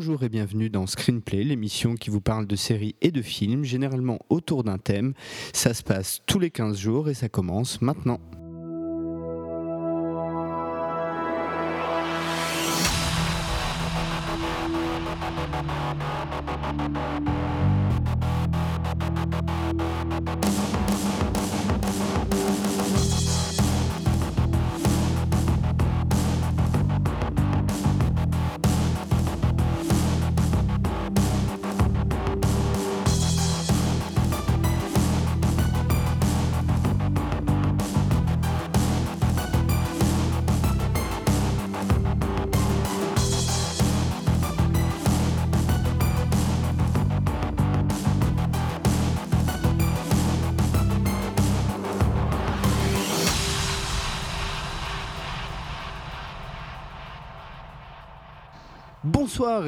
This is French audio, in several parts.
Bonjour et bienvenue dans Screenplay, l'émission qui vous parle de séries et de films, généralement autour d'un thème. Ça se passe tous les 15 jours et ça commence maintenant.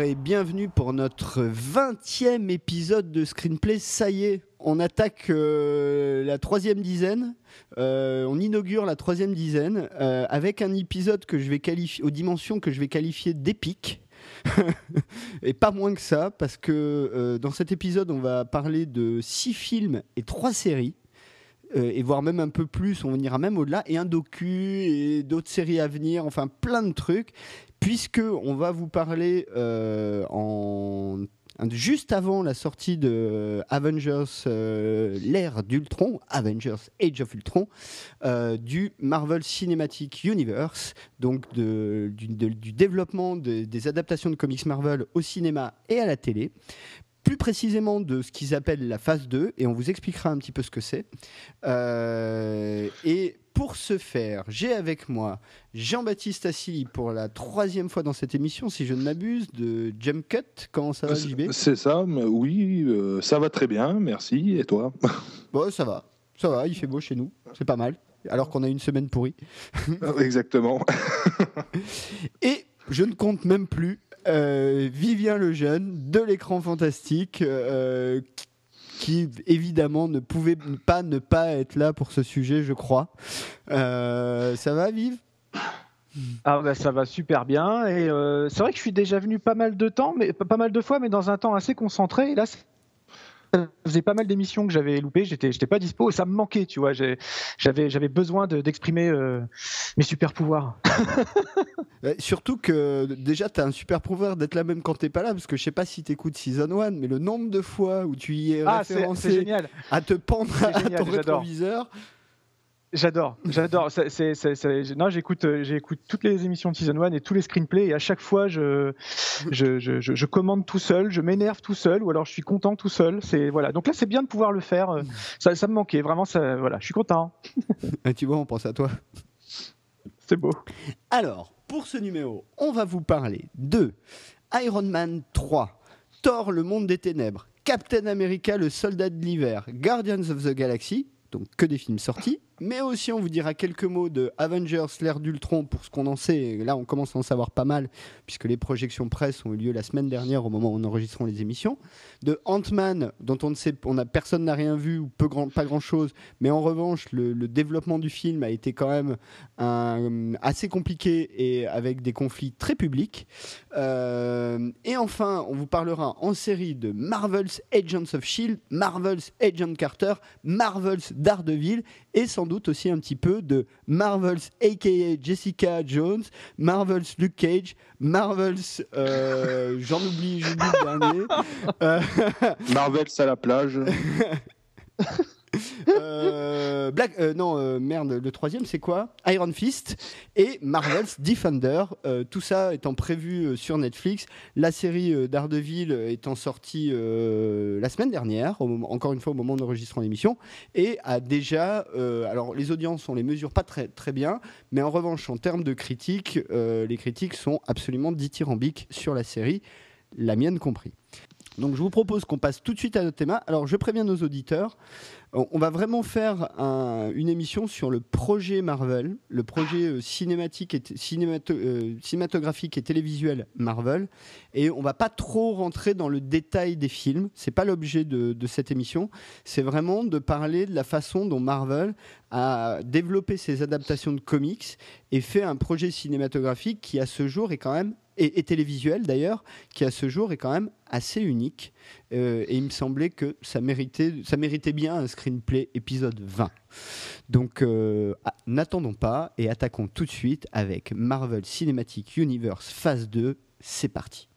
Et bienvenue pour notre 20e épisode de Screenplay. Ça y est, on attaque euh, la troisième dizaine. Euh, on inaugure la troisième dizaine euh, avec un épisode que je vais qualifier, aux dimensions que je vais qualifier d'épique. et pas moins que ça, parce que dans cet épisode, on va parler de six films et trois séries. et voire même un peu plus, on ira même au-delà, et un docu, et d'autres séries à venir, enfin plein de trucs puisque on va vous parler euh, juste avant la sortie de Avengers euh, l'ère d'Ultron, Avengers Age of Ultron, euh, du Marvel Cinematic Universe, donc du, développement des adaptations de comics Marvel au cinéma et à la télé plus précisément de ce qu'ils appellent la phase 2, et on vous expliquera un petit peu ce que c'est. et pour ce faire, j'ai avec moi Jean-Baptiste Assili pour la troisième fois dans cette émission, si je ne m'abuse, de Jump Cut. Comment ça va, JB C'est ça, oui, euh, ça va très bien, merci. Et toi? Bon, ça va, ça va, il fait beau chez nous, c'est pas mal, alors qu'on a une semaine pourrie. Exactement. Et je ne compte même plus euh, Vivien Lejeune de l'écran fantastique, euh, qui évidemment ne pouvait pas ne pas être là pour ce sujet, je crois. Euh, ça va, Vive ah bah, ça va super bien. Et euh, c'est vrai que je suis déjà venu pas mal de temps mais pas mal de fois mais dans un temps assez concentré. Et là ça faisait pas mal d'émissions que j'avais loupées, j'étais, j'étais pas dispo et ça me manquait, tu vois. j'avais, j'avais besoin d'exprimer euh, mes super pouvoirs. surtout que déjà, tu as un super pouvoir d'être là même quand t'es pas là, parce que je sais pas si tu écoutes Season 1, mais le nombre de fois où tu y es ah, référencé à te pendre à ton rétroviseur. J'adore, j'adore. Non, j'écoute, euh, j'écoute toutes les émissions de Season 1 et tous les screenplays et à chaque fois, je, je, je, je commande tout seul, je m'énerve tout seul ou alors je suis content tout seul. C'est voilà. Donc là, c'est bien de pouvoir le faire. Euh, ça, ça me manquait vraiment. Ça, voilà, je suis content. et tu vois, on pense à toi. C'est beau. Alors, pour ce numéro, on va vous parler de Iron Man 3, Thor, le monde des ténèbres, Captain America, le soldat de l'hiver, Guardians of the Galaxy, donc que des films sortis, mais aussi on vous dira quelques mots de Avengers, l'ère d'Ultron, pour ce qu'on en sait. Là, on commence à en savoir pas mal, puisque les projections presse ont eu lieu la semaine dernière, au moment où on enregistrons les émissions. De Ant-Man, dont on ne sait, on a, personne n'a rien vu, ou peu grand, pas grand-chose, mais en revanche, le, développement du film a été quand même assez compliqué et avec des conflits très publics. Euh, et enfin, on vous parlera en série de Marvel's Agents of S.H.I.E.L.D., Marvel's Agent Carter, Marvel's Daredevil, et sans doute aussi un petit peu de Marvel's aka Jessica Jones, Marvel's Luke Cage, Marvel's euh, j'en oublie, j'oublie le dernier. Euh, Marvel's à la plage. Euh, Black, euh, non, euh, merde, le troisième c'est quoi? Iron Fist et Marvel's Defender. tout ça étant prévu sur Netflix. La série Daredevil étant sortie la semaine dernière, encore une fois au moment nous enregistrons l'émission, et a déjà. alors les audiences, on les mesure pas très, très bien, mais en revanche, en termes de critiques, les critiques sont absolument dithyrambiques sur la série, la mienne compris. Donc je vous propose qu'on passe tout de suite à notre thème. Alors je préviens nos auditeurs, on va vraiment faire une émission sur le projet Marvel, le projet euh, cinématique et euh, cinématographique et télévisuel Marvel, et on va pas trop rentrer dans le détail des films. C'est pas l'objet de, cette émission. C'est vraiment de parler de la façon dont Marvel a développé ses adaptations de comics et fait un projet cinématographique qui à ce jour est quand même et, télévisuel d'ailleurs, qui à ce jour est quand même assez unique. Euh, et il me semblait que ça méritait, bien un screenplay épisode 20. Donc euh, ah, n'attendons pas et attaquons tout de suite avec Marvel Cinematic Universe phase 2. C'est parti.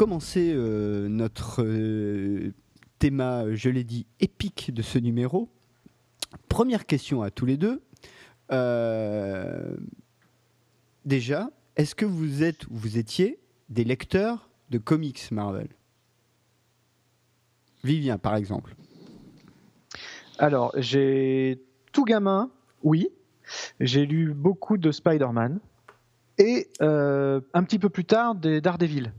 Commencer euh, notre euh, thème, je l'ai dit, épique de ce numéro, première question à tous les deux. Euh, déjà, est-ce que vous êtes ou vous étiez des lecteurs de comics Marvel? Vivien, par exemple. Alors, j'ai tout gamin, oui. J'ai lu beaucoup de Spider-Man et un petit peu plus tard des Daredevil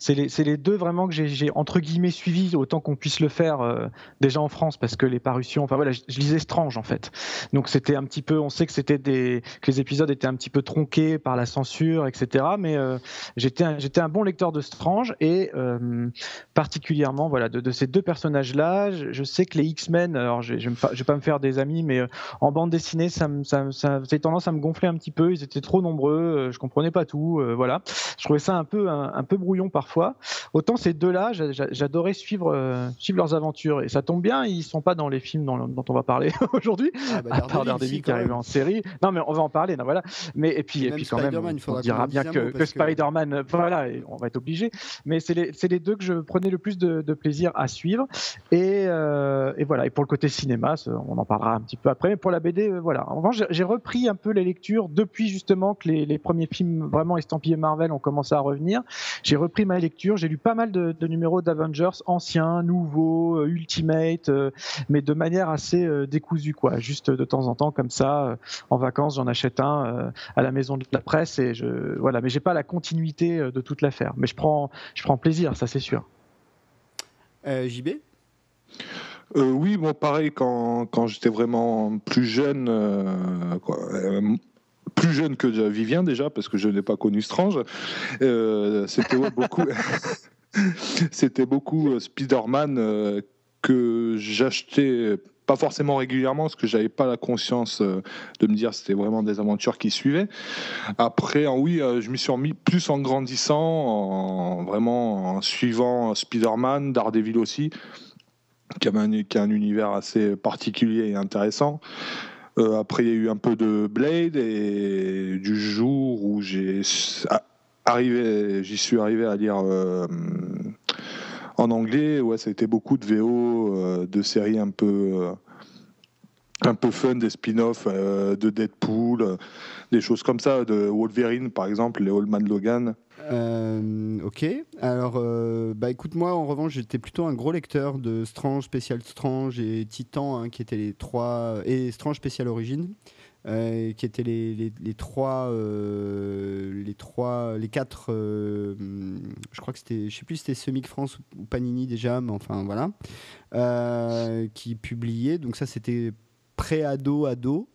c'est les, deux vraiment que j'ai entre guillemets suivis autant qu'on puisse le faire euh, déjà en France parce que les parutions, enfin voilà, je, lisais Strange en fait. Donc c'était un petit peu, on sait que c'était des, que les épisodes étaient un petit peu tronqués par la censure, etc. Mais euh, j'étais un, un bon lecteur de Strange et euh, particulièrement voilà de, ces deux personnages-là, je, sais que les X-Men, alors je, je, vais pas me faire des amis, mais en bande dessinée, ça, ça, ça, tendance à me gonfler un petit peu. Ils étaient trop nombreux, je comprenais pas tout, voilà. Je trouvais ça un peu un peu brouillon parfois fois. Autant ces deux-là, j'adorais suivre, euh, suivre leurs aventures. Et ça tombe bien, ils sont pas dans les films dont, on va parler aujourd'hui, ah bah, à part Daredevil qui arrive en série. Non, mais on va en parler. Non, voilà. Mais et puis, et, puis quand même, on, dira bien que, que Spider-Man, voilà, on va être obligé. Mais c'est les, les, deux que je prenais le plus de, plaisir à suivre. Et, euh, et, voilà. Et pour le côté cinéma, on en parlera un petit peu après. Mais pour la BD, euh, voilà. En revanche, j'ai repris un peu les lectures depuis justement que les, les premiers films vraiment estampillés Marvel ont commencé à revenir. J'ai repris ma lecture. J'ai lu pas mal de, numéros d'Avengers, anciens, nouveaux, euh, Ultimate, euh, mais de manière assez euh, décousue, quoi. Juste de temps en temps, comme ça, en vacances, j'en achète un à la maison de la presse et je, voilà. Mais j'ai pas la continuité de toute l'affaire. Mais je prends, je prends plaisir, ça c'est sûr. JB oui, bon, pareil, quand, quand j'étais vraiment plus jeune, quoi, plus jeune que Vivien déjà, parce que je n'ai pas connu Strange. Euh, c'était beaucoup, beaucoup euh, Spider-Man euh, que j'achetais pas forcément régulièrement parce que j'avais pas la conscience de me dire c'était vraiment des aventures qui suivaient. Après, oui, je m'y suis remis plus en grandissant, en, vraiment en suivant Spider-Man, Daredevil aussi, qui a un univers assez particulier et intéressant. Euh, après, il y a eu un peu de Blade et du jour où j'ai arrivé, j'y suis arrivé à lire euh, en anglais. Ouais, ça a été beaucoup de VO, euh, de séries un peu un peu fun des spin-offs de Deadpool, des choses comme ça, de Wolverine par exemple, les Old Man Logan. Ok, alors bah écoute moi en revanche j'étais plutôt un gros lecteur de Strange, Spécial Strange et Titan hein, qui étaient les trois et Strange Spécial Origin. Euh, qui étaient les, trois, euh, les trois, les quatre. Euh, je crois que c'était, je sais plus, si c'était Semic France ou Panini déjà, mais enfin voilà, qui publiaient. Donc ça, c'était pré-ado, ado.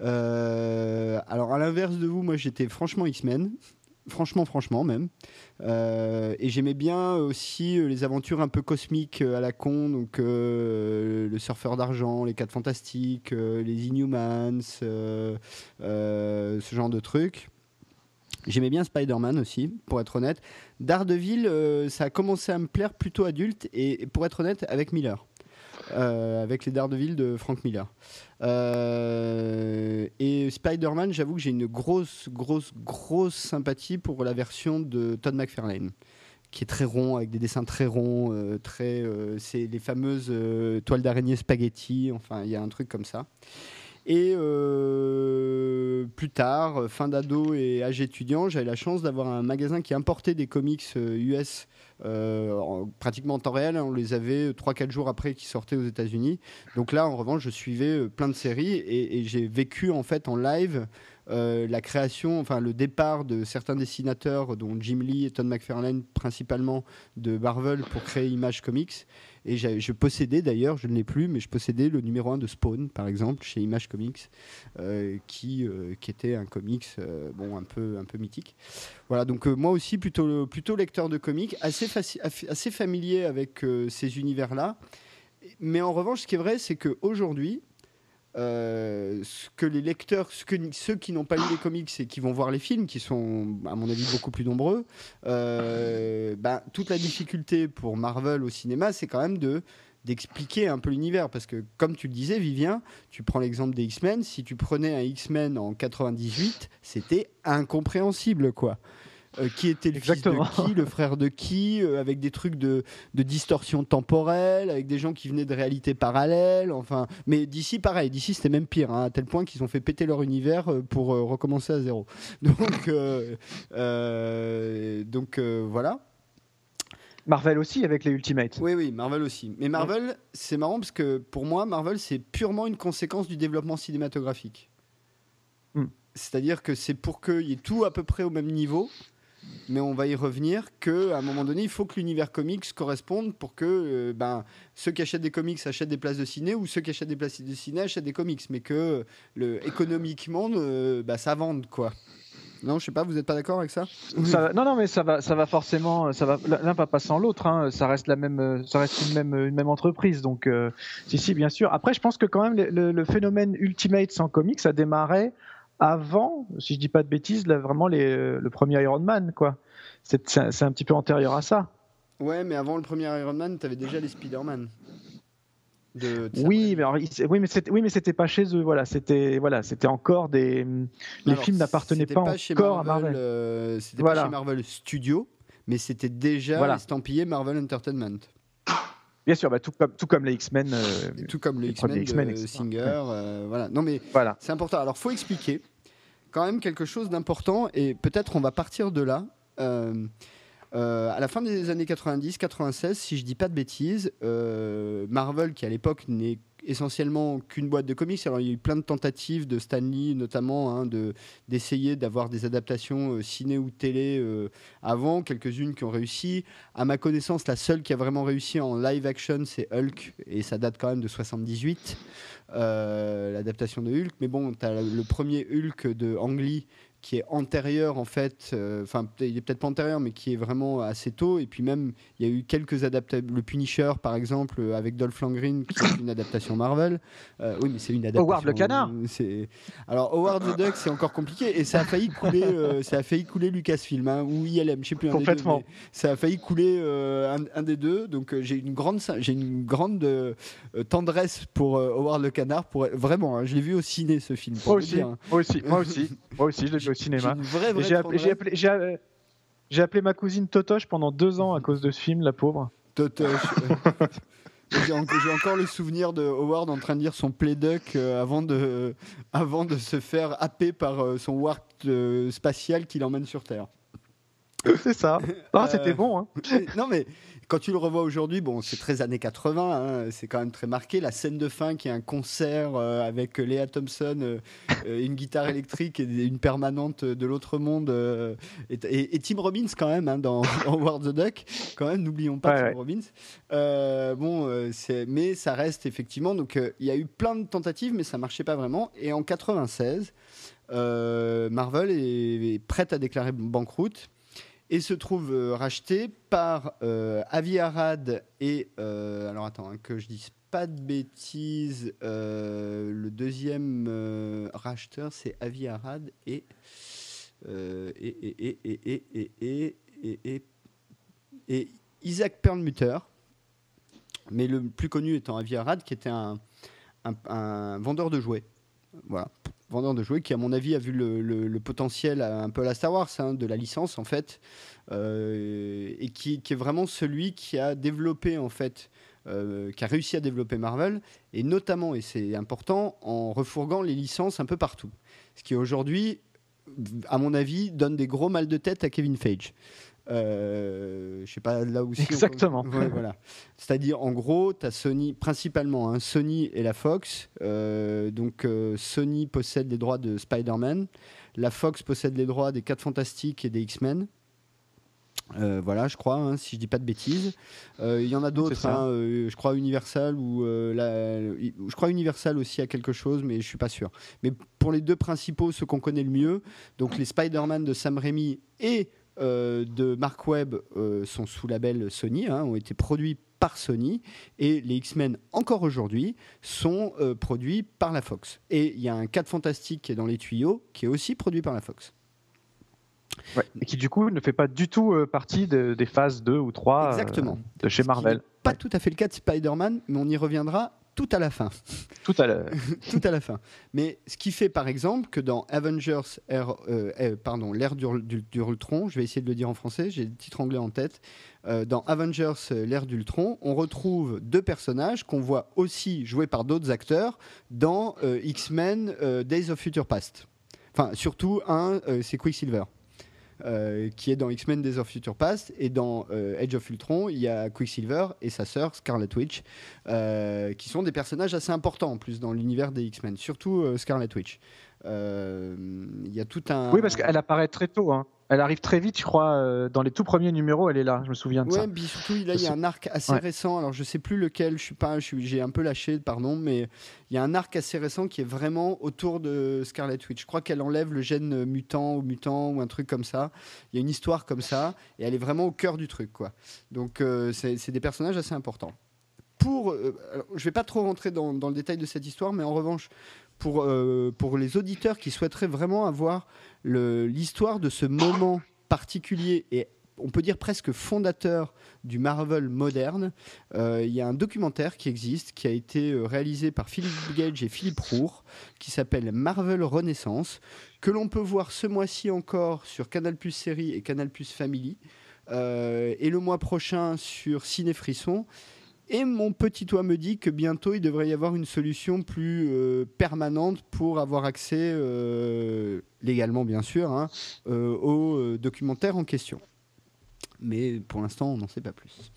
alors à l'inverse de vous, moi j'étais franchement X-Men. Franchement, franchement même. Euh, et j'aimais bien aussi euh, les aventures un peu cosmiques euh, à la con, donc le surfeur d'argent, les 4 fantastiques, les Inhumans, ce genre de trucs. J'aimais bien Spider-Man aussi, pour être honnête. Daredevil, ça a commencé à me plaire plutôt adulte, et pour être honnête, avec Miller. Euh, avec les Daredevil de Frank Miller. Euh, et Spider-Man, j'avoue que j'ai une grosse, grosse, grosse sympathie pour la version de Todd McFarlane qui est très rond, avec des dessins très ronds, euh, très, c'est les fameuses toiles d'araignée spaghetti, enfin il y a un truc comme ça. Et plus tard, fin d'ado et âge étudiant, j'avais la chance d'avoir un magasin qui importait des comics US euh, pratiquement en temps réel. On les avait 3-4 jours après qu'ils sortaient aux États-Unis. Donc là, en revanche, je suivais euh, plein de séries et, j'ai vécu en fait en live euh, la création, enfin le départ de certains dessinateurs, dont Jim Lee et Todd McFarlane principalement, de Marvel pour créer Image Comics. Et je possédais d'ailleurs, je ne l'ai plus, mais je possédais le numéro 1 de Spawn, par exemple, chez Image Comics, euh, qui, euh, qui était un comics euh, bon, un, peu, un peu mythique. Voilà, donc moi aussi, plutôt, plutôt lecteur de comics, assez, assez familier avec ces univers-là. Mais en revanche, ce qui est vrai, c'est qu'aujourd'hui, euh, ce que les lecteurs, ceux qui n'ont pas lu les comics et qui vont voir les films, qui sont à mon avis beaucoup plus nombreux, euh, ben, toute la difficulté pour Marvel au cinéma, c'est quand même de d'expliquer un peu l'univers. Parce que comme tu le disais Vivien tu prends l'exemple des X-Men. Si tu prenais un X-Men en 98 c'était incompréhensible quoi euh, qui était le fils de qui, le frère de qui, euh, avec des trucs de, de, distorsion temporelle, avec des gens qui venaient de réalités parallèles. Enfin, mais d'ici, pareil, d'ici c'était même pire, hein, à tel point qu'ils ont fait péter leur univers euh, pour recommencer à zéro. Donc, donc voilà. Marvel aussi avec les Ultimates. Oui, oui, Marvel aussi. Mais Marvel, c'est marrant parce que pour moi, Marvel, c'est purement une conséquence du développement cinématographique. Hmm. C'est-à-dire que c'est pour qu'il y ait tout à peu près au même niveau, mais on va y revenir qu'à un moment donné, il faut que l'univers comics corresponde pour que euh, ben, ceux qui achètent des comics achètent des places de ciné ou ceux qui achètent des places de ciné achètent des comics, mais que le, économiquement, euh, bah, ça vende quoi. Non, je sais pas, vous n'êtes pas d'accord avec ça, Non, non, mais ça va, ça va forcément, ça va l'un va pas sans l'autre. Hein. ça reste la même, ça reste une même, une même entreprise. Donc, euh, bien sûr. Après, je pense que quand même le, le phénomène Ultimate sans comics a démarré avant, si je dis pas de bêtises, là, vraiment les, le premier Iron Man, quoi. C'est un, petit peu antérieur à ça. Ouais, mais avant le premier Iron Man, tu avais déjà les Spider-Man. oui, mais oui, mais c'était, oui, mais c'était pas chez eux. Voilà, c'était, voilà, c'était encore des. Les films n'appartenaient pas, encore à Marvel. Euh, c'était pas chez Marvel Studios, mais c'était déjà estampillé Marvel Entertainment. Bien sûr, bah, tout, comme, tout comme les X-Men. Euh, tout comme les X-Men Singer. Euh, voilà. Non, mais voilà. c'est important. Alors, faut expliquer quand même quelque chose d'important et peut-être on va partir de là. Euh, à la fin des années 90-96, si je dis pas de bêtises, Marvel, qui à l'époque n'est essentiellement qu'une boîte de comics. Alors il y a eu plein de tentatives de Stanley notamment hein, de d'essayer d'avoir des adaptations euh, ciné ou télé euh, avant, quelques-unes qui ont réussi. À ma connaissance, la seule qui a vraiment réussi en live action, c'est Hulk et ça date quand même de 78. Euh, l'adaptation de Hulk, mais bon, tu as le premier Hulk de Ang Lee qui est antérieur en fait, euh, enfin il est peut-être pas antérieur, mais qui est vraiment assez tôt. Et puis même, il y a eu quelques adaptations. Le Punisher, par exemple, euh, avec Dolph Lundgren, qui est une adaptation Marvel. Euh, oui, mais c'est une adaptation. Howard le canard. C'est alors Howard the Duck, c'est encore compliqué et ça a failli couler, ça a failli couler Lucasfilm hein, ou ILM, je sais plus. Un Complètement. Des deux, ça a failli couler un, des deux. Donc j'ai une grande, j'ai une grande tendresse pour Howard le canard. Pour vraiment, hein, je l'ai vu au ciné ce film. Moi aussi, hein. moi aussi, moi aussi, moi aussi, je l'ai vu au cinéma. J'ai appelé, appelé, ma cousine Totoche pendant deux ans à cause de ce film, la pauvre. Totoche. J'ai encore le souvenir de Howard en train de lire son playduck avant, de, avant de se faire happer par son warp spatial qui l'emmène sur Terre. C'est ça. Ah, c'était bon. Hein. non, mais quand tu le revois aujourd'hui, bon, c'est très années 80, hein, c'est quand même très marqué. La scène de fin qui est un concert euh, avec Léa Thompson, euh, euh, une guitare électrique et une permanente de l'autre monde. Et, Tim Robbins quand même hein, dans, dans the Duck. Quand même, n'oublions pas Tim Robbins. bon, mais ça reste effectivement. Donc, il y a eu plein de tentatives, mais ça marchait pas vraiment. Et en 96, Marvel est, est prête à déclarer banqueroute et se trouve euh, racheté par euh, Avi Arad et euh, alors attends hein, que je dise pas de bêtises le deuxième racheteur c'est Avi Arad et et, et, et, et, Isaac Perlmutter mais le plus connu étant Avi Arad qui était un, un vendeur de jouets voilà vendeur de jouets qui, à mon avis, a vu le, potentiel un peu à la Star Wars, hein, de la licence en fait, euh, et qui, est vraiment celui qui a développé en fait, euh, qui a réussi à développer Marvel, et notamment, et c'est important, en refourguant les licences un peu partout. Ce qui aujourd'hui, à mon avis, donne des gros mal de tête à Kevin Feige. Euh, je sais pas là aussi. Exactement. voilà. C'est-à-dire, en gros, tu as Sony, principalement hein, Sony et la Fox. Euh, donc, euh, Sony possède les droits de Spider-Man. La Fox possède les droits des 4 Fantastiques et des X-Men. voilà, je crois, hein, si je dis pas de bêtises. Il y en a d'autres, hein, je crois Universal ou je crois Universal aussi a quelque chose, mais je suis pas sûr. Mais pour les deux principaux, ceux qu'on connaît le mieux, donc les Spider-Man de Sam Raimi et euh, de Mark Webb euh, sont sous label Sony, hein, ont été produits par Sony, et les X-Men, encore aujourd'hui, sont euh, produits par la Fox. Et il y a un 4 Fantastique qui est dans les tuyaux, qui est aussi produit par la Fox. et qui du coup ne fait pas du tout partie des phases 2 ou 3 Exactement. de chez Marvel. Pas tout à fait le cas de Spider-Man, mais on y reviendra tout à la fin. Tout à la... tout à la fin. Mais ce qui fait par exemple que dans Avengers, euh, euh, pardon, l'ère du, d'Ultron, je vais essayer de le dire en français, j'ai le titre anglais en tête. Euh, dans Avengers, l'ère d'Ultron, on retrouve deux personnages qu'on voit aussi joués par d'autres acteurs dans X-Men Days of Future Past. Enfin, surtout un, c'est Quicksilver. Euh, qui est dans X-Men Days of Future Past. Et dans euh, Age of Ultron, il y a Quicksilver et sa sœur Scarlet Witch, euh, qui sont des personnages assez importants en plus dans l'univers des X-Men, surtout Scarlet Witch. Il y a tout un. Oui, parce qu'elle apparaît très tôt. Hein. Elle arrive très vite, je crois. Euh, dans les tout premiers numéros, elle est là. Je me souviens de ouais, ça. Oui, surtout, il y a un arc assez récent. Alors, je sais plus lequel. Je suis pas. J'ai un peu lâché, pardon, mais il y a un arc assez récent qui est vraiment autour de Scarlet Witch. Je crois qu'elle enlève le gène mutant ou mutant ou un truc comme ça. Il y a une histoire comme ça, et elle est vraiment au cœur du truc, quoi. Donc, euh, c'est des personnages assez importants. Pour, euh, je vais pas trop rentrer dans, dans, le détail de cette histoire, mais en revanche, pour, pour les auditeurs qui souhaiteraient vraiment avoir l'histoire de ce moment particulier et on peut dire presque fondateur du Marvel moderne. Euh, il y a un documentaire qui existe, qui a été euh, réalisé par Philippe Gage et Philippe Roure, qui s'appelle Marvel Renaissance, que l'on peut voir ce mois-ci encore sur Canal Plus Série et Canal Plus Family, euh, et le mois prochain sur Ciné Frisson. Et mon petit toit me dit que bientôt il devrait y avoir une solution plus euh, permanente pour avoir accès, euh, légalement bien sûr, hein, euh, au documentaire en question. Mais pour l'instant, on n'en sait pas plus.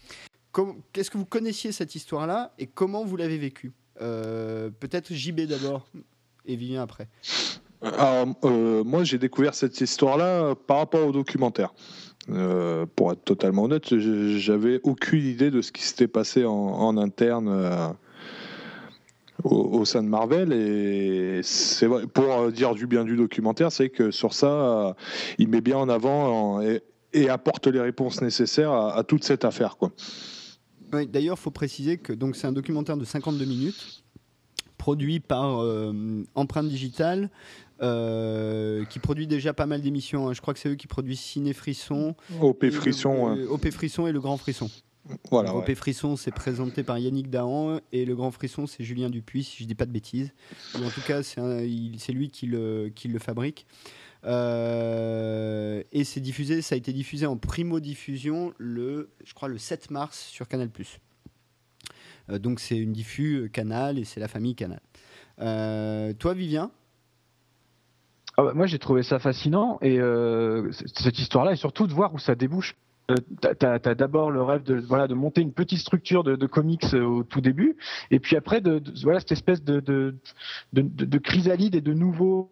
Qu'est-ce que vous connaissiez cette histoire-là et comment vous l'avez vécue? Peut-être JB d'abord et Vivien après. moi, j'ai découvert cette histoire-là par rapport au documentaire. Euh, pour être totalement honnête, j'avais aucune idée de ce qui s'était passé en, interne euh, au, sein de Marvel. Et pour dire du bien du documentaire, c'est que sur ça, il met bien en avant et, apporte les réponses nécessaires à, toute cette affaire. D'ailleurs, il faut préciser que c'est un documentaire de 52 minutes produit par euh, Empreinte Digitale, euh, qui produit déjà pas mal d'émissions. Hein. Je crois que c'est eux qui produisent Ciné Frisson. OP Frisson. Le, OP Frisson et Le Grand Frisson. Voilà, OP Frisson, c'est présenté par Yannick Dahan et Le Grand Frisson, c'est Julien Dupuis, si je dis pas de bêtises. en tout cas, c'est lui qui le, qui le fabrique. Euh, et c'est diffusé, ça a été diffusé en primo diffusion le, je crois, le 7 mars sur Canal+. donc c'est une diffus Canal et c'est la famille Canal. toi, Vivien? Ah bah, moi, j'ai trouvé ça fascinant et cette histoire-là, et surtout de voir où ça débouche. Euh, tu as, d'abord le rêve de, voilà, de monter une petite structure de, de comics au tout début, et puis après, de, voilà, cette espèce de, de, de, chrysalide et de nouveaux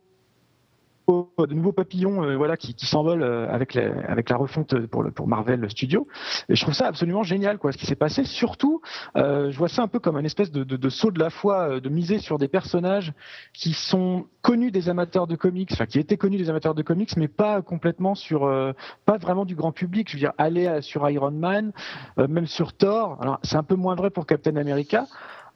de nouveaux papillons euh, voilà, qui, qui s'envolent euh, avec, la, avec la refonte pour, le, pour Marvel Studio. Et je trouve ça absolument génial, quoi, ce qui s'est passé. Surtout, euh, je vois ça un peu comme une espèce de, de, de, saut de la foi, de miser sur des personnages qui sont connus des amateurs de comics, enfin qui étaient connus des amateurs de comics, mais pas complètement sur, pas vraiment du grand public. Je veux dire, aller sur Iron Man, même sur Thor. Alors, c'est un peu moins vrai pour Captain America.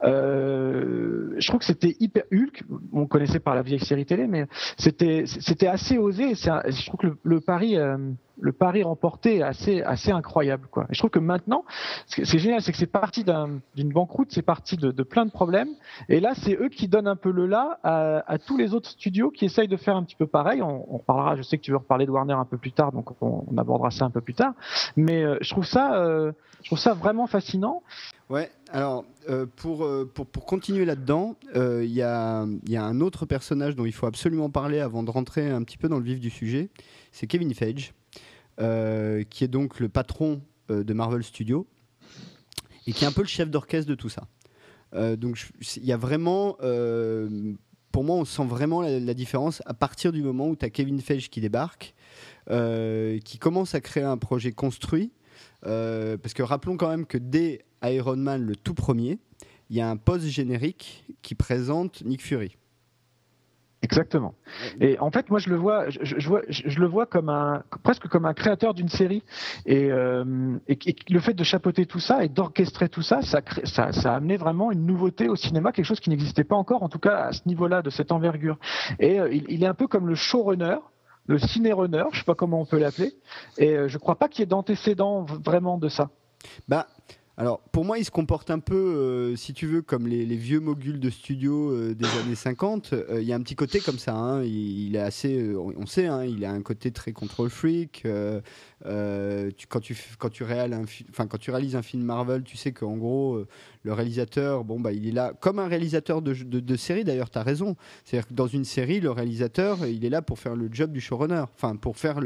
Euh, je trouve que c'était hyper Hulk. On connaissait par la vieille série télé, mais c'était c'était assez osé. je trouve que le, le pari euh, le pari remporté est assez incroyable. Et je trouve que maintenant, c'est génial, c'est que c'est parti d'une banqueroute, c'est parti de, plein de problèmes. Et là, c'est eux qui donnent un peu le là à, tous les autres studios qui essayent de faire un petit peu pareil. On, on parlera. Je sais que tu veux reparler de Warner un peu plus tard, donc on, abordera ça un peu plus tard. Mais euh, je trouve ça je trouve ça vraiment fascinant. Ouais, alors euh, pour, euh, continuer là-dedans, euh, il y, a, y, a, un autre personnage dont il faut absolument parler avant de rentrer un petit peu dans le vif du sujet. C'est Kevin Feige, qui est donc le patron de Marvel Studios et qui est un peu le chef d'orchestre de tout ça. donc il y a vraiment, pour moi, on sent vraiment la, la, différence à partir du moment où tu as Kevin Feige qui débarque, qui commence à créer un projet construit. parce que rappelons quand même que dès Iron Man, le tout premier, il y a un post-générique qui présente Nick Fury. Exactement. Et en fait, moi, je le vois, je, vois, je, le vois comme un, presque comme un créateur d'une série. Et, euh, et, le fait de chapeauter tout ça et d'orchestrer tout ça, ça, ça, ça, a amené vraiment une nouveauté au cinéma, quelque chose qui n'existait pas encore, en tout cas à ce niveau-là, de cette envergure. Et euh, il, il, est un peu comme le showrunner, le ciné-runner, je sais pas comment on peut l'appeler. Et euh, je crois pas qu'il y ait d'antécédents vraiment de ça. Bah, alors, pour moi, il se comporte un peu, euh, si tu veux, comme les, vieux moguls de studio euh, des années 50. Euh, il y a un petit côté comme ça. Hein. Il, est assez, on sait, hein, il a un côté très control freak. Tu, quand, tu, quand, tu un tu réalises un film Marvel, tu sais qu'en gros, le réalisateur, bon, bah, il est là comme un réalisateur de, série. D'ailleurs, tu as raison. C'est-à-dire que dans une série, le réalisateur, il est là pour faire le job du showrunner. Enfin, pour faire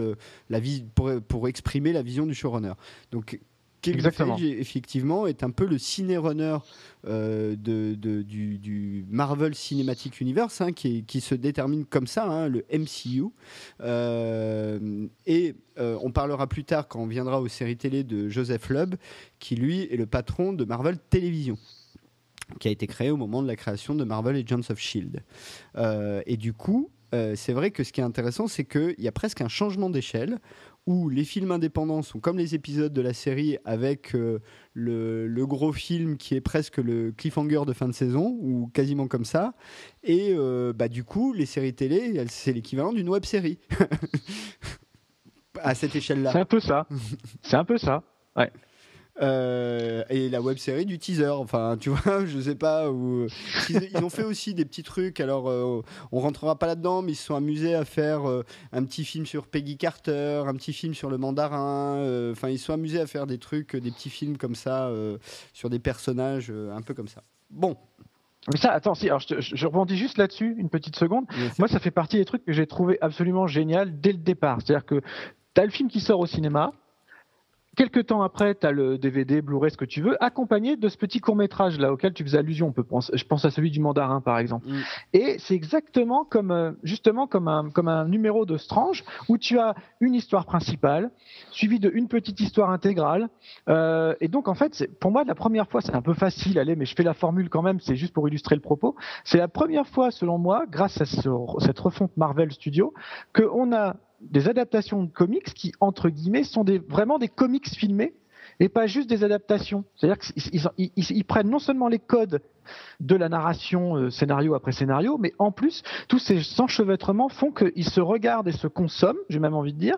pour, pour exprimer la vision du showrunner. Donc, Kevin effectivement, est un peu le ciné-runner euh, de, du, Marvel Cinematic Universe, hein, qui, se détermine comme ça, hein, le MCU. Euh, et euh, on parlera plus tard, quand on viendra aux séries télé, de Joseph Lubb, qui lui est le patron de Marvel Télévision qui a été créé au moment de la création de Marvel Agents of Shield. et du coup, c'est vrai que ce qui est intéressant, c'est qu'il y a presque un changement d'échelle où les films indépendants sont comme les épisodes de la série avec euh, le, gros film qui est presque le cliffhanger de fin de saison ou quasiment comme ça. Et euh, bah, du coup, les séries télé, c'est l'équivalent d'une web série. à cette échelle-là. C'est un peu ça. c'est un peu ça. Ouais. Euh, et la web série du teaser. Enfin, tu vois, je sais pas. Où... Ils, ont fait aussi des petits trucs. Alors, euh, on rentrera pas là-dedans, mais ils se sont amusés à faire euh, un petit film sur Peggy Carter, un petit film sur le mandarin. Enfin, ils se sont amusés à faire des trucs, des petits films comme ça, sur des personnages un peu comme ça. Bon. Mais ça, attends, si, alors je, je rebondis juste là-dessus, une petite seconde. Moi, ça fait partie des trucs que j'ai trouvé absolument génial dès le départ. C'est-à-dire que tu as le film qui sort au cinéma, Quelques temps après, tu as le DVD, Blu-ray, ce que tu veux, accompagné de ce petit court-métrage là auquel tu faisais allusion. On peut penser, je pense à celui du mandarin par exemple. Mm. Et c'est exactement comme euh, justement comme un comme un numéro de Strange où tu as une histoire principale suivie de une petite histoire intégrale. Euh, et donc en fait, pour moi la première fois, c'est un peu facile, allez, mais je fais la formule quand même, c'est juste pour illustrer le propos. C'est la première fois, selon moi, grâce à cette refonte Marvel Studio, que on a des adaptations de comics qui, entre guillemets, sont vraiment des comics filmés et pas juste des adaptations. C'est-à-dire qu'ils ils, prennent non seulement les codes de la narration euh, scénario après scénario, mais en plus, tous ces enchevêtrements font qu'ils se regardent et se consomment, j'ai même envie de dire,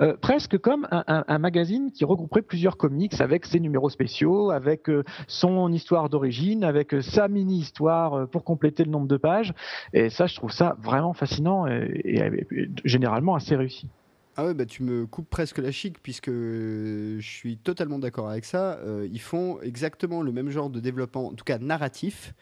euh, presque comme un, magazine qui regrouperait plusieurs comics avec ses numéros spéciaux, avec euh, son histoire d'origine, avec euh, sa mini-histoire pour compléter le nombre de pages. Et ça, je trouve ça vraiment fascinant et, généralement assez réussi. Ah ouais, bah tu me coupes presque la chic puisque je suis totalement d'accord avec ça. Ils font exactement le même genre de développement, en tout cas narratif,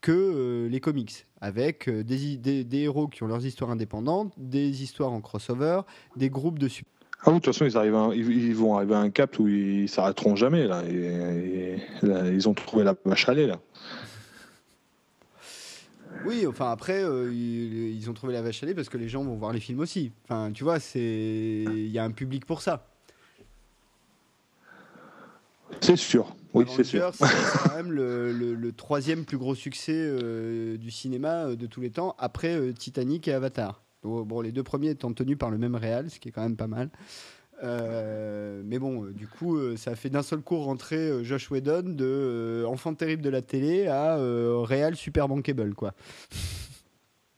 que euh, les comics, avec euh, des, des, des, héros qui ont leurs histoires indépendantes, des histoires en crossover, des groupes de super. Ah oui, de toute façon, ils, arrivent ils, vont arriver à un cap où ils s'arrêteront jamais. Là. Et, ils ont trouvé la vache à lait, là. Oui, enfin après, euh, ils, ont trouvé la vache à lait parce que les gens vont voir les films aussi. Enfin, tu vois, c'est il y a un public pour ça. C'est sûr. Oui, c'est sûr. C'est quand même le, troisième plus gros succès euh, du cinéma euh, de tous les temps, après Titanic et Avatar. Bon, les deux premiers étant tenus par le même réal, ce qui est quand même pas mal. Euh, mais bon, euh, du coup, euh, ça a fait d'un seul coup rentrer Josh Whedon de enfant terrible de la télé à Real super bankable, quoi.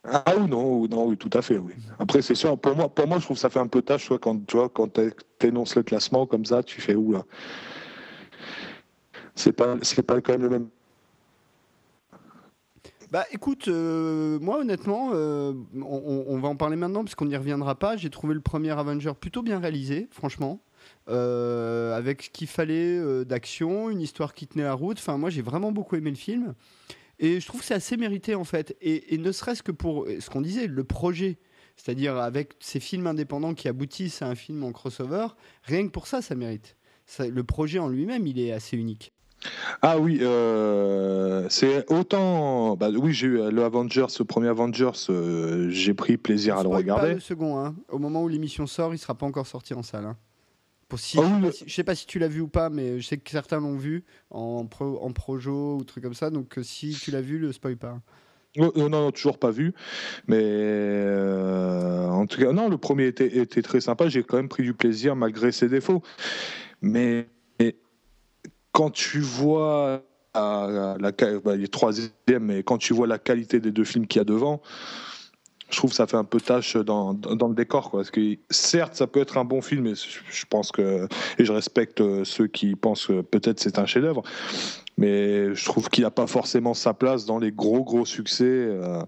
Ah oui, non, non, oui, tout à fait, oui. Après, c'est sûr, pour moi, pour moi, je trouve que ça fait un peu tâche, soit quand tu vois, quand énonces le classement comme ça, tu fais où là? C'est pas, c'est pas quand même le même bah écoute, euh, moi honnêtement, euh, on, va en parler maintenant parce qu'on n'y reviendra pas. J'ai trouvé le premier Avenger plutôt bien réalisé, franchement. Euh, avec ce qu'il fallait d'action, une histoire qui tenait la route. Enfin, moi j'ai vraiment beaucoup aimé le film. Et je trouve que c'est assez mérité en fait. Et, ne serait-ce que pour ce qu'on disait, le projet. C'est-à-dire avec ces films indépendants qui aboutissent à un film en crossover, rien que pour ça, ça mérite. le projet en lui-même, il est assez unique. Ah oui, euh, c'est autant. Bah, oui, j'ai eu le Avengers, ce premier Avengers, euh, j'ai pris plaisir à le regarder. Pas le second, hein. Au moment où l'émission sort, il sera pas encore sorti en salle. Hein. Pour si, ah je, sais sais pas si tu l'as vu ou pas, mais je sais que certains l'ont vu en, pro, en projo ou truc comme ça. Donc euh, si tu l'as vu, le spoil pas. Oh, non, non, toujours pas vu. Mais en tout cas, non, le premier était, était très sympa. J'ai quand même pris du plaisir malgré ses défauts. Mais quand tu vois la, bah, les troisième, mais quand tu vois la qualité des deux films qu'il y a devant, je trouve que ça fait un peu tâche dans, le décor. Certes, ça peut être un bon film, et je pense que, et je respecte ceux qui pensent que peut-être c'est un chef-d'œuvre, mais je trouve qu'il n'a pas forcément sa place dans les gros gros succès. Euh,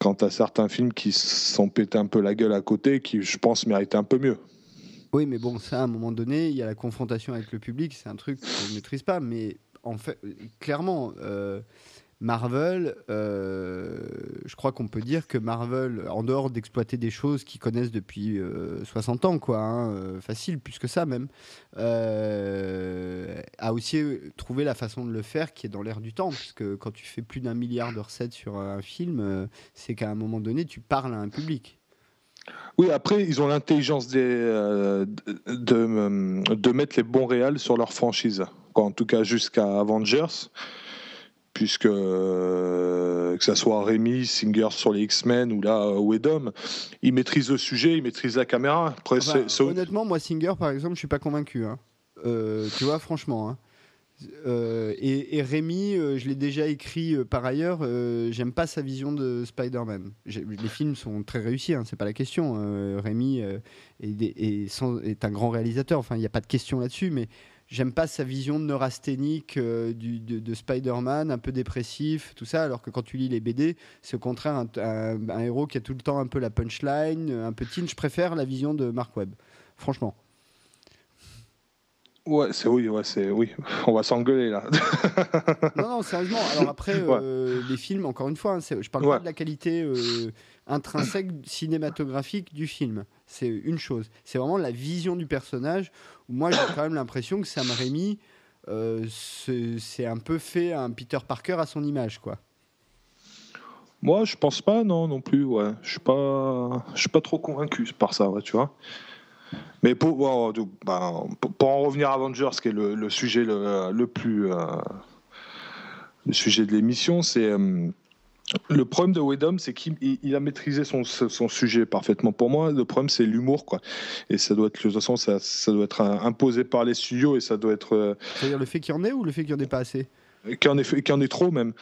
quant à certains films qui sont pétés un peu la gueule à côté, qui je pense méritaient un peu mieux. Oui, mais bon, ça, à un moment donné, il y a la confrontation avec le public, c'est un truc qu'on ne maîtrise pas. Mais en fait, clairement, euh, Marvel, euh, je crois qu'on peut dire que Marvel, en dehors d'exploiter des choses qu'ils connaissent depuis 60 euh, ans, quoi, hein, facile, plus que ça même, a aussi trouvé la façon de le faire qui est dans l'air du temps. Parce que quand tu fais plus d'un milliard de recettes sur un film, c'est qu'à un moment donné, tu parles à un public. Oui, après, ils ont l'intelligence euh, de, euh, de, mettre les bons réals sur leur franchise. En tout cas, jusqu'à Avengers, puisque euh, que ce soit Rémi, Singer sur les X-Men ou là, Wedom, ils maîtrisent le sujet, ils maîtrisent la caméra. Après, honnêtement, moi, Singer, par exemple, je suis pas convaincu. Hein. tu vois, franchement. Hein. Euh, et, Rémi, euh, je l'ai déjà écrit euh, par ailleurs, j'aime pas sa vision de Spider-Man. Les films sont très réussis, hein, c'est pas la question. Rémi est, un grand réalisateur, enfin il n'y a pas de question là-dessus, mais j'aime pas sa vision neurasthénique de, Spider-Man, un peu dépressif, tout ça, alors que quand tu lis les BD, c'est au contraire un, un, héros qui a tout le temps un peu la punchline, un peu teen. Je préfère la vision de Mark Webb, franchement. Ouais, c'est oui, ouais, c'est oui. On va s'engueuler là. non, non, sérieusement. Alors après, euh, les films, encore une fois, hein, je parle pas de la qualité euh, intrinsèque cinématographique du film. C'est une chose. C'est vraiment la vision du personnage. Moi, j'ai quand même l'impression que Sam Raimi, euh, c'est un peu fait un Peter Parker à son image, quoi. Moi, je pense pas, non, non plus. Ouais, je suis pas, je suis pas trop convaincu par ça, ouais, tu vois. Mais pour, bah, pour, en revenir à Avengers, qui est le, sujet le, plus. Euh, le sujet de l'émission, c'est. Euh, le problème de Wedom, c'est qu'il a maîtrisé son, son, sujet parfaitement. Pour moi, le problème, c'est l'humour, quoi. Et ça doit être, de toute façon, ça, ça, doit être imposé par les studios et ça doit être. Euh, C'est-à-dire le fait qu'il y en ait ou le fait qu'il n'y en ait pas assez? Qu'il y, en ait, qu'il y en ait trop, même.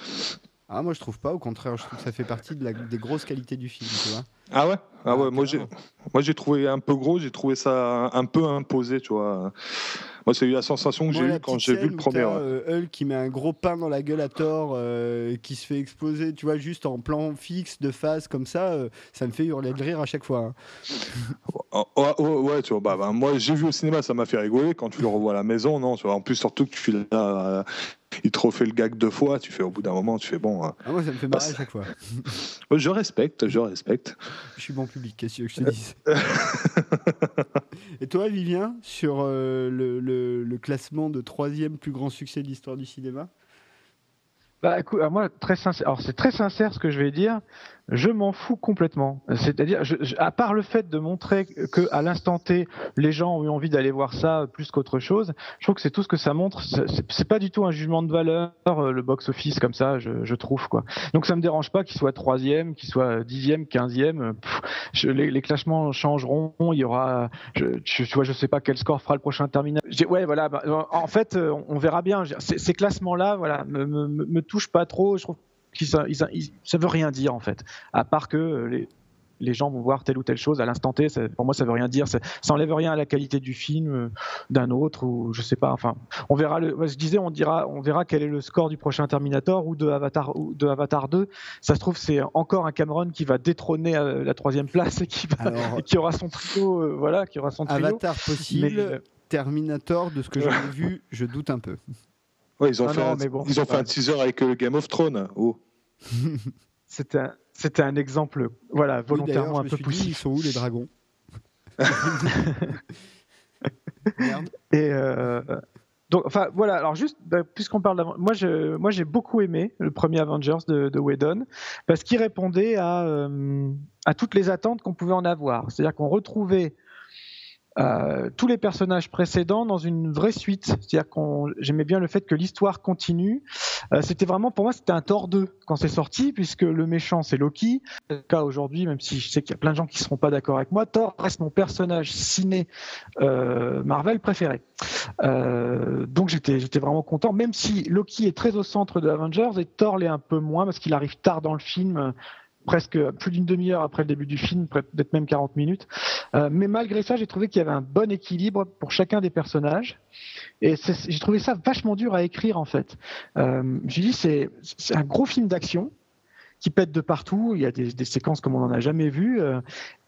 Ah, moi je trouve pas, au contraire, je trouve que ça fait partie de la, des grosses qualités du film, tu vois. Ah ouais, ah ouais, moi j'ai, moi j'ai trouvé un peu gros, j'ai trouvé ça un peu imposé, tu vois. Moi, c'est la sensation que j'ai eue quand j'ai vu le premier. Euh, Hulk qui met un gros pain dans la gueule à Thor, euh, qui se fait exploser, tu vois, juste en plan fixe de face comme ça, euh, ça me fait hurler de rire à chaque fois. Hein. Oh, oh, oh, ouais, tu vois, bah, bah, moi j'ai vu au cinéma, ça m'a fait rigoler. Quand tu le revois à la maison, non, tu vois, en plus, surtout que tu là il te refait le gag deux fois, tu fais au bout d'un moment, tu fais bon. Hein. Ah, moi, ça me fait marrer à chaque fois. je respecte, je respecte. Je suis bon public, qu'est-ce que je te dise? Et toi, Vivien, sur euh, le, le, classement de troisième plus grand succès de l'histoire du cinéma? Bah, écoute, moi, très sincère. Alors, c'est très sincère ce que je vais dire je m'en fous complètement. C'est-à-dire, à part le fait de montrer que à l'instant T, les gens ont eu envie d'aller voir ça plus qu'autre chose, je trouve que c'est tout ce que ça montre. C'est pas du tout un jugement de valeur, euh, le box-office comme ça, je, trouve quoi. Donc ça me dérange pas qu'il soit troisième, qu'il soit dixième, quinzième. Les, les, classements changeront. Il y aura, tu vois, je sais pas quel score fera le prochain terminal. Ouais, voilà. Bah, en fait, on verra bien. Ces, classements-là, voilà, me, me, me touchent pas trop. Je trouve ça, ça veut rien dire en fait, à part que les, les gens vont voir telle ou telle chose à l'instant T. Pour moi, ça veut rien dire. Ça, ça enlève rien à la qualité du film euh, d'un autre ou je sais pas. Enfin, on verra. Le, je disais, on dira, on verra quel est le score du prochain Terminator ou de Avatar ou de Avatar 2. Ça se trouve, c'est encore un Cameron qui va détrôner euh, la troisième place et qui, qui aura son trio. Euh, voilà, qui aura son trio. Avatar possible. Terminator, de ce que j'en ai vu, je doute un peu ils ont fait, un, ils ont fait un teaser avec le euh, Game of Thrones. Oh. C'était un, exemple, voilà, volontairement un peu poussif. ils sont où les dragons? Merde. Et euh, donc, enfin, voilà. Alors juste, bah, puisqu'on parle moi, je, moi, j'ai beaucoup aimé le premier Avengers de, de Whedon parce qu'il répondait à, euh, à toutes les attentes qu'on pouvait en avoir. C'est-à-dire qu'on retrouvait euh, tous les personnages précédents dans une vraie suite. C'est-à-dire qu'on, j'aimais bien le fait que l'histoire continue. Euh, c'était vraiment, pour moi, c'était un Thor 2 quand c'est sorti, puisque le méchant c'est Loki. Le cas aujourd'hui, même si je sais qu'il y a plein de gens qui seront pas d'accord avec moi, Thor reste mon personnage ciné euh, Marvel préféré. donc j'étais, j'étais vraiment content, même si Loki est très au centre de Avengers et Thor l'est un peu moins parce qu'il arrive tard dans le film presque plus d'une demi-heure après le début du film, peut-être même 40 minutes. Euh, mais malgré ça, j'ai trouvé qu'il y avait un bon équilibre pour chacun des personnages. Et j'ai trouvé ça vachement dur à écrire en fait. Euh, j'ai dit c'est un gros film d'action qui pète de partout. Il y a des, des séquences comme on n'en a jamais vu, euh,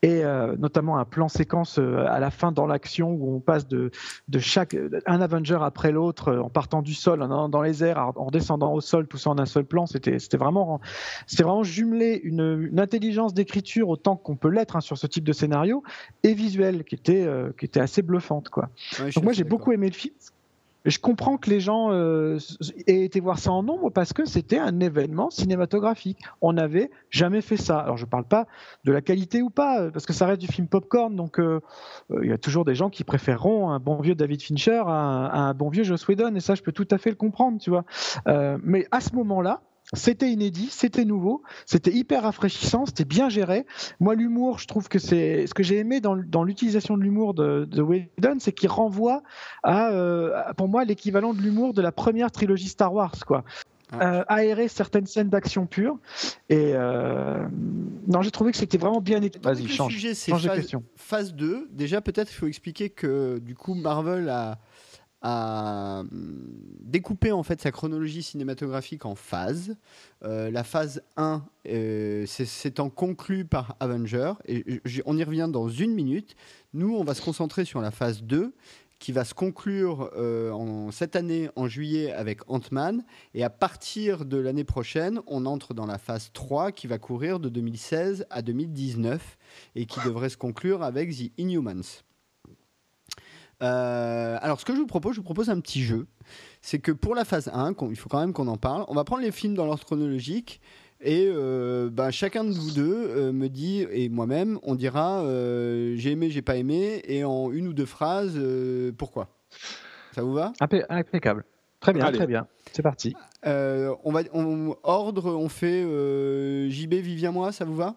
et euh, notamment un plan séquence euh, à la fin dans l'action où on passe de, de chaque un Avenger après l'autre en partant du sol, en dans les airs, en redescendant au sol, tout ça en un seul plan. C'était vraiment vraiment jumelé une, une intelligence d'écriture autant qu'on peut l'être hein, sur ce type de scénario et visuel qui était qui était assez bluffante quoi. Donc moi j'ai beaucoup aimé le film je comprends que les gens euh, aient été voir ça en nombre parce que c'était un événement cinématographique. On n'avait jamais fait ça. Alors je ne parle pas de la qualité ou pas, parce que ça reste du film popcorn, donc euh, euh, il y a toujours des gens qui préféreront un bon vieux David Fincher à un, bon vieux Joss Whedon, et ça je peux tout à fait le comprendre, tu vois. mais à ce moment-là, c'était inédit, c'était nouveau, c'était hyper rafraîchissant, c'était bien géré. Moi, l'humour, je trouve que c'est ce que j'ai aimé dans, l'utilisation de l'humour de, de Whedon, c'est qu'il renvoie à, euh, pour moi, l'équivalent de l'humour de la première trilogie Star Wars, quoi. Euh, aérer certaines scènes d'action pure. Et euh, non, j'ai trouvé que c'était vraiment bien écrit. Vas-y, change. Le sujet, c'est phase, phase 2. Déjà, peut-être il faut expliquer que du coup, Marvel a a hum, découpé en fait sa chronologie cinématographique en phases. Euh, la phase 1 euh, s'étant conclue par Avenger, et on y revient dans une minute. Nous, on va se concentrer sur la phase 2 qui va se conclure euh, en, cette année en juillet avec Ant-Man. Et à partir de l'année prochaine, on entre dans la phase 3 qui va courir de 2016 à 2019 et qui devrait se conclure avec The Inhumans. Euh, alors, ce que je vous propose, je vous propose un petit jeu. C'est que pour la phase 1, il faut quand même qu'on en parle, on va prendre les films dans l'ordre chronologique. Et euh, bah, chacun de vous deux euh, me dit, et moi-même, on dira j'ai aimé, j'ai pas aimé, et en une ou deux phrases, pourquoi. Ça vous va? Impeccable. Très bien, très bien. C'est parti. on va, on, ordre, on fait JB, Vivien, moi, ça vous va?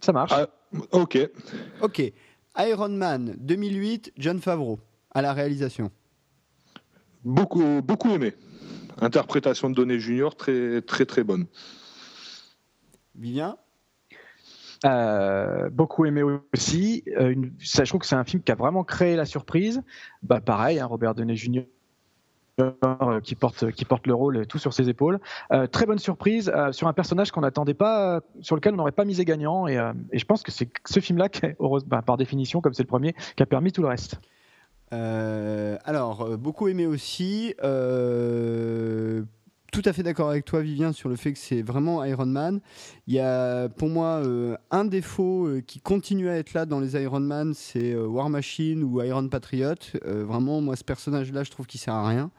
Ça marche. Ah, ok. Ok. Iron Man 2008, John Favreau à la réalisation. Beaucoup, beaucoup aimé. Interprétation de Donné Junior très, très, très bonne. Vivien? Beaucoup aimé aussi. ça, je trouve que c'est un film qui a vraiment créé la surprise. Bah, pareil, hein, Robert Downey Jr. qui porte, qui porte le rôle tout sur ses épaules. très bonne surprise sur un personnage qu'on n'attendait pas, sur lequel on n'aurait pas misé gagnant. Et, je pense que c'est ce film-là, bah, par définition, comme c'est le premier, qui a permis tout le reste. Euh, alors, euh, beaucoup aimé aussi. Euh, tout à fait d'accord avec toi, Vivien, sur le fait que c'est vraiment Iron Man. Il y a pour moi un défaut qui continue à être là dans les Iron Man, c'est War Machine ou Iron Patriot. vraiment, moi, ce personnage-là, je trouve qu'il sert à rien.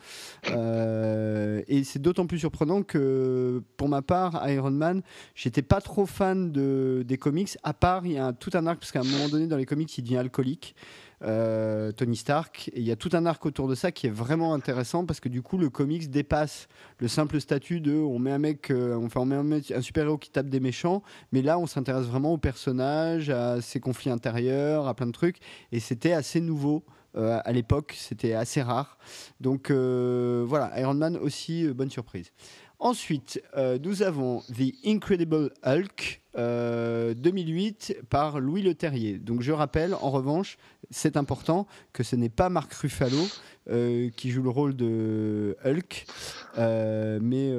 et c'est d'autant plus surprenant que, pour ma part, Iron Man, j'étais pas trop fan de, des comics, à part, il y a tout un arc, parce qu'à un moment donné, dans les comics, il devient alcoolique. Euh, Tony Stark. Et il y a tout un arc autour de ça qui est vraiment intéressant parce que du coup, le comics dépasse le simple statut de on met un mec, euh, on met un, super-héros qui tape des méchants, mais là, on s'intéresse vraiment au personnage, à ses conflits intérieurs, à plein de trucs. Et c'était assez nouveau. Euh, à l'époque, c'était assez rare. Donc voilà, Iron Man aussi, bonne surprise. Ensuite, nous avons The Incredible Hulk, 2008 euh, par Louis Leterrier. Donc je rappelle, en revanche, c'est important que ce n'est pas Marc Ruffalo euh, qui joue le rôle de Hulk, euh, mais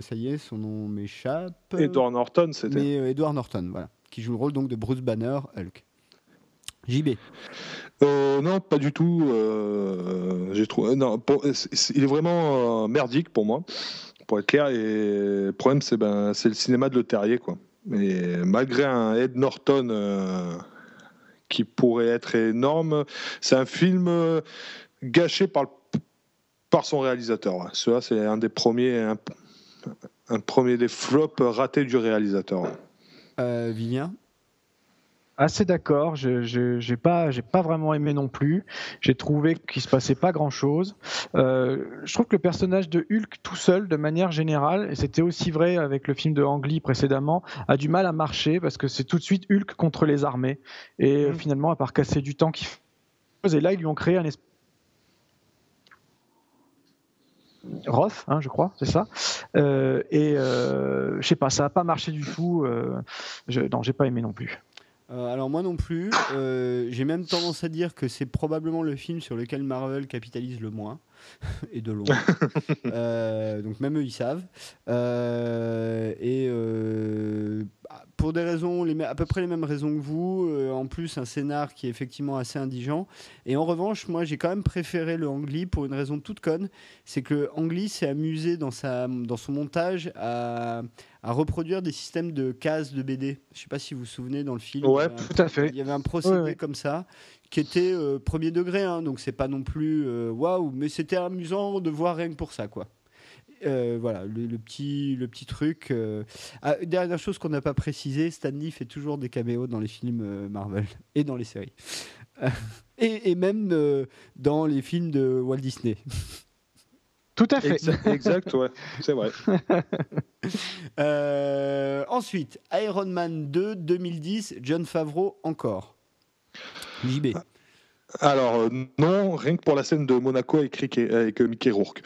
ça y est, son nom m'échappe. Edward Norton, c'était. Mais Edward Norton, voilà, qui joue le rôle donc de Bruce Banner, Hulk. JB. non, pas du tout. J'ai trouvé. Non, il est vraiment merdique pour moi, pour être clair. Et le problème, c'est ben, le cinéma de Le Terrier, quoi. Malgré un Ed Norton euh, qui pourrait être énorme, c'est un film euh, gâché par, par son réalisateur. Cela, c'est un des premiers, un, premier des flops ratés du réalisateur. Euh, Vivien? Assez d'accord. Je n'ai pas, pas vraiment aimé non plus. J'ai trouvé qu'il se passait pas grand chose. Euh, je trouve que le personnage de Hulk tout seul, de manière générale, et c'était aussi vrai avec le film de Ang Lee précédemment, a du mal à marcher parce que c'est tout de suite Hulk contre les armées. Et mmh. finalement, à part casser du temps qu'il et là, ils lui ont créé un espèce Roth, hein, je crois, c'est ça. Euh, et euh, je sais pas, ça n'a pas marché du tout. Euh, je, non, j'ai pas aimé non plus. Euh, alors moi non plus. Euh, j'ai même tendance à dire que c'est probablement le film sur lequel Marvel capitalise le moins et de loin. Euh, donc même eux ils savent. et pour des raisons, les, à peu près les mêmes raisons que vous. en plus un scénar qui est effectivement assez indigent. Et en revanche, moi j'ai quand même préféré le Angli pour une raison toute conne, c'est que Angli s'est amusé dans sa dans son montage à à reproduire des systèmes de cases de BD. Je ne sais pas si vous vous souvenez dans le film. Ouais, tout à fait. Il y avait un procédé comme ça qui était euh, premier degré, hein, donc c'est pas non plus euh, waouh, mais c'était amusant de voir rien que pour ça, quoi. Euh, voilà, le, petit, le petit truc. Ah, dernière chose qu'on n'a pas précisé, Stanley fait toujours des caméos dans les films Marvel et dans les séries. et, et, même dans les films de Walt Disney. Tout à fait. Exact, ouais, c'est vrai. Euh, ensuite, Iron Man 2 2010, John Favreau encore. JB. Alors, euh, non, rien que pour la scène de Monaco avec, avec Mickey Rourke.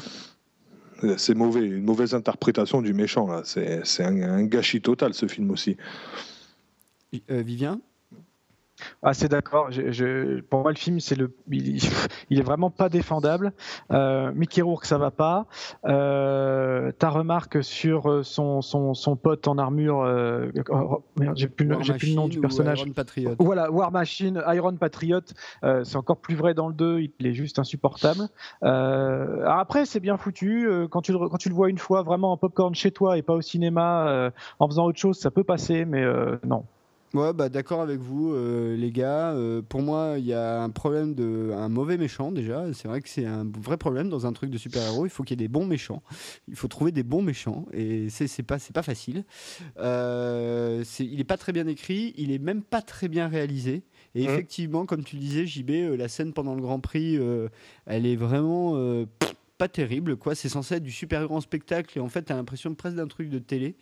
C'est mauvais, une mauvaise interprétation du méchant, là. C'est un, gâchis total, ce film aussi. Euh, Vivien? Ah, c'est d'accord. pour moi, le film, c'est le, il, est vraiment pas défendable. Euh, Mickey Rourke, ça va pas. Euh, ta remarque sur euh, son, son, son pote en armure, euh, oh, oh, j'ai plus, le, plus le nom du personnage. Voilà, War Machine, Iron Patriot. c'est encore plus vrai dans le 2. Il est juste insupportable. après, c'est bien foutu. Quand tu, le, quand tu le vois une fois vraiment en popcorn chez toi et pas au cinéma, en faisant autre chose, ça peut passer, mais non. Ouais, bah, d'accord avec vous, euh, les gars. Euh, pour moi, il y a un problème de un mauvais méchant déjà. C'est vrai que c'est un vrai problème dans un truc de super-héros. Il faut qu'il y ait des bons méchants. Il faut trouver des bons méchants et c'est pas c'est pas facile. Euh, il est pas très bien écrit. Il est même pas très bien réalisé. Et mmh. effectivement, comme tu disais, JB, la scène pendant le Grand Prix, elle est vraiment pas terrible. quoi. C'est censé être du super grand spectacle et en fait, tu as l'impression presque d'un truc de télé.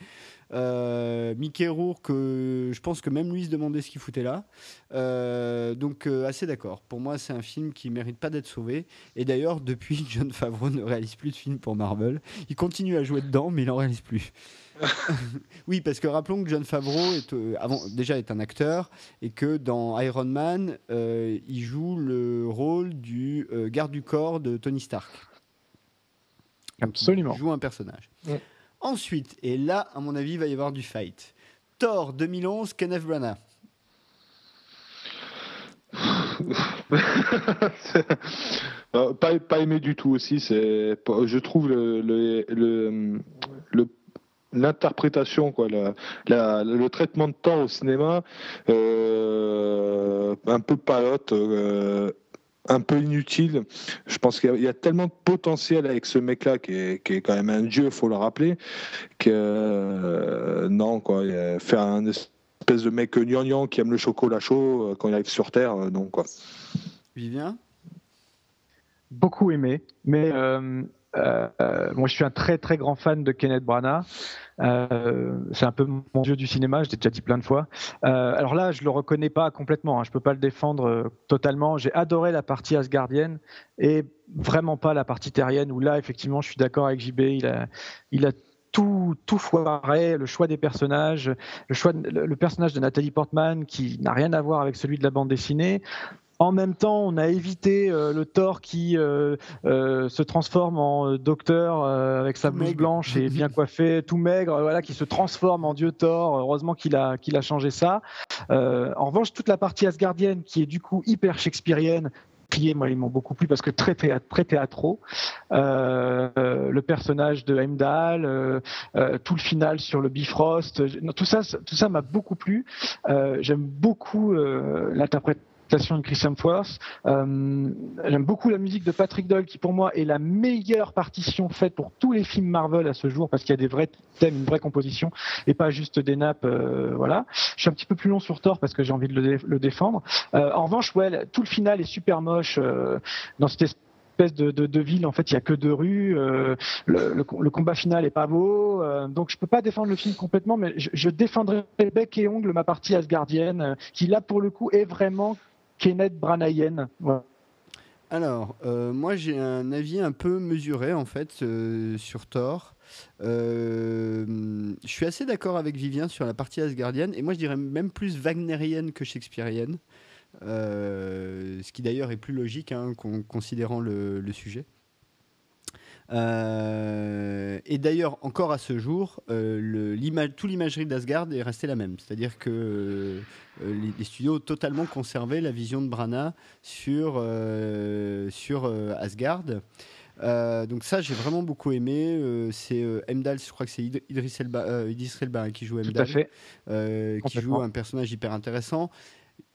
Euh, Mickey Rourke, je pense que même lui se demandait ce qu'il foutait là. Euh, donc euh, assez d'accord. Pour moi, c'est un film qui mérite pas d'être sauvé. Et d'ailleurs, depuis, John Favreau ne réalise plus de films pour Marvel. Il continue à jouer dedans, mais il en réalise plus. oui, parce que rappelons que John Favreau est, euh, avant, déjà est un acteur et que dans Iron Man, euh, il joue le rôle du euh, garde du corps de Tony Stark. Absolument. Il joue un personnage. Ensuite, et là, à mon avis, il va y avoir du fight. Thor 2011, Kenneth Branagh. pas, pas, aimé du tout aussi. C'est, je trouve le, l'interprétation, quoi, le traitement de temps au cinéma, euh, un peu palote. Euh, un peu inutile. Je pense qu'il y, a tellement de potentiel avec ce mec-là qui est, qui est, quand même un dieu, faut le rappeler, que euh, non, quoi, faire un espèce de mec gnangnan qui aime le chocolat chaud quand il arrive sur Terre, non, quoi. Vivien? Beaucoup aimé, mais euh, moi, je suis un très très grand fan de Kenneth Branagh. Euh, c'est un peu mon dieu du cinéma, je l'ai déjà dit plein de fois. Euh, alors là, je le reconnais pas complètement, hein, je peux pas le défendre totalement. J'ai adoré la partie asgardienne et vraiment pas la partie terrienne où là, effectivement, je suis d'accord avec JB, il a, il a tout, tout foiré, le choix des personnages, le choix, le personnage de Nathalie Portman qui n'a rien à voir avec celui de la bande dessinée. En même temps, on a évité euh, le Thor qui euh, euh, se transforme en docteur avec sa blouse blanche et bien coiffé, tout maigre, voilà, qui se transforme en dieu Thor. Heureusement qu'il a, qu'il a changé ça. en revanche, toute la partie asgardienne, qui est du coup hyper shakespearienne, moi, ils m'ont beaucoup plu parce que très, théâtre, très théâtraux. le personnage de Heimdall, tout le final sur le Bifrost, tout ça, tout ça m'a beaucoup plu. J'aime beaucoup l'interprétation de Chris Hemsworth. Euh, J'aime beaucoup la musique de Patrick Doyle, qui pour moi est la meilleure partition faite pour tous les films Marvel à ce jour, parce qu'il y a des vrais thèmes, une vraie composition, et pas juste des nappes. Euh, voilà. Je suis un petit peu plus long sur Thor parce que j'ai envie de le, défendre. Euh, en revanche, ouais, tout le final est super moche euh, dans cette espèce de, ville. En fait, il y a que deux rues. Le, combat final est pas beau, donc je peux pas défendre le film complètement, mais je, je défendrai bec et ongle ma partie asgardienne, qui là pour le coup est vraiment Kenneth Branagh. Alors, euh, moi j'ai un avis un peu mesuré en fait euh, sur Thor. Euh, je suis assez d'accord avec Vivien sur la partie asgardienne et moi je dirais même plus wagnerienne que shakespearienne. ce qui d'ailleurs est plus logique hein, considérant le, sujet. Et d'ailleurs, encore à ce jour, euh, tout l'imagerie d'Asgard est restée la même. C'est-à-dire que euh, les, studios ont totalement conservé la vision de Brana sur, euh, sur euh, Asgard. donc ça, j'ai vraiment beaucoup aimé. c'est Emdal, je crois que c'est Idris Elba, Idris Elba qui joue Emdal, qui joue un personnage hyper intéressant.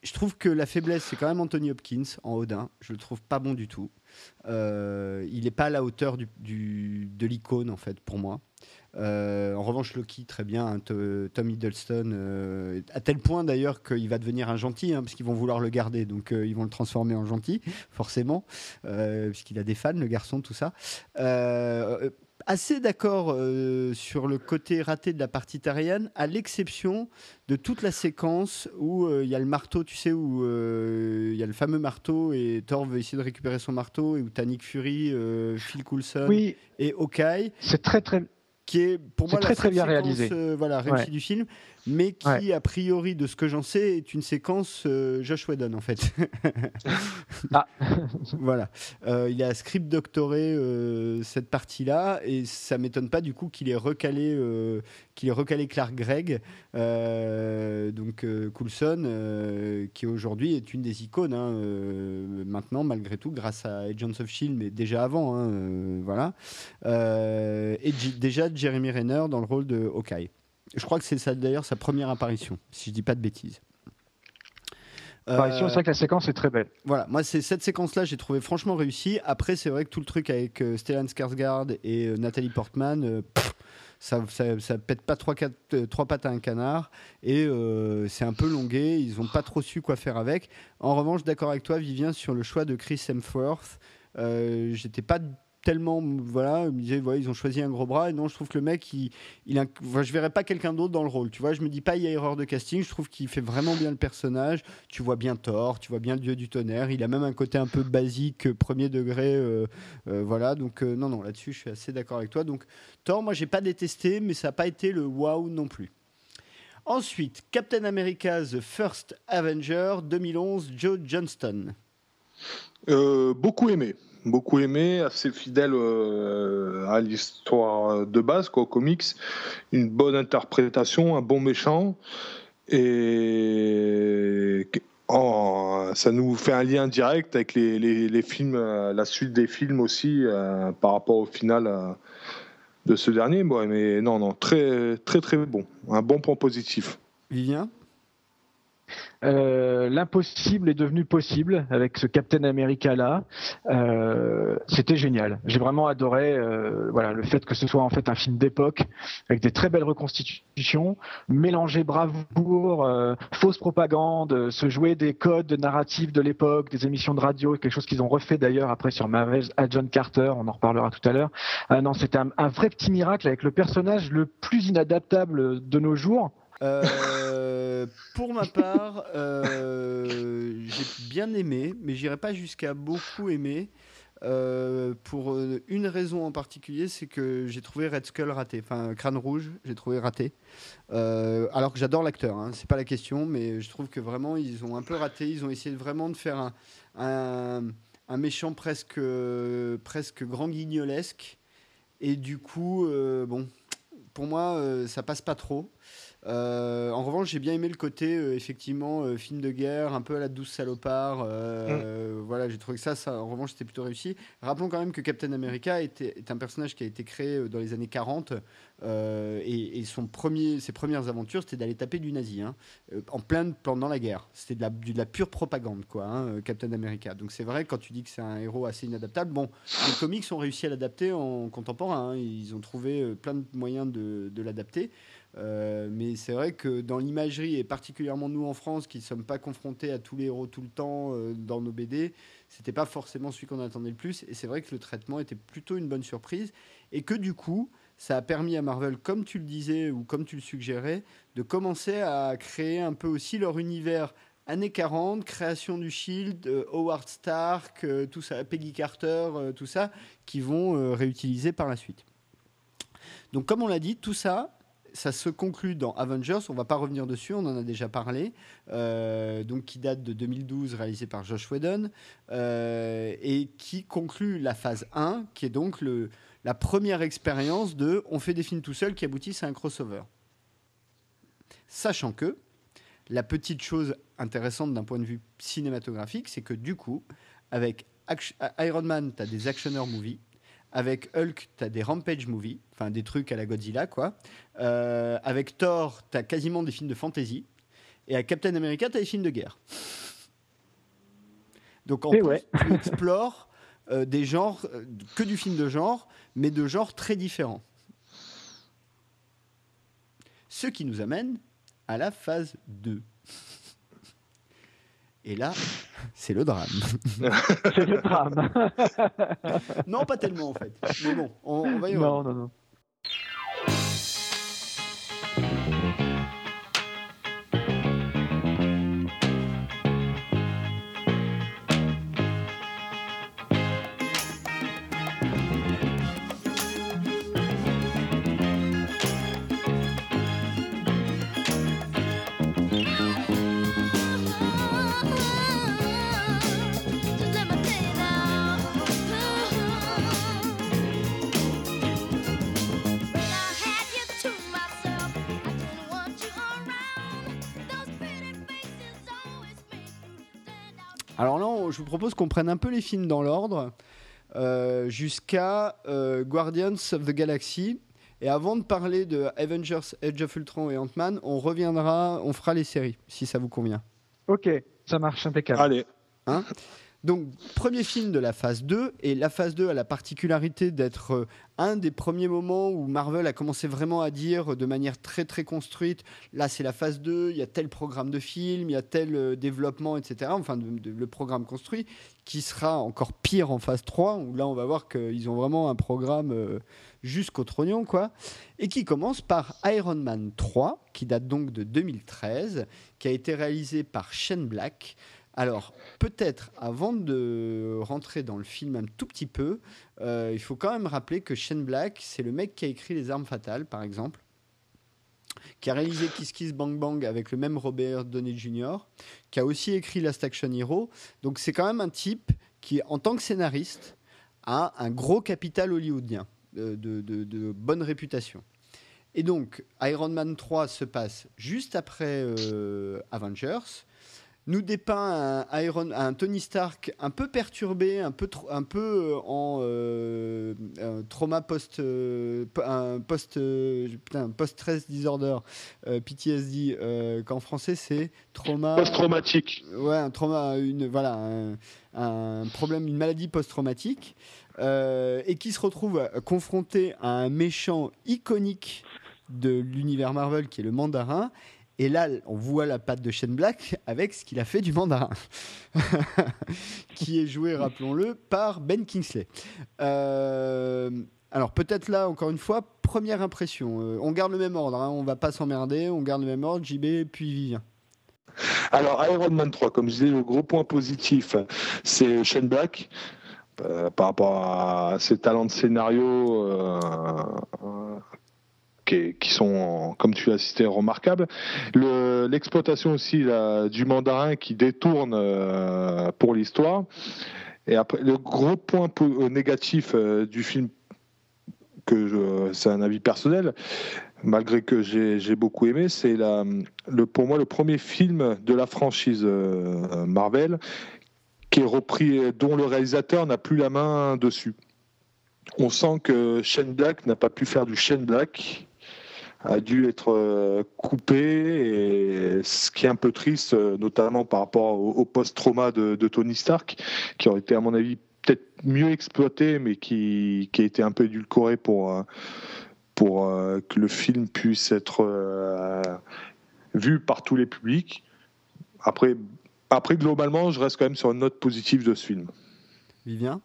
Je trouve que la faiblesse, c'est quand même Anthony Hopkins en Odin. Je le trouve pas bon du tout. il n'est pas à la hauteur de l'icône en fait pour moi. Euh, en revanche, Loki, très bien, hein, Tom Hiddleston, euh, à tel point d'ailleurs qu'il va devenir un gentil, hein, parce qu'ils vont vouloir le garder, donc euh, ils vont le transformer en gentil, forcément, puisqu'il a des fans, le garçon, tout ça. Assez d'accord sur le côté raté de la partie tarienne, à l'exception de toute la séquence où il y a le marteau, tu sais, où il y a le fameux marteau et Thor veut essayer de récupérer son marteau et où t'as Nick Fury, Phil Coulson et Hawkeye. C'est très très qui est pour moi très, la très bien réalisé. Euh, voilà, réussie du film, mais qui, a priori, de ce que j'en sais, est une séquence euh, Josh Whedon, en fait. ah. voilà. Euh, il a script doctoré cette partie-là, et ça m'étonne pas, du coup, qu'il ait recalé, qu'il ait recalé Clark Gregg, donc Coulson, qui aujourd'hui est une des icônes, hein, maintenant, malgré tout, grâce à Agents of Shield, mais déjà avant, hein, voilà. et déjà Jeremy Renner dans le rôle de Hawkeye. Je crois que c'est d'ailleurs sa première apparition, si je dis pas de bêtises. Apparition, c'est vrai que la séquence est très belle. Voilà, moi c'est cette séquence-là, j'ai trouvé franchement réussi. Après, c'est vrai que tout le truc avec euh, Stellan Skarsgård et euh, Nathalie Portman, euh, ça, ça, pète pas trois, quatre, trois pattes à un canard et c'est un peu longué. Ils n'ont pas trop su quoi faire avec. En revanche, d'accord avec toi, Vivien, sur le choix de Chris Hemsworth. J'étais pas tellement voilà ils ont choisi un gros bras et non je trouve que le mec il, il je verrais pas quelqu'un d'autre dans le rôle tu vois je me dis pas il y a erreur de casting je trouve qu'il fait vraiment bien le personnage tu vois bien Thor tu vois bien le dieu du tonnerre il a même un côté un peu basique euh, premier degré euh, euh, voilà donc non non là-dessus je suis assez d'accord avec toi donc Thor moi j'ai pas détesté mais ça n'a pas été le wow non plus Ensuite, Captain America The First Avenger 2011, Joe Johnston. beaucoup aimé beaucoup aimé, assez fidèle euh, à l'histoire de base, quoi, aux comics. Une bonne interprétation, un bon méchant. Et ça nous fait un lien direct avec les, films, euh, la suite des films aussi, euh, par rapport au final de ce dernier. Bon, mais non, non, très, très, très bon. Un bon point positif. Vivien? Euh, l'impossible est devenu possible avec ce Captain America là. Euh, c'était génial. J'ai vraiment adoré euh, voilà le fait que ce soit en fait un film d'époque avec des très belles reconstitutions, mélanger bravoure, fausse propagande, se jouer des codes narratifs de l'époque, des émissions de radio, quelque chose qu'ils ont refait d'ailleurs après sur Marvel à John Carter. On en reparlera tout à l'heure. non, c'était un vrai petit miracle avec le personnage le plus inadaptable de nos jours euh, pour ma part, euh, j'ai bien aimé, mais j'irai pas jusqu'à beaucoup aimer. Euh, pour une raison en particulier, c'est que j'ai trouvé Red Skull raté, enfin Crâne Rouge, j'ai trouvé raté. alors que j'adore l'acteur, hein, c'est pas la question, mais je trouve que vraiment ils ont un peu raté. Ils ont essayé vraiment de faire un, un, méchant presque, presque grand guignolesque, et du coup, bon, pour moi, ça passe pas trop. Euh, en revanche, j'ai bien aimé le côté euh, effectivement euh, film de guerre, un peu à la douce salopard. Mm. Voilà, j'ai trouvé que ça, ça, en revanche, c'était plutôt réussi. Rappelons quand même que Captain America était, est un personnage qui a été créé dans les années 40 et, son premier, ses premières aventures, c'était d'aller taper du nazi, hein, en plein pendant la guerre. C'était de la, de la pure propagande, quoi, hein, Captain America. Donc c'est vrai quand tu dis que c'est un héros assez inadaptable. Bon, les comics ont réussi à l'adapter en contemporain. Hein. ils ont trouvé plein de moyens de, de l'adapter. Euh, mais c'est vrai que dans l'imagerie, et particulièrement nous en France, qui ne sommes pas confrontés à tous les héros tout le temps euh, dans nos BD, c'était pas forcément celui qu'on attendait le plus. Et c'est vrai que le traitement était plutôt une bonne surprise. Et que du coup, ça a permis à Marvel, comme tu le disais ou comme tu le suggérais, de commencer à créer un peu aussi leur univers années 40, création du Shield, euh, Howard Stark, tout ça, Peggy Carter, tout ça, qui vont réutiliser par la suite. Donc comme on l'a dit, tout ça, ça se conclut dans Avengers, on va pas revenir dessus, on en a déjà parlé, euh, donc qui date de 2012, réalisé par Josh Whedon, euh, et qui conclut la phase 1, qui est donc la première expérience de on fait des films tout seul qui aboutissent à un crossover. Sachant que, la petite chose intéressante d'un point de vue cinématographique, c'est que du coup, avec Iron Man, tu as des actionneurs movies, avec Hulk, tu as des rampage movies, enfin des trucs à la Godzilla, quoi. Euh, avec Thor, tu as quasiment des films de fantasy. Et à Captain America, tu as des films de guerre. Donc en plus, tu explores euh, des genres, euh, que du film de genre, mais de genres très différents. Ce qui nous amène à la phase 2. Et là, c'est le drame. c'est le drame. non, pas tellement en fait. Mais bon, on, on va y voir. Non, non, non. Je vous propose qu'on prenne un peu les films dans l'ordre euh, jusqu'à euh, Guardians of the Galaxy. Et avant de parler de Avengers, Age of Ultron et Ant-Man, on reviendra, on fera les séries, si ça vous convient. Ok, ça marche impeccable. Allez. Hein? Donc, premier film de la phase 2, et la phase 2 a la particularité d'être euh, un des premiers moments où Marvel a commencé vraiment à dire de manière très très construite, là c'est la phase 2, il y a tel programme de film, il y a tel euh, développement, etc. Enfin, le programme construit, qui sera encore pire en phase 3, où là on va voir qu'ils ont vraiment un programme euh, jusqu'au trognon, quoi. Et qui commence par Iron Man 3, qui date donc de 2013, qui a été réalisé par Shane Black. Alors, peut-être avant de rentrer dans le film un tout petit peu, euh, il faut quand même rappeler que Shane Black, c'est le mec qui a écrit Les Armes Fatales, par exemple, qui a réalisé Kiss Kiss Bang Bang avec le même Robert Downey Jr., qui a aussi écrit Last Action Hero. Donc, c'est quand même un type qui, en tant que scénariste, a un gros capital hollywoodien, de, de, bonne réputation. Et donc, Iron Man 3 se passe juste après euh, Avengers nous dépeint un, Iron, un Tony Stark un peu perturbé, un peu, un peu euh, en euh, trauma post, euh, un post, putain, post stress disorder, PTSD, qu'en français c'est trauma post-traumatique. Ouais, un trauma, une voilà, un, problème, une maladie post-traumatique, et qui se retrouve confronté à un méchant iconique de l'univers Marvel qui est le Mandarin et là, on voit la patte de Shane Black avec ce qu'il a fait du mandarin, qui est joué, rappelons-le, par Ben Kingsley. Euh, alors peut-être là, encore une fois, première impression. Euh, on garde le même ordre, hein, on va pas s'emmerder, on garde le même ordre, JB puis Vivien. Alors Iron Man 3, comme je disais, le gros point positif, c'est Shane Black. Euh, par rapport à ses talents de scénario, qui, sont, comme tu as cité, remarquables. L'exploitation aussi du mandarin qui détourne euh, pour l'histoire. Et après, le gros point euh, négatif euh, du film, que c'est un avis personnel, malgré que j'ai beaucoup aimé, c'est le, pour moi le premier film de la franchise Marvel qui est repris, dont le réalisateur n'a plus la main dessus. On sent que Shane Black n'a pas pu faire du Shane Black a dû être euh, coupé, et ce qui est un peu triste, euh, notamment par rapport au, post-trauma de, Tony Stark, qui aurait été, à mon avis, peut-être mieux exploité, mais qui, qui, a été un peu édulcoré pour, euh, pour que le film puisse être vu par tous les publics. Après, après, globalement, je reste quand même sur une note positive de ce film. Vivien?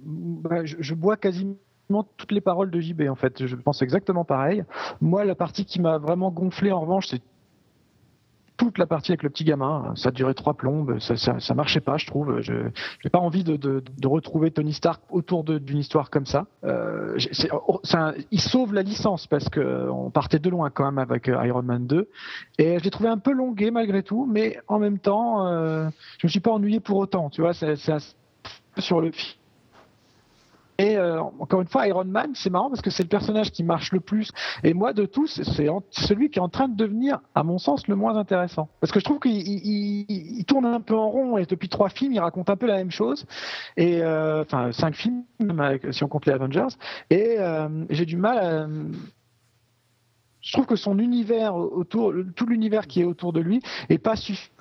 Bah, je, je, bois quasiment toutes les paroles de JB en fait. Je pense exactement pareil. Moi, la partie qui m'a vraiment gonflé en revanche, c'est toute la partie avec le petit gamin. Ça durait trois plombes, ça, marchait pas, je trouve. Je n'ai pas envie de, retrouver Tony Stark autour d'une histoire comme ça. Euh, oh, il sauve la licence parce que on partait de loin quand même avec euh, Iron Man 2. Et je l'ai trouvé un peu longué malgré tout, mais en même temps, euh, je me suis pas ennuyé pour autant. Tu vois, c'est sur le et euh, encore une fois, Iron Man, c'est marrant parce que c'est le personnage qui marche le plus. Et moi, de tous, c'est celui qui est en train de devenir, à mon sens, le moins intéressant. Parce que je trouve qu'il tourne un peu en rond et depuis trois films, il raconte un peu la même chose. Et euh, enfin, cinq films, si on compte les Avengers. Et euh, j'ai du mal à je trouve que son univers autour, tout l'univers qui est autour de lui est pas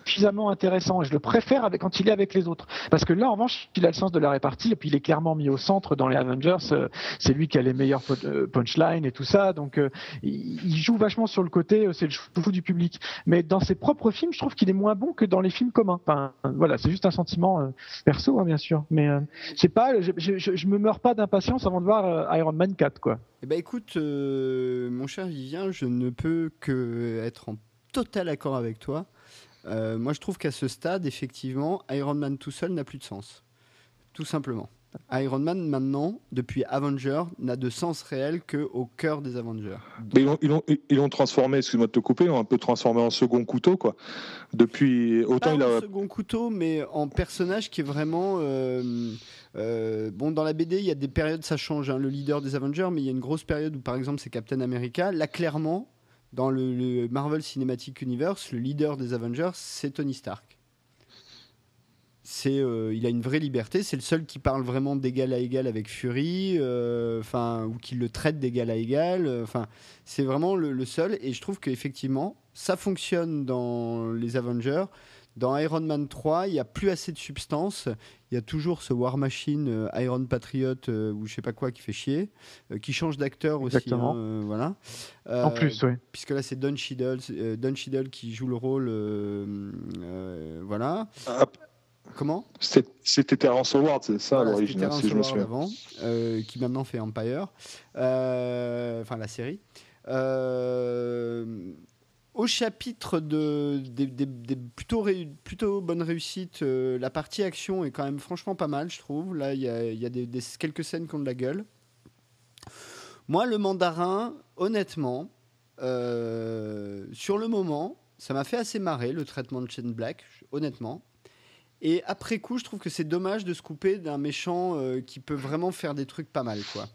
suffisamment intéressant. Et je le préfère avec, quand il est avec les autres. Parce que là, en revanche, il a le sens de la répartie et puis il est clairement mis au centre dans les Avengers. Euh, c'est lui qui a les meilleurs euh, punchlines et tout ça. Donc, euh, il joue vachement sur le côté, c'est le chouchou du public. Mais dans ses propres films, je trouve qu'il est moins bon que dans les films communs. Voilà, c'est juste un sentiment perso, hein, bien sûr. Mais c'est pas, je, je, je, me meurs pas d'impatience avant de voir Iron Man 4, quoi. Eh ben écoute, mon cher Vivien, je ne peux que être en total accord avec toi. Euh, moi, je trouve qu'à ce stade, effectivement, Iron Man tout seul n'a plus de sens. Tout simplement. Iron Man, maintenant, depuis Avenger, n'a de sens réel qu'au cœur des Avengers. Mais ils l'ont transformé, excuse-moi de te couper, ils l'ont un peu transformé en second couteau, quoi. Depuis. Autant il a. second couteau, mais en personnage qui est vraiment. Euh, euh, bon, dans la BD, il y a des périodes, ça change. Hein, le leader des Avengers, mais il y a une grosse période où, par exemple, c'est Captain America. Là, clairement, dans le, Marvel Cinematic Universe, le leader des Avengers, c'est Tony Stark. C'est, euh, il a une vraie liberté. C'est le seul qui parle vraiment d'égal à égal avec Fury, euh, enfin, ou qui le traite d'égal à égal. Enfin, c'est vraiment le, le, seul. Et je trouve qu'effectivement, ça fonctionne dans les Avengers Dans Iron Man 3, il n'y a plus assez de substance. Il y a toujours ce War Machine, euh, Iron Patriot euh, ou je sais pas quoi qui fait chier, euh, qui change d'acteur aussi. Exactement. hein, voilà. En plus, oui. Puisque là, c'est Don Cheadle, euh, Don Cheadle qui joue le rôle. euh, euh, voilà. Ah, Comment? C'était Terrence Howard, c'est ça Voilà, Terrence si je me souviens. avant, euh, qui maintenant fait Empire, Euh, enfin la série. Euh, au chapitre de, des, plutôt, ré- plutôt bonnes réussites, euh, la partie action est quand même franchement pas mal, je trouve. Là, il y a, quelques scènes qui ont de la gueule. Moi, le mandarin, honnêtement, euh, sur le moment, ça m'a fait assez marrer le traitement de Shane Black, honnêtement. Et après coup, je trouve que c'est dommage de se couper d'un méchant euh, qui peut vraiment faire des trucs pas mal, quoi.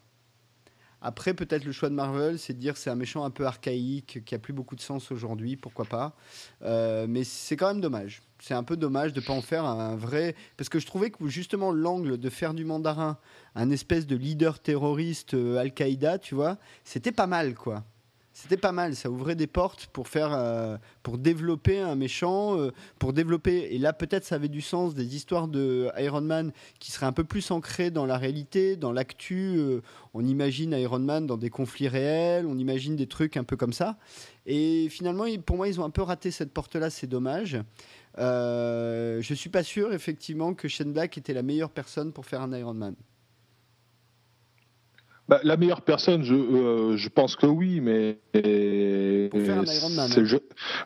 Après, peut-être le choix de Marvel, c'est de dire c'est un méchant un peu archaïque, qui a plus beaucoup de sens aujourd'hui, pourquoi pas. Euh, mais c'est quand même dommage. C'est un peu dommage de pas en faire un vrai. Parce que je trouvais que justement l'angle de faire du mandarin un espèce de leader terroriste euh, Al-Qaïda, tu vois, c'était pas mal, quoi. C'était pas mal, ça ouvrait des portes pour faire, euh, pour développer un méchant, euh, pour développer. Et là, peut-être, ça avait du sens des histoires de Iron Man qui seraient un peu plus ancrées dans la réalité, dans l'actu. euh, on imagine Iron Man dans des conflits réels, on imagine des trucs un peu comme ça. Et finalement, pour moi, ils ont un peu raté cette porte-là. C'est dommage. Je suis pas sûr, effectivement, que Shane Black était la meilleure personne pour faire un Iron Man. Bah, la meilleure personne, je, euh, je pense que oui, mais. Pour faire un Iron Man, c'est le hein.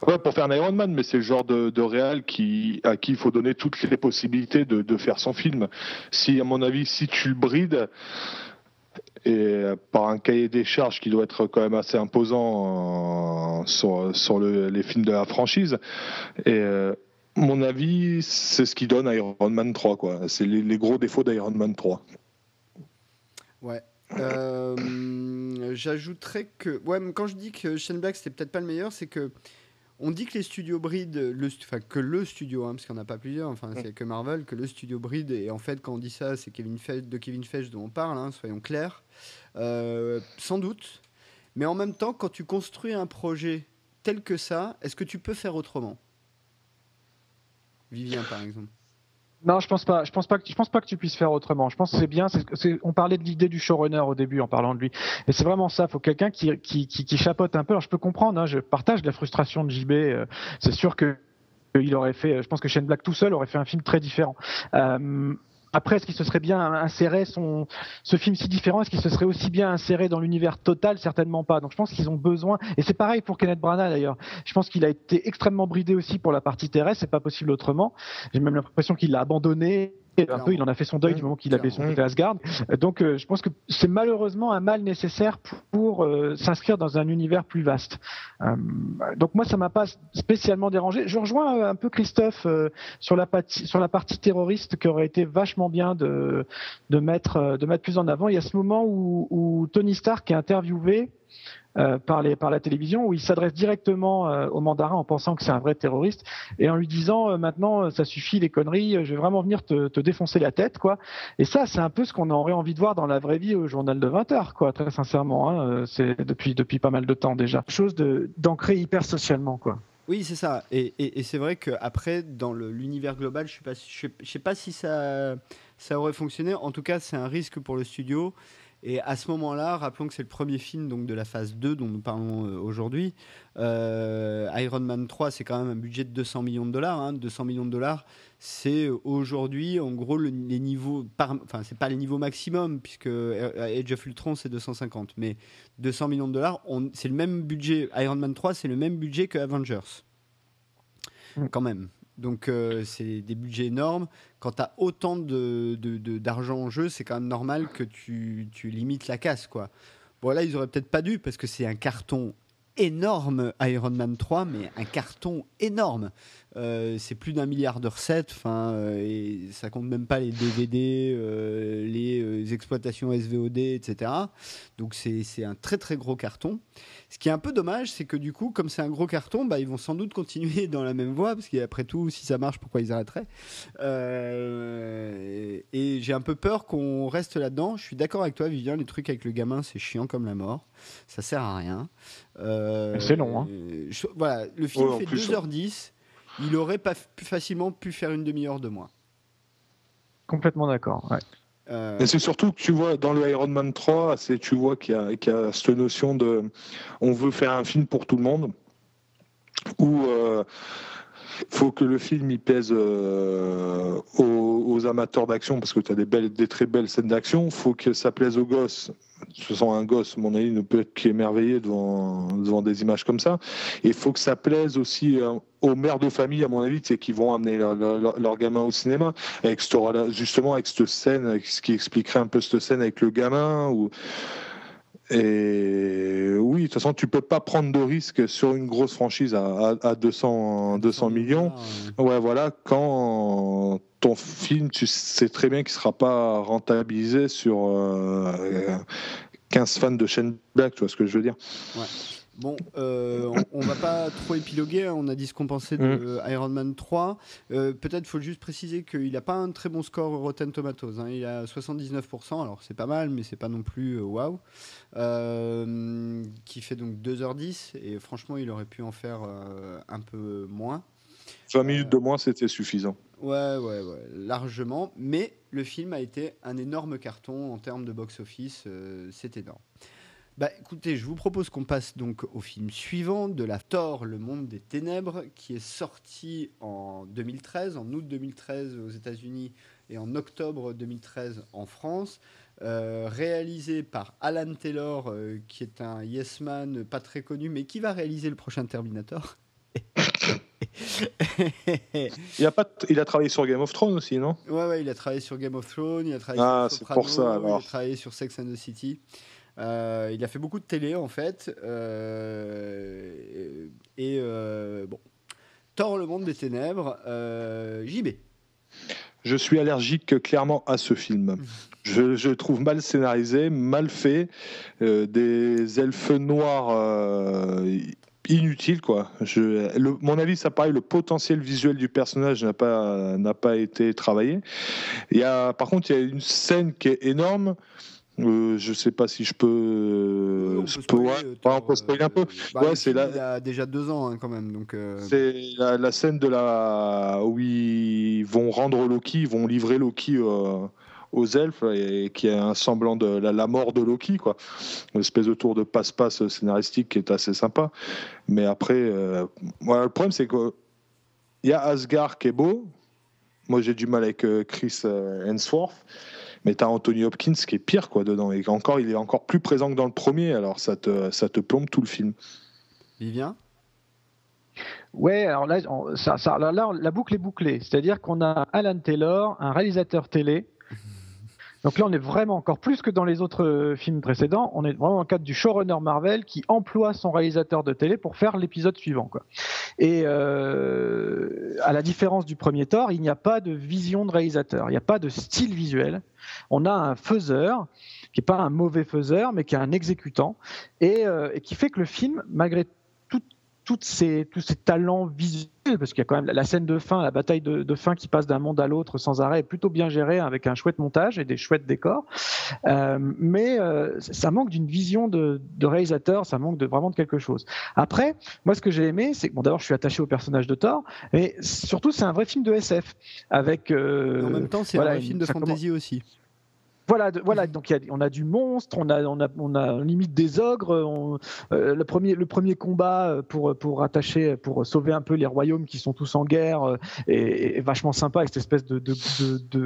Ouais, pour faire un Iron Man, mais c'est le genre de, de réal qui, à qui il faut donner toutes les possibilités de, de faire son film. Si, à mon avis, si tu le brides, et euh, par un cahier des charges qui doit être quand même assez imposant euh, sur, sur le- les films de la franchise, et. euh, mon avis, c'est ce qui donne Iron Man 3, quoi. C'est les, les gros défauts d'Iron Man 3. Ouais. Euh, J'ajouterais que, ouais, quand je dis que Shane Black c'était peut-être pas le meilleur, c'est que on dit que les studios bride, le, enfin que le studio, hein, parce qu'il n'y en a pas plusieurs, enfin c'est que Marvel, que le studio bride, et en fait quand on dit ça, c'est Kevin Feige, de Kevin Feige dont on parle, hein, soyons clairs, Euh, sans doute. Mais en même temps, quand tu construis un projet tel que ça, est-ce que tu peux faire autrement? Vivien par exemple. Non, je pense pas. Je pense pas que je pense pas que tu puisses faire autrement. Je pense que c'est bien. on parlait de l'idée du showrunner au début en parlant de lui, et c'est vraiment ça. Il faut quelqu'un qui, qui, qui, chapeaute un peu. Alors je peux comprendre. hein, je partage la frustration de JB. euh, c'est sûr que il aurait fait. Je pense que Shane Black tout seul aurait fait un film très différent. Euh, après, est-ce qu'il se serait bien inséré son, ce film si différent? Est-ce qu'il se serait aussi bien inséré dans l'univers total? Certainement pas. Donc je pense qu'ils ont besoin, et c'est pareil pour Kenneth Branagh d'ailleurs. Je pense qu'il a été extrêmement bridé aussi pour la partie terrestre, c'est pas possible autrement. J'ai même l'impression qu'il l'a abandonné. Un peu, il en a fait son deuil du moment qu'il avait son Asgard. Euh, Donc, euh, je pense que c'est malheureusement un mal nécessaire pour, pour, euh, s'inscrire dans un univers plus vaste. Euh, donc moi, ça m'a pas spécialement dérangé. Je rejoins euh, un peu Christophe euh, sur la partie sur la partie terroriste qui aurait été vachement bien de de mettre de mettre plus en avant. Il y a ce moment où, où Tony Stark est interviewé euh, par, les, par la télévision où il s'adresse directement euh, au mandarin en pensant que c'est un vrai terroriste et en lui disant euh, maintenant ça suffit les conneries, je vais vraiment venir te, te défoncer la tête quoi. Et ça c'est un peu ce qu'on aurait envie de voir dans la vraie vie au journal de 20 heures quoi, très sincèrement. Hein, c'est depuis depuis pas mal de temps déjà. Chose de d'ancrer hyper socialement quoi. Oui, c'est ça. Et, et- et c'est vrai qu'après, dans l'univers global, je ne sais, sais pas si ça, ça aurait fonctionné. En tout cas, c'est un risque pour le studio. Et à ce moment-là, rappelons que c'est le premier film donc, de la phase 2 dont nous parlons euh, aujourd'hui. Euh, Iron Man 3, c'est quand même un budget de 200 millions de dollars. hein. 200 millions de dollars, c'est aujourd'hui, en gros, le- les niveaux. Par, enfin, c'est pas les niveaux maximum, puisque euh, Age of Ultron, c'est 250. Mais 200 millions de dollars, c'est le même budget. Iron Man 3, c'est le même budget que Avengers. Mm. Quand même. Donc, euh, c'est des budgets énormes. Quand tu as autant de, de- d'argent en jeu, c'est quand même normal que tu, tu limites la casse. Quoi. Bon, ils auraient peut-être pas dû, parce que c'est un carton énorme, Iron Man 3, mais un carton énorme. Euh, c'est plus d'un milliard de recettes, enfin, euh, et ça compte même pas les DVD, euh, les euh, exploitations SVOD, etc. Donc c'est c'est un très très gros carton. Ce qui est un peu dommage, c'est que du coup, comme c'est un gros carton, bah, ils vont sans doute continuer dans la même voie, parce qu'après tout, si ça marche, pourquoi ils arrêteraient? Euh, Et, et j'ai un peu peur qu'on reste là-dedans. Je suis d'accord avec toi, Vivien, les trucs avec le gamin, c'est chiant comme la mort. Ça sert à rien. Euh, C'est long, hein. je- voilà, le film Ouais, fait plus, 2h10. Il aurait pas plus facilement pu faire une demi-heure de moins. Complètement d'accord. Ouais. Euh, c'est surtout que tu vois dans le Iron Man 3, c'est tu vois qu'il y, a cette notion de on veut faire un film pour tout le monde où euh, faut que le film y pèse euh, aux, amateurs d'action parce que tu as des, belles, des très belles scènes d'action. faut que ça plaise aux gosses. Ce sont un gosse, mon avis, ne peut être qu'émerveillé devant, devant des images comme ça. Il faut que ça plaise aussi euh, aux mères de famille, à mon avis, qui vont amener leur, gamin au cinéma. Justement, avec cette scène, ce qui expliquerait un peu cette scène avec le gamin. Et oui, de toute façon, tu peux pas prendre de risque sur une grosse franchise à, à, 200, 200 millions. Ouais, voilà, quand ton film, tu sais très bien qu'il sera pas rentabilisé sur 15 euh, fans de chaîne Black, tu vois ce que je veux dire. Ouais. Bon, euh, on, va pas trop épiloguer, hein. on a dit ce qu'on pensait de mm. Iron Man 3. Euh, peut-être faut juste préciser qu'il n'a pas un très bon score Rotten Tomatoes. Hein. Il a 79%, alors c'est pas mal, mais c'est pas non plus euh, waouh. qui fait donc 2h10, et franchement, il aurait pu en faire un peu moins. 20 minutes de moins, c'était suffisant. Ouais, ouais, ouais, largement. Mais le film a été un énorme carton en termes de box-office, c'est énorme. Bah écoutez, je vous propose qu'on passe donc au film suivant de la Thor, le monde des ténèbres, qui est sorti en 2013, en août 2013 aux États-Unis et en octobre 2013 en France. Euh, réalisé par Alan Taylor, euh, qui est un yes man pas très connu, mais qui va réaliser le prochain Terminator. il, a pas il a travaillé sur Game of Thrones aussi, non? Ouais, ouais, il a travaillé sur Game of Thrones, il a travaillé ah, sur Soprano, pour ça, alors. il a travaillé sur Sex and the City. Euh, il a fait beaucoup de télé en fait. Euh, et euh, bon, Thor, le monde des ténèbres, JB. Je suis allergique clairement à ce film. Je, le trouve mal scénarisé, mal fait, des elfes noirs inutiles quoi. Je, mon avis, ça paraît le potentiel visuel du personnage n'a pas n'a pas été travaillé. Il y a, par contre, il y a une scène qui est énorme. Euh, je sais pas si je peux. Euh, on, peut spoiler, un peu. Bah, ouais, c'est là. Il a déjà deux ans hein, quand même, donc. Euh. C'est la, scène de la où ils vont rendre Loki, ils vont livrer Loki aux elfes et qui est un semblant de la, mort de Loki, quoi. Une espèce de tour de passe-passe scénaristique qui est assez sympa. Mais après, voilà, le problème c'est que il y a Asgard qui est beau. Moi, j'ai du mal avec Chris Hemsworth mais tu as Anthony Hopkins qui est pire quoi dedans et encore il est encore plus présent que dans le premier alors ça te ça te plombe tout le film. Vivien? Ouais, alors là, ça, ça, là, la boucle est bouclée. C'est-à-dire qu'on a Alan Taylor, un réalisateur télé, donc là, on est vraiment encore plus que dans les autres euh, films précédents. On est vraiment dans le cadre du showrunner Marvel qui emploie son réalisateur de télé pour faire l'épisode suivant. Et euh, à la différence du premier Thor, il n'y a pas de vision de réalisateur, il n'y a pas de style visuel. On a un faiseur qui n'est pas un mauvais faiseur, mais qui est un exécutant, et, euh, et qui fait que le film, malgré toutes ces, tous ces talents visuels, parce qu'il y a quand même la scène de fin, la bataille de, fin qui passe d'un monde à l'autre sans arrêt, est plutôt bien gérée avec un chouette montage et des chouettes décors. Euh, mais euh, ça manque d'une vision de, réalisateur, ça manque de, vraiment de quelque chose. Après, moi, ce que j'ai aimé, c'est que bon, d'abord, je suis attaché au personnage de Thor, mais surtout, c'est un vrai film de SF. Avec, euh, en même temps, c'est un vrai film de fantasy aussi. Voilà, voilà. Donc on a du monstre, on a, on a, on a limite des ogres. Euh, le premier, le premier combat euh, pour pour attacher, pour sauver un peu les royaumes qui sont tous en guerre euh, est, vachement sympa avec cette espèce de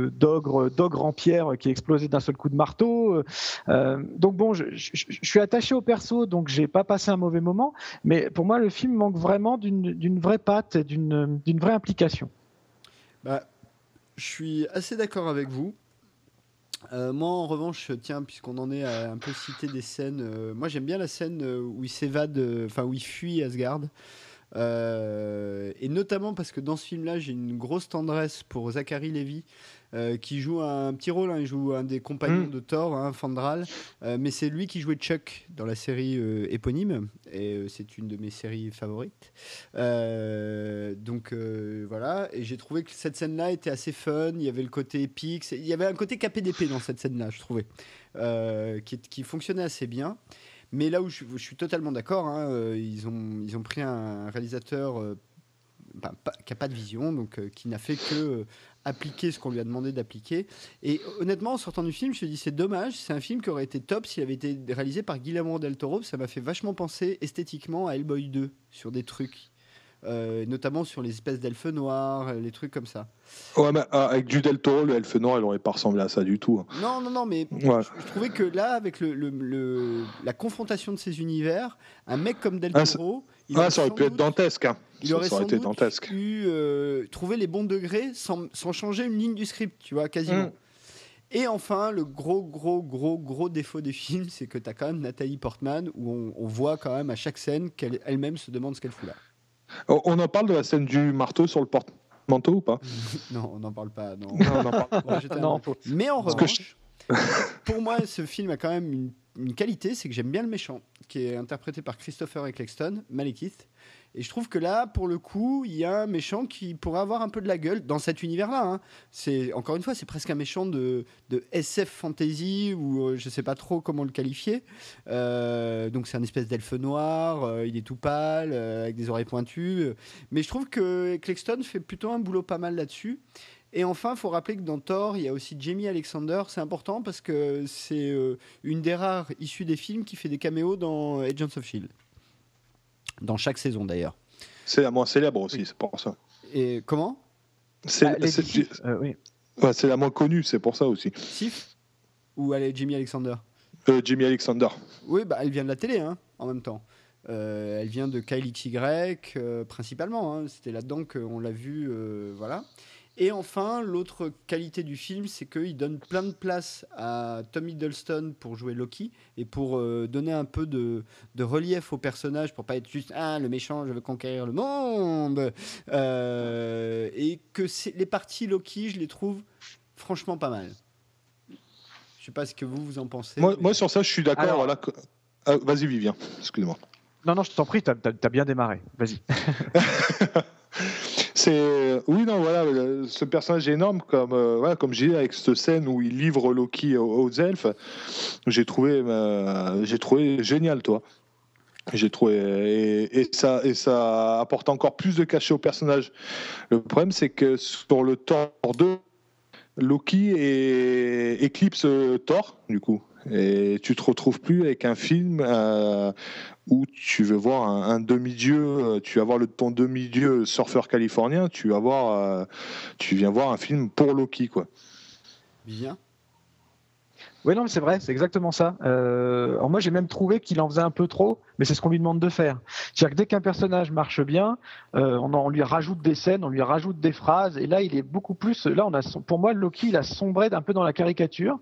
d'ogre d'ogre en pierre qui est explosé d'un seul coup de marteau. donc bon, je, suis attaché au perso, donc j'ai pas passé un mauvais moment. Mais pour moi, le film manque vraiment d'une vraie patte, d'une d'une vraie implication. Bah, je suis assez d'accord avec vous. Euh, moi, en revanche, tiens, puisqu'on en est à un peu citer des scènes, euh, moi j'aime bien la scène euh, où il s'évade, enfin où il fuit Asgard. et notamment parce que dans ce film-là, j'ai une grosse tendresse pour Zachary Levy, euh, qui joue un petit rôle. Hein. il joue un des compagnons mm. de Thor, hein, Fandral. Euh, mais c'est lui qui jouait Chuck dans la série euh, éponyme. Et c'est une de mes séries favorites. donc voilà. Et j'ai trouvé que cette scène-là était assez fun. Il y avait le côté épique. Il y avait un côté KPDP dans cette scène-là, je trouvais. Qui, qui, fonctionnait assez bien. Mais là où je, suis totalement d'accord, hein, ils, ont, ils ont pris un réalisateur ben, qui n'a pas de vision, donc qui n'a fait que appliquer ce qu'on lui a demandé d'appliquer. Et honnêtement, en sortant du film, je me dis c'est dommage, c'est un film qui aurait été top s'il avait été réalisé par Guillermo del Toro. Ça m'a fait vachement penser esthétiquement à Hellboy 2 sur des trucs. Euh, notamment sur les espèces d'elfes noirs, euh, les trucs comme ça. Ouais, mais ah, avec du Del Toro, le elfe noir, il aurait pas ressemblé à ça du tout. Hein. Non, non, non, mais je, trouvais que là, avec le, la confrontation de ces univers, un mec comme Del ah, Toro. Il ah, ça aurait pu être dantesque. Hein. Il aurait, été dantesque. pu euh, trouver les bons degrés sans, sans, changer une ligne du script, tu vois, quasiment. Mm. Et enfin, le gros, gros, gros, gros défaut des films, c'est que tu as quand même Nathalie Portman, où on, on, voit quand même à chaque scène qu'elle-même se demande ce qu'elle fout là. On en parle de la scène du marteau sur le porte-manteau ou pas? Non, on n'en parle pas. Non. non, Mais en revanche, pour moi, ce film a quand même une, une qualité, c'est que j'aime bien le méchant, qui est interprété par Christopher Eccleston, Malekith. Et je trouve que là, pour le coup, il y a un méchant qui pourrait avoir un peu de la gueule dans cet univers-là. Hein. C'est encore une fois, c'est presque un méchant de, SF fantasy ou euh, je sais pas trop comment le qualifier. Euh, donc c'est un espèce d'elfe noir. Euh, il est tout pâle avec des oreilles pointues. Mais je trouve que Clexton fait plutôt un boulot pas mal là-dessus. Et enfin, il faut rappeler que dans Thor, il y a aussi Jamie Alexander. C'est important parce que c'est une des rares issues des films qui fait des caméos dans Agents of Shield dans chaque saison d'ailleurs. C'est la moins célèbre aussi, c'est pour ça. Et comment? C'est bah, euh, oui. la moins connue, c'est pour ça aussi. Sif? Ou elle est Jimmy Alexander? Euh, Jimmy Alexander. Oui, bah, elle vient de la télé hein, en même temps. Euh, elle vient de Kyle XY principalement. Hein. C'était là-dedans qu'on l'a vu. voilà. Et enfin, l'autre qualité du film, c'est qu'il donne plein de place à Tom Hiddleston pour jouer Loki et pour euh, donner un peu de, relief au personnage, pour pas être juste ah le méchant, je veux conquérir le monde. Euh, et que les parties Loki, je les trouve franchement pas mal. Je sais pas ce que vous vous en pensez. Moi, sur ça, je suis d'accord. Ah, vas-y, Vivien. Excuse-moi. Non, non, je t'en prie, tu as, bien démarré. Vas-y. c'est oui non voilà ce personnage énorme comme euh, voilà, comme j'ai avec cette scène où il livre Loki aux, elfes j'ai trouvé euh, j'ai trouvé génial toi. J'ai trouvé et, ça et ça apporte encore plus de cachet au personnage. Le problème c'est que sur le Thor 2 Loki éclipse Thor du coup et tu te retrouves plus avec un film euh, où tu veux voir un, demi-dieu, euh, tu vas voir le, ton demi-dieu surfeur californien, tu vas voir, euh, viens voir un film pour Loki. Bien. Oui, non, mais c'est vrai, c'est exactement ça. Euh, moi, j'ai même trouvé qu'il en faisait un peu trop, mais c'est ce qu'on lui demande de faire. C'est-à-dire que dès qu'un personnage marche bien, euh, on, on, lui rajoute des scènes, on lui rajoute des phrases, et là, il est beaucoup plus. Là, on a, pour moi, Loki, il a sombré un peu dans la caricature.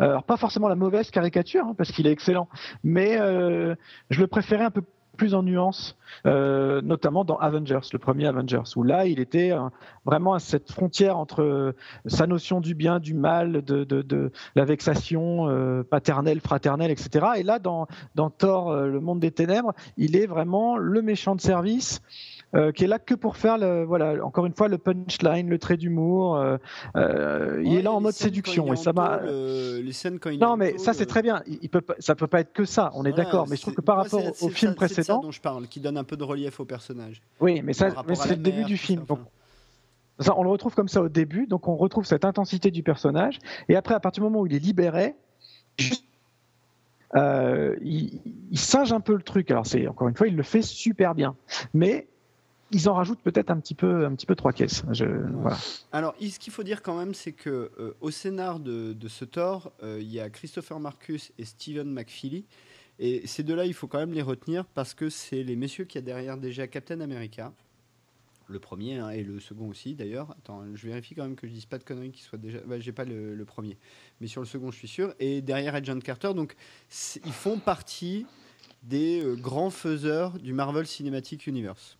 Euh, alors pas forcément la mauvaise caricature, hein, parce qu'il est excellent, mais euh, je le préférais un peu plus en nuance, euh, notamment dans Avengers, le premier Avengers, où là, il était euh, vraiment à cette frontière entre euh, sa notion du bien, du mal, de, la vexation paternelle, fraternelle, etc. Et là, dans Thor, le monde des ténèbres, il est vraiment le méchant de service euh, qui est là que pour faire, le, voilà, encore une fois, le punchline, le trait d'humour. Euh, euh, il est là en mode séduction et ça m'a. les scènes quand il non, mais ça c'est très bien. Il, peut, ça peut pas être que ça. On est d'accord. Mais je trouve que par rapport au film précédent, ça dont je parle, qui donne un peu de relief au personnage. Oui, mais ça, c'est le début du film. ça, on le retrouve comme ça au début, donc on retrouve cette intensité du personnage. Et après, à partir du moment où il est libéré, euh, il, il, singe un peu le truc. Alors c'est encore une fois, il le fait super bien. Mais ils en rajoutent peut-être un petit peu, un petit peu trois caisses. Je, voilà. Alors, ce qu'il faut dire quand même, c'est que euh, au scénar de, ce Thor, euh, il y a Christopher Marcus et Stephen McFeely. Et ces deux-là, il faut quand même les retenir parce que c'est les messieurs qui a derrière déjà Captain America. Le premier hein, et le second aussi d'ailleurs. Attends, je vérifie quand même que je dise pas de conneries qui soit déjà. Bah, j'ai pas le, premier, mais sur le second, je suis sûr. Et derrière Agent Carter, donc ils font partie des euh, grands faiseurs du Marvel Cinematic Universe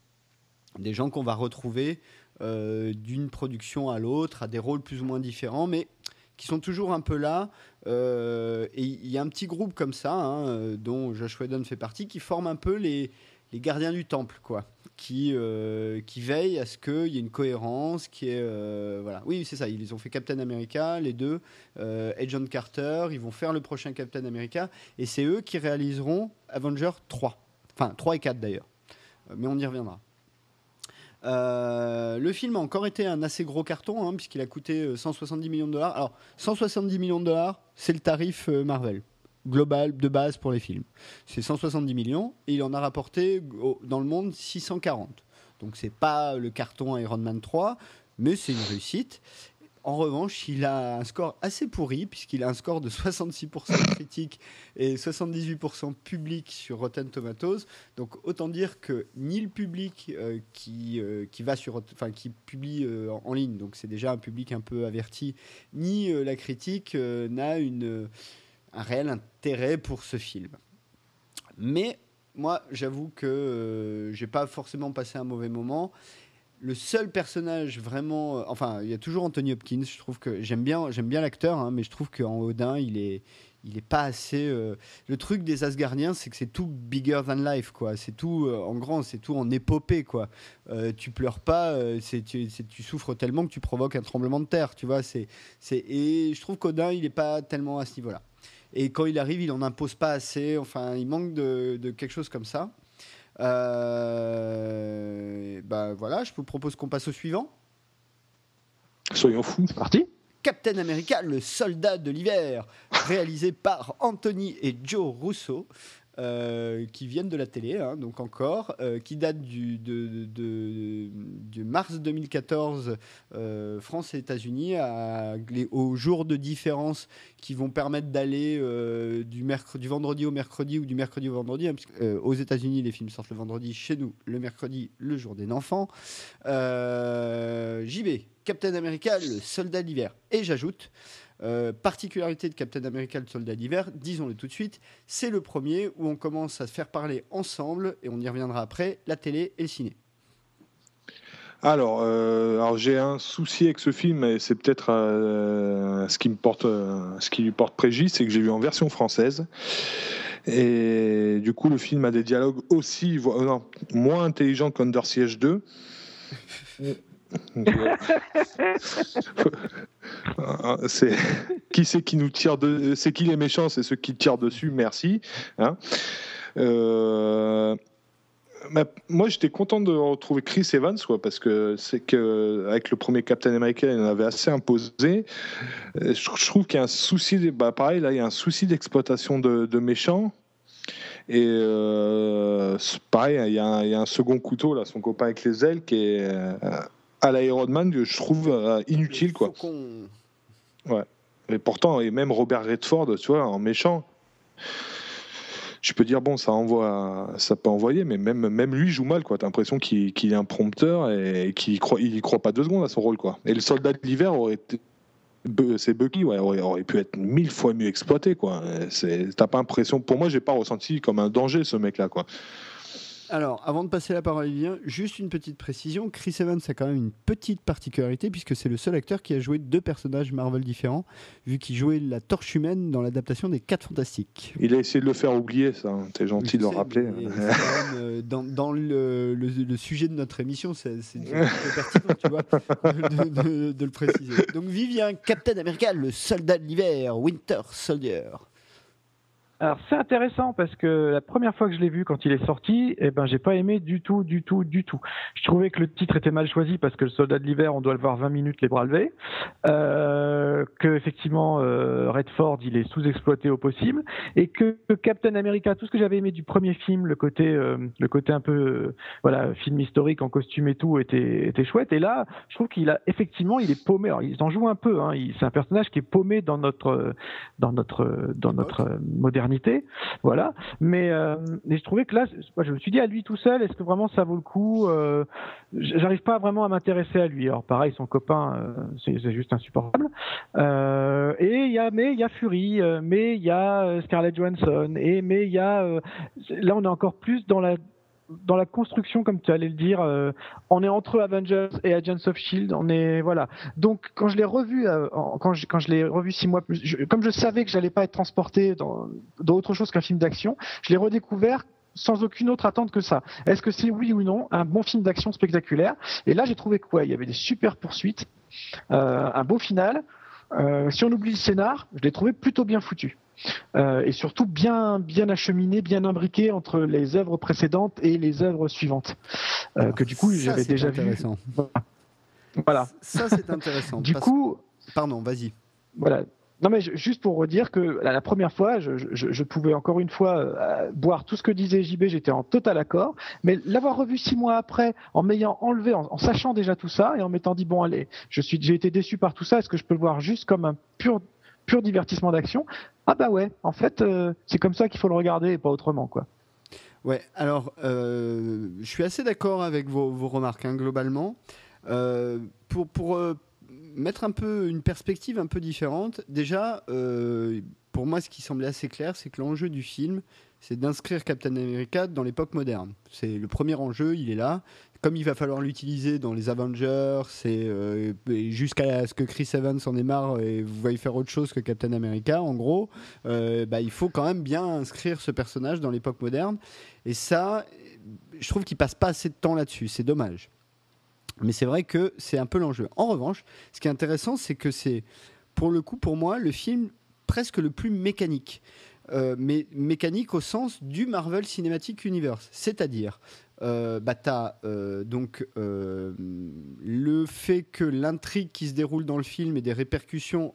des gens qu'on va retrouver euh, d'une production à l'autre, à des rôles plus ou moins différents, mais qui sont toujours un peu là. Euh, et il y a un petit groupe comme ça, hein, euh, dont Josh Whedon fait partie, qui forme un peu les, gardiens du temple, quoi. Qui, veillent à ce qu'il y ait une cohérence, qui est voilà. Oui, c'est ça. Ils ont fait Captain America, les deux, Agent Carter. Ils vont faire le prochain Captain America, et c'est eux qui réaliseront Avenger 3, enfin 3 et 4 d'ailleurs. Mais on y reviendra. Le film a encore été un assez gros carton, hein, puisqu'il a coûté 170 millions de dollars. Alors, 170 millions de dollars, c'est le tarif Marvel global de base pour les films. C'est 170 millions et il en a rapporté dans le monde 640. Donc c'est pas le carton Iron Man 3, mais c'est une réussite. En revanche, il a un score assez pourri, puisqu'il a un score de 66% critique et 78% public sur Rotten Tomatoes. Donc autant dire que ni le public euh, qui, euh, qui, va sur, qui publie euh, en, ligne, donc c'est déjà un public un peu averti, ni la critique n'a un réel intérêt pour ce film. Mais moi, j'avoue que j'ai pas forcément passé un mauvais moment le seul personnage vraiment, euh, enfin, il y a toujours Anthony Hopkins. Je trouve que j'aime bien, j'aime bien l'acteur, hein, mais je trouve qu'en Odin, il est, il est pas assez. Euh, le truc des Asgardiens, c'est que c'est tout bigger than life, quoi. C'est tout euh, en grand, c'est tout en épopée, quoi. tu pleures pas, c'est, tu, tu, souffres tellement que tu provoques un tremblement de terre, tu vois. C'est, c'est et je trouve qu'Odin, il est pas tellement à ce niveau-là. Et quand il arrive, il en impose pas assez. Enfin, il manque de, de quelque chose comme ça. Euh, bah voilà, je vous propose qu'on passe au suivant. Soyons fous. C'est parti. Captain America, le soldat de l'hiver, réalisé par Anthony et Joe Russo. Euh, qui viennent de la télé, hein, donc encore, euh, qui datent du, mars 2014, euh, France et États-Unis, aux jours de différence qui vont permettre d'aller du, du vendredi au mercredi ou du mercredi au vendredi. Hein, aux États-Unis, les films sortent le vendredi, chez nous, le mercredi, le jour des enfants. JB, Captain America, le soldat d'hiver. Et j'ajoute, euh, particularité de Captain America, le soldat d'hiver, disons-le tout de suite, c'est le premier où on commence à se faire parler ensemble, et on y reviendra après, la télé et le ciné. Alors, euh, alors j'ai un souci avec ce film, et c'est peut-être euh, ce, qui me porte, ce qui lui porte préjudice, c'est que j'ai vu en version française. Et du coup, le film a des dialogues aussi moins intelligents qu'Under Siege 2. c'est qui c'est qui nous tire de c'est qui les méchants c'est ceux qui tirent dessus merci hein. euh, moi j'étais content de retrouver Chris Evans quoi, parce que c'est que avec le premier Captain America il en avait assez imposé. Je, trouve qu'il y a un souci bah, pareil là il y a un souci d'exploitation de, méchants. Et euh, pareil, il y, y, a un second couteau, là, son copain avec les ailes, qui est, à l'Iron Man que je trouve euh, inutile quoi. Ouais. Et pourtant et même Robert Redford, tu vois, en méchant. Je peux dire bon, ça envoie, ça peut envoyer, mais même même lui joue mal quoi. T'as l'impression qu'il est un prompteur et qu'il croit, il croit pas deux secondes à son rôle quoi. Et le soldat de l'hiver aurait été c'est Bucky ouais, aurait, aurait, pu être mille fois mieux exploité quoi. T'as pas l'impression, pour moi j'ai pas ressenti comme un danger ce mec là quoi. Alors, avant de passer la parole à Vivien, juste une petite précision. Chris Evans a quand même une petite particularité puisque c'est le seul acteur qui a joué deux personnages Marvel différents, vu qu'il jouait la torche humaine dans l'adaptation des 4 Fantastiques. Il a essayé de le faire oublier, ça. Hein. T'es gentil de le rappeler. Euh, dans, le, sujet de notre émission, c'est pertinent, tu vois, de, de, le préciser. Donc, Vivien, Captain America, le soldat de l'hiver, Winter Soldier. Alors c'est intéressant parce que la première fois que je l'ai vu quand il est sorti, eh ben j'ai pas aimé du tout, du tout, du tout. Je trouvais que le titre était mal choisi parce que le soldat de l'hiver, on doit le voir 20 minutes les bras levés, euh, que effectivement euh, Redford il est sous-exploité au possible et que, Captain America, tout ce que j'avais aimé du premier film, le côté, euh, le côté un peu, euh, voilà, film historique en costume et tout était, était chouette. Et là, je trouve qu'il a effectivement, il est paumé. Alors ils en jouent un peu. Hein, c'est un personnage qui est paumé dans notre, dans notre, dans notre modernité voilà. Mais, euh, mais je trouvais que là, je me suis dit à lui tout seul, est-ce que vraiment ça vaut le coup euh, J'arrive pas vraiment à m'intéresser à lui. Alors pareil, son copain, euh, c'est juste insupportable. et il y a, mais il y a Fury, mais il y a Scarlett Johansson, et mais il y a, là on est encore plus dans la dans la construction, comme tu allais le dire, euh, on est entre Avengers et Agents of Shield. On est voilà. Donc quand je l'ai revu, euh, quand je, l'ai revu six mois plus, comme je savais que j'allais pas être transporté dans, dans autre chose qu'un film d'action, je l'ai redécouvert sans aucune autre attente que ça. Est-ce que c'est oui ou non un bon film d'action spectaculaire? Et là, j'ai trouvé quoi Il y avait des super poursuites, euh, un beau final. si on oublie le scénar, je l'ai trouvé plutôt bien foutu. Euh, et surtout bien, bien acheminé, bien imbriqué entre les œuvres précédentes et les œuvres suivantes, euh, que du coup j'avais déjà intéressant. vu. Voilà. Ça c'est intéressant. du coup, pardon, vas-y. Voilà. Non mais juste pour redire que la, première fois, je, pouvais encore une fois euh, boire tout ce que disait JB, j'étais en total accord, mais l'avoir revu six mois après, en m'ayant enlevé, en, sachant déjà tout ça et en m'étant dit bon allez, je suis, j'ai été déçu par tout ça, est-ce que je peux le voir juste comme un pur pur divertissement d'action Ah bah ouais, en fait, euh, c'est comme ça qu'il faut le regarder et pas autrement quoi. Ouais, alors euh, je suis assez d'accord avec vos, remarques hein, globalement. pour pour mettre un peu une perspective un peu différente, déjà, euh, pour moi, ce qui semblait assez clair, c'est que l'enjeu du film, c'est d'inscrire Captain America dans l'époque moderne. C'est le premier enjeu, il est là. Comme il va falloir l'utiliser dans les Avengers, euh, jusqu'à ce que Chris Evans en ait marre et vous voyez faire autre chose que Captain America, en gros, euh, bah, il faut quand même bien inscrire ce personnage dans l'époque moderne. Et ça, je trouve qu'il passe pas assez de temps là-dessus. C'est dommage. Mais c'est vrai que c'est un peu l'enjeu. En revanche, ce qui est intéressant, c'est que c'est, pour le coup, pour moi, le film presque le plus mécanique. Euh, mais mécanique au sens du Marvel Cinematic Universe. C'est-à-dire, euh, bah, euh, donc le fait que l'intrigue qui se déroule dans le film ait des répercussions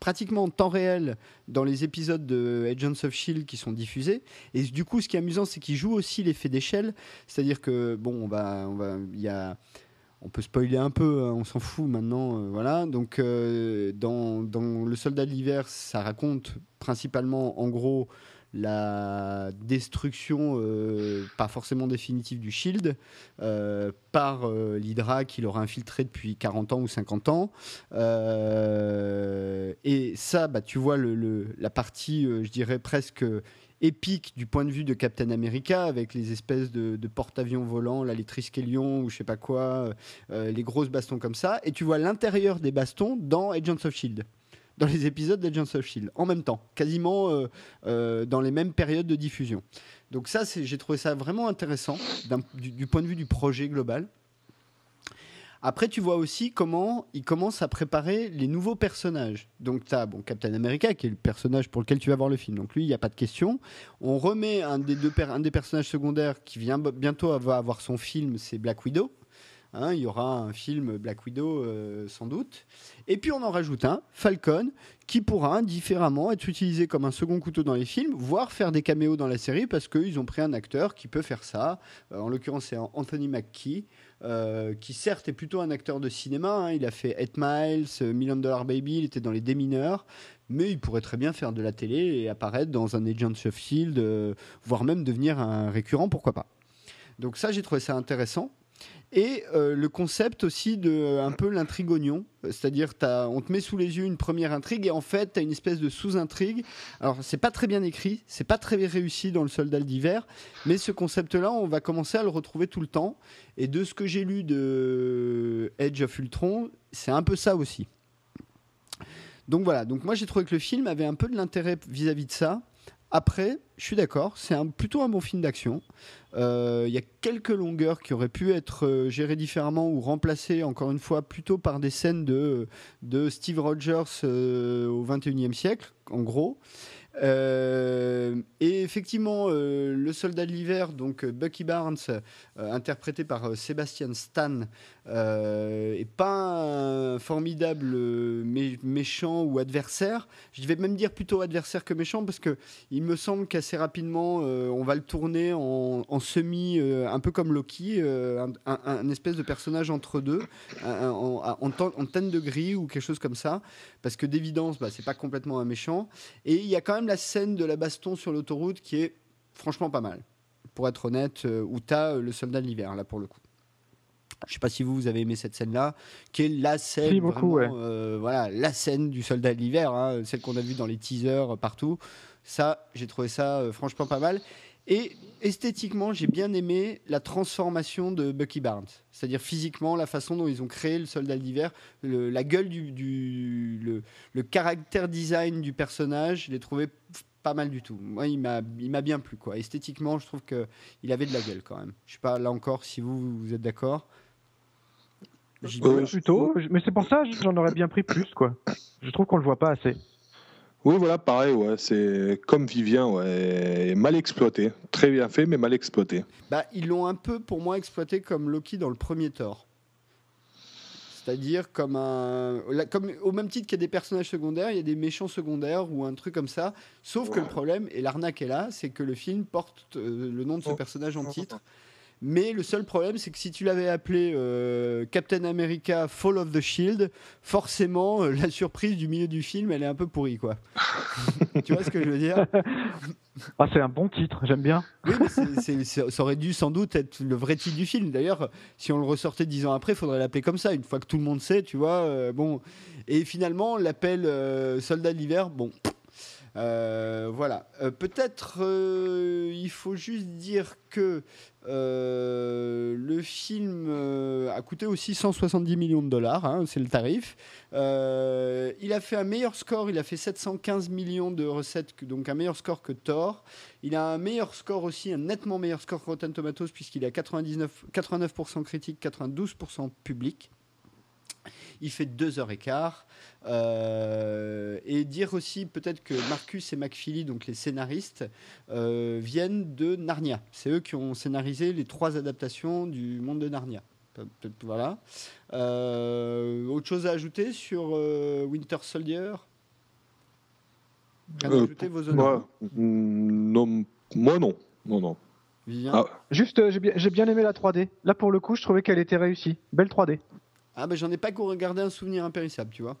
pratiquement en temps réel dans les épisodes de Agents of Shield qui sont diffusés. Et du coup, ce qui est amusant, c'est qu'il joue aussi l'effet d'échelle. C'est-à-dire que, bon, on va, on va, y a on peut spoiler un peu, hein, on s'en fout maintenant. Euh, voilà. Donc, euh, dans, Le Soldat de l'hiver, ça raconte principalement, en gros, la destruction, euh, pas forcément définitive, du Shield par l'Hydra qui l'aura infiltré depuis 40 ans ou 50 ans. et ça, bah, tu vois le, la partie, je dirais presque épique du point de vue de Captain America avec les espèces de, porte-avions volants, là, les Triskelion ou je sais pas quoi, euh, les grosses bastons comme ça. Et tu vois l'intérieur des bastons dans Agents of Shield dans les épisodes d'Agents of Shield en même temps, quasiment euh, euh, dans les mêmes périodes de diffusion. Donc ça, j'ai trouvé ça vraiment intéressant du, point de vue du projet global. Après, tu vois aussi comment il commence à préparer les nouveaux personnages. Donc, tu as bon, Captain America, qui est le personnage pour lequel tu vas voir le film. Donc, lui, il n'y a pas de question. On remet un des, deux un des personnages secondaires qui vient bientôt avoir son film, c'est Black Widow. Hein, il y aura un film Black Widow euh, sans doute. Et puis on en rajoute un, Falcon, qui pourra différemment être utilisé comme un second couteau dans les films, voire faire des caméos dans la série parce qu'ils ont pris un acteur qui peut faire ça. Euh, en l'occurrence, c'est Anthony McKee. Euh, qui certes est plutôt un acteur de cinéma. Hein. Il a fait 8 Miles, Million Dollar Baby, il était dans les démineurs. Mais il pourrait très bien faire de la télé et apparaître dans un Agent of Shield, voire même devenir un récurrent, pourquoi pas. Donc ça, j'ai trouvé ça intéressant. Et euh, le concept aussi de euh, un peu l'intrigue oignon, c'est-à-dire on te met sous les yeux une première intrigue et en fait tu as une espèce de sous-intrigue. Alors c'est pas très bien écrit, c'est pas très réussi dans le Soldat d'hiver, mais ce concept-là on va commencer à le retrouver tout le temps. Et de ce que j'ai lu de Edge of Ultron, c'est un peu ça aussi. Donc voilà, donc moi j'ai trouvé que le film avait un peu de l'intérêt vis-à-vis de ça. Après, je suis d'accord, c'est plutôt un bon film d'action. Euh, il y a quelques longueurs qui auraient pu être euh, gérées différemment ou remplacées, encore une fois, plutôt par des scènes de, Steve Rogers euh, au 21e siècle, en gros. Euh, et effectivement, euh, le soldat de l'hiver, donc euh, Bucky Barnes, interprété par Sébastien Stan, est pas un formidable méchant ou adversaire. Je vais même dire plutôt adversaire que méchant parce que il me semble qu'assez rapidement, on va le tourner en, semi, un peu comme Loki, un, espèce de personnage entre deux, en, en, de gris ou quelque chose comme ça, parce que d'évidence, bah, c'est pas complètement un méchant. Et il y a quand même la scène de la baston sur l'autoroute qui est franchement pas mal. Pour être honnête, euh, où tu as euh, le soldat de l'hiver, là, pour le coup. Je sais pas si vous, vous avez aimé cette scène-là, qui est la scène, euh, voilà, la scène du soldat de l'hiver, hein, celle qu'on a vue dans les teasers partout. Ça, j'ai trouvé ça franchement pas mal. Et esthétiquement, j'ai bien aimé la transformation de Bucky Barnes. C'est-à-dire physiquement, la façon dont ils ont créé le soldat d'hiver, la gueule du, le, caractère design du personnage, je l'ai trouvé pas mal du tout. Moi, il m'a, il m'a bien plu. Quoi. Esthétiquement, je trouve qu'il avait de la gueule quand même. Je sais pas là encore si vous, vous êtes d'accord. Oui, plutôt, mais c'est pour ça j'en aurais bien pris plus. quoi. Je trouve qu'on le voit pas assez. Oui, voilà, pareil, ouais, c'est comme Vivien, ouais, mal exploité. Très bien fait, mais mal exploité. Bah, ils l'ont un peu, pour moi, exploité comme Loki dans le premier Thor. C'est-à-dire comme un, comme au même titre qu'il y a des personnages secondaires, il y a des méchants secondaires ou un truc comme ça. Sauf que le problème et l'arnaque est là, c'est que le film porte euh, le nom de ce oh. personnage en titre. Mais le seul problème, c'est que si tu l'avais appelé euh, Captain America Fall of the Shield, forcément, euh, la surprise du milieu du film, elle est un peu pourrie, quoi. tu vois ce que je veux dire? Ah, C'est un bon titre, j'aime bien. Oui, mais ça aurait dû sans doute être le vrai titre du film. D'ailleurs, si on le ressortait dix ans après, il faudrait l'appeler comme ça, une fois que tout le monde sait, tu vois. Euh, bon. Et finalement, l'appel Soldat de l'hiver, bon. voilà. Peut-être il faut juste dire que euh, le film euh, a coûté aussi 170 millions de dollars, hein, c'est le tarif. Euh, il a fait un meilleur score, il a fait 715 millions de recettes, donc un meilleur score que Thor. Il a un meilleur score aussi, un nettement meilleur score que Rotten Tomatoes, puisqu'il a 99, 89% critique, 92% public. Il fait deux heures et quart. Euh, et dire aussi peut-être que Marcus et McFeely, donc les scénaristes, euh, viennent de Narnia. C'est eux qui ont scénarisé les trois adaptations du monde de Narnia. Voilà. Euh, autre chose à ajouter sur Winter Soldier? Ajouter vos moi, non, moi non. Non, non. Ah. Juste, j'ai bien, bien, aimé la 3D. Là, pour le coup, je trouvais qu'elle était réussie. Belle 3D. Ah, ben j'en ai pas qu'au regarder un souvenir impérissable, tu vois.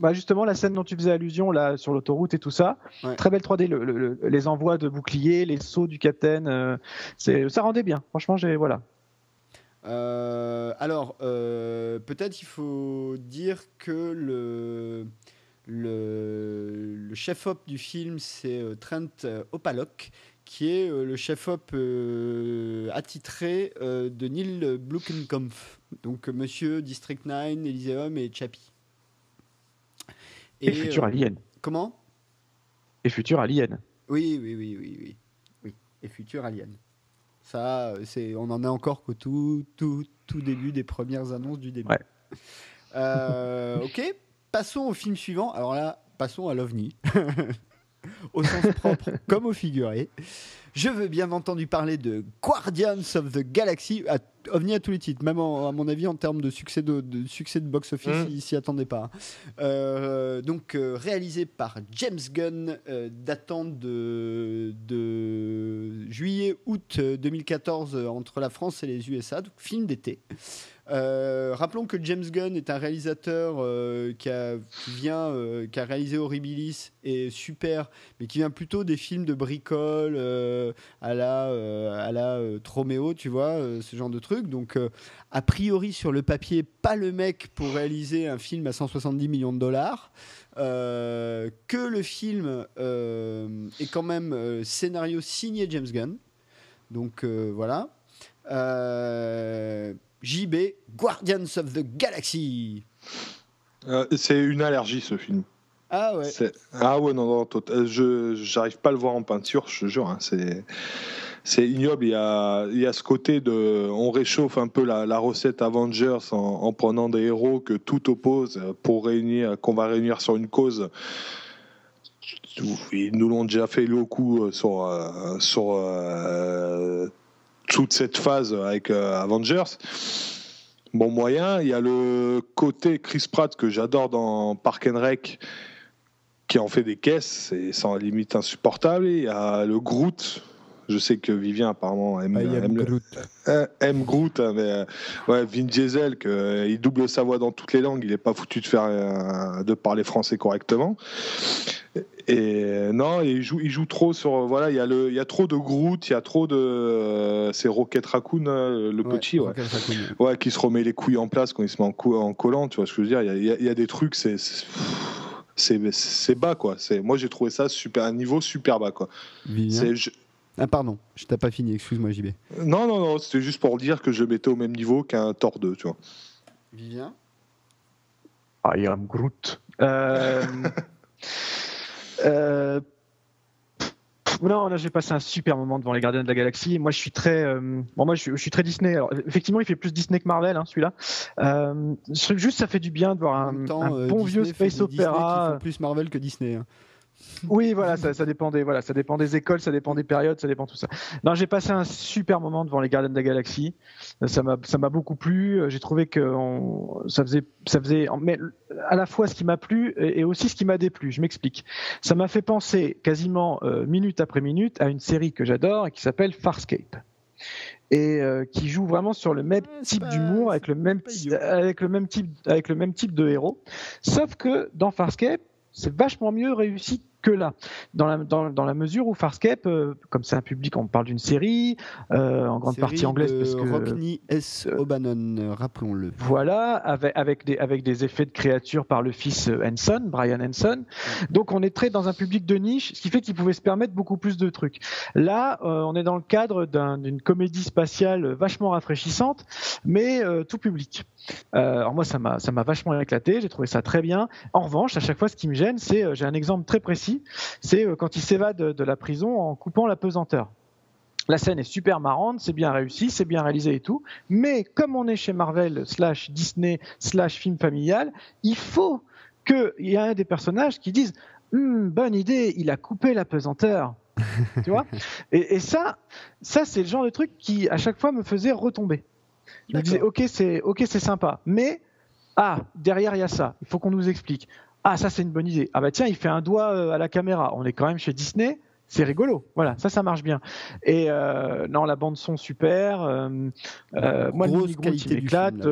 Bah justement, la scène dont tu faisais allusion là sur l'autoroute et tout ça, très belle 3D, les envois de boucliers, les sauts du capitaine, euh, ça rendait bien. Franchement, j'ai voilà. Euh, alors, euh, peut-être il faut dire que le, le, chef-op du film, c'est Trent Opalok, qui est le chef-op attitré de Neil Blomkamp, donc Monsieur District 9, Elysium et Chappie. Et, futur euh, alien. Comment? Et futur alien. Oui, oui, oui, oui, oui. oui. Et futur alien. Ça, c'est, on en est encore qu'au tout, tout, tout début des premières annonces du début. Euh, ok, passons au film suivant. Alors là, passons à l'OVNI. au sens propre comme au figuré. Je veux bien entendu parler de Guardians of the Galaxy, à, OVNI à tous les titres, même à mon avis en termes de succès de, succès de box-office, mmh. il s'y attendait pas. Euh, donc euh, réalisé par James Gunn, euh, datant de, de juillet-août 2014 entre la France et les USA, donc film d'été. Euh, rappelons que James Gunn est un réalisateur euh, qui, a, vient, euh, qui a réalisé Horribilis et Super, mais qui vient plutôt des films de bricole à la, à la Troméo, tu vois, ce genre de truc. Donc, a priori, sur le papier, pas le mec pour réaliser un film à 170 millions de dollars. que le film est quand même scénario signé James Gunn. Donc voilà. JB, Guardians of the Galaxy. Euh, c'est une allergie ce film. Ah ouais. Ah ouais, non, non, euh, je j'arrive pas à le voir en peinture, je te jure. Hein, c'est c'est ignoble. Il y, a, il y a ce côté de. On réchauffe un peu la, recette Avengers en, prenant des héros que tout oppose pour réunir, qu'on va réunir sur une cause. Ils nous l'ont déjà fait le coup euh, sur, sur toute cette phase avec euh, Avengers. Bon moyen, il y a le côté Chris Pratt que j'adore dans Park and Rec qui en fait des caisses, c'est sans limite insupportable. Il y a le Groot je sais que Vivien apparemment aime, Groot. Euh, aime Groot, hein, mais euh, ouais, Vin Diesel, que, il double sa voix dans toutes les langues, il n'est pas foutu de faire de parler français correctement. Et non, il joue, il joue trop sur. Voilà, il y a le, il y a trop de Groot, il y a trop de. Euh, c'est Rocket Raccoon, euh, le petit, ouais. ouais. qui se remet les couilles en place quand il se met en, en collant. Tu vois ce que je veux dire Il y, a des trucs, c'est c'est bas quoi. C'est moi j'ai trouvé ça super un niveau super bas quoi. Ah pardon, je t'ai pas fini, excuse-moi JB. Non non non, c'était juste pour dire que je mettais au même niveau qu'un Thor 2, tu vois. Vivien? I am Groot. Euh... Euh, Non, là j'ai passé un super moment devant les Gardiens de la Galaxie. Moi je suis très, euh, bon moi je suis, très Disney. Alors effectivement il fait plus Disney que Marvel, hein, celui-là. Euh, juste ça fait du bien de voir un, bon vieux space opéra. plus Marvel que Disney. Hein. Oui, voilà, ça, ça, dépend des, voilà, ça dépend des écoles, ça dépend des périodes, ça dépend tout ça. Non, j'ai passé un super moment devant les Gardiens de la Galaxie. Ça m'a, ça m'a beaucoup plu. J'ai trouvé que ça faisait, ça faisait, mais à la fois ce qui m'a plu et aussi ce qui m'a déplu. Je m'explique. Ça m'a fait penser quasiment euh, minute après minute à une série que j'adore et qui s'appelle Farscape et euh, qui joue vraiment sur le même type d'humour avec le même avec le même type avec le même type de héros sauf que dans Farscape c'est vachement mieux réussi que là, dans la, dans, dans la mesure où Farscape, euh, comme c'est un public, on parle d'une série, euh, en grande partie anglaise. parce que, Rockney S. Euh, O'Bannon, rappelons-le. Voilà, avec, avec, des, avec des effets de créature par le fils Henson, Brian Henson. Donc on est très dans un public de niche, ce qui fait qu'il pouvait se permettre beaucoup plus de trucs. Là, on est dans le cadre d'une comédie spatiale vachement rafraîchissante, mais tout public. alors moi, ça m'a vachement éclaté, j'ai trouvé ça très bien. En revanche, à chaque fois, ce qui me gêne, c'est, j'ai un exemple très précis c'est euh, quand il s'évade de la prison en coupant la pesanteur. La scène est super marrante, c'est bien réussi, c'est bien réalisé et tout, mais comme on est chez Marvel slash Disney slash film familial, il faut qu'il y ait un des personnages qui dise hum, bonne idée, il a coupé la pesanteur. tu vois? Et, ça, ça c'est le genre de truc qui à chaque fois me faisait retomber. Je me disais ok c'est ok c'est sympa, mais ah derrière il y a ça, il faut qu'on nous explique. Ah, ça c'est une bonne idée. Ah bah tiens, il fait un doigt euh, à la caméra. On est quand même chez Disney. C'est rigolo, voilà, ça, ça marche bien. Et euh, non, la bande son super. Euh, moi, le m'éclate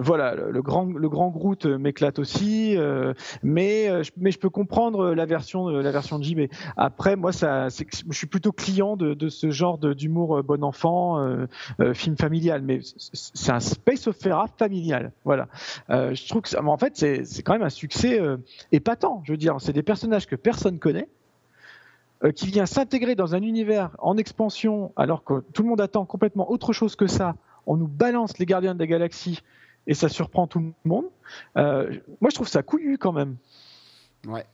voilà, le grand, le grand Groot m'éclate aussi, euh, mais, euh, mais je peux comprendre la version, la version de. Après, moi, ça, je suis plutôt client de, de ce genre d'humour euh, bon enfant, film familial, mais c'est un space opera familial. Voilà. je trouve que, en fait, c'est quand même un succès épatant. Je veux dire, c'est des personnages que personne connaît qui vient s'intégrer dans un univers en expansion alors que tout le monde attend complètement autre chose que ça. On nous balance les gardiens de la galaxie et ça surprend tout le monde. Euh, moi, je trouve ça couillu quand même. Ouais.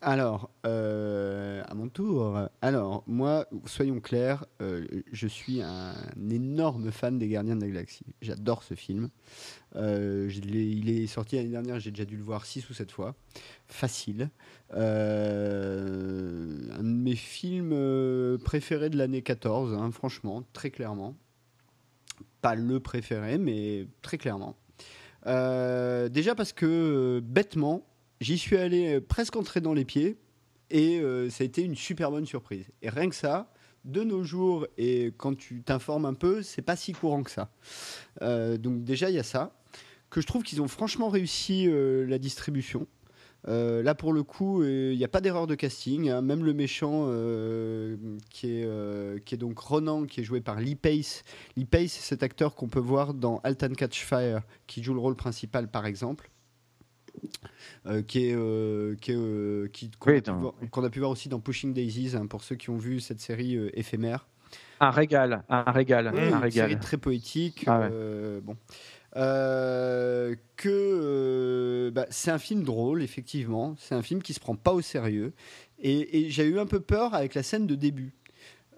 Alors, euh, à mon tour. Alors, moi, soyons clairs, euh, je suis un énorme fan des Gardiens de la Galaxie. J'adore ce film. il est sorti l'année dernière, j'ai déjà dû le voir 6 ou 7 fois. Facile. un de mes films préférés de l'année 14, hein, franchement, très clairement. Pas le préféré, mais très clairement. Euh, déjà parce que euh, bêtement, j'y suis allé euh, presque entrer dans les pieds et ça a été une super bonne surprise. Et rien que ça, de nos jours, et quand tu t'informes un peu, c'est pas si courant que ça. donc déjà, il y a ça. Que je trouve qu'ils ont franchement réussi la distribution. Euh, là, pour le coup, euh, il n'y a pas d'erreur de casting. Hein. Même le méchant, euh, qui, est, qui est donc Ronan, qui est joué par Lee Pace. Lee Pace, c'est cet acteur qu'on peut voir dans Altan Catch Fire, qui joue le rôle principal, par exemple. qui est, qui, qu'on, a, pu voir aussi dans Pushing Daisies, hein, pour ceux qui ont vu cette série éphémère. Un régal, un régal, un régal. Une série très poétique. Ah bon. Euh, que euh, bah, c'est un film drôle, effectivement. C'est un film qui se prend pas au sérieux. Et, j'ai eu un peu peur avec la scène de début.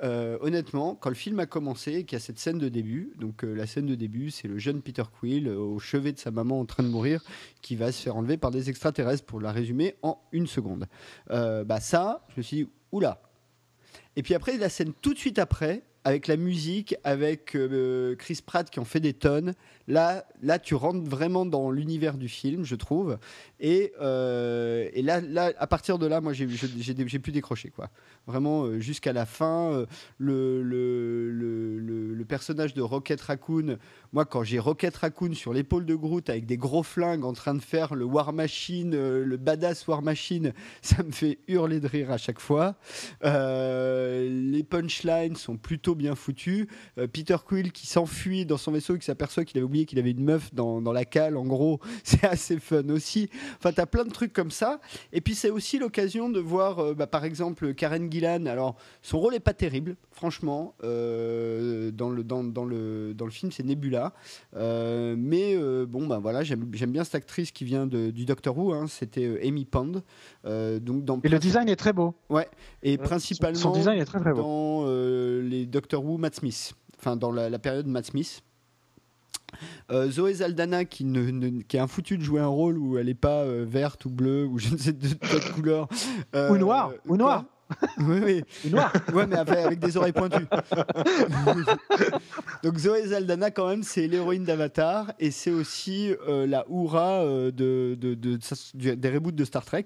Euh, honnêtement, quand le film a commencé, qu'il y a cette scène de début, donc la scène de début, c'est le jeune Peter Quill au chevet de sa maman en train de mourir, qui va se faire enlever par des extraterrestres, pour la résumer en une seconde. bah ça, je me suis dit, oula. Et puis après, la scène tout de suite après, avec la musique, avec euh, Chris Pratt qui en fait des tonnes. Là, là, tu rentres vraiment dans l'univers du film, je trouve. Et, euh, là, à partir de là, moi, j'ai pu décrocher, quoi. Vraiment, euh, jusqu'à la fin, le, le, personnage de Rocket Raccoon. Moi, quand j'ai Rocket Raccoon sur l'épaule de Groot avec des gros flingues en train de faire le War Machine, le badass War Machine, ça me fait hurler de rire à chaque fois. les punchlines sont plutôt bien foutu. Euh, Peter Quill qui s'enfuit dans son vaisseau et qui s'aperçoit qu'il avait oublié qu'il avait une meuf dans la cale, en gros, c'est assez fun aussi. Enfin, t'as plein de trucs comme ça. Et puis c'est aussi l'occasion de voir, euh, bah, par exemple, Karen Gillan. Alors, son rôle est pas terrible, franchement. euh, dans, le, dans, dans le, dans le film, c'est Nebula. Euh, mais bon, bah voilà, j'aime bien cette actrice qui vient de- du Doctor Who. hein, C'était Amy Pond. Donc dans Et le design est très beau. et Son- principalement Son design est très très beau. dans les Doctor Who Matt Smith, enfin dans la, la période Matt Smith. Euh, Zoé Zaldana qui, ne, ne- qui est un foutu de jouer un rôle où elle n'est pas euh, verte ou bleue ou je ne sais de quelle couleur. Euh, Ou noire, ou quoi noire. oui, oui. Une noire. Ouais, mais avec, avec des oreilles pointues. Donc Zoé Zaldana, quand même, c'est l'héroïne d'Avatar et c'est aussi euh, la euh, de, de- de- du- des reboots de Star Trek.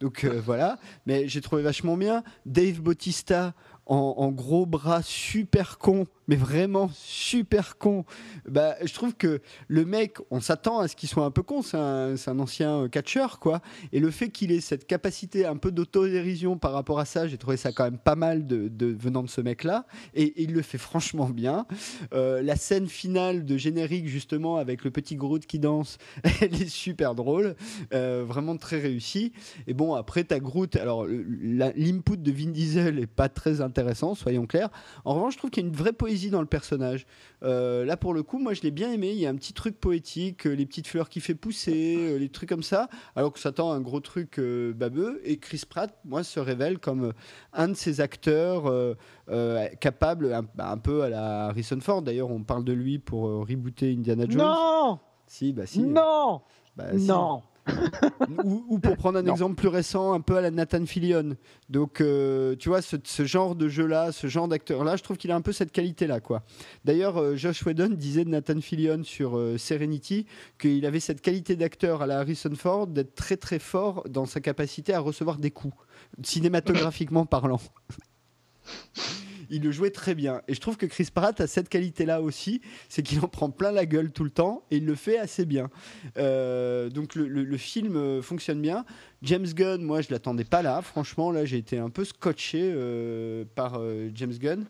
Donc euh, voilà. Mais j'ai trouvé vachement bien. Dave Bautista en, gros bras super con, mais vraiment super con. Bah, je trouve que le mec, on s'attend à ce qu'il soit un peu con. C'est un, un ancien euh, catcheur, quoi. Et le fait qu'il ait cette capacité un peu d'autodérision par rapport à ça, j'ai trouvé ça quand même pas mal de, venant de ce mec-là. Et, et il le fait franchement bien. Euh, la scène finale de générique, justement, avec le petit Groot qui danse, elle est super drôle. Euh, vraiment très réussie. Et bon, après, t'as Groot. Alors, l'input de Vin Diesel est pas très intéressant, soyons clairs. En revanche, je trouve qu'il y a une vraie poésie dans le personnage. Euh, là, pour le coup, moi, je l'ai bien aimé. Il y a un petit truc poétique, euh, les petites fleurs qui fait pousser, euh, les trucs comme ça, alors que ça tend un gros truc euh, babeux. Et Chris Pratt, moi, se révèle comme un de ces acteurs euh, capables, un, bah, un peu à la Harrison Ford. D'ailleurs, on parle de lui pour rebooter Indiana Jones. Non Si, bah si. Non Bah, si. Non ou, ou pour prendre un Non. exemple plus récent, un peu à la Nathan Fillion. Donc, euh, tu vois, ce, ce genre de jeu-là, ce genre d'acteur-là, je trouve qu'il a un peu cette qualité-là, quoi. D'ailleurs, euh, Josh Whedon disait de Nathan Fillion sur euh, Serenity qu'il avait cette qualité d'acteur à la Harrison Ford d'être très très fort dans sa capacité à recevoir des coups, cinématographiquement parlant. Il le jouait très bien. Et je trouve que Chris Pratt a cette qualité-là aussi, c'est qu'il en prend plein la gueule tout le temps et il le fait assez bien. Euh, donc le, film euh, fonctionne bien. James Gunn, moi je l'attendais pas là. Franchement, là j'ai été un peu scotché euh, par James Gunn.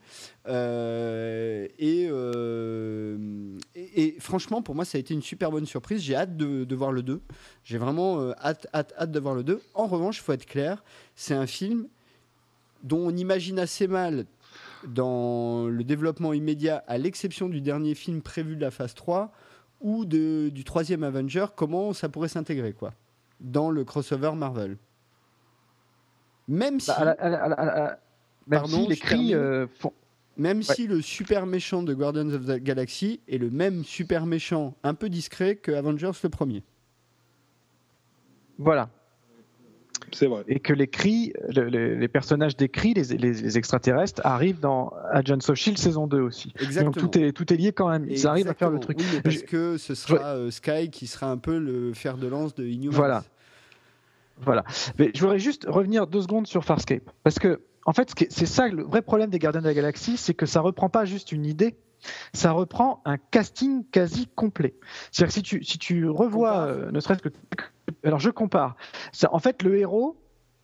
Et, franchement, pour moi, ça a été une super bonne surprise. J'ai hâte de, voir le 2. J'ai vraiment hâte, hâte, hâte de voir le 2. En revanche, il faut être clair, c'est un film dont on imagine assez mal dans le développement immédiat, à l'exception du dernier film prévu de la phase 3 ou de, du troisième Avenger, comment ça pourrait s'intégrer quoi dans le crossover Marvel? Même si, Bah, à la- à la- à la- à la- Même Pardon, si les cris euh, font. même si le super méchant de Guardians of the Galaxy est le même super méchant un peu discret que Avengers le premier. Voilà. C'est vrai. Et que les cris, le- le- les personnages des cris, les, les- les extraterrestres, arrivent dans Agents of Shield saison 2 aussi. Exactement. Donc tout est, tout est lié quand même. Ils arrivent à faire le truc. Oui, parce Je- que ce sera euh, Sky qui sera un peu le fer de lance de Inhumans. Voilà. Voilà. Mais je voudrais juste revenir deux secondes sur Farscape. Parce que, en fait, c'est ça le vrai problème des Gardiens de la Galaxie, c'est que ça reprend pas juste une idée, ça reprend un casting quasi complet. C'est-à-dire que si tu, si tu revois, euh, ne serait-ce que. Alors je compare. En fait, le héros.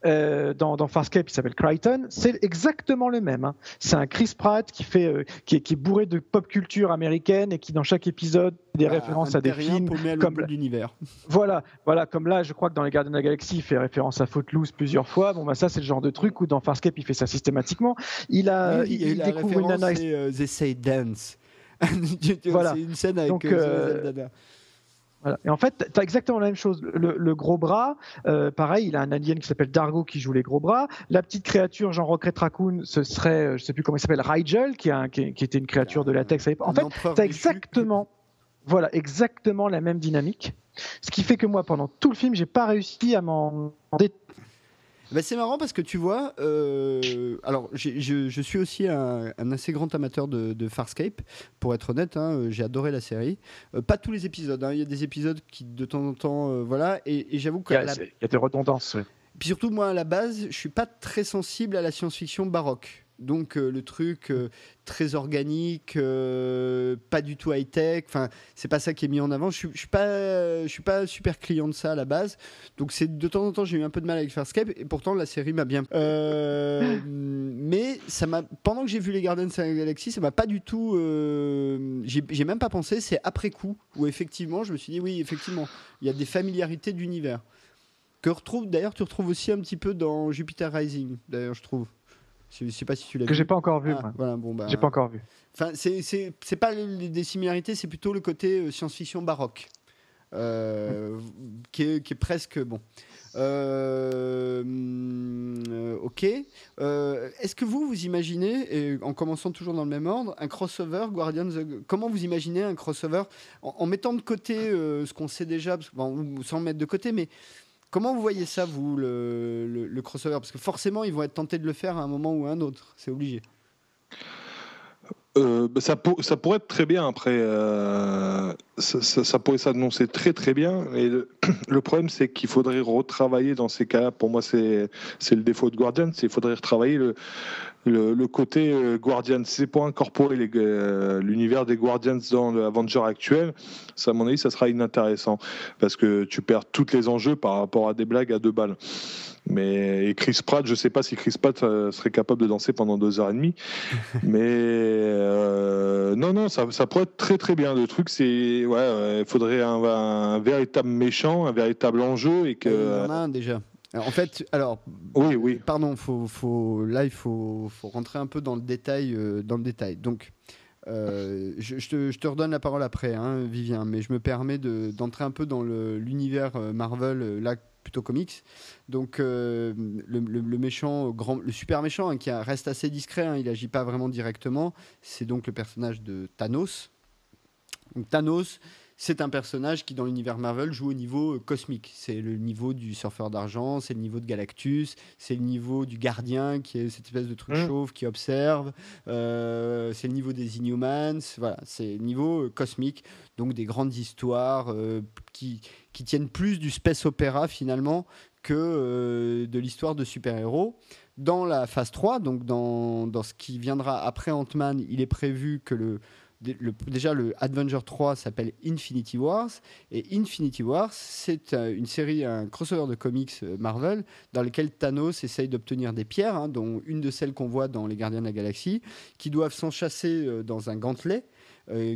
euh, dans, dans Farscape, il s'appelle Crichton, c'est exactement le même. hein. C'est un Chris Pratt qui, fait, euh, qui, est, qui est bourré de pop culture américaine et qui, dans chaque épisode, fait des Bah, références à des films. à comme l'univers. Voilà, voilà, comme là, je crois que dans les Gardiens de la Galaxie, il fait référence à Footloose plusieurs fois. Bon, bah ça, c'est le genre de truc où dans Farscape, il fait ça systématiquement. Il a, Oui, il, découvre une nana. euh, They Say Dance. Voilà. C'est une scène avec Donc, euh, Zoé euh, Saldana. Voilà. Et en fait, tu as exactement la même chose. Le, le gros bras, euh, pareil, il a un alien qui s'appelle Dargo qui joue les gros bras. La petite créature, Jean Rocket Raccoon, ce serait, euh, je sais plus comment il s'appelle, Rigel, qui, a un- qui, qui était une créature de latex. à l'époque. En fait, tu as exactement, voilà, exactement la même dynamique. Ce qui fait que moi, pendant tout le film, j'ai pas réussi à m'en dé- Bah, c'est marrant parce que tu vois, euh, alors je, je suis aussi un, un assez grand amateur de, de Farscape, pour être honnête, hein, euh, j'ai adoré la série. Euh, pas tous les épisodes, hein, il y a des épisodes qui de temps en temps, euh, voilà, et, et j'avoue Il que y, a, il y a des redondances. ouais. Puis surtout, moi, à la base, je suis pas très sensible à la science-fiction baroque. Donc le truc très organique, pas du tout high tech. Enfin, c'est pas ça qui est mis en avant. Je, suis pas, je suis pas super client de ça à la base. Donc c'est de temps en temps j'ai eu un peu de mal avec Farscape et pourtant la série m'a bien. mais ça m'a, pendant que j'ai vu les Gardiens de la Galaxie, ça m'a pas du tout. j'ai même pas pensé. C'est après coup où effectivement je me suis dit oui effectivement il y a des familiarités d'univers que retrouve d'ailleurs tu retrouves aussi un petit peu dans Jupiter Rising d'ailleurs je trouve je sais pas si tu l'as que j'ai pas encore vu ah, voilà bon bah j'ai pas encore vu. enfin c'est c'est pas des similarités c'est plutôt le côté euh, science-fiction baroque euh, qui, est, qui, est, presque bon. Euh, ok. Est-ce que vous, vous imaginez, et en commençant toujours dans le même ordre, un crossover Guardians Comment vous imaginez un crossover en, mettant de côté ce qu'on sait déjà, sans mettre de côté, mais Comment vous voyez ça, vous, le, crossover? Parce que forcément, ils vont être tentés de le faire à un moment ou à un autre. C'est obligé. Euh, bah, ça, ça, pourrait être très bien après. Euh, ça, pourrait s'annoncer très très bien. Et le, problème, c'est qu'il faudrait retravailler dans ces cas-là. Pour moi, c'est le défaut de Guardian. Il faudrait retravailler le, le, côté euh, Guardians, c'est pour incorporer l'univers des Guardians dans l'Avenger actuel, ça, à mon avis, ça sera inintéressant parce que tu perds tous les enjeux par rapport à des blagues à deux balles. Mais et Chris Pratt, je sais pas si Chris Pratt euh, serait capable de danser pendant deux heures et demie. mais non, non, ça, ça, pourrait être très très bien. Le truc, c'est ouais, il faudrait un, véritable méchant, un véritable enjeu et que. Il y en a un déjà. En fait, alors, oui, oui. Pardon, faut, faut, là il faut, faut, rentrer un peu dans le détail, euh, dans le détail. Donc, euh, je, te, je, te, redonne la parole après, hein, Vivien, mais je me permets d'entrer un peu dans l'univers euh, Marvel, là plutôt comics. Donc, le, le, méchant, grand, le super méchant, hein, qui reste assez discret, hein, il agit pas vraiment directement. C'est donc le personnage de Thanos. Thanos c'est un personnage qui, dans l'univers Marvel, joue au niveau euh, cosmique. C'est le niveau du surfeur d'argent, c'est le niveau de Galactus, c'est le niveau du gardien, qui est cette espèce de truc mmh. chauve qui observe, euh, c'est le niveau des Inhumans, voilà, c'est le niveau euh, cosmique, donc des grandes histoires qui, qui, tiennent plus du space opéra finalement que de l'histoire de super-héros. Dans la phase 3, donc dans, dans ce qui viendra après Ant-Man, il est prévu que le déjà le Avenger 3 s'appelle Infinity Wars et Infinity Wars c'est euh, une série un crossover de comics euh, Marvel dans lequel Thanos essaye d'obtenir des pierres hein, dont une de celles qu'on voit dans les Gardiens de la Galaxie qui doivent s'enchasser euh, dans un gantelet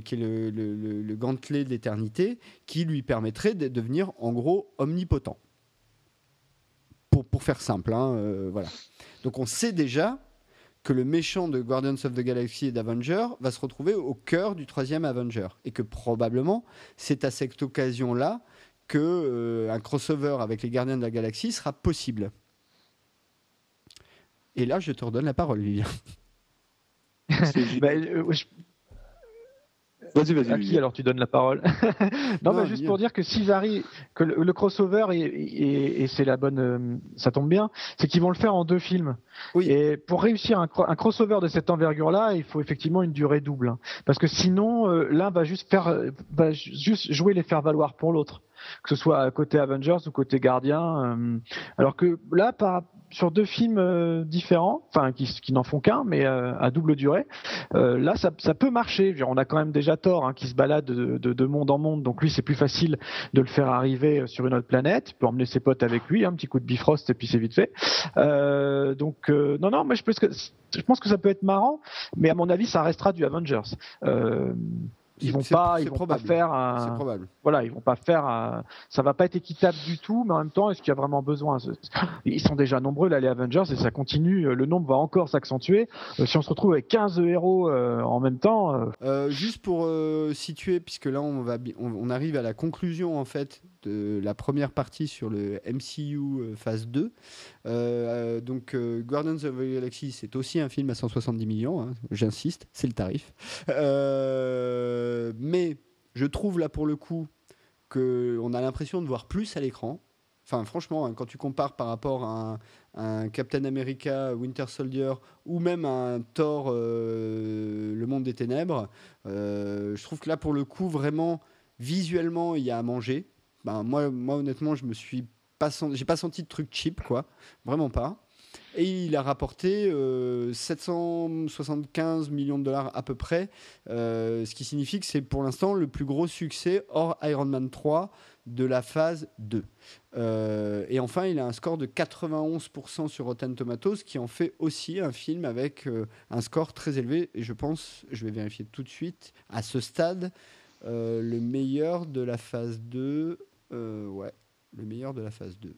qui est le, le gantelet de l'éternité qui lui permettrait de devenir en gros omnipotent. Pour, pour faire simple hein, voilà. Donc on sait déjà que le méchant de Guardians of the Galaxy et d'Avenger va se retrouver au cœur du troisième Avenger. Et que probablement, c'est à cette occasion-là que euh, un crossover avec les Gardiens de la Galaxie sera possible. Et là, je te redonne la parole, Vivien. bah, euh, Vas-y, vas-y. À qui alors tu donnes la parole Non, mais juste pour dire que s'ils arrivent, que le, crossover et, c'est la bonne, euh, ça tombe bien, c'est qu'ils vont le faire en deux films. Oui. Et pour réussir un, crossover de cette envergure-là, il faut effectivement une durée double, hein. parce que sinon euh, l'un va juste faire, va juste jouer les faire valoir pour l'autre que ce soit côté Avengers ou côté Gardien. Euh, alors que là, par, sur deux films euh, différents, enfin qui, qui n'en font qu'un, mais euh, à double durée. Euh, là, ça, ça, peut marcher. on a quand même déjà Thor hein, qui se balade de, de, de, monde en monde, donc lui c'est plus facile de le faire arriver sur une autre planète. Il peut emmener ses potes avec lui, un petit coup de bifrost et puis c'est vite fait. donc non, non, mais je pense que je pense que ça peut être marrant, mais à mon avis, ça restera du Avengers. Euh, ils vont pas, ils vont pas faire un, probable. voilà, ils vont pas faire un, ça va pas être équitable du tout, mais en même temps, est-ce qu'il y a vraiment besoin? Ils sont déjà nombreux là, les Avengers, et ça continue, le nombre va encore s'accentuer. Euh, si on se retrouve avec 15 héros euh, en même temps. Euh, juste pour situer, puisque là on va, on, arrive à la conclusion en fait de la première partie sur le MCU phase 2. donc Guardians of the Galaxy, c'est aussi un film à 170 millions, hein, j'insiste, c'est le tarif. Euh, euh, mais je trouve là pour le coup qu'on a l'impression de voir plus à l'écran. Enfin, franchement, hein, quand tu compares par rapport à un, Captain America, Winter Soldier, ou même un Thor, euh, Le Monde des Ténèbres, euh, je trouve que là, pour le coup, vraiment, visuellement, il y a à manger. Ben, moi, moi, honnêtement, je me suis pas, j'ai pas senti de truc cheap, quoi. Vraiment pas. et il a rapporté 775 millions de dollars à peu près, ce qui signifie que c'est pour l'instant le plus gros succès hors Iron Man 3 de la phase 2. Euh, et enfin, il a un score de 91% sur Rotten Tomatoes, qui en fait aussi un film avec euh, un score très élevé. Et je pense, je vais vérifier tout de suite, à ce stade, euh, le meilleur de la phase 2. Ouais, le meilleur de la phase 2.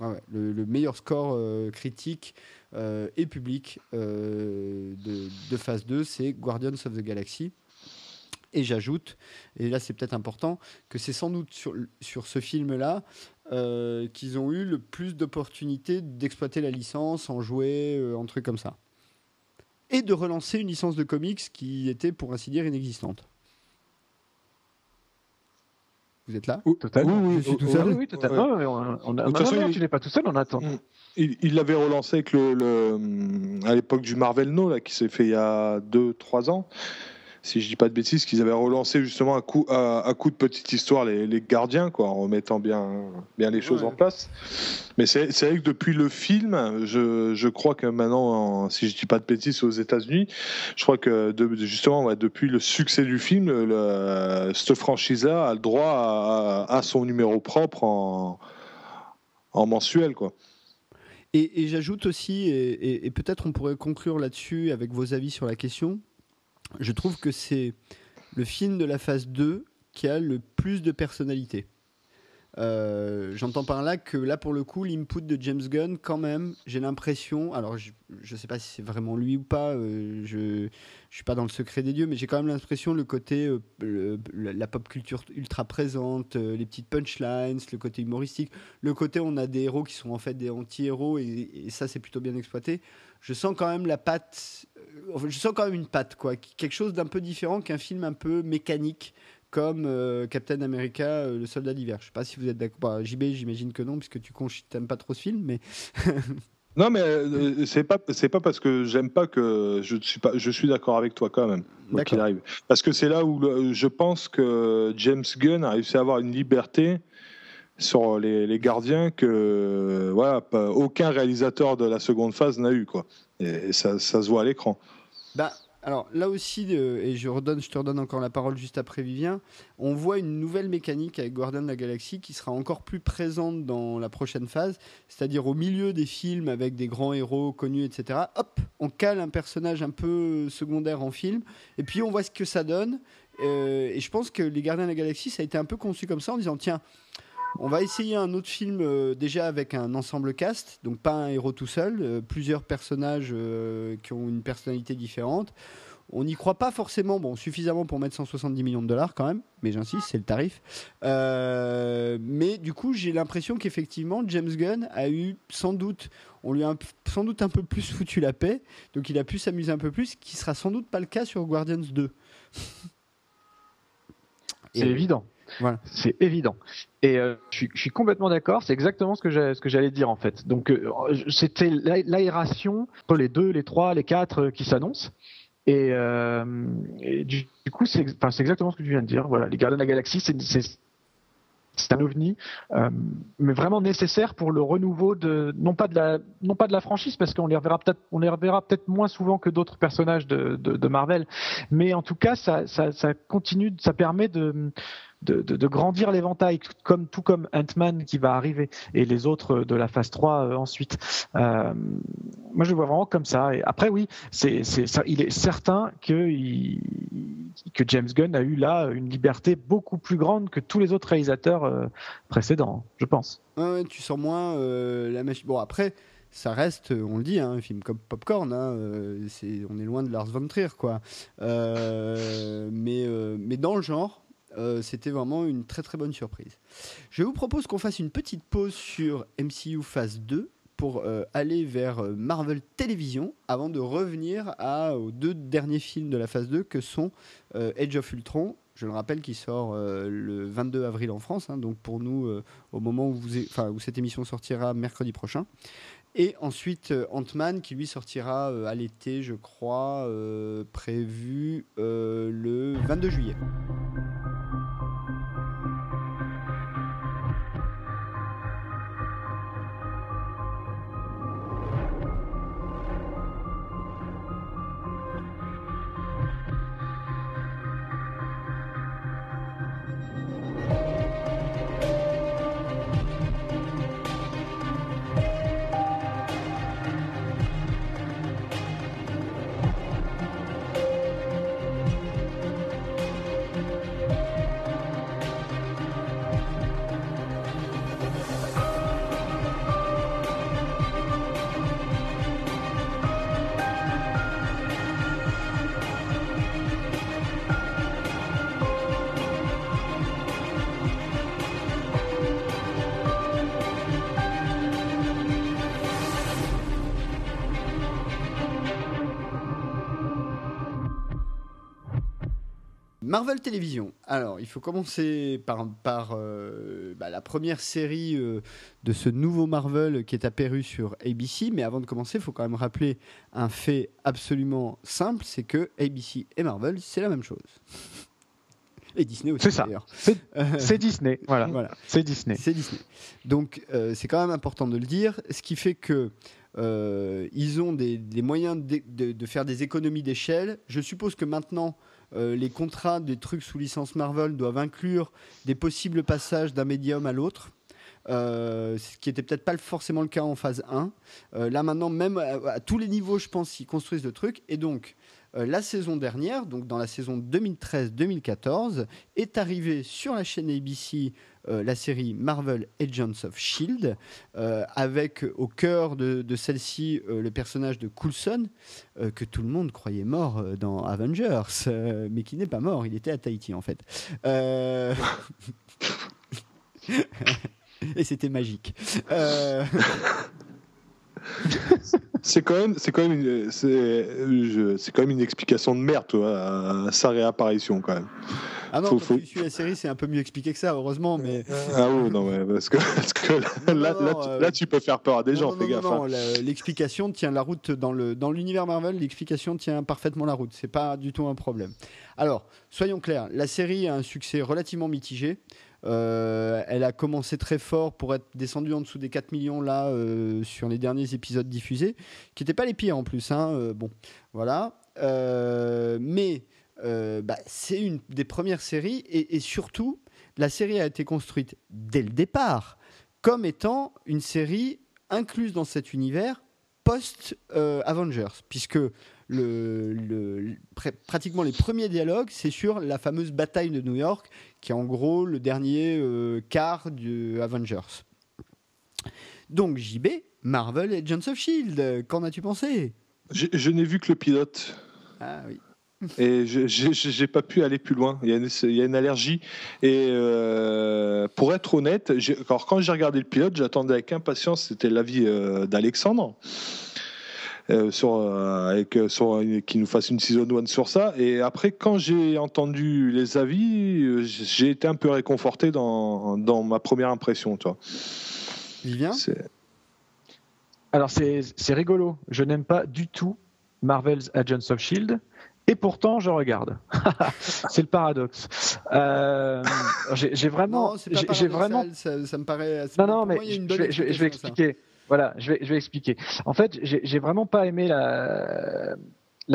Ouais. le, meilleur score critique et public de, de, phase 2, c'est Guardians of the Galaxy. Et j'ajoute, et là c'est peut-être important, que c'est sans doute sur, sur ce film-là euh, qu'ils ont eu le plus d'opportunités d'exploiter la licence, en jouer, euh, en trucs comme ça. Et de relancer une licence de comics qui était, pour ainsi dire, inexistante. Vous êtes là Oui, totalement. Oui, je suis tout seul. Oui, totalement. On, de toute façon, tu n'es pas tout seul, on attend. Mm. Il l'avait relancé avec le, le à l'époque du Marvel No, là, qui s'est fait il y a 2-3 ans si je dis pas de bêtises, qu'ils avaient relancé justement à coup, à, coup de petite histoire les, gardiens, quoi, en remettant bien, bien les choses en place. Mais c'est vrai que depuis le film, je, je crois que maintenant, si je dis pas de bêtises, aux États-Unis, je crois que de, justement, depuis le succès du film, le, cette franchise-là a le droit à, son numéro propre en, en mensuel, quoi. Et, j'ajoute aussi, et peut-être on pourrait conclure là-dessus avec vos avis sur la question, je trouve que c'est le film de la phase 2 qui a le plus de personnalité. Euh, j'entends par là que là, pour le coup, l'input de James Gunn, quand même, j'ai l'impression, alors je ne sais pas si c'est vraiment lui ou pas, euh, je ne suis pas dans le secret des dieux, mais j'ai quand même l'impression le côté, euh, la pop culture ultra présente, les petites punchlines, le côté humoristique, le côté on a des héros qui sont en fait des anti-héros, et, ça c'est plutôt bien exploité. Je sens quand même la patte, je sens quand même une patte, quoi, quelque chose d'un peu différent qu'un film un peu mécanique comme euh, Captain America, euh, le soldat d'hiver. Je sais pas si vous êtes d'accord. Bah, JB, j'imagine que non, puisque tu n'aimes pas trop ce film, mais. non, mais euh, c'est pas c'est pas parce que j'aime pas que je suis pas je suis d'accord avec toi quand même. Qu'il arrive. Parce que c'est là où je pense que James Gunn a réussi à avoir une liberté sur les, gardiens que voilà aucun réalisateur de la seconde phase n'a eu quoi. Et ça, se voit à l'écran. Bah, alors là aussi, euh, et je, redonne, je te redonne encore la parole juste après Vivien, on voit une nouvelle mécanique avec Guardian de la Galaxie qui sera encore plus présente dans la prochaine phase, c'est-à-dire au milieu des films avec des grands héros connus, etc. Hop, on cale un personnage un peu secondaire en film, et puis on voit ce que ça donne. Euh, et je pense que les Gardiens de la Galaxie, ça a été un peu conçu comme ça en disant, tiens, on va essayer un autre film euh, déjà avec un ensemble cast, donc pas un héros tout seul, euh, plusieurs personnages euh, qui ont une personnalité différente. On n'y croit pas forcément, bon, suffisamment pour mettre 170 millions de dollars quand même, mais j'insiste, c'est le tarif. mais du coup, j'ai l'impression qu'effectivement, James Gunn a eu sans doute, on lui a sans doute un peu plus foutu la paix, donc il a pu s'amuser un peu plus, ce qui sera sans doute pas le cas sur Guardians 2. C'est évident. C'est évident. Et euh, je, suis, complètement d'accord. C'est exactement ce que j'allais dire en fait. Donc euh, c'était l'aération pour les deux, les trois, les quatre euh, qui s'annoncent. Et, du, coup, c'est exactement ce que tu viens de dire. Voilà, les Gardiens de la Galaxie, c'est un ovni, mais vraiment nécessaire pour le renouveau de non pas de la non pas de la franchise parce qu'on les reverra peut-être on les reverra peut-être moins souvent que d'autres personnages de, Marvel, mais en tout cas ça continue, ça permet de de, de, grandir l'éventail, comme tout comme Ant-Man qui va arriver et les autres de la phase 3 euh, ensuite. Euh, moi, je le vois vraiment comme ça. Et après, oui, c'est, ça, il est certain que, que James Gunn a eu là une liberté beaucoup plus grande que tous les autres réalisateurs euh, précédents, je pense. Tu sens moins la machine. Bon, après ça reste, on le dit, hein, un film comme Popcorn. Hein, on est loin de Lars von Trier, quoi. Mais, mais dans le genre, euh, c'était vraiment une très très bonne surprise. Je vous propose qu'on fasse une petite pause sur MCU Phase 2 pour euh, aller vers euh, Marvel Télévision avant de revenir à, aux deux derniers films de la phase 2 que sont Age of Ultron, je le rappelle, qui sort le 22 avril en France, hein, donc pour nous au moment où cette émission sortira mercredi prochain. Et ensuite Ant-Man qui lui sortira à l'été, je crois, prévu le 22 juillet. Marvel Télévision. Alors, il faut commencer par, par euh, bah, la première série euh, de ce nouveau Marvel qui est apparu sur ABC. Mais avant de commencer, il faut quand même rappeler un fait absolument simple, c'est que ABC et Marvel, c'est la même chose. Et Disney aussi. C'est ça. C'est Disney. Voilà. voilà. C'est Disney. C'est Disney. Donc, c'est quand même important de le dire. Ce qui fait que ils ont des, moyens de, faire des économies d'échelle. Je suppose que maintenant, euh, les contrats des trucs sous licence Marvel doivent inclure des possibles passages d'un médium à l'autre. Euh, ce qui n'était peut-être pas forcément le cas en phase 1. Euh, là maintenant, même à, tous les niveaux, je pense, ils construisent le truc. Et donc, la saison dernière, donc dans la saison 2013-2014, est arrivée sur la chaîne ABC euh, la série Marvel Agents of Shield, euh, avec au cœur de, celle-ci euh, le personnage de Coulson, que tout le monde croyait mort dans Avengers, mais qui n'est pas mort, il était à Tahiti en fait. Et c'était magique. c'est quand même, c'est quand même, une, c'est, quand même une explication de merde, toi, à sa réapparition quand même. Ah non, faut, tu suis la série, c'est un peu mieux expliqué que ça, heureusement. Mais... Ah oui, non, mais parce que, parce que là, euh, là, tu peux faire peur à des gens, fais gaffe. Non, hein. l'explication tient la route dans le dans l'univers Marvel, l'explication tient parfaitement la route. C'est pas du tout un problème. Alors, soyons clairs, la série a un succès relativement mitigé. Euh, elle a commencé très fort pour être descendue en dessous des 4 millions là euh, sur les derniers épisodes diffusés, qui n'étaient pas les pires en plus. Hein, bon, voilà. mais euh, bah, c'est une des premières séries et, surtout, la série a été construite dès le départ comme étant une série incluse dans cet univers post-Avengers, puisque le, pratiquement les premiers dialogues, c'est sur la fameuse bataille de New York, qui est en gros le dernier euh, quart du Avengers. Donc JB, Marvel et Agents of Shield, qu'en as-tu pensé? Je n'ai vu que le pilote. Ah oui. Et je n'ai pas pu aller plus loin. Il y a une, il y a une allergie. Et euh, pour être honnête, alors quand j'ai regardé le pilote, j'attendais avec impatience, c'était l'avis euh, d'Alexandre. Euh, sur, avec, sur, qui nous fasse une season one sur ça. Et après, quand j'ai entendu les avis, j'ai été un peu réconforté dans, dans ma première impression. Toi. Vivien? Alors, c'est rigolo. Je n'aime pas du tout Marvel's Agents of Shield. Et pourtant, je regarde. c'est le paradoxe. Euh, j'ai vraiment, j'ai vraiment. Ça, ça, me paraît. Non, non, mais je vais expliquer. Voilà, je vais, expliquer. En fait, j'ai vraiment pas aimé la,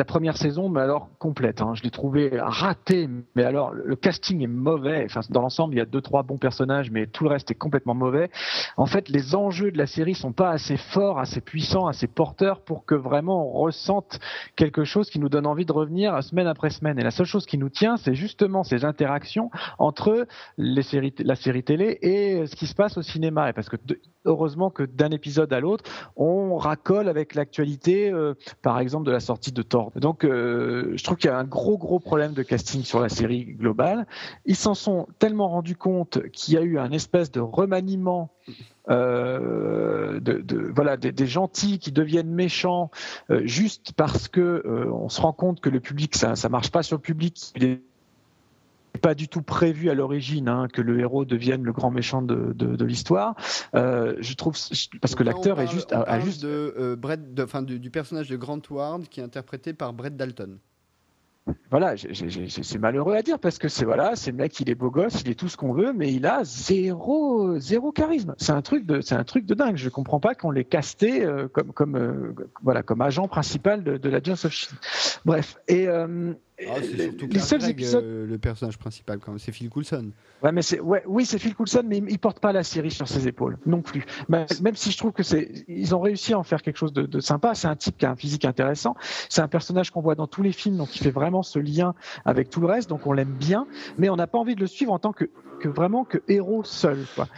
première saison, mais alors complète. Hein. Je l'ai trouvé raté, mais alors le casting est mauvais. Enfin, dans l'ensemble, il y a deux trois bons personnages, mais tout le reste est complètement mauvais. En fait, les enjeux de la série sont pas assez forts, assez puissants, assez porteurs pour que vraiment on ressente quelque chose qui nous donne envie de revenir semaine après semaine. Et la seule chose qui nous tient, c'est justement ces interactions entre la série télé et ce qui se passe au cinéma. Et parce que heureusement que d'un épisode à l'autre, on racole avec l'actualité, euh, par exemple de la sortie de Thor. Donc, euh, je trouve qu'il y a un gros gros problème de casting sur la série globale. Ils s'en sont tellement rendus compte qu'il y a eu un espèce de remaniement. Euh, voilà des, gentils qui deviennent méchants juste parce que on se rend compte que le public ça ça marche pas sur le public pas du tout prévu à l'origine hein, que le héros devienne le grand méchant de, de, l'histoire. Euh, je trouve parce que l'acteur est juste, a, juste de, euh, Brett, de, fin, du, du, personnage de Grant Ward qui est interprété par Brett Dalton voilà, c'est malheureux à dire parce que c'est voilà, c'est le mec, il est beau gosse, il est tout ce qu'on veut, mais il a zéro, zéro charisme. C'est un truc de, c'est un truc de dingue. Je comprends pas qu'on l'ait casté euh, comme, comme, euh, voilà, comme agent principal de, de la of Shield. Bref, et euh, ah, les seuls épisodes, le personnage principal, quand c'est Phil Coulson. Ouais, mais c'est, ouais, oui, c'est Phil Coulson, mais il porte pas la série sur ses épaules non plus. Même si je trouve que c'est, ils ont réussi à en faire quelque chose de, de sympa. C'est un type qui a un physique intéressant. C'est un personnage qu'on voit dans tous les films, donc il fait vraiment ce lien avec tout le reste, donc on l'aime bien, mais on n'a pas envie de le suivre en tant que, que vraiment que héros seul. Quoi.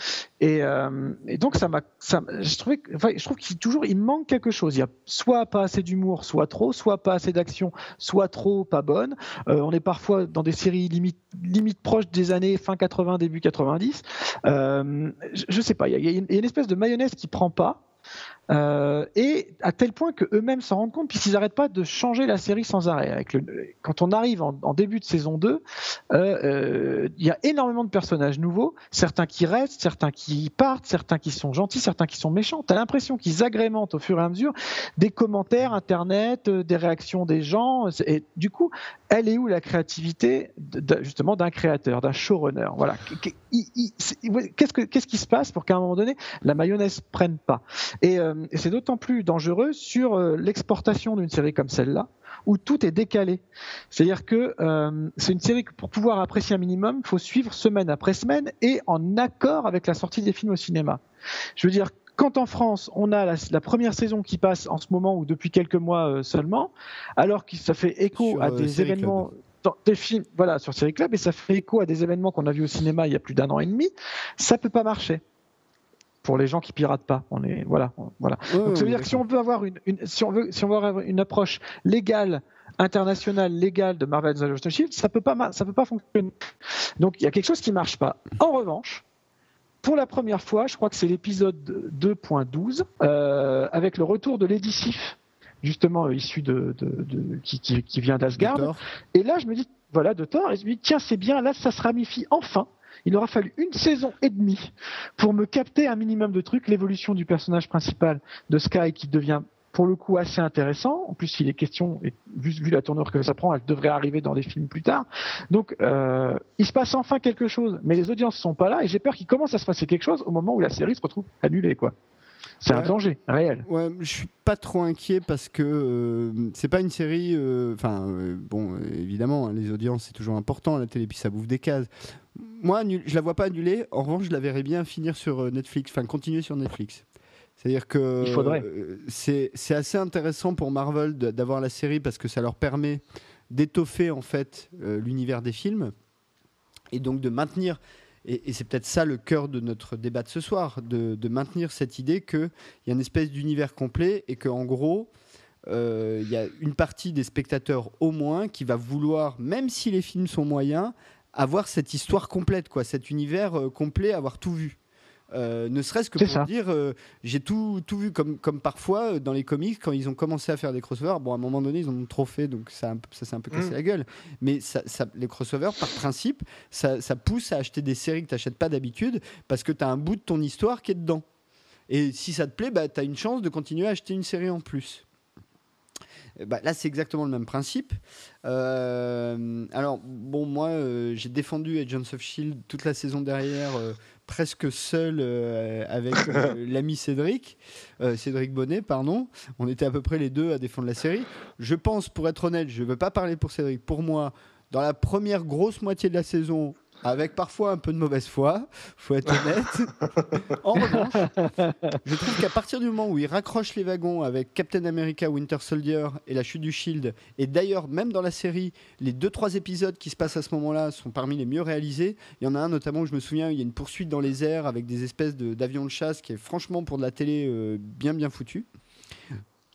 Et, euh, et donc ça m'a, ça, je trouvais, enfin, je trouve qu'il toujours il manque quelque chose. Il y a soit pas assez d'humour, soit trop, soit pas assez d'action, soit trop pas bonne. Euh, on est parfois dans des séries limite, proches des années fin 80, début 90. Euh, je, je sais pas, il y, y a une espèce de mayonnaise qui prend pas. Euh, et à tel point que eux-mêmes s'en rendent compte, puisqu'ils n'arrêtent pas de changer la série sans arrêt. Quand on arrive en, début de saison 2, euh, euh, il y a énormément de personnages nouveaux, certains qui restent, certains qui partent, certains qui sont gentils, certains qui sont méchants. Tu as l'impression qu'ils agrémentent au fur et à mesure des commentaires Internet, des réactions des gens. Et du coup, elle est où la créativité justement d'un créateur, d'un showrunner? Voilà. Qu'est-ce, que, qu'est-ce qui se passe pour qu'à un moment donné, la mayonnaise prenne pas? C'est d'autant plus dangereux sur euh, l'exportation d'une série comme celle-là, où tout est décalé. C'est-à-dire que euh, c'est une série que pour pouvoir apprécier un minimum, il faut suivre semaine après semaine et en accord avec la sortie des films au cinéma. Je veux dire, quand en France, on a la, première saison qui passe en ce moment ou depuis quelques mois seulement, alors que ça fait écho à des événements des films, voilà, sur Série Club, et ça fait écho à des événements qu'on a vus au cinéma il y a plus d'un an et demi, ça peut pas marcher pour les gens qui piratent pas. On est voilà, voilà. Donc ça veut dire que si on veut avoir une, si on veut si on veut avoir une approche légale internationale légale de Marvel The Shield, ça peut pas ça peut pas fonctionner. Donc il y a quelque chose qui marche pas. En revanche, pour la première fois, je crois que c'est l'épisode 2.12 euh, avec le retour de l'édicif justement euh, issu de, qui, qui, vient d'Asgard. Et là, je me dis, voilà, de Thor, et je me dis, tiens, c'est bien, là, ça se ramifie enfin. Il aura fallu une saison et demie pour me capter un minimum de trucs, l'évolution du personnage principal de Sky qui devient pour le coup assez intéressant. En plus, il est question, et vu, la tournure que ça prend, elle devrait arriver dans des films plus tard. Donc, euh, il se passe enfin quelque chose, mais les audiences sont pas là, et j'ai peur qu'il commence à se passer quelque chose au moment où la série se retrouve annulée, quoi. C'est un danger réel. Ouais, je suis pas trop inquiet parce que euh, c'est pas une série. Euh, enfin, euh, bon, évidemment, hein, les audiences c'est toujours important à la télé, puis ça bouffe des cases. Moi, je la vois pas annulée. En revanche, je la verrais bien finir sur Netflix, enfin continuer sur Netflix. C'est-à-dire que c'est assez intéressant pour Marvel d'avoir la série parce que ça leur permet d'étoffer en fait l'univers des films et donc de maintenir et, c'est peut-être ça le cœur de notre débat de ce soir, de, maintenir cette idée qu'il y a une espèce d'univers complet et qu'en gros, euh, il y a une partie des spectateurs au moins qui va vouloir, même si les films sont moyens, avoir cette histoire complète, quoi, cet univers euh, complet, avoir tout vu. Euh, ne serait-ce que pour dire euh, j'ai tout, tout vu comme, comme parfois euh, dans les comics quand ils ont commencé à faire des crossovers. Bon à un moment donné ils en ont trop fait donc ça, ça s'est un peu cassé mm. la gueule. Mais ça, les crossovers par principe ça, ça pousse à acheter des séries que tu n'achètes pas d'habitude parce que tu as un bout de ton histoire qui est dedans. Et si ça te plaît bah, tu as une chance de continuer à acheter une série en plus. Bah, là, c'est exactement le même principe. alors, bon, moi, j'ai défendu Agents of Shield toute la saison derrière presque seul euh, avec euh, l'ami Cédric, euh, Cédric Bonnet, pardon. On était à peu près les deux à défendre la série. Je pense, pour être honnête, je ne veux pas parler pour Cédric, pour moi, dans la première grosse moitié de la saison, avec parfois un peu de mauvaise foi, faut être honnête. en revanche, je trouve qu'à partir du moment où il raccroche les wagons avec Captain America, Winter Soldier et la chute du Shield, et d'ailleurs même dans la série, les deux trois épisodes qui se passent à ce moment-là sont parmi les mieux réalisés. Il y en a un notamment où je me souviens, il y a une poursuite dans les airs avec des espèces d'avions de, chasse qui est franchement pour de la télé euh, bien bien foutu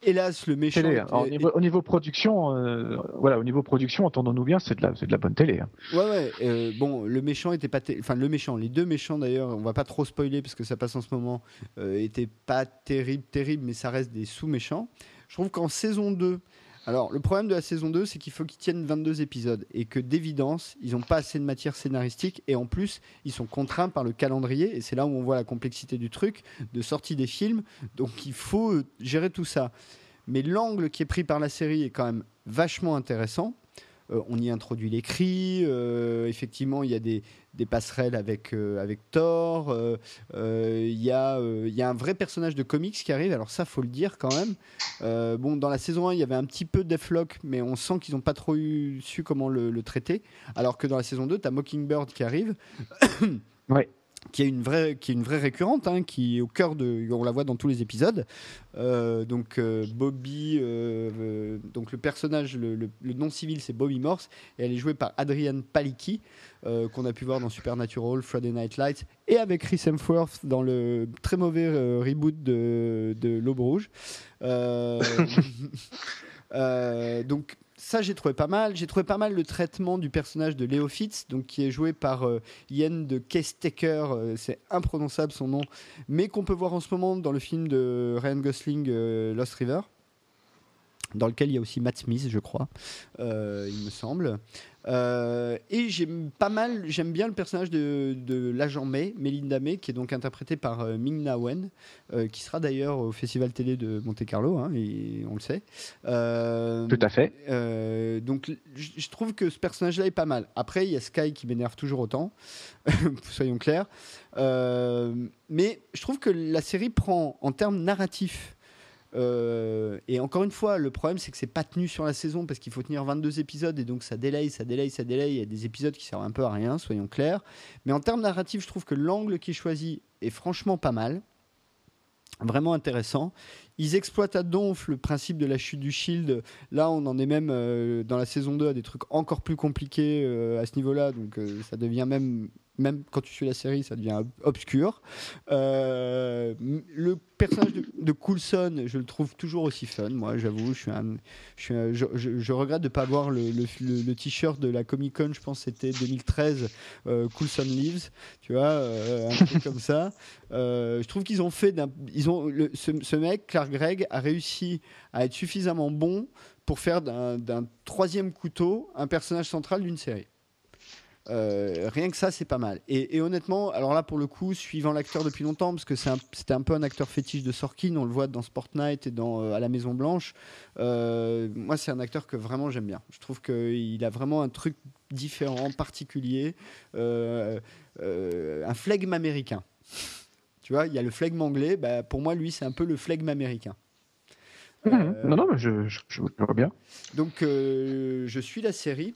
hélas, le méchant. au, niveau, production, euh, voilà, au niveau production, entendons-nous bien, c'est de la, de la bonne télé. Hein. Ouais, ouais. Euh, bon, le méchant était pas, enfin le méchant, les deux méchants d'ailleurs, on va pas trop spoiler parce que ça passe en ce moment, euh, étaient pas terrible, terrible, mais ça reste des sous-méchants. Je trouve qu'en saison 2, alors, le problème de la saison 2, c'est qu'il faut qu'ils tiennent 22 épisodes et que d'évidence, ils n'ont pas assez de matière scénaristique et en plus, ils sont contraints par le calendrier et c'est là où on voit la complexité du truc, de sortie des films. Donc, il faut euh, gérer tout ça. Mais l'angle qui est pris par la série est quand même vachement intéressant. Euh, on y introduit les cris. Euh, effectivement, il y a des, passerelles avec, euh, avec Thor. Il y, a, y a un vrai personnage de comics qui arrive. Alors ça, faut le dire quand même. bon, dans la saison 1, il y avait un petit peu Deathlock, mais on sent qu'ils n'ont pas trop su comment le, le, traiter. Alors que dans la saison 2, tu as Mockingbird qui arrive. ouais qui est une vraie, qui est une vraie récurrente, hein, qui est au cœur de, on la voit dans tous les épisodes. Euh, donc euh, Bobby, euh, donc le personnage, le, nom civil c'est Bobby Morse, et elle est jouée par Adrienne Palicki, qu'on a pu voir dans Supernatural, Friday Night Lights, et avec Chris Hemsworth dans le très mauvais reboot de, de L'Aube Rouge. donc ça, j'ai trouvé pas mal. J'ai trouvé pas mal le traitement du personnage de Léo Fitz, donc qui est joué par euh, Ian de Kestaker, euh, c'est imprononçable son nom, mais qu'on peut voir en ce moment dans le film de Ryan Gosling, Lost River dans lequel il y a aussi Matt Smith, je crois, euh, il me semble. Euh, et j'aime pas mal, j'aime bien le personnage de, l'agent May, Melinda May, qui est donc interprétée par euh, Ming Na Wen, qui sera d'ailleurs au Festival Télé de Monte Carlo, hein, et on le sait. Tout à fait. donc je trouve que ce personnage-là est pas mal. Après, il y a Sky qui m'énerve toujours autant, soyons clairs. mais je trouve que la série prend, en termes narratifs, euh, et encore une fois, le problème, c'est que c'est pas tenu sur la saison parce qu'il faut tenir 22 épisodes et donc ça délaye, ça délaye, ça délaye. Il y a des épisodes qui servent un peu à rien, soyons clairs. Mais en termes narratifs, je trouve que l'angle qui est choisi est franchement pas mal. Vraiment intéressant. Ils exploitent à donf le principe de la chute du Shield. Là, on en est même euh, dans la saison 2 à des trucs encore plus compliqués euh, à ce niveau-là. Donc ça devient même même quand tu suis la série, ça devient obscur. Euh, le personnage de, Coulson, je le trouve toujours aussi fun. Moi, j'avoue, je, regrette de ne pas avoir le, t-shirt de la Comic Con. Je pense c'était 2013, euh, Coulson Lives. Tu vois, euh, un truc comme ça. je trouve qu'ils ont fait, ils ont ce, mec, Clark Gregg, a réussi à être suffisamment bon pour faire d'un troisième couteau un personnage central d'une série. Euh, rien que ça, c'est pas mal. Et, honnêtement, alors là, pour le coup, suivant l'acteur depuis longtemps, parce que c'était un, peu un acteur fétiche de Sorkin, on le voit dans Sport Night et dans À la Maison Blanche. Euh, moi, c'est un acteur que vraiment j'aime bien. Je trouve qu'il a vraiment un truc différent, particulier, euh, un flegme américain. tu vois, il y a le flegme anglais. Bah, pour moi, lui, c'est un peu le flegme américain. Mmh. non, non, mais je, je, je vois bien. Donc, je suis la série.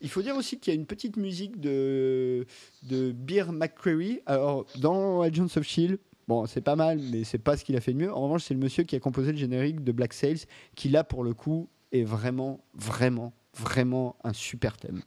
Il faut dire aussi qu'il y a une petite musique de, de Beer McCreary. Alors, dans Agents of Shield, bon, c'est pas mal, mais c'est pas ce qu'il a fait de mieux. En revanche, c'est le monsieur qui a composé le générique de Black Sails, qui là, pour le coup, est vraiment, vraiment, vraiment un super thème.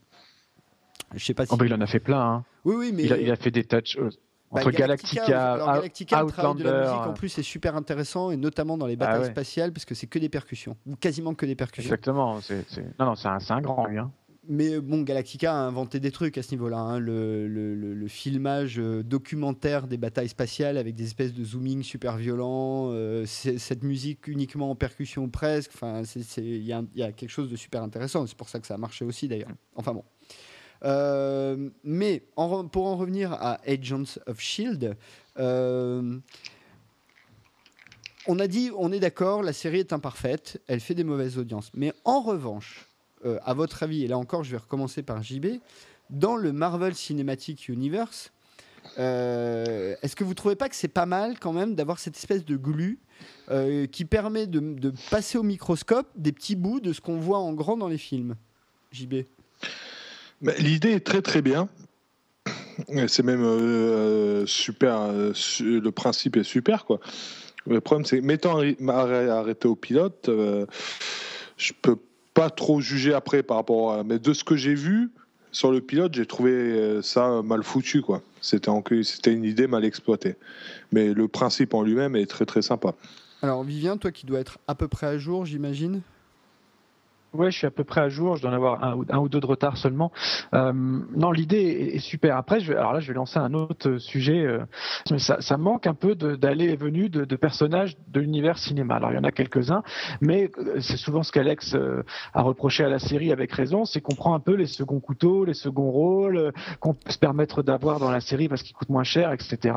Je sais pas si. Oh, bah, il en a fait plein. Hein. Oui, oui, mais. Il a, fait des touches. Euh, bah, entre Galactica, Galactica, le travail de la musique en plus est super intéressant et notamment dans les ah batailles spatiales parce que c'est que des percussions ou quasiment que des percussions. Exactement, c'est non non c'est un, un, grand lui. Hein mais bon, Galactica a inventé des trucs à ce niveau-là. Hein. Le, filmage euh, documentaire des batailles spatiales avec des espèces de zooming super violents, euh, cette musique uniquement en percussion presque. Enfin, il y, a quelque chose de super intéressant. C'est pour ça que ça a marché aussi d'ailleurs. Enfin bon. Euh, mais pour en revenir à Agents of Shield, on a dit, on est d'accord, la série est imparfaite, elle fait des mauvaises audiences. Mais en revanche, euh, à votre avis, et là encore, je vais recommencer par JB, dans le Marvel Cinematic Universe, euh, est-ce que vous trouvez pas que c'est pas mal quand même d'avoir cette espèce de glu euh, qui permet de, passer au microscope des petits bouts de ce qu'on voit en grand dans les films JB L'idée est très très bien. C'est même super. le principe est super quoi. Le problème c'est mettant arrêté au pilote, je peux trop jugé après par rapport à. Mais de ce que j'ai vu sur le pilote, j'ai trouvé euh, ça mal foutu, quoi. C'était, c'était une idée mal exploitée. Mais le principe en lui-même est très très sympa. Alors, Vivien, toi qui dois être à peu près à jour, j'imagine Ouais, je suis à peu près à jour. Je dois en avoir un, ou deux de retard seulement. Euh, non, l'idée est, super. Après, je vais, alors là, je vais lancer un autre sujet. Euh, ça, ça, manque un peu d'aller et venue de, personnages de l'univers cinéma. Alors, il y en a quelques-uns, mais euh, c'est souvent ce qu'Alex euh, a reproché à la série avec raison, c'est qu'on prend un peu les seconds couteaux, les seconds rôles qu'on peut se permettre d'avoir dans la série parce qu'ils coûtent moins cher, etc.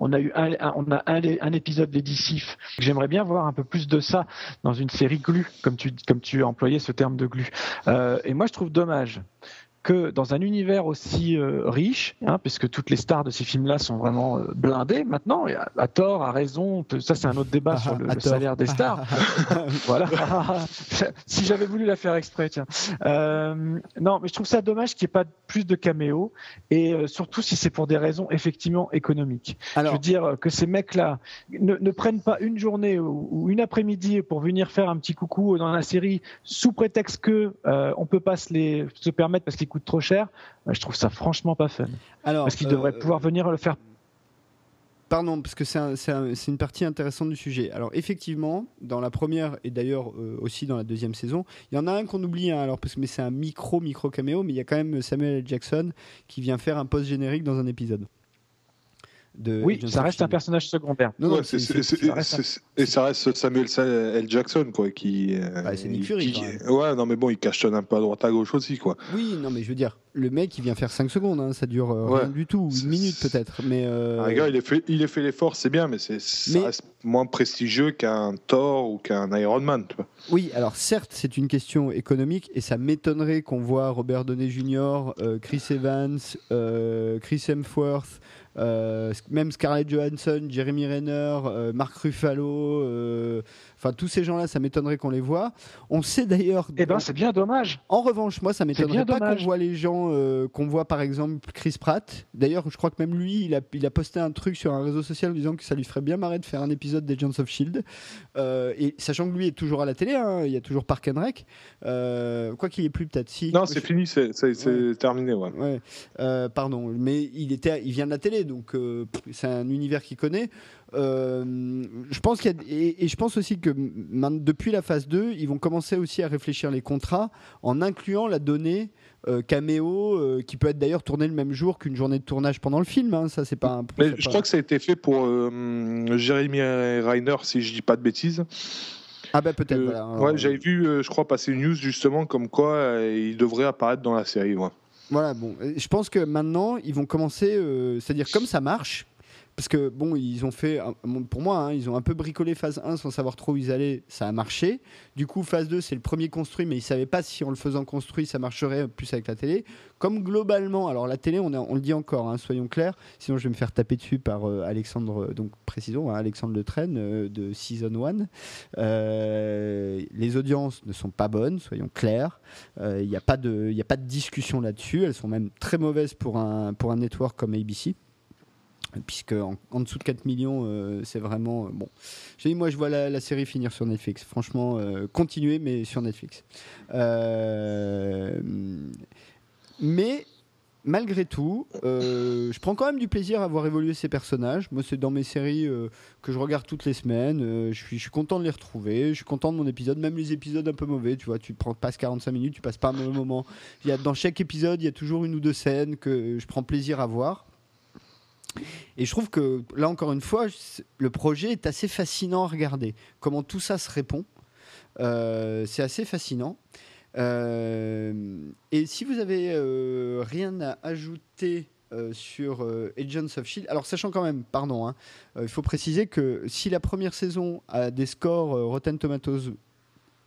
On a eu un, on a un, épisode décisif. J'aimerais bien voir un peu plus de ça dans une série glue, comme tu, comme tu as employé ce terme de glu. Euh, et moi, je trouve dommage que dans un univers aussi euh, riche, hein, puisque toutes les stars de ces films-là sont vraiment euh, blindées maintenant, et à, tort, à raison, ça c'est un autre débat sur le, salaire des stars. voilà. si j'avais voulu la faire exprès, tiens. Euh, non, mais je trouve ça dommage qu'il n'y ait pas plus de caméos, et surtout si c'est pour des raisons effectivement économiques. Alors, je veux dire que ces mecs-là ne, ne, prennent pas une journée ou, une après-midi pour venir faire un petit coucou dans la série sous prétexte que on peut pas se les se permettre parce qu'ils coûte trop cher, euh, je trouve ça franchement pas fun. Alors, Parce qu'ils devraient euh, pouvoir venir le faire pardon, parce que c'est une partie intéressante du sujet. Alors effectivement, dans la première et d'ailleurs euh, aussi dans la deuxième saison, il y en a un qu'on oublie, hein, alors parce que mais c'est un micro micro caméo, mais il y a quand même Samuel L. Jackson qui vient faire un post générique dans un épisode oui, ça reste un personnage secondaire. et ça reste Samuel L. Jackson, quoi, qui. Euh, bah, c'est Nick Fury. ouais, non, mais bon, il cachonne un peu à droite à gauche aussi, quoi. Oui, non, mais je veux dire, le mec, il vient faire 5 secondes, hein, ça dure euh, rien du tout, une minute peut-être. Mais. Euh... Ah, il a fait, il a fait l'effort, c'est bien, mais c'est, ça reste moins prestigieux qu'un Thor ou qu'un Iron Man, tu vois. Oui, alors certes, c'est une question économique, et ça m'étonnerait qu'on voit Robert Downey Jr., euh, Chris Evans, Chris Hemsworth. Euh, même Scarlett Johansson, Jeremy Renner, euh, Mark Ruffalo, euh, Enfin, tous ces gens-là, ça m'étonnerait qu'on les voit. On sait d'ailleurs. Eh ben, c'est bien dommage. En revanche, moi, ça m'étonnerait pas qu'on voit les gens, euh, qu'on voit par exemple Chris Pratt. D'ailleurs, je crois que même lui, il a, il a posté un truc sur un réseau social en disant que ça lui ferait bien marrer de faire un épisode d'Agents of Shield. Euh, et sachant que lui est toujours à la télé, hein, il y a toujours Park and Rec. Euh, quoi qu'il y ait plus, peut-être. Si. Non, c'est fini, c'est terminé. Ouais. ouais. pardon, mais il était, il vient de la télé, donc c'est un univers qu'il connaît. Euh, je pense qu'il et, je pense aussi que depuis la phase 2, ils vont commencer aussi à réfléchir les contrats en incluant la donnée euh, caméo euh, qui peut être d'ailleurs tournée le même jour qu'une journée de tournage pendant le film. Hein. Ça, c'est pas. Un, Mais je crois que ça a été fait pour Jérémy Reiner, si je dis pas de bêtises. Ah bah peut-être. ouais, j'avais vu, je crois, passer une news justement comme quoi il devrait apparaître dans la série. Voilà, bon, je pense que maintenant ils vont commencer, c'est-à-dire comme ça marche, parce que bon, ils ont fait, pour moi, hein, ils ont un peu bricolé phase 1 sans savoir trop où ils allaient, ça a marché. Du coup, phase 2, c'est le premier construit, mais ils ne savaient pas si en le faisant construit, ça marcherait plus avec la télé. Comme globalement, alors la télé, on, le dit encore, hein, soyons clairs, sinon je vais me faire taper dessus par euh, Alexandre, euh, donc précisons, hein, Alexandre Le Train euh, de Season 1. les audiences ne sont pas bonnes, soyons clairs. Il n'y a, pas de, a pas de discussion là-dessus, elles sont même très mauvaises pour un, pour un network comme ABC puisque en, dessous de 4 millions, euh, c'est vraiment euh, bon. J'ai dit, moi, je vois la, série finir sur Netflix. Franchement, euh, continuer, mais sur Netflix. mais malgré tout, je prends quand même du plaisir à voir évoluer ces personnages. Moi, c'est dans mes séries que je regarde toutes les semaines. je, suis, je suis content de les retrouver. Je suis content de mon épisode, même les épisodes un peu mauvais. Tu vois, tu prends, passes 45 minutes, tu passes pas un mauvais moment. Il y a, dans chaque épisode, il y a toujours une ou deux scènes que je prends plaisir à voir. Et je trouve que là encore une fois, le projet est assez fascinant à regarder. Comment tout ça se répond, euh, c'est assez fascinant. Euh, et si vous avez euh, rien à ajouter sur Agents of Shield. Alors, sachant quand même, pardon, hein, il faut préciser que si la première saison a des scores Rotten Tomatoes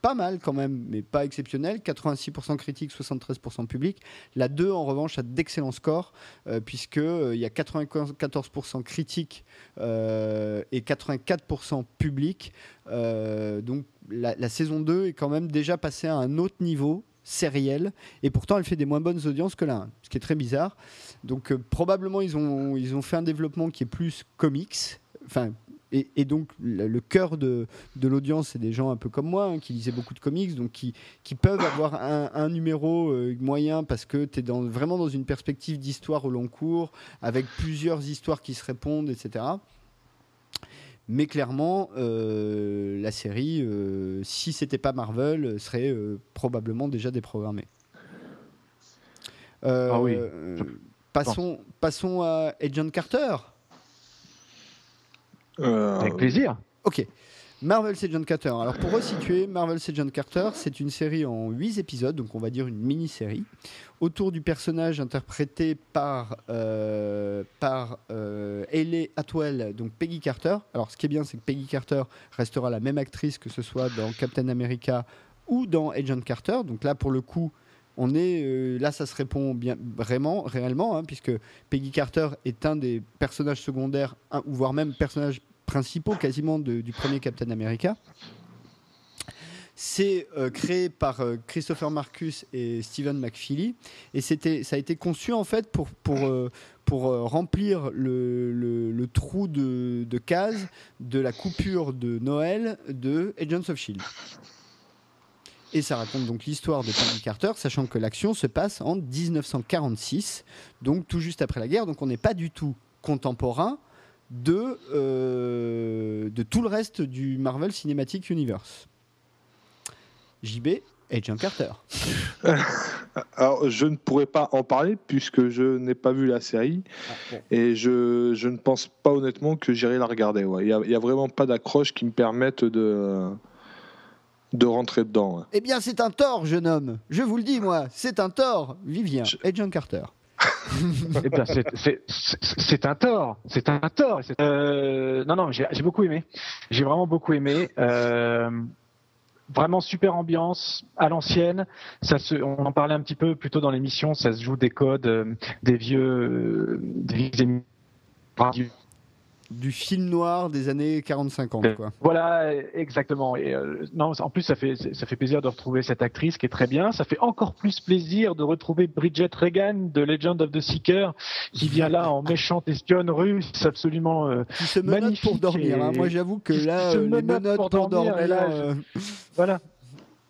pas mal quand même, mais pas exceptionnel. 86% critique, 73% public. La 2, en revanche, a d'excellents scores, euh, puisqu'il euh, y a 94% critique euh, et 84% public. donc la, saison 2 est quand même déjà passée à un autre niveau sériel et pourtant elle fait des moins bonnes audiences que la 1 ce qui est très bizarre donc probablement ils ont, ils ont fait un développement qui est plus comics enfin et, donc le, cœur de, l'audience, c'est des gens un peu comme moi, hein, qui lisaient beaucoup de comics, donc qui, peuvent avoir un, numéro euh, moyen parce que tu es dans, vraiment dans une perspective d'histoire au long cours, avec plusieurs histoires qui se répondent, etc. Mais clairement, euh, la série, euh, si c'était pas Marvel, serait probablement déjà déprogrammée. ah oui. Passons, passons à Agent Carter. Euh, Avec plaisir. Ok. Marvel c'est John Carter. Alors pour resituer, Marvel c'est John Carter, c'est une série en 8 épisodes, donc on va dire une mini-série, autour du personnage interprété par, euh, par euh, Atwell, donc Peggy Carter. Alors ce qui est bien, c'est que Peggy Carter restera la même actrice que ce soit dans Captain America ou dans Agent Carter. Donc là, pour le coup, on est euh, là, ça se répond bien vraiment, réellement, hein, puisque Peggy Carter est un des personnages secondaires, ou voire même personnages principaux quasiment du premier Captain America. C'est euh, créé par euh, Christopher Marcus et Stephen McFeely et c'était, ça a été conçu en fait pour, pour, pour remplir le, trou de, de case de la coupure de Noël de Agents of Shield. Et ça raconte donc l'histoire de Peggy Carter, sachant que l'action se passe en 1946, donc tout juste après la guerre. Donc on n'est pas du tout contemporain, de, de tout le reste du Marvel Cinematic Universe. JB, Agent Carter. Alors, je ne pourrais pas en parler puisque je n'ai pas vu la série ah, et je, je, ne pense pas honnêtement que j'irai la regarder. Il n'y a, a, vraiment pas d'accroche qui me permette de, de rentrer dedans. Eh bien, c'est un tort, jeune homme. Je vous le dis, moi, c'est un tort. Vivien, Agent Carter. eh c'est un tort. C'est un tort. Euh, non, non, j'ai beaucoup aimé. J'ai vraiment beaucoup aimé. Euh, vraiment super ambiance à l'ancienne. Ça se, on en parlait un petit peu plus tôt dans l'émission. Ça se joue des codes, euh, des vieux, euh, des vieux du film noir des années 40-50 quoi. Voilà, exactement. Et euh, non, en plus ça fait ça fait plaisir de retrouver cette actrice qui est très bien. Ça fait encore plus plaisir de retrouver Bridget Regan de Legend of the Seeker qui vient là en méchante espionne russe absolument euh, qui se magnifique pour dormir. Hein. Moi j'avoue que là euh, les menottes pour, dormir, voilà.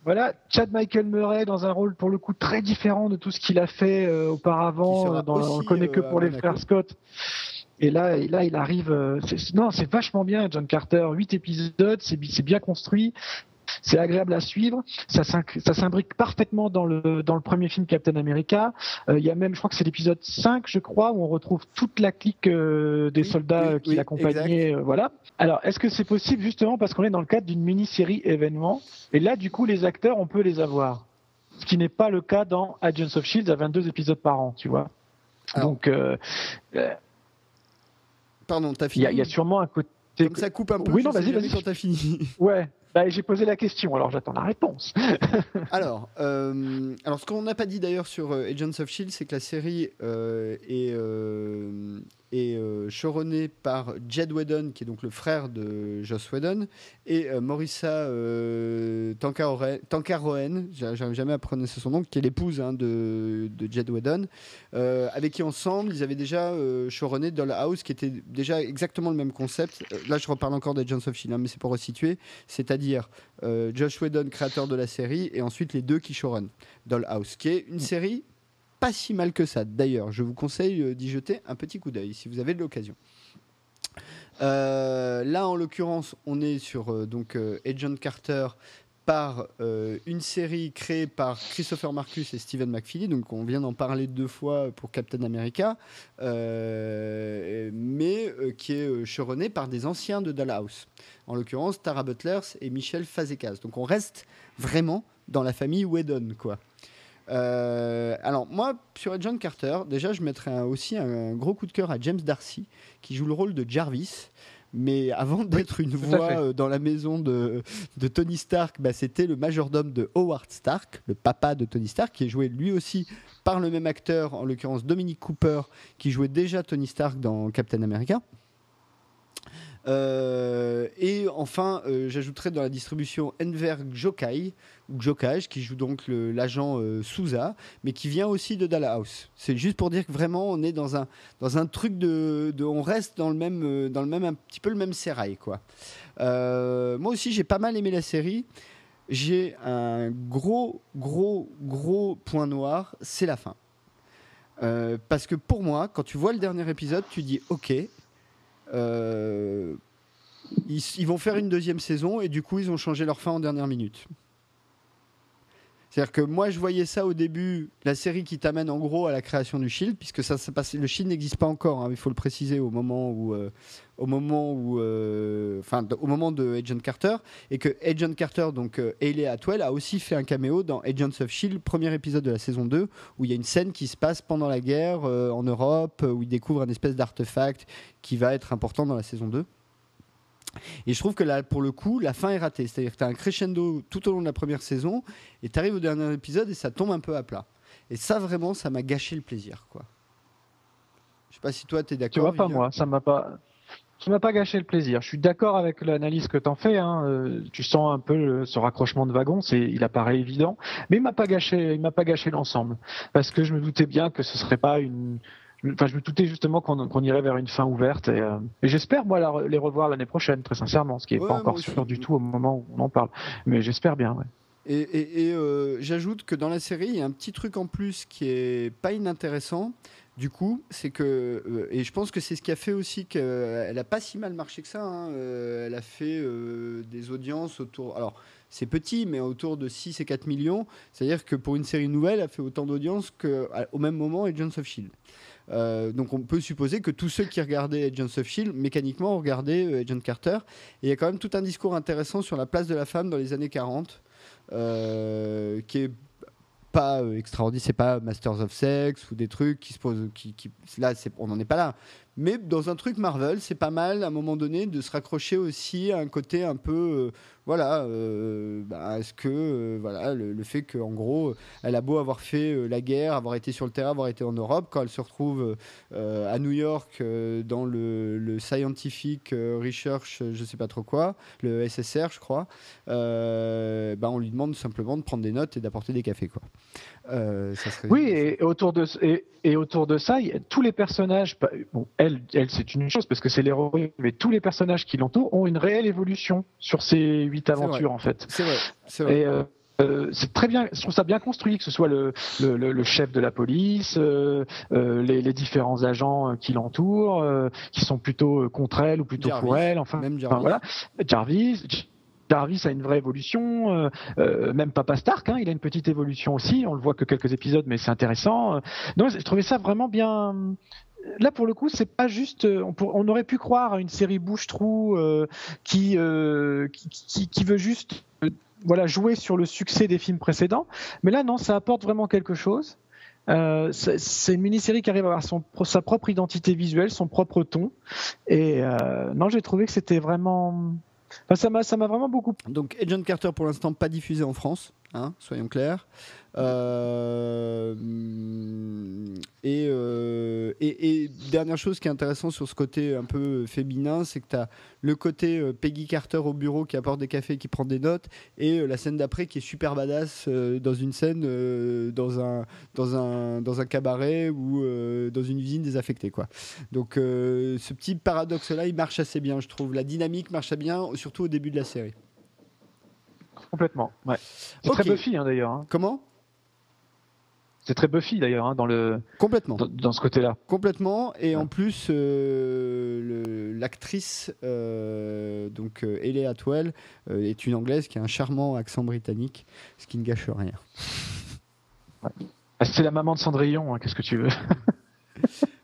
Voilà, Chad Michael Murray dans un rôle pour le coup très différent de tout ce qu'il a fait auparavant. Dans, on connaît que pour les frères Scott. Et là, et là, il arrive. Euh, non, c'est vachement bien, John Carter. Huit épisodes, c'est bien construit. C'est agréable à suivre. Ça s'imbrique parfaitement dans le, dans le premier film Captain America. Euh, il y a même, je crois que c'est l'épisode 5, je crois, où on retrouve toute la clique euh, des soldats qui l'accompagnaient. voilà. Alors, est-ce que c'est possible justement parce qu'on est dans le cadre d'une mini-série événement? Et là, du coup, les acteurs, on peut les avoir. Ce qui n'est pas le cas dans Agents of Shield à 22 épisodes par an, tu vois. Donc, Pardon, t'as fini. Il y, a sûrement un côté. Comme ça coupe un peu. Oui, non, vas-y, vas-y. Quand t'as fini. Ouais. Bah, j'ai posé la question, alors j'attends la réponse. alors, euh, alors, ce qu'on n'a pas dit d'ailleurs sur euh, Agents of Shield, c'est que la série euh, est, est euh, showrunné par Jed Whedon, qui est donc le frère de Joss Whedon, et Morissa Tankaroen, j'arrive jamais à prononcer son nom, qui est l'épouse hein, de, Jed Whedon, avec qui ensemble ils avaient déjà showrunné Dollhouse, qui était déjà exactement le même concept. là, je reparle encore d'Agents of Shield, hein, mais c'est pour resituer, c'est-à-dire Josh Whedon, créateur de la série, et ensuite les deux qui showrun Dollhouse, qui est une mm. série pas si mal que ça. D'ailleurs, je vous conseille euh, d'y jeter un petit coup d'œil si vous avez de l'occasion. Euh, là, en l'occurrence, on est sur euh, donc Agent Carter par une série créée par Christopher Marcus et Stephen McFeely. Donc, on vient d'en parler deux fois pour Captain America, mais qui est cheronné par des anciens de Dollhouse. En l'occurrence, Tara Butlers et Michel Fazekas. Donc, on reste vraiment dans la famille Whedon, quoi. Euh, alors moi, sur John Carter, déjà je mettrais aussi un gros coup de cœur à James Darcy, qui joue le rôle de Jarvis. Mais avant d'être une voix euh, dans la maison de, Tony Stark, bah, c'était le majordome de Howard Stark, le papa de Tony Stark, qui est joué lui aussi par le même acteur, en l'occurrence Dominic Cooper, qui jouait déjà Tony Stark dans Captain America. Euh, et enfin, euh, j'ajouterai dans la distribution Enver Jokai, ou Jokaj, qui joue donc l'agent euh, Souza, mais qui vient aussi de Dallas C'est juste pour dire que vraiment, on est dans un, dans un truc de, On reste dans le même, dans le même, un petit peu le même sérail, quoi. moi aussi, j'ai pas mal aimé la série. J'ai un gros, gros, gros point noir, c'est la fin. parce que pour moi, quand tu vois le dernier épisode, tu dis ok, euh, ils, vont faire une deuxième saison et du coup ils ont changé leur fin en dernière minute. C'est-à-dire que moi, je voyais ça au début, la série qui t'amène en gros à la création du Shield, puisque ça, le Shield n'existe pas encore. Hein, il faut le préciser au moment où, euh, au moment où, euh, enfin, au moment de Agent Carter, et que Agent Carter, donc euh, Atwell, a aussi fait un caméo dans Agents of Shield, premier épisode de la saison 2, où il y a une scène qui se passe pendant la guerre euh, en Europe, où il découvre un espèce d'artefact qui va être important dans la saison 2. Et je trouve que là, pour le coup, la fin est ratée. C'est-à-dire que tu as un crescendo tout au long de la première saison, et tu arrives au dernier épisode et ça tombe un peu à plat. Et ça, vraiment, ça m'a gâché le plaisir. Quoi. Je sais pas si toi, tu es d'accord. Tu vois pas, moi, ça m'a pas. Ça m'a pas gâché le plaisir. Je suis d'accord avec l'analyse que tu en fais. Hein. Euh, tu sens un peu ce raccrochement de wagon, c'est, il apparaît évident, mais il m'a pas gâché, il m'a pas gâché l'ensemble, parce que je me doutais bien que ce serait pas une, Enfin, je me doutais justement qu'on irait vers une fin ouverte et, euh, j'espère moi les revoir l'année prochaine, très sincèrement, ce qui n'est pas encore sûr du tout au moment où on en parle. Mais j'espère bien. Ouais. Et, et, euh, j'ajoute que dans la série, il y a un petit truc en plus qui est pas inintéressant. Du coup, c'est que, et je pense que c'est ce qui a fait aussi qu'elle a pas si mal marché que ça. hein. Euh, elle a fait euh, des audiences autour. Alors, c'est petit, mais autour de 6 et 4 millions. C'est-à-dire que pour une série nouvelle, elle a fait autant d'audience qu'au même moment Agents of Shield. Euh, donc on peut supposer que tous ceux qui regardaient Agents of Shield mécaniquement ont regardé euh, Agent Carter. Et il y a quand même tout un discours intéressant sur la place de la femme dans les années 40, euh, qui est pas euh, extraordinaire, c'est pas Masters of Sex ou des trucs qui se posent, qui, qui- là on n'en est pas là. Mais dans un truc Marvel, c'est pas mal à un moment donné de se raccrocher aussi à un côté un peu, euh, voilà, euh, bah, est-ce que euh, voilà le, le fait qu'en gros elle a beau avoir fait la guerre, avoir été sur le terrain, avoir été en Europe, quand elle se retrouve à New York dans le, le Scientific Research, je sais pas trop quoi, le SSR je crois, bah, on lui demande simplement de prendre des notes et d'apporter des cafés quoi. Ça serait- Oui, et autour de et, et autour de ça, y a tous les personnages. Bon, elle, elle c'est une chose parce que c'est l'héroïne, mais tous les personnages qui l'entourent ont une réelle évolution sur ces huit aventures en fait. C'est vrai, c'est vrai. Et euh, euh, c'est très bien, je trouve ça bien construit, que ce soit le, le, le- le chef de la police, euh, euh, les, les différents agents qui l'entourent, qui sont plutôt contre elle ou plutôt Jarvis, pour elle. Enfin, même enfin, Jarvis. voilà. Jarvis. Jarvis a une vraie évolution, même Papa Stark, hein, il a une petite évolution aussi. On le voit que quelques épisodes, mais c'est intéressant. Non, je trouvais ça vraiment bien. Là, pour le coup, c'est pas juste. euh, On, aurait pu croire à une série bouche-trou euh, qui, euh, qui, qui, veut juste euh, voilà, jouer sur le succès des films précédents. Mais là, non, ça apporte vraiment quelque chose. Euh, c'est une mini-série qui arrive à avoir son, sa propre identité visuelle, son propre ton. Et euh, non, j'ai trouvé que c'était vraiment. Enfin, ça m'a vraiment beaucoup. Donc Agent Carter pour l'instant pas diffusé en France, hein, soyons clairs. Euh, et, euh, et, dernière chose qui est intéressante sur ce côté un peu féminin, c'est que tu as le côté euh, Peggy Carter au bureau qui apporte des cafés, qui prend des notes, et la scène d'après qui est super badass dans une scène, dans, un, dans, un, dans un cabaret ou dans une usine désaffectée. Quoi. Donc ce petit paradoxe-là, il marche assez bien, je trouve. La dynamique marche bien, surtout au début de la série. Complètement. Ouais. C'est Ok. très Buffy hein, d'ailleurs. hein. Comment? C'est très Buffy d'ailleurs hein, dans le Complètement. dans, dans ce côté-là. Complètement. Et Ouais. en plus, euh, l'actrice, euh, donc euh, Ellie Atwell, euh, est une anglaise qui a un charmant accent britannique, ce qui ne gâche rien. Ah, C'est la maman de Cendrillon. hein, Qu'est-ce que tu veux?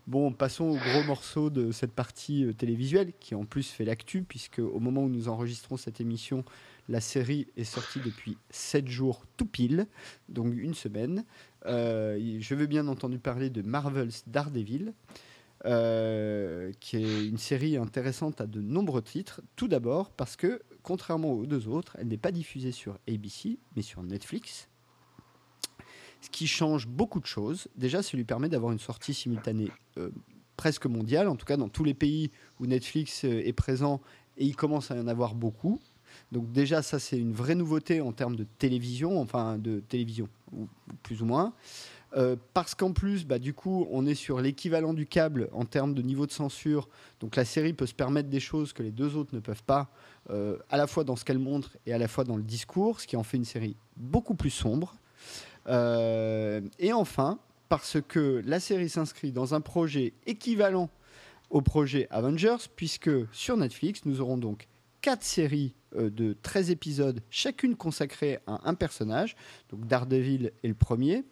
Bon, passons au gros morceau de cette partie télévisuelle qui en plus fait l'actu, puisque au moment où nous enregistrons cette émission, la série est sortie depuis 7 jours tout pile, donc une semaine. Euh, je veux bien entendu parler de Marvel's Daredevil, euh, qui est une série intéressante à de nombreux titres. Tout d'abord parce que, contrairement aux deux autres, elle n'est pas diffusée sur ABC, mais sur Netflix ce qui change beaucoup de choses. Déjà, ça lui permet d'avoir une sortie simultanée euh, presque mondiale, en tout cas dans tous les pays où Netflix est présent, et il commence à en avoir beaucoup. Donc déjà, ça c'est une vraie nouveauté en termes de télévision, enfin de télévision, plus ou moins. Euh, parce qu'en plus, bah, du coup, on est sur l'équivalent du câble en termes de niveau de censure. Donc la série peut se permettre des choses que les deux autres ne peuvent pas, euh, à la fois dans ce qu'elle montre et à la fois dans le discours, ce qui en fait une série beaucoup plus sombre. Euh, et enfin, parce que la série s'inscrit dans un projet équivalent au projet Avengers, puisque sur Netflix, nous aurons donc quatre séries de 13 épisodes, chacune consacrée à un personnage. Donc Daredevil est le premier.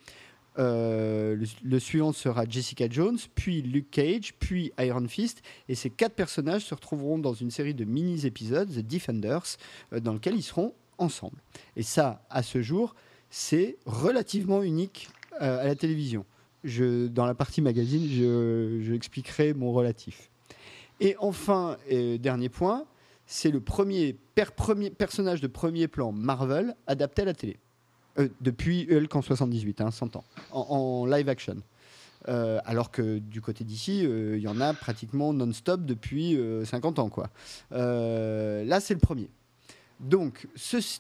Euh, le, suivant sera Jessica Jones, puis Luke Cage, puis Iron Fist. Et ces quatre personnages se retrouveront dans une série de mini-épisodes, The Defenders, euh, dans lequel ils seront ensemble. Et ça, à ce jour, c'est relativement unique euh, à la télévision. Je, dans la partie magazine, je, je expliquerai mon relatif. Et enfin, dernier point, c'est le premier, per- premier personnage de premier plan Marvel adapté à la télé. Euh, depuis Hulk en 78, hein, 100 ans, en, live action. Euh, alors que du côté d'ici, il y en a pratiquement non-stop depuis euh, 50 ans. Quoi. Euh, là, c'est le premier. Donc,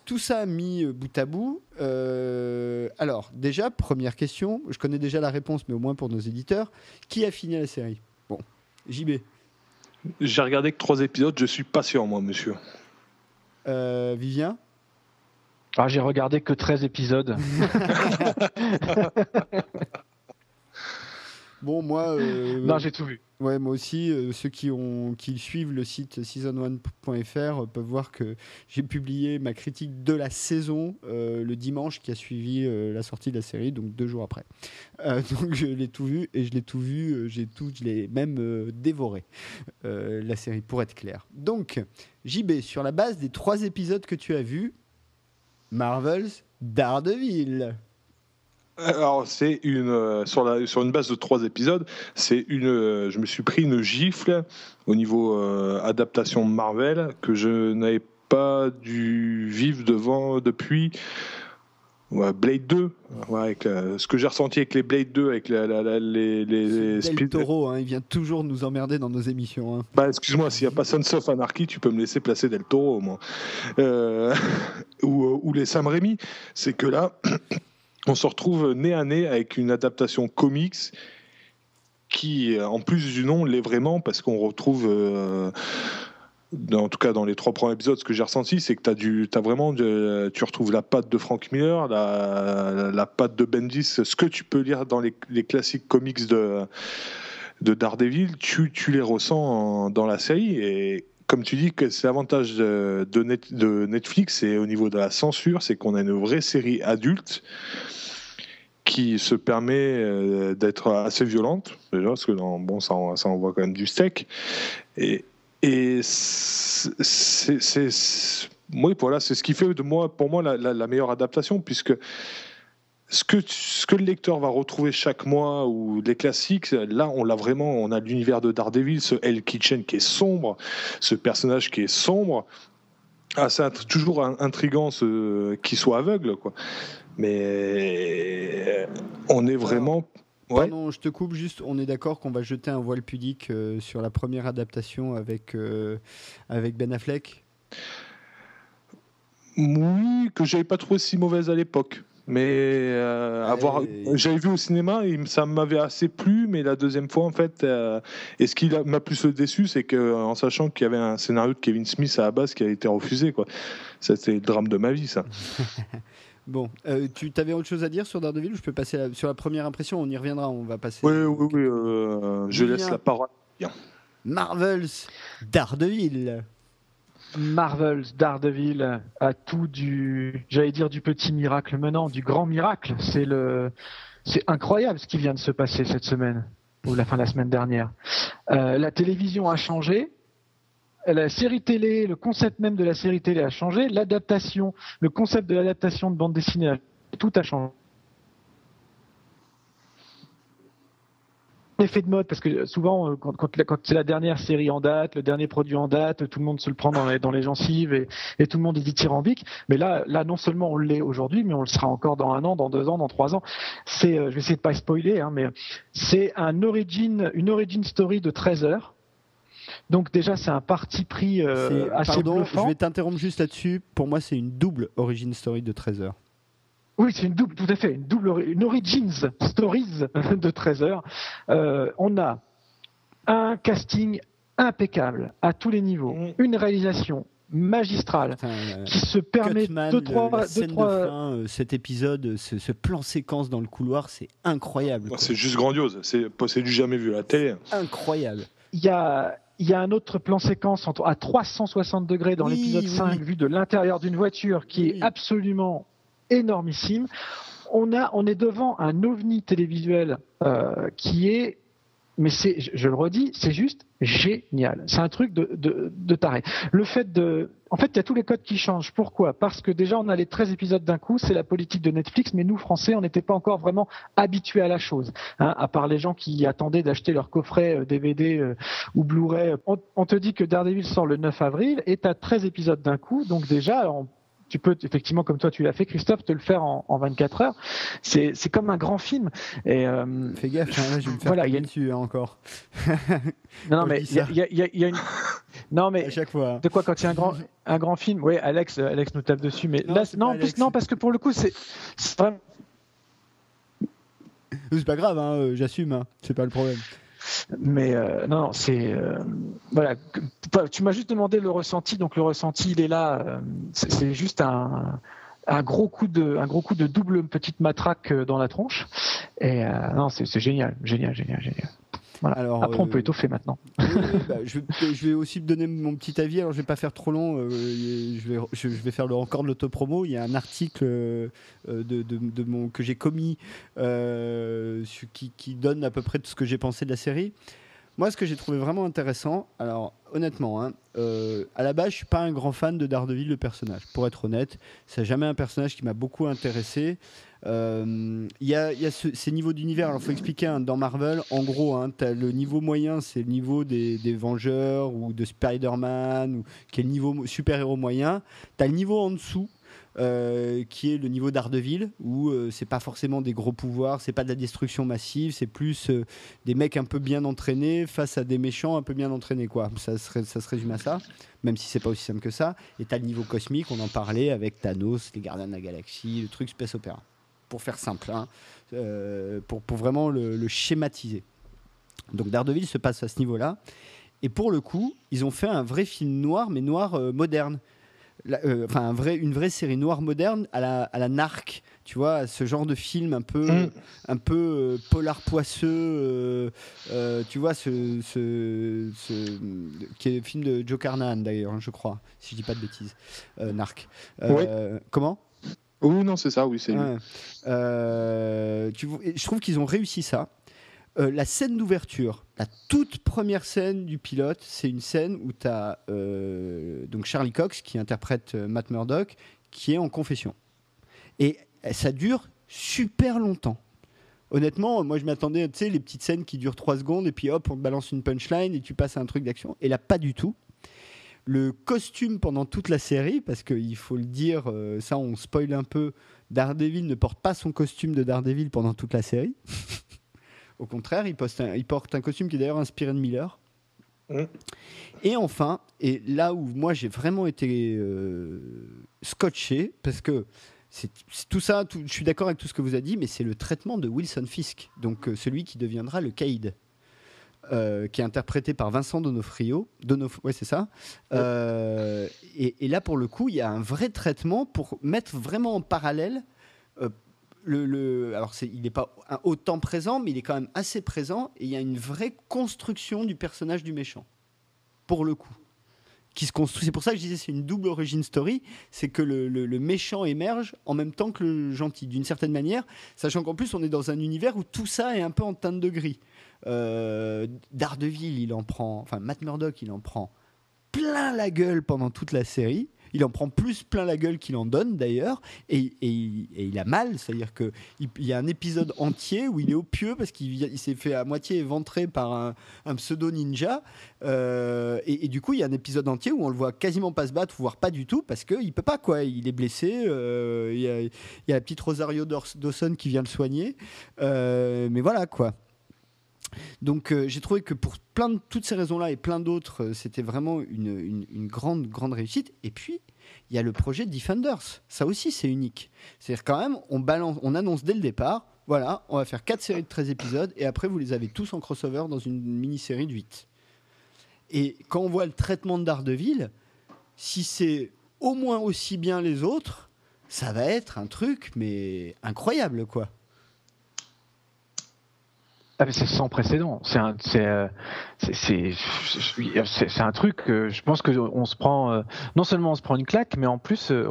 tout ça mis euh, bout à bout. euh, alors, déjà, première question. Je connais déjà la réponse, mais au moins pour nos éditeurs. Qui a fini la série? Bon, JB. J'ai regardé que trois épisodes, je suis sûr, moi, monsieur. Euh, Vivien? Ah, J'ai regardé que 13 épisodes. Bon, moi. non, j'ai tout vu. Ouais, moi aussi, euh, ceux qui, suivent le site season1.fr euh, peuvent voir que j'ai publié ma critique de la saison euh, le dimanche qui a suivi la sortie de la série, donc deux jours après. donc je l'ai tout vu et je l'ai tout vu, j'ai tout, je l'ai même dévoré la série pour être clair. Donc JB, sur la base des trois épisodes que tu as vus, Marvel's Daredevil. Alors c'est une euh, sur la sur une base de trois épisodes, c'est une euh, je me suis pris une gifle au niveau euh, adaptation Marvel que je n'avais pas dû vivre devant depuis Blade 2, avec ce que j'ai ressenti avec les Blade 2, avec les, les, Del Toro, hein, il vient toujours nous emmerder dans nos émissions. Hein. Bah, excuse-moi, s'il n'y a pas Sons of Anarchy, tu peux me laisser placer Del Toro au moins. ou, ou, les Sam Raimi. C'est que là, on se retrouve nez à nez avec une adaptation comics qui, en plus du nom, l'est vraiment parce qu'on retrouve. Euh, en tout cas dans les trois premiers épisodes, ce que j'ai ressenti, c'est que tu as, vraiment, tu retrouves la patte de Frank Miller, la, patte de Bendis, ce que tu peux lire dans les, classiques comics de, de Daredevil, tu, les ressens dans la série. Comme tu dis, que c'est l'avantage de, de, Netflix, et au niveau de la censure, c'est qu'on a une vraie série adulte qui se permet euh, d'être assez violente, déjà, parce que bon, ça, envoie quand même du steak. Et, c'est, oui, voilà, c'est ce qui fait pour moi la, la, meilleure adaptation, puisque ce que, ce que le lecteur va retrouver chaque mois ou les classiques, là, on l'a vraiment, on a l'univers de Daredevil, ce Hell Kitchen qui est sombre, ce personnage qui est sombre. Ah, c'est toujours intrigant ce, qu'il soit aveugle, quoi. Mais on est vraiment. Ouais. Non, je te coupe juste. On est d'accord qu'on va jeter un voile pudique euh, sur la première adaptation avec, euh, avec Ben Affleck? Oui, que j'avais pas trouvé si mauvaise à l'époque. Mais euh, avoir, j'avais vu au cinéma, et ça m'avait assez plu, mais la deuxième fois en fait, et ce qui m'a plus déçu, c'est que en sachant qu'il y avait un scénario de Kevin Smith à la base qui a été refusé, quoi. C'était le drame de ma vie, ça. Bon, euh, tu avais autre chose à dire sur Daredevil je peux passer sur la première impression? On y reviendra, on va passer. Oui, oui, oui, euh, je laisse la parole. Bien. Marvel's Daredevil. Marvel's Daredevil a tout du, j'allais dire du petit miracle menant, du grand miracle. C'est le, c'est incroyable ce qui vient de se passer cette semaine ou la fin de la semaine dernière. Euh, la télévision a changé, la série télé, le concept même de la série télé a changé, l'adaptation, le concept de l'adaptation de bande dessinée, tout a changé. Effet de mode parce que souvent euh, quand, c'est la dernière série en date, le dernier produit en date, tout le monde se le prend dans les, dans les gencives et, tout le monde est dithyrambique. Mais là, là non seulement on l'est aujourd'hui, mais on le sera encore dans un an, dans deux ans, dans trois ans. C'est, euh, je vais essayer de pas spoiler, hein, mais c'est un origin, une origin story de 13 heures donc déjà, c'est un parti pris euh, assez Pardon, Je vais t'interrompre juste là-dessus. Pour moi, c'est une double origin story de 13 heures. Oui, c'est une double, tout à fait, une double, une origins stories de 13 heures. Euh, on a un casting impeccable à tous les niveaux, mm. une réalisation magistrale qui se permet de trois, de trois... Euh, cet épisode, ce, plan séquence dans le couloir, c'est incroyable. C'est juste grandiose, c'est du jamais vu à la télé. Incroyable. Il y a, il y a un autre plan séquence à 360 degrés dans l'épisode 5 vu de l'intérieur d'une voiture qui est absolument énormissime. On, a, on est devant un ovni télévisuel euh, qui est mais c'est, je le redis, c'est juste génial. C'est un truc de, de, de, taré. Le fait de, en fait, il y a tous les codes qui changent. Pourquoi? Parce que déjà, on a les 13 épisodes d'un coup, c'est la politique de Netflix, mais nous, Français, on n'était pas encore vraiment habitués à la chose. Hein, à part les gens qui attendaient d'acheter leur coffret DVD euh, euh, ou Blu-ray. On, on, te dit que Daredevil sort le 9 avril et tu as 13 épisodes d'un coup, donc déjà, on tu peux effectivement, comme toi tu l'as fait, Christophe, te le faire en, 24 heures. C'est, comme un grand film. Et, euh, Fais gaffe, hein, je vais me faire voilà, y a... dessus hein, encore. non, mais il y, a, une. Non, mais à chaque fois. De quoi quand il y a un grand, un grand film Oui, Alex, Alex nous tape dessus, mais non, là, non, plus, non, parce que pour le coup, c'est, vraiment. C'est pas grave, hein, euh, j'assume, hein, c'est pas le problème. Mais euh, non, c'est euh, voilà. Tu m'as juste demandé le ressenti, donc le ressenti il est là. Euh, c'est juste un gros coup de, un gros coup de double petite matraque dans la tronche. Et non, c'est génial, génial, génial, génial. Alors, Après, on peut étoffer maintenant. Bah, je, vais aussi donner mon petit avis. Alors, je vais pas faire trop long. je, vais, je, vais faire le, encore de l'autopromo. Il y a un article de, de, mon, que j'ai commis qui, qui, donne à peu près tout ce que j'ai pensé de la série. Moi, ce que j'ai trouvé vraiment intéressant, alors honnêtement, hein, euh, à la base, je suis pas un grand fan de Daredevil, le personnage. Pour être honnête, c'est jamais un personnage qui m'a beaucoup intéressé. Euh, il y a, ces niveaux d'univers. Alors, faut expliquer hein, dans Marvel, en gros, hein, as le niveau moyen, c'est le niveau des, Vengeurs ou de Spider-Man, ou qui est le niveau super-héros moyen. Tu as le niveau en dessous euh, qui est le niveau d'Ardeville, où euh, c'est pas forcément des gros pouvoirs, c'est pas de la destruction massive, c'est plus euh, des mecs un peu bien entraînés face à des méchants un peu bien entraînés, quoi. Ça, se résume à ça, même si c'est pas aussi simple que ça. Et t'as le niveau cosmique, on en parlait avec Thanos, les Gardiens de la Galaxie, le truc Space Opera. Pour faire simple, hein, pour, pour, vraiment le, le schématiser. Donc Daredevil se passe à ce niveau-là. Et pour le coup, ils ont fait un vrai film noir, mais noir moderne. Euh, enfin un vrai, une vraie série noire moderne à la, à la narc, tu vois, ce genre de film un peu, mm. un peu euh, polar poisseux, euh, tu vois, ce, ce, qui est le film de Joe Carnahan d'ailleurs, hein, je crois, si je dis pas de bêtises, narc. Comment? Oui, non, c'est ça, oui, c'est. je trouve qu'ils ont réussi ça. Euh, la scène d'ouverture, la toute première scène du pilote, c'est une scène où tu as euh, donc Charlie Cox qui interprète euh, Matt Murdock, qui est en confession. Et ça dure super longtemps. Honnêtement, moi je m'attendais, tu sais, les petites scènes qui durent 3 secondes et puis hop, on te balance une punchline et tu passes à un truc d'action. Et là, pas du tout. Le costume pendant toute la série, parce qu'il faut le dire, ça on spoil un peu, Daredevil ne porte pas son costume de Daredevil pendant toute la série. Au contraire, il, porte un costume qui est d'ailleurs inspiré de Miller. Mmh. Et enfin, et là où moi j'ai vraiment été euh, scotché, parce que c'est tout ça, je suis d'accord avec tout ce que vous avez dit, mais c'est le traitement de Wilson Fisk, donc euh, celui qui deviendra le Caïd. Euh, qui est interprété par Vincent Donofrio. Donof ouais, c'est ça. Et, et, là, pour le coup, il y a un vrai traitement pour mettre vraiment en parallèle alors il n'est pas autant présent, mais il est quand même assez présent, et il y a une vraie construction du personnage du méchant, pour le coup. Qui se construit. C'est pour ça que je disais c'est une double origin story, c'est que le, méchant émerge en même temps que le gentil, d'une certaine manière, sachant qu'en plus on est dans un univers où tout ça est un peu en teinte de gris. Euh, Daredevil, il en prend, enfin Matt Murdock, il en prend plein la gueule pendant toute la série il en prend plus plein la gueule qu'il en donne d'ailleurs, et, il a mal, c'est-à-dire qu'il il y a un épisode entier où il est au pieu parce qu'il s'est fait à moitié éventrer par un, pseudo ninja, euh, et, du coup il y a un épisode entier où on le voit quasiment pas se battre, voire pas du tout, parce qu'il peut pas quoi, il est blessé, euh, il, y a, la petite Rosario Dawson qui vient le soigner, euh, mais voilà quoi. Donc euh, j'ai trouvé que pour plein de, toutes ces raisons-là et plein d'autres, euh, c'était vraiment une, grande, grande réussite. Et puis, il y a le projet Defenders. Ça aussi, c'est unique. C'est-à-dire quand même, on, balance, on annonce dès le départ, voilà, on va faire 4 séries de 13 épisodes, et après, vous les avez tous en crossover dans une mini-série de 8. Et quand on voit le traitement de Daredevil, si c'est au moins aussi bien les autres, ça va être un truc, mais incroyable, quoi. Ah, c'est sans précédent. C'est un, c'est, euh, c'est, un truc. je pense que on se prend, euh, non seulement on se prend une claque, mais en plus, euh,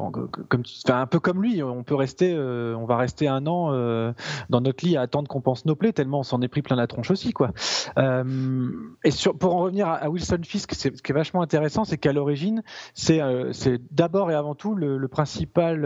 comme, un peu comme lui, on peut rester, on va rester un an dans notre lit à attendre qu'on pense nos plaies, tellement on s'en est pris plein la tronche aussi, quoi. et sur, pour en revenir à, Wilson Fisk, ce qui est vachement intéressant, c'est qu'à l'origine, c'est, d'abord et avant tout le, super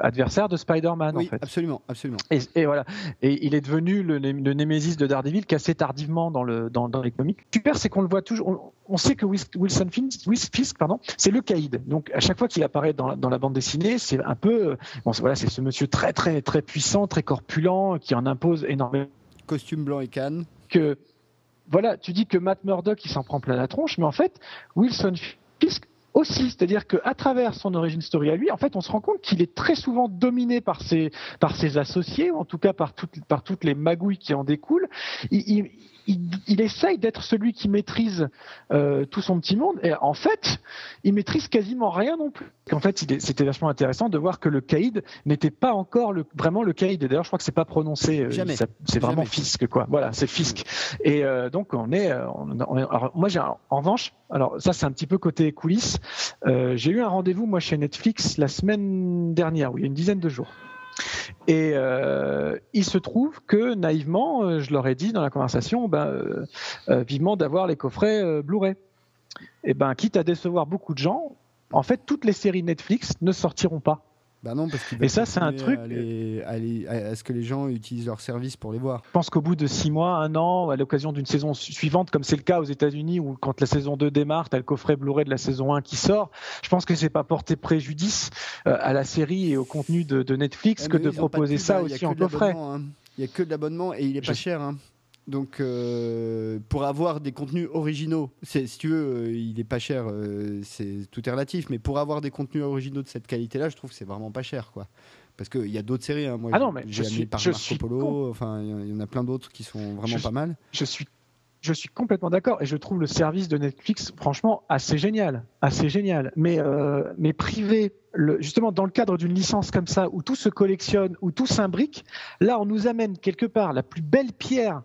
adversaire de Spider-Man. Oui, en fait. absolument, absolument. Et, voilà. Et il est devenu le, le, le de Daredevil qu'assez tardivement dans, le, dans, dans les comics. Super, c'est qu'on le voit toujours. On, sait que Wilson Fisk, pardon, c'est le caïd. Donc à chaque fois qu'il apparaît dans, dans, la bande dessinée, c'est un peu. Bon, voilà, c'est ce monsieur très très très puissant, très corpulent, qui en impose énormément. Costume blanc et canne. Que voilà, tu dis que Matt Murdock il s'en prend plein la tronche, mais en fait Wilson Fisk aussi, c'est-à-dire qu'à travers son origin story à lui, en fait, on se rend compte qu'il est très souvent dominé par ses, par ses associés, ou en tout cas par toutes, par toutes les magouilles qui en découlent. Il, il, essaye d'être celui qui maîtrise euh, tout son petit monde, et en fait, il maîtrise quasiment rien non plus. En fait, c'était vachement intéressant de voir que le caïd n'était pas encore le, vraiment le caïd. Et d'ailleurs, je crois que c'est pas prononcé. Euh, Jamais. C'est vraiment Fisk, quoi. Voilà, c'est Fisk. Et euh, donc, on est. moi, j'ai en revanche, alors ça, c'est un petit peu côté coulisses. j'ai eu un rendez-vous moi chez Netflix la semaine dernière, oui, il y a une dizaine de jours. Et euh, il se trouve que naïvement, euh, je leur ai dit dans la conversation, ben, euh, vivement d'avoir les coffrets Blu-ray. Et ben, quitte à décevoir beaucoup de gens, en fait, toutes les séries Netflix ne sortiront pas. Bah non, parce Et ça, c'est un truc. À, ce que les gens utilisent leur service pour les voir Je pense qu'au bout de six mois, un an, à l'occasion d'une saison suivante, comme c'est le cas aux États-Unis, où quand la saison 2 démarre, tu as le coffret Blu-ray de la saison 1 qui sort, je pense que c'est pas porter préjudice euh, à la série et au contenu de, Netflix que de proposer ça aussi en coffret. Hein. Il n'y a que de l'abonnement et il est pas cher. Hein. Donc, euh, pour avoir des contenus originaux, si tu veux, euh, il est pas cher, euh, c'est tout est relatif, mais pour avoir des contenus originaux de cette qualité-là, je trouve que c'est vraiment pas cher, quoi. Parce qu'il y a d'autres séries. Hein. Moi, ah non, mais j'ai suis, par Marco Polo. Enfin, il y, en a plein d'autres qui sont vraiment pas mal. Je suis je suis complètement d'accord et je trouve le service de Netflix franchement assez génial, assez génial. Mais mais privé, le, justement dans le cadre d'une licence comme ça où tout se collectionne, où tout s'imbrique, là on nous amène quelque part la plus belle pierre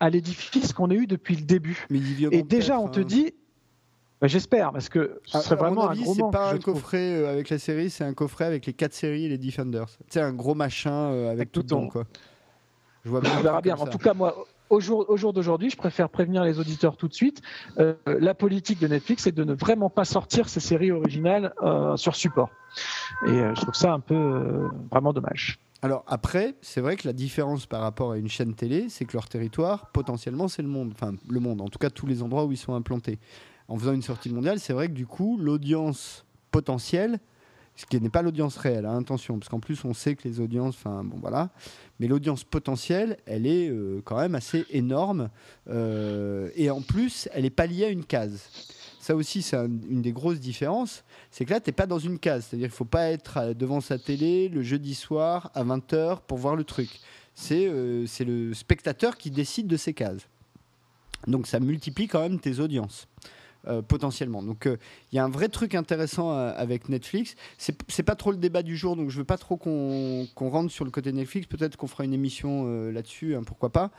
à l'édifice qu'on a eu depuis le début. Et déjà, on te dit, bah, j'espère, parce que ce serait vraiment un gros C'est pas un coffret euh, avec la série, c'est un coffret avec les quatre séries et les Defenders. C'est un gros machin euh, avec, tout dedans, quoi. Je vois bien. On verra bien. En tout cas, moi, au jour, au jour d'aujourd'hui, je préfère prévenir les auditeurs tout de suite. Euh, la politique de Netflix, c'est de ne vraiment pas sortir ces séries originales sur support. Et je trouve ça un peu vraiment dommage. Alors après, c'est vrai que la différence par rapport à une chaîne télé, c'est que leur territoire, potentiellement, c'est le monde. Enfin, le monde, en tout cas tous les endroits où ils sont implantés. En faisant une sortie mondiale, c'est vrai que du coup, l'audience potentielle, ce qui n'est pas l'audience réelle, hein, attention, parce qu'en plus on sait que les audiences, enfin bon voilà, mais l'audience potentielle, elle est euh, quand même assez énorme, euh, et en plus, elle n'est pas liée à une case. Ça aussi, c'est une des grosses différences. C'est que là, tu n'es pas dans une case. C'est-à-dire qu'il ne faut pas être euh, devant sa télé le jeudi soir à 20h pour voir le truc. Euh, c'est le spectateur qui décide de ces cases. Donc ça multiplie quand même tes audiences. Euh, potentiellement. Donc il y a un vrai truc intéressant avec Netflix. C'est pas trop le débat du jour, donc je veux pas trop qu'on rentre sur le côté Netflix. Peut-être qu'on fera une émission là-dessus, hein, pourquoi pas.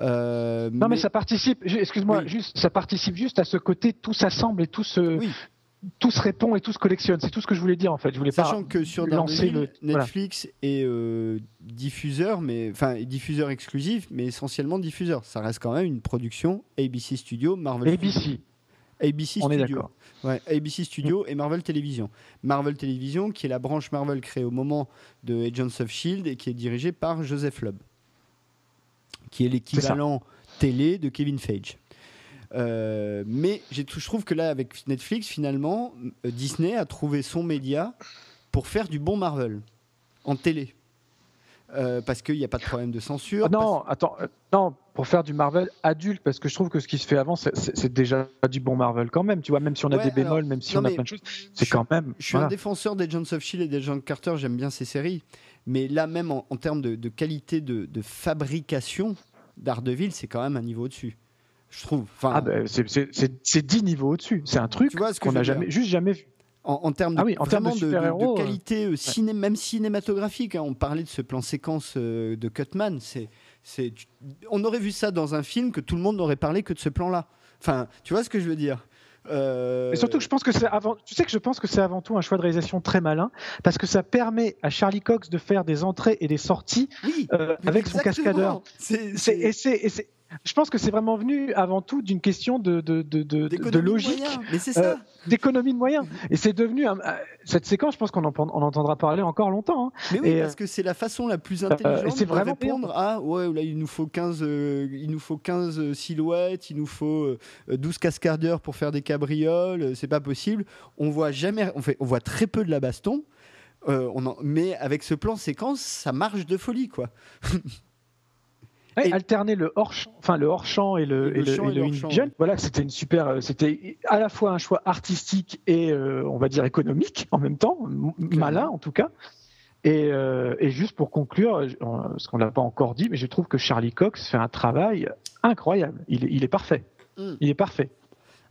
non, mais... ça participe. Excuse-moi, juste ça participe juste à ce côté tout s'assemble et tout se tout se répond et tout se collectionne. C'est tout ce que je voulais dire en fait. Je voulais Sachant que sur le... Netflix est euh, diffuseur, mais enfin diffuseur exclusif, mais essentiellement diffuseur. Ça reste quand même une production ABC Studio, Marvel. ABC. ABC On Studio. est d'accord. Ouais, ABC Studio et Marvel Television. Marvel Television, qui est la branche Marvel créée au moment de Agents of Shield et qui est dirigée par Joseph Lubb, qui est l'équivalent télé de Kevin Feige. Euh, mais je trouve que là, avec Netflix, finalement, euh, Disney a trouvé son média pour faire du bon Marvel en télé. Euh, parce qu'il n'y a pas de problème de censure. Ah non, attends, non, pour faire du Marvel adulte, parce que je trouve que ce qui se fait avant, c'est déjà du bon Marvel quand même. Tu vois, même si on a des bémols, même si on a plein de choses, c'est quand même. Je suis un défenseur des Jones of Shield et des John Carter. J'aime bien ces séries, mais là même en, termes de, qualité de, de fabrication, c'est quand même un niveau au-dessus je trouve. Enfin, ah ben, c'est 10 niveaux au-dessus. C'est un truc qu'on n'a jamais, juste jamais vu. En, termes de, ah en termes de, de, qualité euh, ciné, même cinématographique, hein, on parlait de ce plan séquence euh, de Cutman. C'est, c'est, on aurait vu ça dans un film que tout le monde n'aurait parlé que de ce plan-là. Enfin, tu vois ce que je veux dire? Euh... Et surtout que je pense que c'est avant, tu sais que je pense que c'est avant tout un choix de réalisation très malin parce que ça permet à Charlie Cox de faire des entrées et des sorties oui, euh, avec son cascadeur. C'est, c'est, et c'est, je pense que c'est vraiment venu avant tout d'une question de, de, de, de logique, euh, d'économie de moyens. Et c'est devenu euh, cette séquence, je pense qu'on en, on entendra parler encore longtemps. Hein. Mais oui, parce que c'est la façon la plus intelligente de vraiment répondre à ouais, là il nous faut 15, il nous faut 15 silhouettes, il nous faut 12 cascadeurs pour faire des cabrioles, c'est pas possible. On voit jamais, on, fait, on voit très peu de la baston. on mais avec ce plan séquence, ça marche de folie, quoi. alterner le hors champ, enfin le hors champ et le, et le, Voilà, c'était une super, euh, c'était à la fois un choix artistique et euh, on va dire économique en même temps, malin en tout cas. Et, et, juste pour conclure, ce qu'on n'a pas encore dit, mais je trouve que Charlie Cox fait un travail incroyable. Il, il est parfait. Mm. Il est parfait.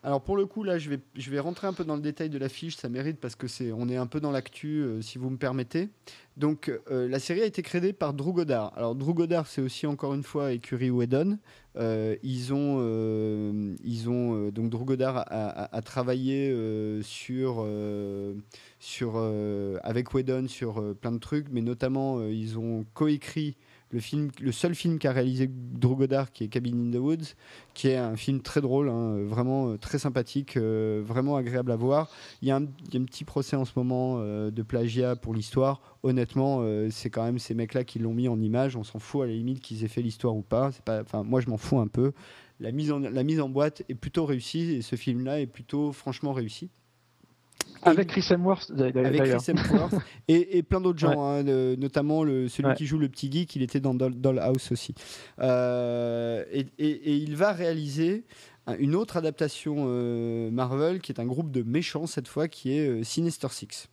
Alors pour le coup là, je vais, rentrer un peu dans le détail de l'affiche, ça mérite parce que c'est, on est un peu dans l'actu, euh, si vous me permettez. Donc euh, la série a été créée par Drew. Alors Drew Goddard, c'est aussi encore une fois écurie Whedon. Euh, ils ont, ont donc Drew a, travaillé avec Whedon sur plein de trucs, mais notamment ils ont coécrit le, film, le seul film qu'a réalisé Drew Goddard, qui est Cabin in the Woods, qui est un film très drôle, hein, vraiment euh, très sympathique, euh, vraiment agréable à voir. Il y, a un, petit procès en ce moment euh, de plagiat pour l'histoire. Honnêtement, c'est quand même ces mecs-là qui l'ont mis en image. On s'en fout à la limite qu'ils aient fait l'histoire ou pas. pas moi, je m'en fous un peu. La mise, en, la mise en boîte est plutôt réussie et ce film-là est plutôt franchement réussi. Avec Chris Hemsworth et, et, plein d'autres gens, hein, notamment le, celui qui joue le petit geek, il était dans Dollhouse aussi. Euh, et, et, il va réaliser une autre adaptation euh, Marvel qui est un groupe de méchants cette fois qui est euh, Sinister Six.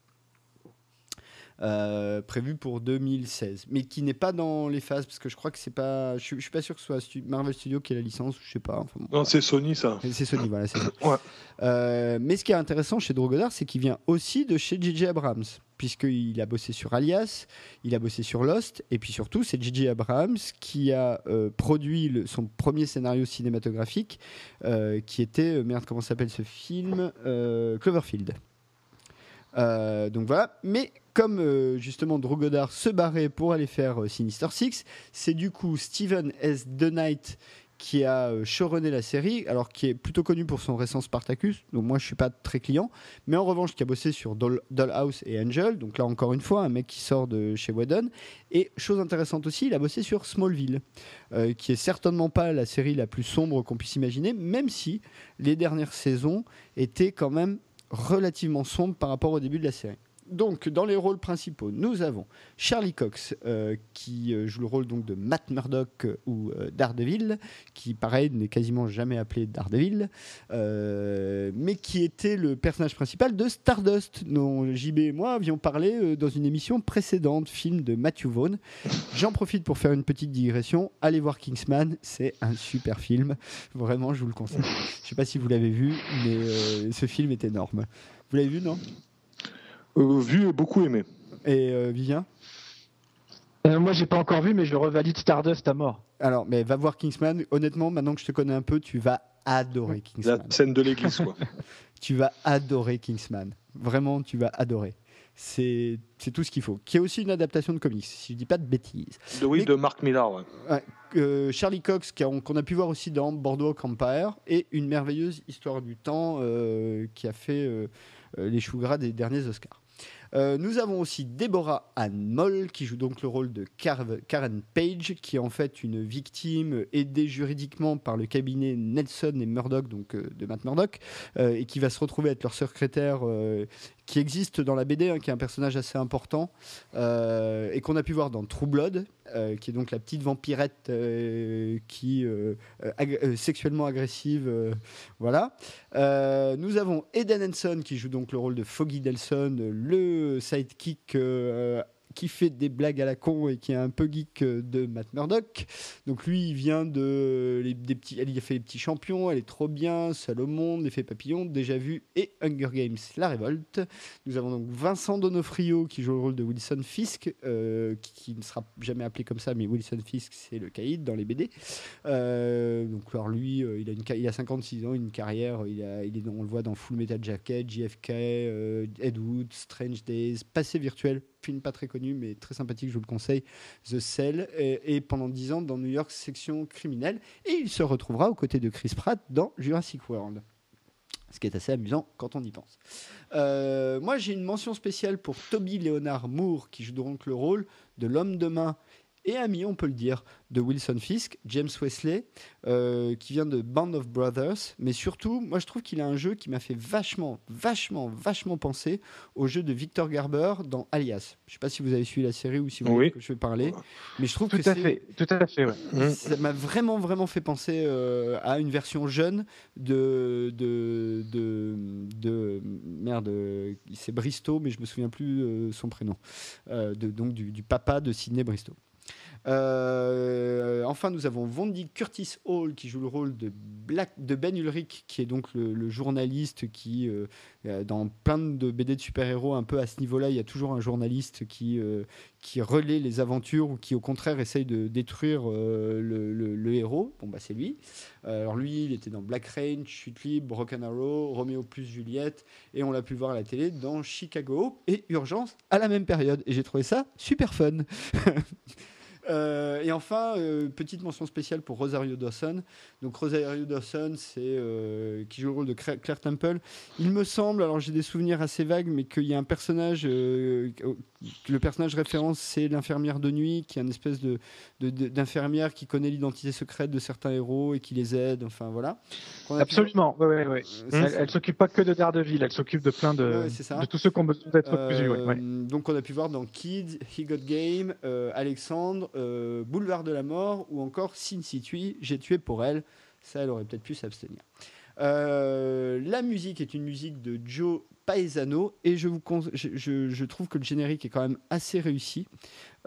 Euh, prévu pour 2016, mais qui n'est pas dans les phases parce que je crois que c'est pas, je, suis pas sûr que ce soit Marvel Studios qui ait la licence, je sais pas. non, c'est Sony ça. C'est Sony, voilà. ouais. euh, mais ce qui est intéressant chez Drogodar, c'est qu'il vient aussi de chez J.J. Abrams puisqu'il a bossé sur Alias, il a bossé sur Lost, et puis surtout, c'est J.J. Abrams qui a euh, produit son premier scénario cinématographique, euh, qui était, merde, comment s'appelle ce film Cloverfield. donc voilà, mais comme euh, justement Drogodar se barrait pour aller faire euh, Sinister Six, c'est du coup Steven S. The Knight qui a euh, showrunné la série, alors qui est plutôt connu pour son récent Spartacus, donc moi je suis pas très client, mais en revanche qui a bossé sur Dollhouse et Angel, donc là encore une fois un mec qui sort de chez Whedon, et chose intéressante aussi, il a bossé sur Smallville, qui est certainement pas la série la plus sombre qu'on puisse imaginer, même si les dernières saisons étaient quand même relativement sombres par rapport au début de la série donc, dans les rôles principaux, nous avons Charlie Cox, euh, qui euh, joue le rôle donc de Matt Murdock euh, ou Daredevil, qui, pareil, n'est quasiment jamais appelé Daredevil, mais qui était le personnage principal de Stardust, dont JB et moi avions parlé dans une émission précédente, film de Matthew Vaughn. J'en profite pour faire une petite digression. Allez voir Kingsman, c'est un super film. Vraiment, je vous le conseille. Je ne sais pas si vous l'avez vu, mais ce film est énorme. Vous l'avez vu, non? Vu et beaucoup aimé. Et euh, Vivien? Euh, moi, j'ai pas encore vu, mais je revalide Stardust à mort. Alors, mais va voir Kingsman. Honnêtement, maintenant que je te connais un peu, tu vas adorer Kingsman. La scène de l'église, quoi. tu vas adorer Kingsman. Vraiment, tu vas adorer. C'est tout ce qu'il faut. Qui est aussi une adaptation de comics, si je dis pas de bêtises. De, oui, de Mark Millar. Ouais. Charlie Cox, qu'on a pu voir aussi dans Bordeaux Empire, et une merveilleuse histoire du temps qui a fait les choux gras des derniers Oscars. Euh, nous avons aussi Deborah Ann Moll qui joue donc le rôle de Karen Page, qui est en fait une victime aidée juridiquement par le cabinet Nelson et Murdoch, donc euh, de Matt Murdoch, euh, et qui va se retrouver être leur secrétaire qui existe dans la BD, hein, qui est un personnage assez important, euh, et qu'on a pu voir dans True Blood, euh, qui est donc la petite vampirette euh, qui sexuellement agressive, voilà. nous avons Eden Henson qui joue donc le rôle de Foggy Delson, le sidekick qui fait des blagues à la con et qui est un peu geek euh, de Matt Murdock. Donc lui, il vient de des petits, il a fait les petits champions, elle est trop bien, monde, l'effet papillon, déjà vu et Hunger Games, la révolte. Nous avons donc Vincent Donofrio qui joue le rôle de Wilson Fisk, euh, qui, ne sera jamais appelé comme ça, mais Wilson Fisk c'est le caïd dans les BD. Euh, donc alors lui, il a une, il a 56 ans, une carrière, il est, on le voit dans Full Metal Jacket, JFK, Ed Wood, Strange Days, Passé virtuel film pas très connu mais très sympathique, je vous le conseille, The Cell, et, pendant 10 ans dans New York section criminelle, et il se retrouvera aux côtés de Chris Pratt dans Jurassic World. Ce qui est assez amusant quand on y pense. Euh, moi, j'ai une mention spéciale pour Toby Leonard Moore, qui joue donc le rôle de l'homme de main et ami, on peut le dire, de Wilson Fisk, James Wesley, euh, qui vient de Band of Brothers. Mais surtout, moi je trouve qu'il a un jeu qui m'a fait vachement, vachement, vachement penser au jeu de Victor Garber dans Alias. Je ne sais pas si vous avez suivi la série ou si vous voyez que je vais parler, mais je trouve tout que à fait, tout à fait, ouais. ça m'a vraiment, vraiment fait penser euh, à une version jeune de de de, de merde, c'est Bristow, mais je me souviens plus euh, son prénom, de, donc du, du papa de Sidney Bristow. Euh, enfin, nous avons Vondi Curtis Hall qui joue le rôle de, Ben Ulrich, qui est donc le, journaliste qui, euh, euh, dans plein de BD de super-héros, un peu à ce niveau-là, il y a toujours un journaliste qui, qui relaie les aventures ou qui, au contraire, essaye de détruire le, héros. Bon, bah, c'est lui. alors, lui, il était dans Black Rain, Chute Libre, Rock Arrow, Romeo plus Juliette, et on l'a pu voir à la télé dans Chicago et Urgence à la même période. Et j'ai trouvé ça super fun. Euh, et enfin, euh, petite mention spéciale pour Rosario Dawson. Donc Rosario Dawson, c'est euh, qui joue le rôle de Claire Temple. Il me semble, alors j'ai des souvenirs assez vagues, mais qu'il y a un personnage, le personnage référence, c'est l'infirmière de nuit, qui est une espèce de, d'infirmière qui connaît l'identité secrète de certains héros et qui les aide. Enfin voilà. Absolument. Ouais, ouais, elle, elle s'occupe pas que de Daredevil, elle s'occupe de plein de, de tous ceux qui ont besoin d'être plus Donc on a pu voir dans Kids, He Got Game, Alexandre. Euh, Boulevard de la Mort ou encore Sin Situ, J'ai tué pour elle. Ça, elle aurait peut-être pu s'abstenir. Euh, la musique est une musique de Joe Paesano et je, trouve que le générique est quand même assez réussi.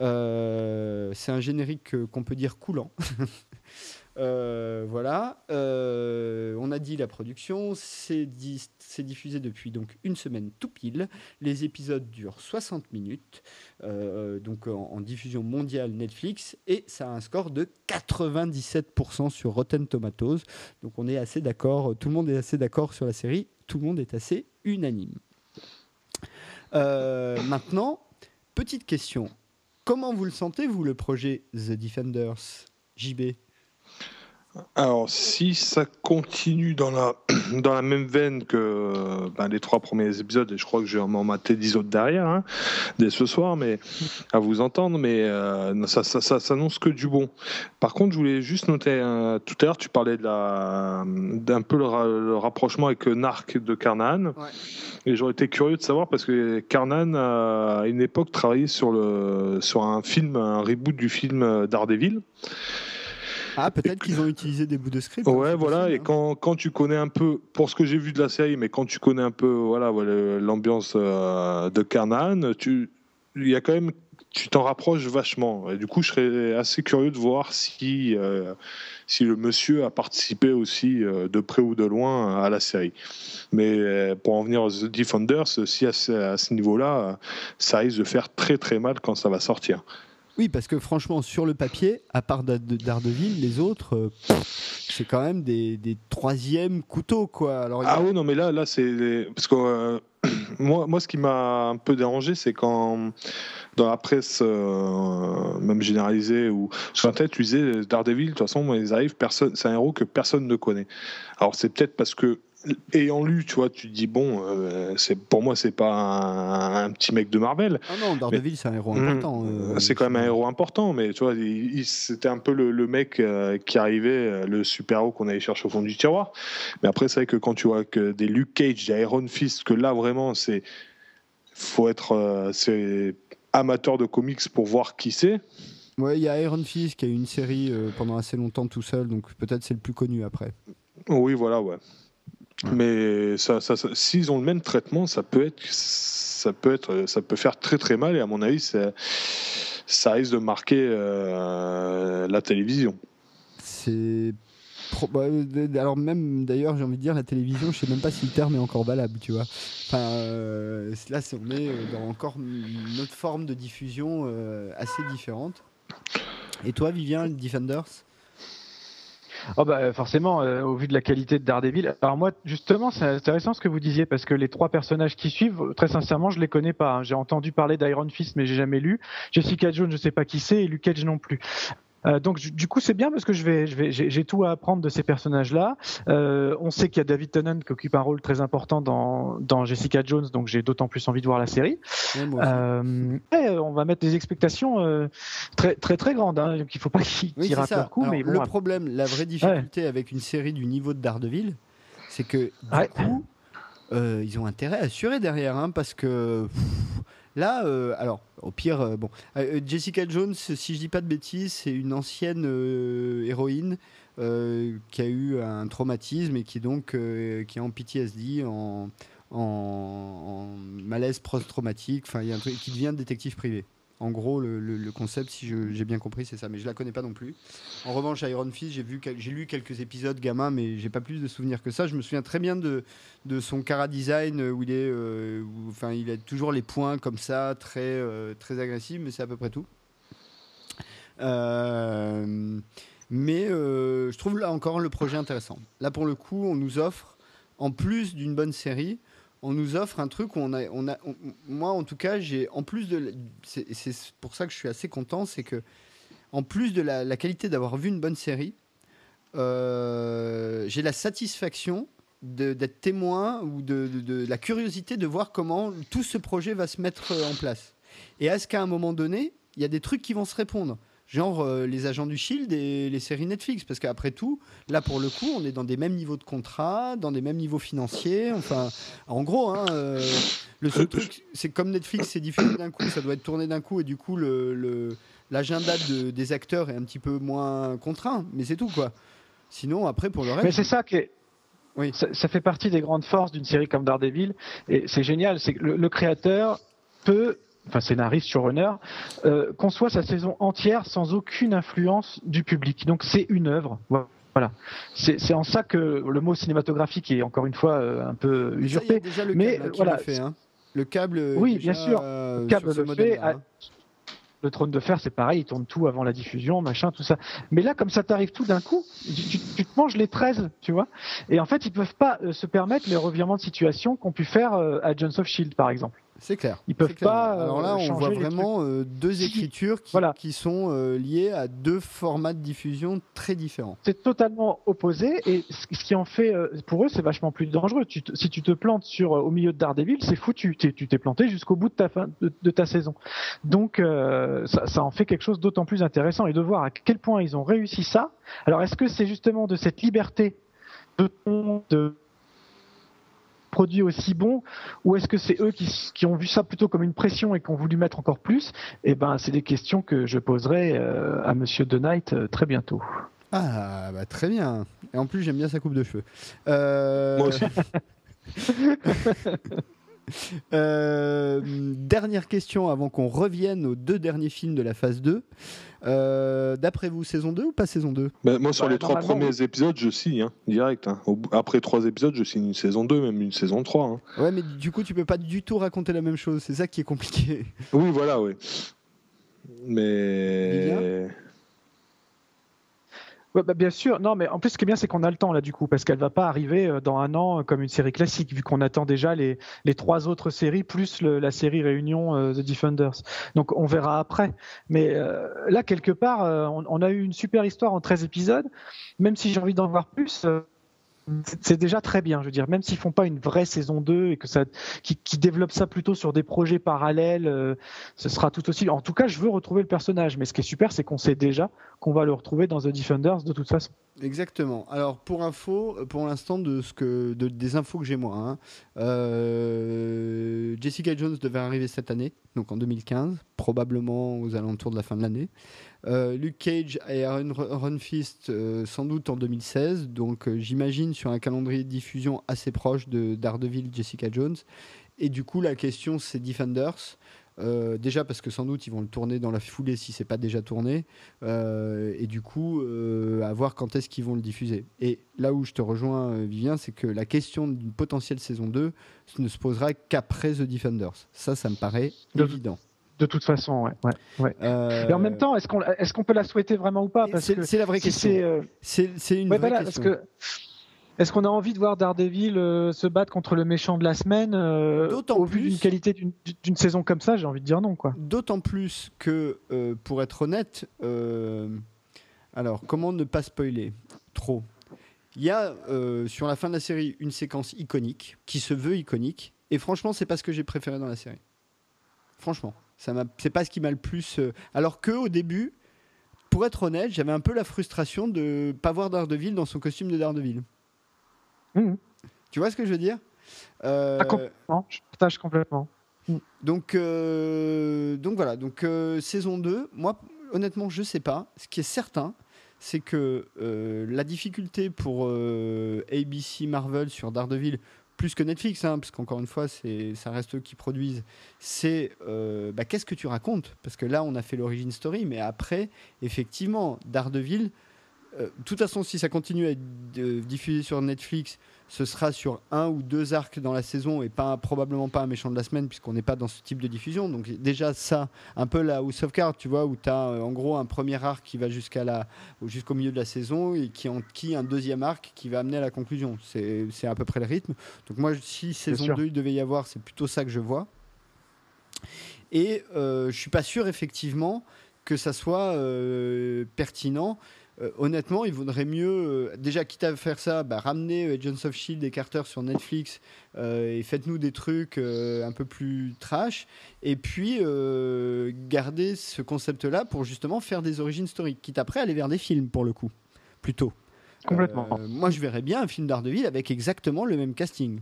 Euh, c'est un générique qu'on peut dire coulant. Euh, voilà. Euh, on a dit la production. C'est, diffusé depuis donc une semaine tout pile. Les épisodes durent 60 minutes, euh, donc en, diffusion mondiale Netflix, et ça a un score de 97% sur Rotten Tomatoes. Donc on est assez d'accord. Tout le monde est assez d'accord sur la série. Tout le monde est assez unanime. maintenant, petite question. Comment vous le sentez, vous, le projet The Defenders? JB alors, si ça continue dans la, dans la même veine que ben, les trois premiers épisodes, et je crois que je vais m'en mater dix autres derrière, hein, dès ce soir, mais à vous entendre, mais euh, ça, ça, ça s'annonce que du bon. Par contre, je voulais juste noter, euh, tout à l'heure, tu parlais de la, d'un peu le, rapprochement avec Narc de Carnan. Et j'aurais été curieux de savoir parce que Carnan, à une époque, travaillait sur, le, sur un film, un reboot du film Daredevil. Ah, peut-être qu'ils ont utilisé des bouts de script. Ouais, hein, voilà. Et hein. quand, quand, tu connais un peu, pour ce que j'ai vu de la série, mais quand tu connais un peu, voilà, l'ambiance euh, de Carnan, tu, il y a quand même, tu t'en rapproches vachement. Et du coup, je serais assez curieux de voir si, euh, si le monsieur a participé aussi euh, de près ou de loin à la série. Mais pour en venir aux The Defenders, si à ce, ce niveau-là, ça risque de faire très très mal quand ça va sortir. Oui, parce que franchement, sur le papier, à part d'Ardeville, les autres, euh, c'est quand même des, troisièmes couteaux, quoi. Ah oui, non, mais là, là c'est. Parce que euh, moi, moi, ce qui m'a un peu dérangé, c'est quand dans la presse, euh, même généralisée, ou sur tête, tu disais Daredevil, de toute façon, ils arrivent, c'est un héros que personne ne connaît. Alors, c'est peut-être parce que ayant lu, tu vois, tu te dis bon, euh, c'est pour moi c'est pas un, petit mec de Marvel. Ah non, Daredevil c'est un héros hmm. important. Euh, c'est quand même un héros important, mais tu vois, c'était un peu le, mec euh, qui arrivait, le super héros qu'on allait chercher au fond du tiroir. Mais après c'est vrai que quand tu vois que des Luke Cage, des Iron Fist, que là vraiment c'est, faut être, c'est amateur de comics pour voir qui c'est. Ouais, il y a Iron Fist qui a eu une série pendant assez longtemps tout seul, donc peut-être c'est le plus connu après. Oui, voilà, ouais. Mais ça, ça, s'ils ont le même traitement, ça peut être, ça peut être, ça peut faire très très mal. Et à mon avis, ça risque de marquer euh, la télévision. C'est bah, alors même d'ailleurs j'ai envie de dire la télévision je sais même pas si le terme est encore valable tu vois enfin euh, là on est dans encore une autre forme de diffusion euh, assez différente et toi Vivien Defenders? Oh bah forcément, euh, au vu de la qualité de Daredevil. Alors moi, justement, c'est intéressant ce que vous disiez parce que les trois personnages qui suivent, très sincèrement, je les connais pas. Hein. J'ai entendu parler d'Iron Fist, mais j'ai jamais lu. Jessica Jones, je sais pas qui c'est, et Luke Cage non plus. Euh, donc du coup c'est bien parce que je vais, je vais, j'ai tout à apprendre de ces personnages-là. Euh, on sait qu'il y a David Tennant qui occupe un rôle très important dans, dans Jessica Jones, donc j'ai d'autant plus envie de voir la série. Euh, on va mettre des expectations très très très grandes. Hein, donc il faut pas qu'ils qu ratent leur coup. mais le problème, la vraie difficulté avec une série du niveau de Daredevil, c'est que du coup ils ont intérêt à assurer derrière, hein, parce que. Là, alors, au pire, euh, bon, euh, Jessica Jones, si je dis pas de bêtises, c'est une ancienne héroïne qui a eu un traumatisme et qui donc qui est en PTSD, en, en, en malaise post-traumatique, enfin, il y a un truc qui devient détective privé. En gros, le, concept, si j'ai bien compris, c'est ça. Mais je la connais pas non plus. En revanche, Iron Fist, j'ai lu quelques épisodes gamin, mais j'ai pas plus de souvenirs que ça. Je me souviens très bien de, son cara design où il est, euh, il a toujours les points comme ça, très, euh, très agressif, mais c'est à peu près tout. Euh, mais je trouve là encore le projet intéressant. Là, pour le coup, on nous offre, en plus d'une bonne série, on nous offre un truc où on a, moi en tout cas, j'ai en plus de, c'est pour ça que je suis assez content, c'est que en plus de la, qualité d'avoir vu une bonne série, euh, j'ai la satisfaction d'être témoin ou de, de, la curiosité de voir comment tout ce projet va se mettre en place. Et est-ce qu'à un moment donné, il y a des trucs qui vont se répondre? Genre euh, les agents du Shield et les séries Netflix, parce qu'après tout, là pour le coup, on est dans des mêmes niveaux de contrat, dans des mêmes niveaux financiers. Enfin, en gros, hein, euh, le seul truc, c'est comme Netflix, c'est diffusé d'un coup, ça doit être tourné d'un coup, et du coup, le, l'agenda des acteurs est un petit peu moins contraint, mais c'est tout quoi. Sinon, après pour le reste. Mais c'est ça qui est. Oui. Ça, fait partie des grandes forces d'une série comme Daredevil, et c'est génial, c'est que le créateur peut enfin scénariste, showrunner, euh, conçoit sa saison entière sans aucune influence du public. Donc c'est une œuvre. Voilà. C'est en ça que le mot cinématographique est encore une fois euh, un peu usurpé. le mais voilà. Le, fait, hein. le câble. Oui, bien sûr. le câble le fait. Hein. Le trône de fer, c'est pareil, il tourne tout avant la diffusion, machin, tout ça. Mais là, comme ça t'arrive tout d'un coup, tu, te manges les 13, tu vois. Et en fait, ils peuvent pas euh, se permettre les revirements de situation qu'ont pu faire à Jones of Shield, par exemple. C'est clair. Ils peuvent pas. Alors là, on voit vraiment euh, deux écritures qui, qui sont euh, liées à deux formats de diffusion très différents. C'est totalement opposé et ce qui en fait, euh, pour eux, c'est vachement plus dangereux. si tu te plantes sur au milieu de Daredevil, c'est foutu. Tu t'es planté jusqu'au bout de ta fin de, ta saison. Donc ça, ça, en fait quelque chose d'autant plus intéressant et de voir à quel point ils ont réussi ça. Alors est-ce que c'est justement de cette liberté de, de produit aussi bon ou est-ce que c'est eux qui, ont vu ça plutôt comme une pression et qui ont voulu mettre encore plus? Eh ben, c'est des questions que je poserai euh, à Monsieur De Knight euh, très bientôt. Ah, bah, très bien. Et en plus, j'aime bien sa coupe de cheveux. Euh, Moi aussi. dernière question avant qu'on revienne aux deux derniers films de la phase 2. Euh, d'après vous, saison 2 ou pas saison 2 bah, Moi, sur les trois premiers épisodes, je signe, hein, direct. Hein. Après trois épisodes, je signe une saison 2, même une saison 3. Hein. Ouais, mais du coup, tu peux pas du tout raconter la même chose. C'est ça qui est compliqué. Oui, voilà, oui. Mais. Bah, bien sûr, non, mais en plus, ce qui est bien, c'est qu'on a le temps là, du coup, parce qu'elle va pas arriver euh, dans un an euh, comme une série classique, vu qu'on attend déjà les, les trois autres séries plus la série Réunion euh, The Defenders. Donc, on verra après. Mais là, quelque part, on, on, a eu une super histoire en 13 épisodes. Même si j'ai envie d'en voir plus, c'est déjà très bien, je veux dire, même s'ils font pas une vraie saison 2 et que ça, qui, développent ça plutôt sur des projets parallèles, euh, ce sera tout aussi. En tout cas, je veux retrouver le personnage, mais ce qui est super, c'est qu'on sait déjà qu'on va le retrouver dans The Defenders de toute façon. Exactement. Alors pour info, pour l'instant de ce que, de, des infos que j'ai moi, hein, euh, Jessica Jones devait arriver cette année, donc en 2015, probablement aux alentours de la fin de l'année. Euh, Luke Cage et Aaron Run Fist euh, sans doute en 2016, donc euh, j'imagine sur un calendrier de diffusion assez proche de Daredevil, Jessica Jones. Et du coup, la question c'est Defenders. déjà parce que sans doute ils vont le tourner dans la foulée si c'est pas déjà tourné. Et du coup à voir quand est-ce qu'ils vont le diffuser. Et là où je te rejoins Vivien c'est que la question d'une potentielle saison 2 ne se posera qu'après The Defenders. Ça ça me paraît évident de toute façon, ouais. ouais, euh, Et en même temps, est-ce qu'on peut la souhaiter vraiment ou pas? C'est la vraie question. Euh, c'est une vraie question. Parce que, est-ce qu'on a envie de voir Daredevil euh, se battre contre le méchant de la semaine Au vu d'une qualité d'une saison comme ça, j'ai envie de dire non. quoi. D'autant plus que, pour être honnête, Alors, comment ne pas spoiler trop? Il y a euh, sur la fin de la série une séquence iconique qui se veut iconique. Et franchement, c'est pas ce que j'ai préféré dans la série. Franchement, ça m'a, c'est pas ce qui m'a le plus. euh, Alors que au début, pour être honnête, j'avais un peu la frustration de pas voir Daredevil dans son costume de Daredevil. Mhm. Tu vois ce que je veux dire? Euh, Ah, complètement. Je partage complètement. donc, euh, donc voilà, donc euh, saison 2, moi honnêtement je sais pas. Ce qui est certain, c'est que la difficulté pour ABC Marvel sur Daredevil, plus que Netflix, hein, parce qu'encore une fois ça reste eux qui produisent, c'est euh, bah, qu'est-ce que tu racontes? Parce que là on a fait l'origine story, mais après, effectivement, Daredevil, de toute façon si ça continue à être euh, diffusé sur Netflix, ce sera sur un ou deux arcs dans la saison et pas probablement pas un méchant de la semaine puisqu'on n'est pas dans ce type de diffusion. Donc déjà ça, un peu la House of Cards, tu vois, où tu as en gros un premier arc qui va jusqu'à la jusqu'au milieu de la saison et qui en qui un deuxième arc qui va amener à la conclusion. C'est à peu près le rythme. Donc moi si saison sûr. 2 il devait y avoir, c'est plutôt ça que je vois. Et euh, je suis pas sûr effectivement que ça soit euh, pertinent. Euh, honnêtement, il vaudrait mieux, euh, déjà quitte à faire ça, bah, ramener euh, Agents of Shield et Carter sur Netflix euh, et faites-nous des trucs un peu plus trash. Et puis garder ce concept-là pour justement faire des origines story, quitte après à aller vers des films pour le coup, plutôt. Complètement. Moi, je verrais bien un film d'Ardeville avec exactement le même casting.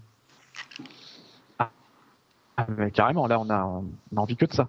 Ah, carrément, là, on a, envie que de ça.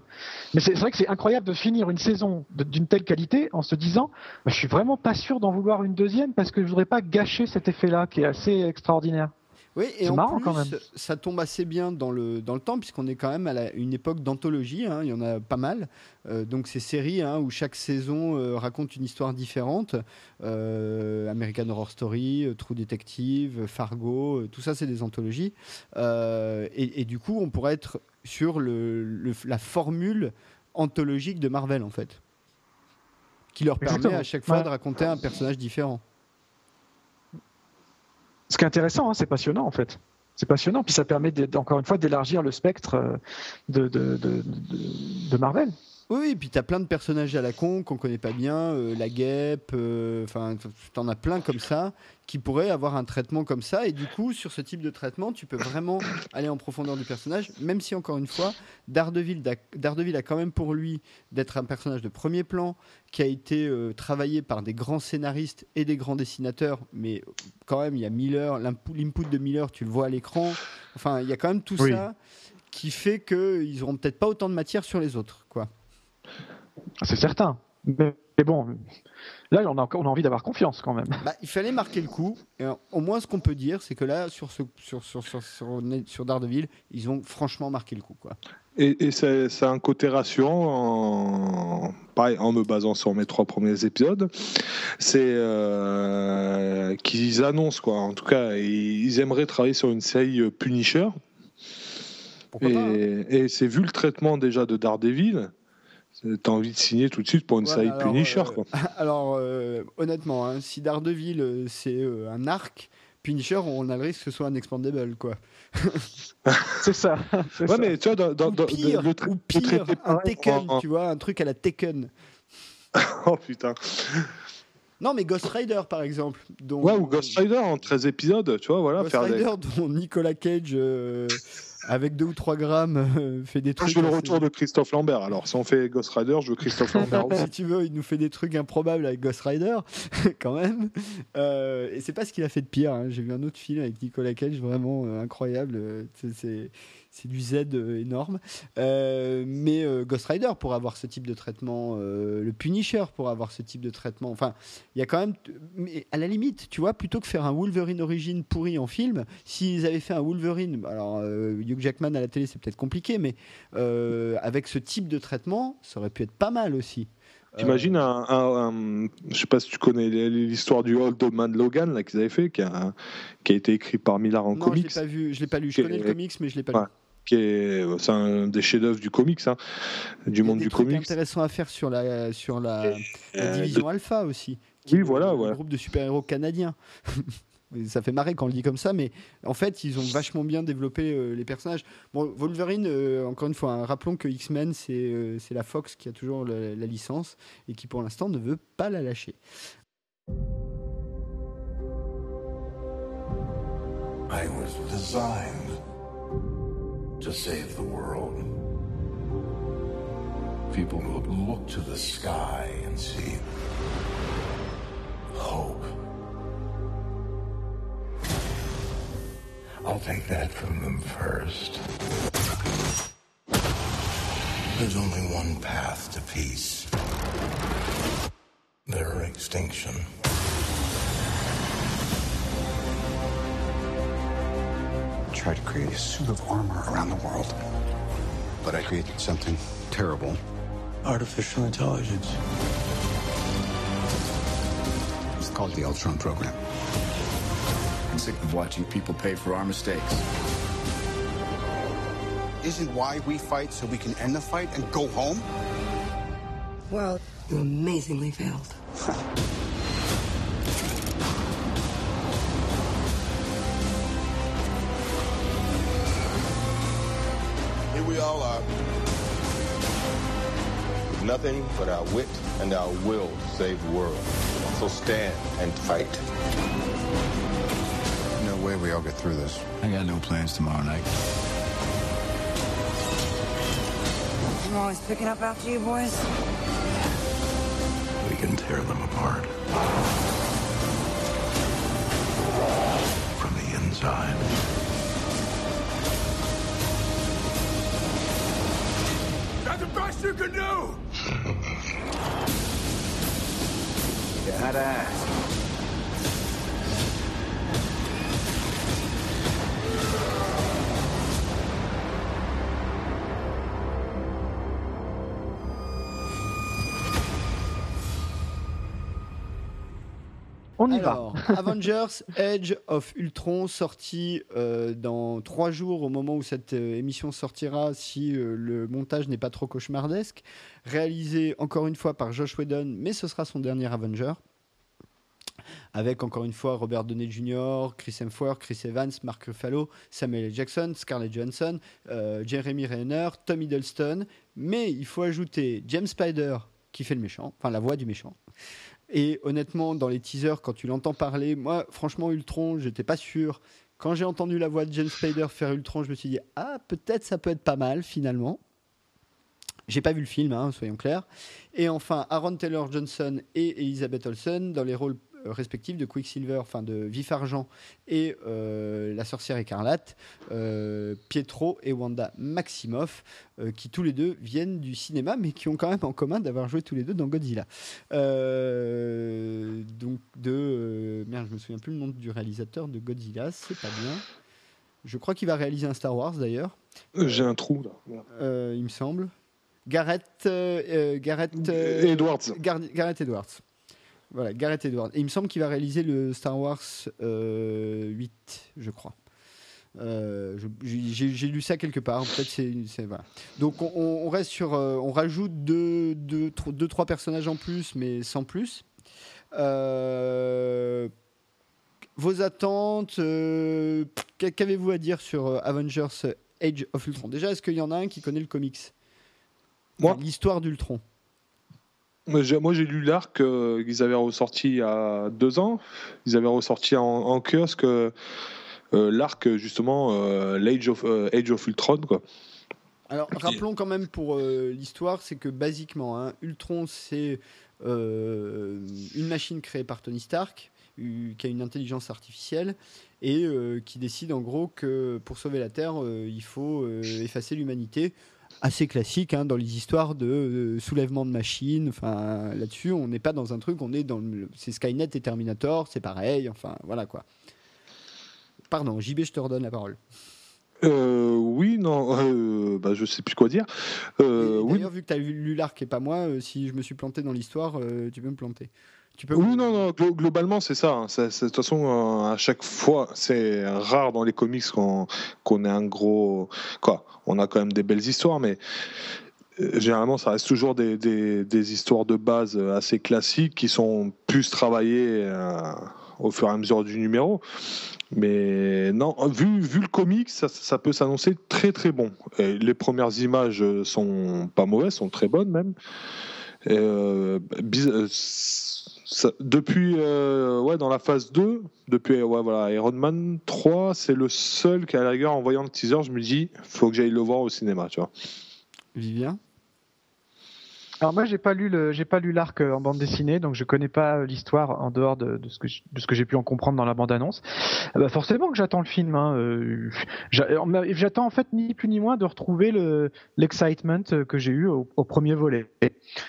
Mais c'est vrai que c'est incroyable de finir une saison d'une telle qualité en se disant, bah, je suis vraiment pas sûr d'en vouloir une deuxième parce que je voudrais pas gâcher cet effet-là qui est assez extraordinaire. Oui, et en marrant, plus, quand même. ça tombe assez bien dans le, dans le temps, puisqu'on est quand même à la- une époque d'anthologie, hein, il y en a pas mal. Euh, donc, ces séries hein, où chaque saison euh, raconte une histoire différente. Euh, American Horror Story, True Detective, Fargo, tout ça, c'est des anthologies. Et, et du coup, on pourrait être sur le, le- la formule anthologique de Marvel, en fait. Qui leur permet Exactement. à chaque fois Ouais. de raconter un personnage différent. Ce qui est intéressant, hein, c'est passionnant en fait. C'est passionnant, puis ça permet encore une fois d'élargir le spectre euh, de Marvel. Oui, oui, et puis t'as plein de personnages à la con qu'on connaît pas bien, euh, la guêpe, euh, enfin, t'en as plein comme ça qui pourraient avoir un traitement comme ça. Et du coup, sur ce type de traitement, tu peux vraiment aller en profondeur du personnage, même si encore une fois, Daredevil, d'a- Daredevil a quand même pour lui d'être un personnage de premier plan qui a été euh, travaillé par des grands scénaristes et des grands dessinateurs, mais quand même, il y a Miller, l'input de Miller, tu le vois à l'écran. Enfin, il y a quand même tout Oui. ça qui fait qu'ils auront peut-être pas autant de matière sur les autres, quoi. C'est certain. Mais, mais bon, là, on a, on a envie d'avoir confiance quand même. Bah, il fallait marquer le coup. Et euh, au moins, ce qu'on peut dire, c'est que là, sur, ce, sur, sur, sur, sur, Daredevil, ils ont franchement marqué le coup. Quoi. Et, et ça, ça a un côté rassurant, en, pareil, en me basant sur mes trois premiers épisodes, c'est euh, qu'ils annoncent, quoi. En tout cas, ils, ils aimeraient travailler sur une série euh, Punisher. Pourquoi Et, pas hein. et c'est vu le traitement déjà de Daredevil, t'as envie de signer tout de suite pour une Ouais, série Punisher, euh, quoi. Alors, euh, honnêtement, hein, si Daredevil, euh, c'est euh, un arc, Punisher, on a le risque que ce soit un expandable. Quoi. C'est ça. c'est Ouais, ça. mais tu vois, dans, dans, ou dans- pire, le ou pire un pareil Taken, en- tu vois, un truc à la Taken. Oh putain. Non, mais Ghost Rider, par exemple. Dont, Ouais, ou Ghost Rider en 13 épisodes, tu vois, voilà. Ghost faire des- Rider, dont Nicolas Cage, euh, avec 2 ou 3 grammes, euh, fait des Moi, trucs. je veux le retour de Christophe Lambert. Alors, si on fait Ghost Rider, je veux Christophe Lambert aussi. si tu veux, il nous fait des trucs improbables avec Ghost Rider, quand même. Euh, et c'est pas ce qu'il a fait de pire. hein. J'ai vu un autre film avec Nicolas Cage, vraiment euh, incroyable. Euh, c'est- C'est du Z euh, énorme. Euh, mais euh, Ghost Rider pour avoir ce type de traitement, le Punisher pour avoir ce type de traitement. Enfin, il y a quand même. Mais à la limite, tu vois, plutôt que faire un Wolverine origine pourri en film, s'ils avaient fait un Wolverine, alors Hugh Jackman à la télé, c'est peut-être compliqué, mais avec ce type de traitement, ça aurait pu être pas mal aussi. T'imagines un, un- un- Je sais pas si tu connais l'histoire du Old Man Logan là qu'ils avaient fait, qui a, qui a été écrit par Millar en non, comics, je l'ai pas vu, je l'ai pas lu. Je connais le comics, mais je l'ai pas Ouais. lu. Qui est c'est un des chefs-d'œuvre du comics, hein, du Il y a monde des du trucs comics. intéressants à faire sur la sur la, la Euh, division Alpha aussi. qui Oui, est voilà, le voilà. groupe de super-héros canadiens. ça fait marrer quand on le dit comme ça, mais en fait, ils ont vachement bien développé les personnages. Bon, Wolverine, encore une fois, hein, rappelons que X-Men, c'est la Fox qui a toujours la, la licence et qui pour l'instant ne veut pas la lâcher. I was designed to save the world. People would look to the sky and see hope. I'll take that from them first. There's only one path to peace. Their extinction. Tried to create a suit of armor around the world. But I created something terrible. Artificial intelligence. It's called the Ultron program. I'm sick of watching people pay for our mistakes. Isn't why we fight so we can end the fight and go home? Well, you amazingly failed. all are. With nothing but our wit and our will to save the world. So stand and fight. No way we all get through this. I got no plans tomorrow night. I'm always picking up after you boys. We can tear them apart. From the inside. You can do! you had to ask. On y Alors, va. Avengers Edge of Ultron, sorti euh, dans trois jours au moment où cette euh, émission sortira, si euh, le montage n'est pas trop cauchemardesque. Réalisé encore une fois par Josh Whedon, mais ce sera son dernier Avenger. Avec encore une fois Robert Downey Jr., Chris Hemsworth, Chris Evans, Mark Ruffalo, Samuel. Jackson, Scarlett Johansson, Jeremy Renner, Tom Hiddleston. Mais il faut ajouter James Spider qui fait le méchant, enfin la voix du méchant. Et honnêtement, dans les teasers, quand tu l'entends parler, moi, franchement, Ultron, j'étais pas sûr. Quand j'ai entendu la voix de James Spider faire Ultron, je me suis dit, ah, peut-être ça peut être pas mal finalement. J'ai pas vu le film, hein, soyons clairs. Et enfin, Aaron Taylor Johnson et Elizabeth Olsen dans les rôles respectifs de Quicksilver, enfin de Vif Argent et euh, la sorcière écarlate, euh, Pietro et Wanda Maximoff, qui tous les deux viennent du cinéma, mais qui ont quand même en commun d'avoir joué tous les deux dans Godzilla. donc de merde, je me souviens plus le nom du réalisateur de Godzilla, c'est pas bien. Je crois qu'il va réaliser un Star Wars d'ailleurs. J'ai un trou là. il me semble. Gareth, Gareth Edwards. Gareth Edwards. Voilà, Gareth Edwards. Et il me semble qu'il va réaliser le Star Wars 8, euh, je crois. Euh, j'ai lu ça quelque part. Peut-être c'est voilà. Donc on, reste sur, euh, on rajoute deux, deux, deux, trois personnages en plus, mais sans plus. vos attentes Qu'avez-vous à dire sur Avengers Age of Ultron? Déjà, est-ce qu'il y en a un qui connaît le comics? Moi, l'histoire d'Ultron. Moi, j'ai lu l'arc euh, qu'ils avaient ressorti il y a deux ans. Ils avaient ressorti en, kiosque euh, l'arc, justement, euh, l'Age of, Age of Ultron. Quoi. Alors, rappelons quand même pour l'histoire, c'est que basiquement, hein, Ultron, c'est une machine créée par Tony Stark, qui a une intelligence artificielle, et qui décide en gros que pour sauver la Terre, il faut effacer l'humanité assez classique hein, dans les histoires de, soulèvement de machines. Enfin, là-dessus, on n'est pas dans un truc, on est dans c'est Skynet et Terminator, c'est pareil. Enfin, voilà quoi. Pardon, JB, je te redonne la parole. Euh, oui, non, euh, bah, je sais plus quoi dire. Euh, D'ailleurs, vu que tu as lu l'arc et pas moi, euh, si je me suis planté dans l'histoire, tu peux me planter. Oui, non, non, globalement, c'est ça. Hein. De toute façon, euh, à chaque fois, c'est rare dans les comics qu'on ait un gros. Quoi On a quand même des belles histoires, mais euh, généralement, ça reste toujours des, des, histoires de base assez classiques qui sont plus travaillées. Euh, au fur et à mesure du numéro. Mais non, vu, vu le comics, ça, ça peut s'annoncer très très bon. Et les premières images sont pas mauvaises, sont très bonnes même. Euh, euh, depuis, euh, ouais, dans la phase 2, depuis ouais, voilà, Iron Man 3, c'est le seul qui, à la rigueur, en voyant le teaser, je me dis, faut que j'aille le voir au cinéma, tu vois. Vivien? Alors moi j'ai pas lu le j'ai pas lu l'arc euh, en bande dessinée donc je connais pas euh, l'histoire en dehors de, ce que de ce que j'ai pu en comprendre dans la bande annonce. Ah bah forcément que j'attends le film. Hein. euh, j'a- J'attends en fait ni plus ni moins de retrouver le l'excitement que j'ai eu au, premier volet.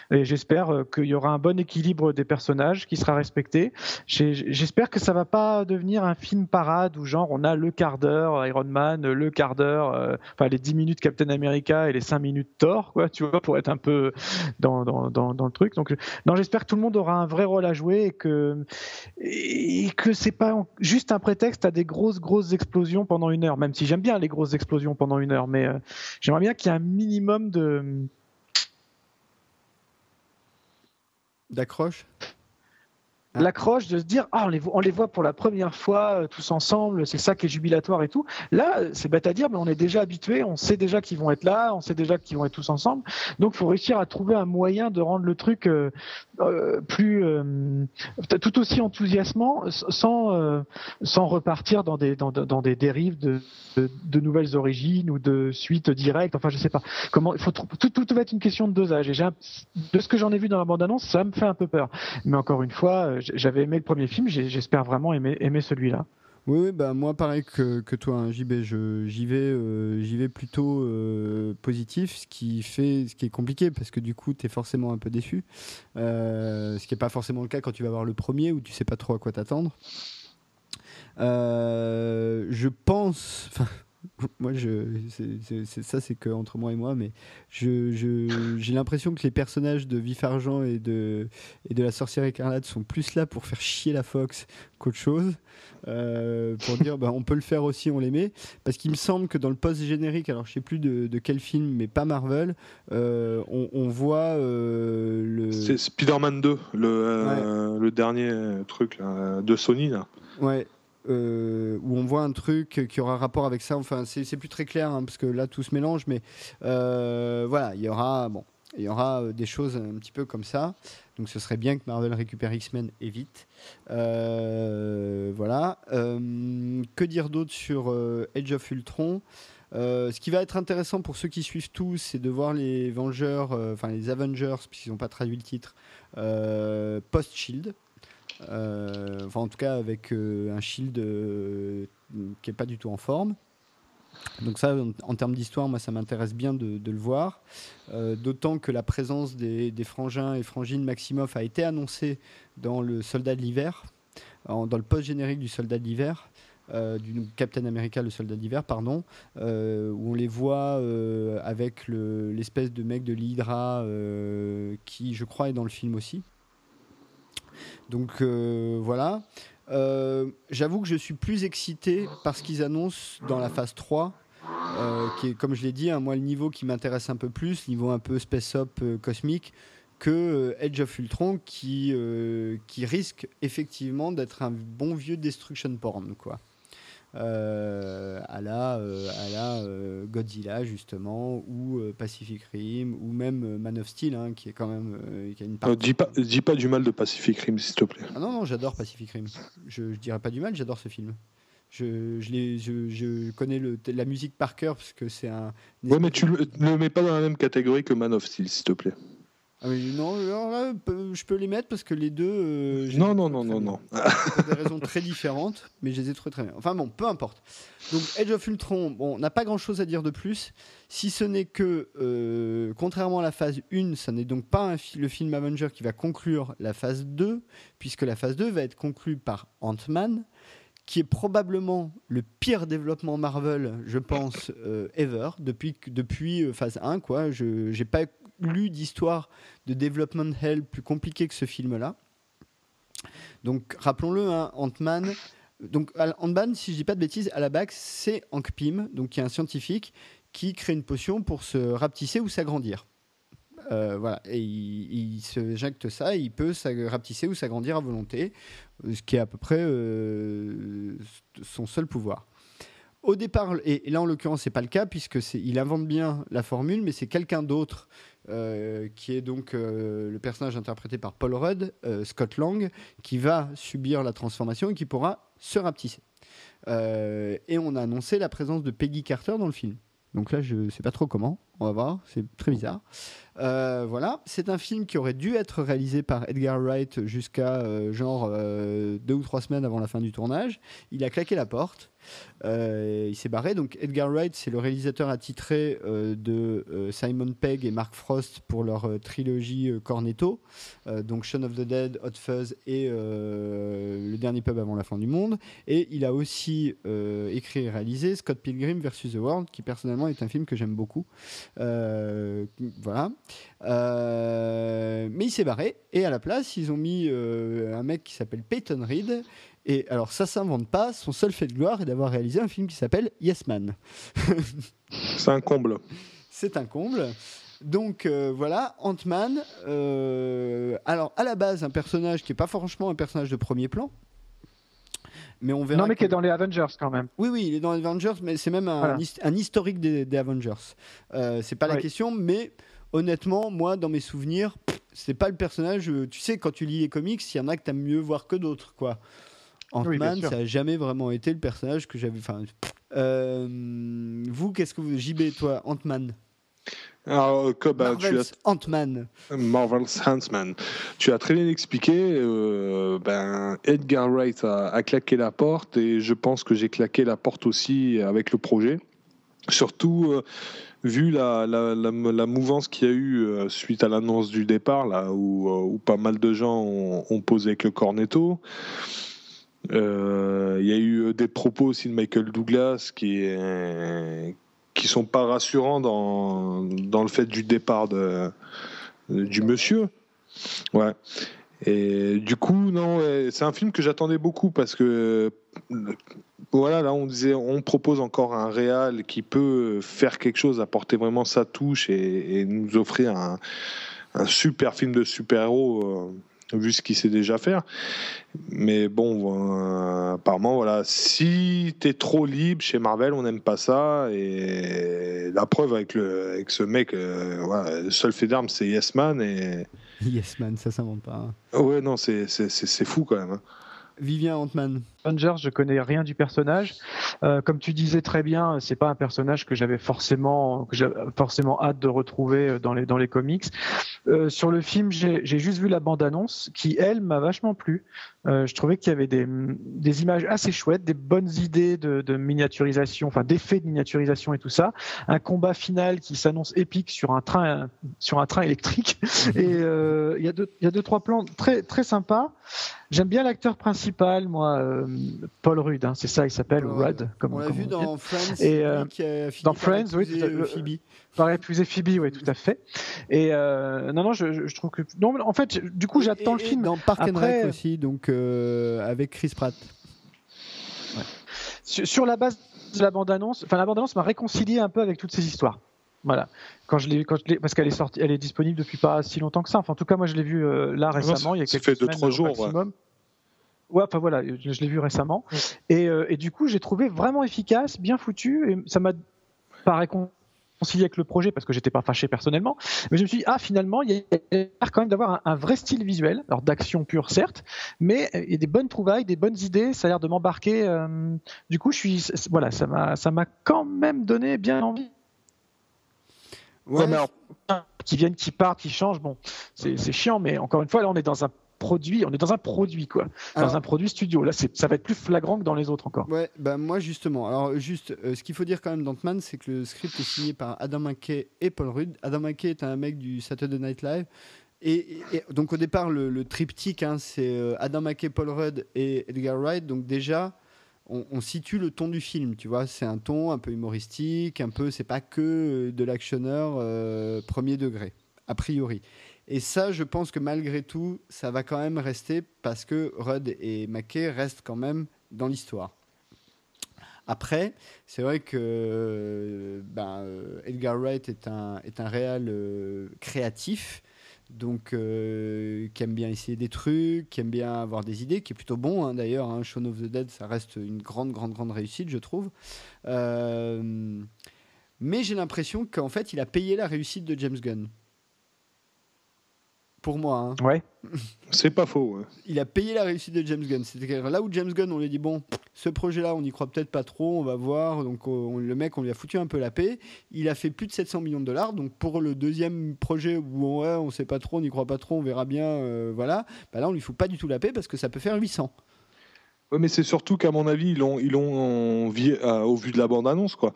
Et j'espère qu'il y aura un bon équilibre des personnages qui sera respecté. J'espère que ça va pas devenir un film parade où genre on a le quart d'heure Iron Man, le quart d'heure, enfin les 10 minutes Captain America et les 5 minutes Thor, quoi, tu vois, pour être un peu dans, le truc. Donc, j'espère que tout le monde aura un vrai rôle à jouer et que, et que c'est pas juste un prétexte à des grosses, grosses explosions pendant une heure. Même si j'aime bien les grosses explosions pendant une heure, mais euh, j'aimerais bien qu'il y ait un minimum de, D'accroche. L'accroche de se dire ah on les voit, pour la première fois euh, tous ensemble c'est ça qui est jubilatoire et tout. Là euh, c'est bête à dire mais on est déjà habitué on sait déjà qu'ils vont être là on sait déjà qu'ils vont être tous ensemble. Donc faut réussir à trouver un moyen de rendre le truc euh, plus tout aussi enthousiasmant sans sans repartir dans des dans, des dérives de, de, nouvelles origines ou de suites directes. Enfin je sais pas. Il faut tout, va être une question de dosage. Et de ce que j'en ai vu dans la bande annonce ça me fait un peu peur. Mais encore une fois, j'avais aimé le premier film, j'espère vraiment aimer, celui-là. Oui, oui, bah moi pareil que, que toi, hein, JB, j'y vais, euh, vais plutôt euh, positif, ce qui fait, ce qui est compliqué parce que du coup, tu es forcément un peu déçu, Euh, ce qui n'est pas forcément le cas quand tu vas voir le premier où tu sais pas trop à quoi t'attendre. Je pense, moi, je, ça c'est que entre moi et moi, mais je, je- j'ai l'impression que les personnages de Vif Argent et de, et de la sorcière écarlate sont plus là pour faire chier la Fox qu'autre chose. Euh, pour dire bah, on peut le faire aussi, on les met. Parce qu'il me semble que dans le post-générique, alors je sais plus de, de quel film, mais pas Marvel, euh, on, on voit euh, le. C'est Spider-Man 2, le, le dernier truc là, de Sony. Là. Ouais. Euh, où on voit un truc qui aura rapport avec ça. Enfin, c'est plus très clair hein, parce que là tout se mélange, mais euh, voilà, il y aura bon, il y aura euh, des choses un petit peu comme ça. Donc ce serait bien que Marvel récupère X-Men et vite. Voilà. Que dire d'autre sur Age of Ultron? Ce qui va être intéressant pour ceux qui suivent tous, c'est de voir les Vengeurs, enfin les Avengers, puisqu'ils n'ont pas traduit le titre, post-Shield. Euh, enfin, en tout cas, avec euh, un Shield euh, qui n'est pas du tout en forme. Donc ça, en, termes d'histoire, moi, ça m'intéresse bien de, le voir. D'autant que la présence des, frangins et frangines Maximoff a été annoncée dans le Soldat de l'hiver, dans le post-générique du Soldat de l'hiver. du Captain America, le soldat d'hiver, pardon, où on les voit avec le- l'espèce de mec de l'Hydra qui, je crois, est dans le film aussi. Donc euh, voilà. Euh, J'avoue que je suis plus excité par ce qu'ils annoncent dans la phase 3, euh, qui est, comme je l'ai dit, hein, moi le niveau qui m'intéresse un peu plus, niveau un peu space up euh, cosmique, que Edge of Ultron, qui, qui risque effectivement d'être un bon vieux destruction porn, quoi. Euh, à la, euh, à la euh, Godzilla justement ou Pacific Rim ou même Man of Steel hein, qui est quand même qui a une dis, pas, dis pas du mal de Pacific Rim, s'il te plaît. ah non, non, j'adore Pacific Rim. Je, je dirais pas du mal, j'adore ce film. Je, je, je, je connais le, la musique par cœur parce que c'est un. Ouais, mais tu le, ne le mets pas dans la même catégorie que Man of Steel, s'il te plaît. Ah, mais non, alors là, peu- je peux les mettre parce que les deux. euh, Non, non, non, non, non. Pour des raisons très différentes, mais je les ai trouvés très bien. Enfin bon, peu importe. Donc Edge of Ultron, bon, on n'a pas grand chose à dire de plus, si ce n'est que, euh, contrairement à la phase 1, ça n'est donc pas un fi- le film Avenger qui va conclure la phase 2, puisque la phase 2 va être conclue par Ant-Man, qui est probablement le pire développement Marvel, je pense, euh, ever, depuis, depuis euh, phase 1. Quoi. Je n'ai pas lu d'histoire de développement hell plus compliqué que ce film-là. Donc rappelons-le, hein, Ant-Man. Donc Ant-Man, si je dis pas de bêtises, à la base, c'est Hank Pym, donc qui est un scientifique qui crée une potion pour se rapetisser ou s'agrandir. Euh, voilà, et il, se jacte ça, et il peut rapetisser ou s'agrandir à volonté, ce qui est à peu près euh, son seul pouvoir. Au départ, et là en l'occurrence c'est pas le cas puisque il invente bien la formule, mais c'est quelqu'un d'autre euh, qui est donc euh, le personnage interprété par Paul Rudd, euh, Scott Lang, qui va subir la transformation et qui pourra se rapetisser. Et on a annoncé la présence de Peggy Carter dans le film. Donc là, je sais pas trop comment. On va voir. C'est très bizarre. Voilà. C'est un film qui aurait dû être réalisé par Edgar Wright jusqu'à genre deux ou trois semaines avant la fin du tournage. Il a claqué la porte. Euh, il s'est barré. Donc Edgar Wright, c'est le réalisateur attitré euh, de euh, Simon Pegg et Mark Frost pour leur trilogie Cornetto. Donc Shaun of the Dead, Hot Fuzz et Le Dernier Pub avant la fin du monde. Et il a aussi écrit et réalisé Scott Pilgrim vs. The World, qui personnellement est un film que j'aime beaucoup. Voilà. Mais il s'est barré. Et à la place, ils ont mis un mec qui s'appelle Peyton Reed. Et alors, ça s'invente pas. Son seul fait de gloire est d'avoir réalisé un film qui s'appelle Yes Man. C'est un comble. C'est un comble. Donc euh, voilà, Ant-Man. euh, alors à la base, un personnage qui est pas franchement un personnage de premier plan. Mais on verra. Non, mais qui est dans les Avengers quand même. Oui, oui, il est dans les Avengers, mais c'est même un, Voilà. his- un historique des, des Avengers. Euh, c'est pas la Oui. question, mais honnêtement, moi, dans mes souvenirs, c'est pas le personnage. Tu sais, quand tu lis les comics, il y en a que t'aimes mieux voir que d'autres, quoi. Ant-Man, ça a jamais vraiment été le personnage que j'avais. Enfin, euh, vous, qu'est-ce que vous, JB, toi, Ant-Man, Alors, euh, que, bah, tu Marvel's Ant-Man. as Marvel's Huntsman. Tu as très bien expliqué. euh, ben, Edgar Wright a, a claqué la porte et je pense que j'ai claqué la porte aussi avec le projet. Surtout euh, vu la, la, la, la mouvance qu'il y a eu euh, suite à l'annonce du départ, là où, euh, où pas mal de gens ont, ont posé avec le cornetto. Euh, Il y a eu des propos aussi de Michael Douglas qui, est- qui sont pas rassurants dans, le fait du départ du monsieur. Ouais. Et du coup, non, c'est un film que j'attendais beaucoup parce que voilà, là on disait, on propose encore un réal qui peut faire quelque chose, apporter vraiment sa touche et, nous offrir un, un super film de super-héros euh, vu ce qu'il sait déjà faire. Mais bon, euh, apparemment, voilà, si t'es trop libre chez Marvel, on n'aime pas ça. Et la preuve avec, le, avec ce mec, euh, voilà, le seul fait d'armes, c'est Yes Man. Et Yes Man, ça s'invente pas. hein. ouais, non, c'est fou quand même. hein. Vivien Ant-Man. Avengers, je connais rien du personnage. Euh, comme tu disais très bien, c'est pas un personnage que j'avais forcément, que j'avais forcément hâte de retrouver dans les dans les comics. Euh, sur le film, j'ai j'ai juste vu la bande-annonce qui, elle, m'a vachement plu. Euh, je trouvais qu'il y avait des, des images assez chouettes, des bonnes idées de, de miniaturisation, enfin d'effets de miniaturisation et tout ça. Un combat final qui s'annonce épique sur un train sur un train électrique. Et euh, il y a deux il y a deux trois plans très très sympas. J'aime bien l'acteur principal, moi, euh, Paul Rudd, hein, c'est ça, il s'appelle Rudd. Comme, On l'a vu dit. dans Friends. Et, euh, dans Friends, oui, épouser, tout à- euh, Phoebe. Par épouser Phoebe, oui, tout à fait. Et euh, non, non, je, trouve que non, en fait, du coup, j'attends le et film. Dans Park and Rec aussi, donc euh, avec Chris Pratt. sur, sur la base de la bande-annonce, enfin la bande-annonce m'a réconcilié un peu avec toutes ces histoires. Voilà. Quand je l'ai, quand je l'ai, parce qu'elle est sortie, elle est disponible depuis pas si longtemps que ça. Enfin, en tout cas, moi, je l'ai vue euh, là récemment, il y a ça quelques fait deux, semaines trois au jours, maximum. Ouais, enfin voilà, je, je l'ai vu récemment. Et, euh, et du coup, j'ai trouvé vraiment efficace, bien foutu, et ça m'a pas réconcilié avec le projet parce que j'étais pas fâché personnellement, mais je me suis dit ah finalement il y a l'air quand même d'avoir un, un vrai style visuel, alors d'action pure certes, mais euh, il y a des bonnes trouvailles, des bonnes idées, ça a l'air de m'embarquer. euh, du coup, je suis voilà, ça m'a ça m'a quand même donné bien envie. Ouais, mais alors, Qui viennent, qui partent, qui changent, bon, c'est c'est chiant, mais encore une fois là on est dans un produit, on est dans un produit quoi, dans un produit studio. Là, c'est- ça va être plus flagrant que dans les autres encore. Ouais, bah moi justement. Alors juste, euh, ce qu'il faut dire quand même d'Ant-Man, c'est que le script est signé par Adam McKay et Paul Rudd. Adam McKay est un mec du Saturday Night Live. Et, donc au départ, le, le triptyque, hein, c'est euh, Adam McKay, Paul Rudd et Edgar Wright. Donc déjà, on, on situe le ton du film, tu vois. C'est un ton un peu humoristique, un peu, c'est pas que euh, de l'actionneur euh, premier degré, a priori. Et ça, je pense que malgré tout, ça va quand même rester parce que Rudd et McKay restent quand même dans l'histoire. Après, c'est vrai que ben, euh, Edgar Wright est un, est un réal euh, créatif, donc euh, qui aime bien essayer des trucs, qui aime bien avoir des idées, qui est plutôt bon hein, d'ailleurs. hein. Shaun of the Dead, ça reste une grande, grande, grande réussite, je trouve. Euh, mais j'ai l'impression qu'en fait, il a payé la réussite de James Gunn. Pour moi, hein. Ouais. C'est pas faux. ouais. il a payé la réussite de James Gunn. C'était là où James Gunn, on lui a dit bon, ce projet-là, on n'y croit peut-être pas trop, on va voir. Donc on- le mec, on lui a foutu un peu la paix. Il a fait plus de 700 millions de dollars. Donc pour le deuxième projet où ouais, on sait pas trop, on n'y croit pas trop, on verra bien, euh, voilà. Bah là, on lui fout pas du tout la paix parce que ça peut faire 800. Ouais, mais c'est surtout qu'à mon avis, ils l'ont, ils l'ont euh, au vu de la bande-annonce, quoi.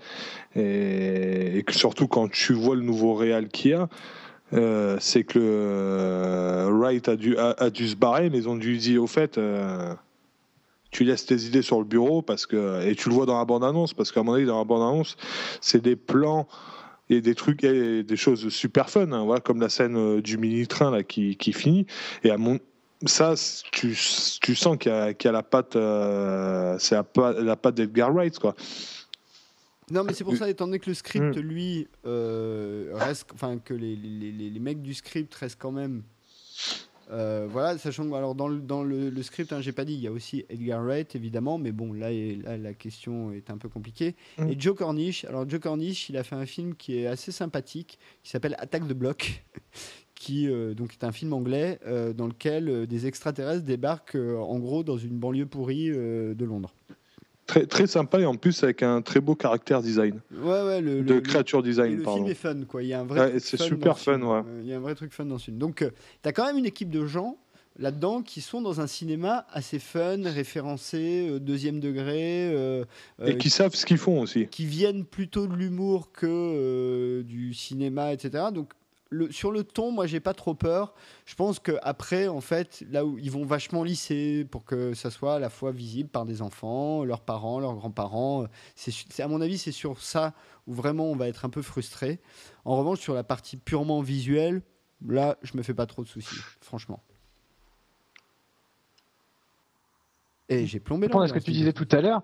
Et, et que surtout quand tu vois le nouveau Real qu'il y a, euh, c'est que euh, Wright a dû, se barrer, mais ils ont dû dire au fait, euh, tu laisses tes idées sur le bureau parce que et tu le vois dans la bande-annonce parce qu'à mon avis, dans la bande-annonce, c'est des plans. Et des trucs, et des choses super fun, hein, voilà, comme la scène du mini-train là qui, finit. Et à mon, ça, tu, tu sens qu'il y, a- la patte, c'est la patte d'Edgar Wright, quoi. Non, mais c'est pour ça, étant donné que le script, Mm. lui, euh, reste, enfin que les, les, les- les mecs du script restent quand même. euh, voilà, sachant que alors dans le, dans le, le script, hein, j'ai pas dit, il y a aussi Edgar Wright évidemment, mais bon, là, la question est un peu compliquée. Mm. Et Joe Cornish, alors Joe Cornish, il a fait un film qui est assez sympathique, qui s'appelle Attaque de bloc, qui euh, donc est un film anglais euh, dans lequel des extraterrestres débarquent en gros dans une banlieue pourrie de Londres. Très, très sympa et en plus avec un très beau caractère design, Ouais, ouais, le, de le- créature design, le pardon. film est fun, quoi. Il y a un vrai. Ouais, c'est fun super dans ce film. fun, ouais. Euh, Il y a un vrai truc fun dans ce film. Donc, tu as quand même une équipe de gens là-dedans qui sont dans un cinéma assez fun, référencé, euh, deuxième degré, euh, euh, Et qui savent ce qu'ils font aussi. qui viennent plutôt de l'humour que euh, du cinéma, etc. Donc, le, sur le ton, moi, j'ai pas trop peur. Je pense que après, en fait, là où ils vont vachement lisser pour que ça soit à la fois visible par des enfants, leurs parents, leurs grands-parents. euh, C'est, à mon avis, c'est sur ça où vraiment on va être un peu frustré. En revanche, sur la partie purement visuelle, là, je me fais pas trop de soucis, franchement. Et j'ai plombé Répondre à ce que tu dis disais tout à l'heure.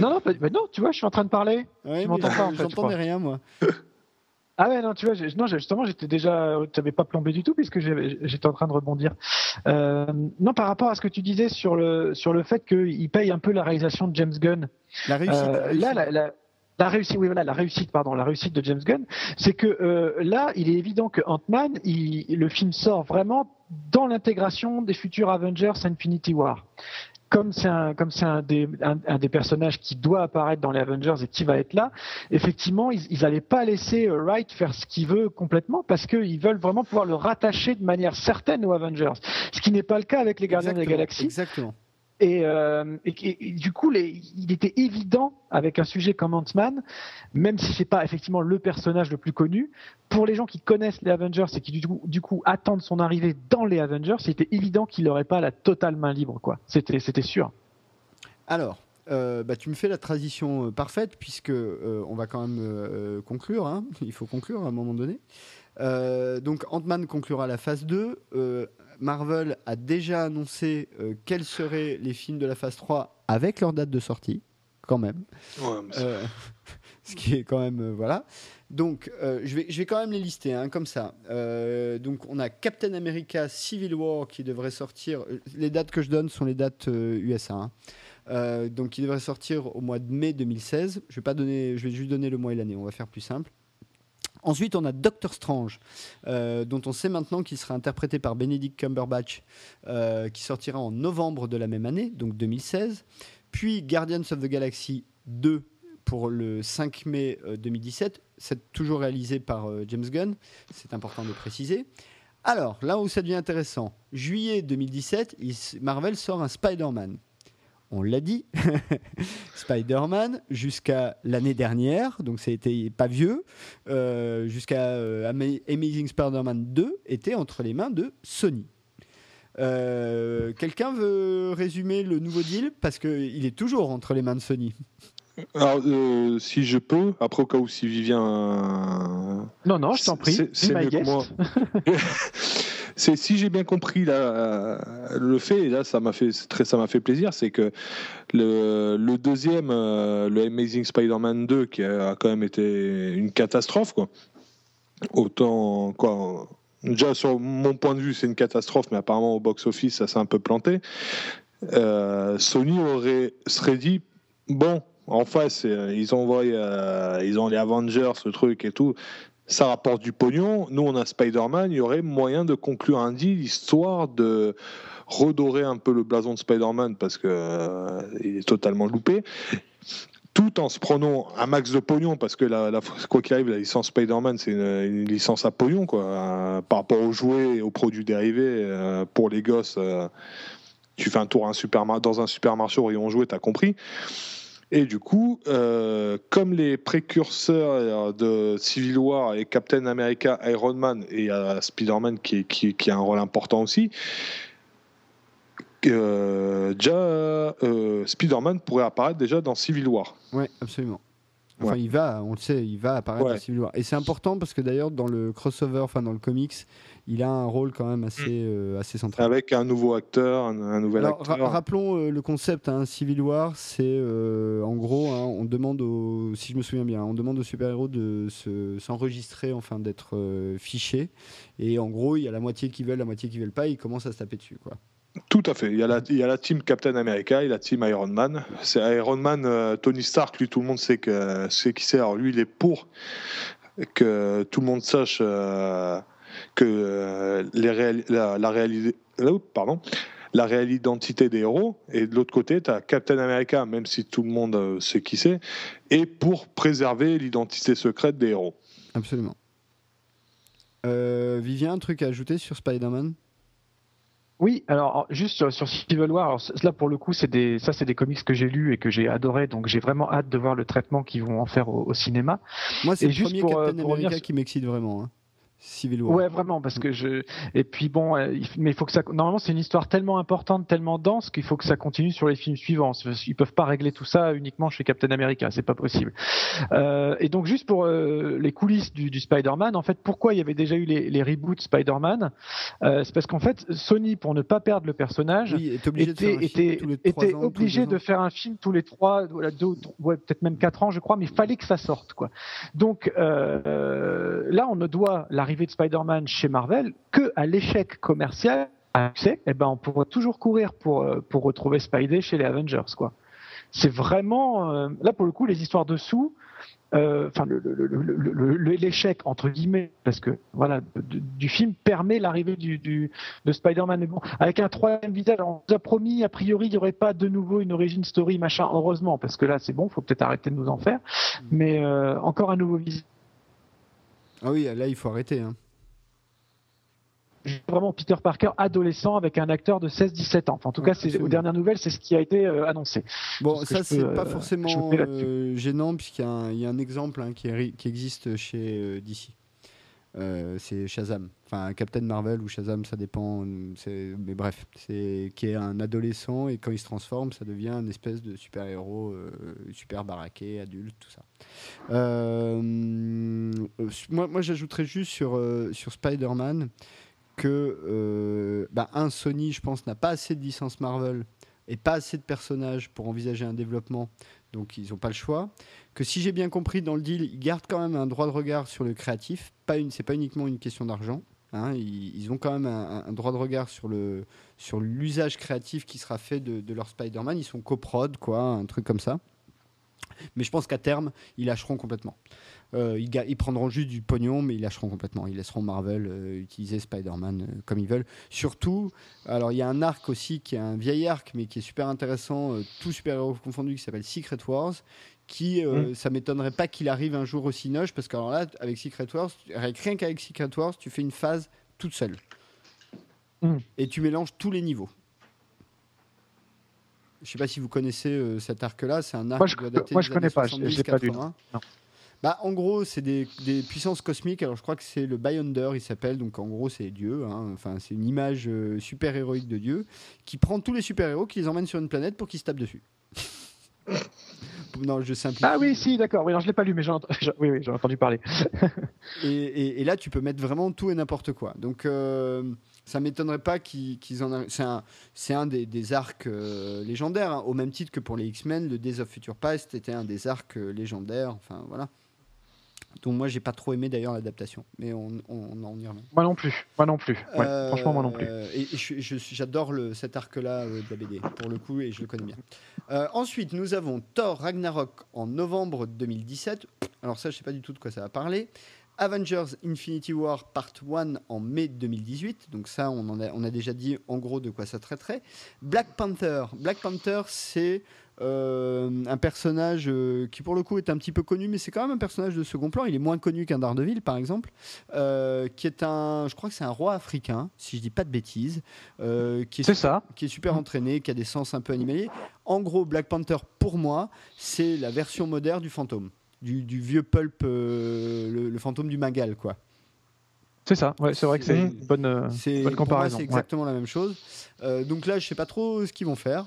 Non, non, pas- bah non, tu vois, je suis en train de parler. Ouais, tu m'entends pas, en je- fait, je rien, moi. Ah ouais, non, tu vois, non, justement, j'étais déjà, tu n'avais pas plombé du tout puisque j'étais en train de rebondir. Euh, non, par rapport à ce que tu disais sur le sur le fait qu'il paye un peu la réalisation de James Gunn. La réussite. Euh, la réussite. là, la, la, la réussite, oui, voilà, la réussite, pardon, la réussite de James Gunn, c'est que euh, là, il est évident que Ant-Man, le film sort vraiment dans l'intégration des futurs Avengers Infinity War. Comme c'est un, comme c'est un des, un, un des personnages qui doit apparaître dans les Avengers et qui va être là, effectivement, ils, ils allaient pas laisser euh, Wright faire ce qu'il veut complètement parce qu'ils veulent vraiment pouvoir le rattacher de manière certaine aux Avengers. Ce qui n'est pas le cas avec les Gardiens de la Galaxie. Exactement. Et, euh, et- du coup, il était évident avec un sujet comme Ant-Man, même si c'est pas effectivement le personnage le plus connu, pour les gens qui connaissent les Avengers et qui du coup, attendent son arrivée dans les Avengers, c'était évident qu'il n'aurait pas la totale main libre, quoi. C'était, c'était sûr. Alors, euh, bah, tu me fais la transition euh, parfaite puisque on va quand même conclure. hein. Il faut conclure à un moment donné. Donc Ant-Man conclura la phase 2. Marvel a déjà annoncé euh, quels seraient les films de la phase 3 avec leur date de sortie, quand même. Ouais, Euh, ce qui est quand même euh, voilà. Donc je vais je vais quand même les lister hein, comme ça. Donc on a Captain America Civil War qui devrait sortir. Les dates que je donne sont les dates USA. hein. Donc il devrait sortir au mois de mai 2016. Je vais pas donner, je vais juste donner le mois et l'année. On va faire plus simple. Ensuite, on a Doctor Strange, euh, dont on sait maintenant qu'il sera interprété par Benedict Cumberbatch, euh, qui sortira en novembre de la même année, donc 2016. Puis Guardians of the Galaxy 2 pour le 5 mai euh, 2017. C'est toujours réalisé par euh, James Gunn, c'est important de préciser. Alors, là où ça devient intéressant, juillet 2017, il s- Marvel sort un Spider-Man. On l'a dit, Spider-Man jusqu'à l'année dernière, donc ça a été pas vieux, euh, jusqu'à euh, Ama- Amazing Spider-Man 2 était entre les mains de Sony. Euh, Quelqu'un veut résumer le nouveau deal? Parce qu'il est toujours entre les mains de Sony. Alors, euh, si je peux, après au cas où si Vivien. euh, Non, non, je t'en prie. C'est- mieux moi. c'est si j'ai bien compris le fait, et là ça m'a fait très, ça m'a fait plaisir, c'est que le, deuxième, euh, le Amazing Spider-Man 2, qui a quand même été une catastrophe, quoi. Autant quoi. Déjà sur mon point de vue, c'est une catastrophe, mais apparemment au box-office, ça s'est un peu planté. Euh, Sony aurait serait dit bon, en face, euh, ils ils ont les Avengers, ce truc et tout ça rapporte du pognon. Nous, on a Spider-Man, il y aurait moyen de conclure un deal histoire de redorer un peu le blason de Spider-Man parce que euh, il est totalement loupé. Tout en se prenant un max de pognon, parce que quoi qu'il arrive, la licence Spider-Man, c'est une, licence à pognon, quoi, euh, par rapport aux jouets et aux produits dérivés. Euh, pour les gosses, tu fais un tour un dans un supermarché au rayon jouet, t'as compris. Et du coup, euh, comme les précurseurs de Civil War et Captain America, Iron Man et euh, Spider-Man qui, qui, qui, a un rôle important aussi, euh, déjà Spider-Man pourrait apparaître déjà dans Civil War. Oui, absolument. Enfin, il va, on le sait, il va apparaître dans Civil War. Et c'est important parce que d'ailleurs, dans le crossover, enfin dans le comics, il a un rôle quand même assez, mm. euh, assez central. Avec un nouveau acteur, un, nouvel acteur. rappelons euh, le concept, hein, Civil War, c'est euh, en gros, hein, on demande aux, si je me souviens bien, on demande aux super-héros de s'enregistrer, enfin d'être fichés. Et en gros, il y a la moitié qui veulent, la moitié qui veulent pas, et ils commencent à se taper dessus. Quoi. Tout à fait. Il y, a la, il y a la team Captain America et la team Iron Man. C'est Iron Man, Tony Stark, lui, tout le monde sait, que, sait qui c'est. Alors lui, il est pour que tout le monde sache que euh, les la, la, réalité, euh, pardon, la réelle identité des héros, et de l'autre côté, tu as Captain America, même si tout le monde euh, sait qui c'est, et pour préserver l'identité secrète des héros. Absolument. Euh, Vivien, un truc à ajouter sur Spider-Man? Oui, alors juste sur, Civil War, alors, là pour le coup, c'est des, ça c'est des comics que j'ai lus et que j'ai adoré, donc j'ai vraiment hâte de voir le traitement qu'ils vont en faire au, cinéma. Moi, c'est le premier Captain America qui m'excite vraiment. Hein. Civil War. Ouais, vraiment, parce que je. Et puis bon, euh, mais il faut que ça. Normalement, c'est une histoire tellement importante, tellement dense qu'il faut que ça continue sur les films suivants. Ils peuvent pas régler tout ça uniquement chez Captain America, c'est pas possible. Euh, et donc juste pour euh, les coulisses du, du Spider-Man, en fait, pourquoi il y avait déjà eu les, les reboots Spider-Man euh, C'est parce qu'en fait, Sony, pour ne pas perdre le personnage, était, était, était obligé de faire un film tous les trois, voilà, deux, ouais, peut-être même quatre ans, je crois, mais il fallait que ça sorte, quoi. Donc euh, là, on ne doit la l'arrivée de Spider-Man chez Marvel que à l'échec commercial, eh ben, on pourra toujours courir pour, euh, pour retrouver Spidey chez les Avengers. quoi. C'est vraiment, euh, là pour le coup, les histoires dessous, euh, enfin l'échec entre guillemets parce que voilà du film permet l'arrivée du, de Spider-Man bon avec un troisième visage on nous a promis a priori il n'y aurait pas de nouveau une origin story machin heureusement parce que là c'est bon faut peut-être arrêter de nous en faire mais encore un nouveau visage ah oui, là, il faut arrêter. Hein. Vraiment Peter Parker adolescent avec un acteur de 16-17 ans. Enfin, en tout cas, c'est, aux dernières nouvelles, c'est ce qui a été euh, annoncé. Bon, ça, c'est pas euh, forcément euh, gênant, puisqu'il y a un, exemple hein, qui, qui, existe chez DC. Euh, c'est Shazam. Enfin, Captain Marvel ou Shazam, ça dépend. Mais bref, c'est qui est un adolescent et quand il se transforme, ça devient une espèce de super-héros, euh, super baraqué, adulte, tout ça. Euh, moi, moi j'ajouterais juste sur, sur Spider-Man que, bah, un, Sony, je pense, n'a pas assez de licence Marvel et pas assez de personnages pour envisager un développement, donc ils n'ont pas le choix que si j'ai bien compris dans le deal, ils gardent quand même un droit de regard sur le créatif. Pas une, c'est pas uniquement une question d'argent. Hein. ils, ont quand même un, droit de regard sur le sur l'usage créatif qui sera fait de, leur Spider-Man. Ils sont coprod, quoi, un truc comme ça. Mais je pense qu'à terme, ils lâcheront complètement. Euh, ils, prendront juste du pognon, mais ils lâcheront complètement. Ils laisseront Marvel euh, utiliser Spider-Man euh, comme ils veulent. Surtout, alors il y a un arc aussi qui est un vieil arc, mais qui est super intéressant, tout super-héros confondu, qui s'appelle Secret Wars, qui, mm. ça m'étonnerait pas qu'il arrive un jour au Cinoche, parce que là, avec Secret Wars, rien qu'avec Secret Wars, tu fais une phase toute seule. Mm. Et tu mélanges tous les niveaux. Je sais pas si vous connaissez cet arc-là, c'est un arc moi, je, moi, je connais pas, je pas lu. Bah, en gros, c'est des, des, puissances cosmiques. Alors, je crois que c'est le Beyonder, il s'appelle. Donc, en gros, c'est Dieu. Hein. Enfin, c'est une image euh, super héroïque de Dieu qui prend tous les super héros, qui les emmène sur une planète pour qu'ils se tapent dessus. non, je simplifie. Ah oui, si, d'accord. Oui, non, je l'ai pas lu, mais j'en oui, oui, j'ai entendu parler. et, et- et là, tu peux mettre vraiment tout et n'importe quoi. Donc, euh, ça m'étonnerait pas qu'ils en. a- C'est un, un des, des arcs euh, légendaires, hein, au même titre que pour les X-Men, le Days of Future Past était un des arcs euh, légendaires. Enfin, voilà. Donc, moi, j'ai pas trop aimé d'ailleurs l'adaptation, mais on, on, on y revient. Moi non plus. Moi non plus. Ouais, Euh, franchement, moi non plus. Et, j'adore cet arc-là euh, de la BD, pour le coup, et je le connais bien. Euh, ensuite, nous avons Thor Ragnarok en novembre 2017. Alors ça, je sais pas du tout de quoi ça va parler. Avengers Infinity War Part 1 en mai 2018. Donc ça, on, en a, on a déjà dit en gros de quoi ça traiterait. Black Panther. Black Panther, c'est euh, un personnage euh, qui pour le coup est un petit peu connu, mais c'est quand même un personnage de second plan. Il est moins connu qu'un Daredevil, par exemple, euh, qui est un, je crois que c'est un roi africain, si je dis pas de bêtises, qui est C'est ça. qui est super entraîné, qui a des sens un peu animaliers. En gros, Black Panther, pour moi, c'est la version moderne du fantôme. Du, du vieux pulp, le, le fantôme du Magal, quoi. C'est ça. Ouais, c'est vrai que c'est une bonne, C'est bonne pour moi, comparaison. c'est ouais. exactement la même chose. Donc là, je sais pas trop ce qu'ils vont faire.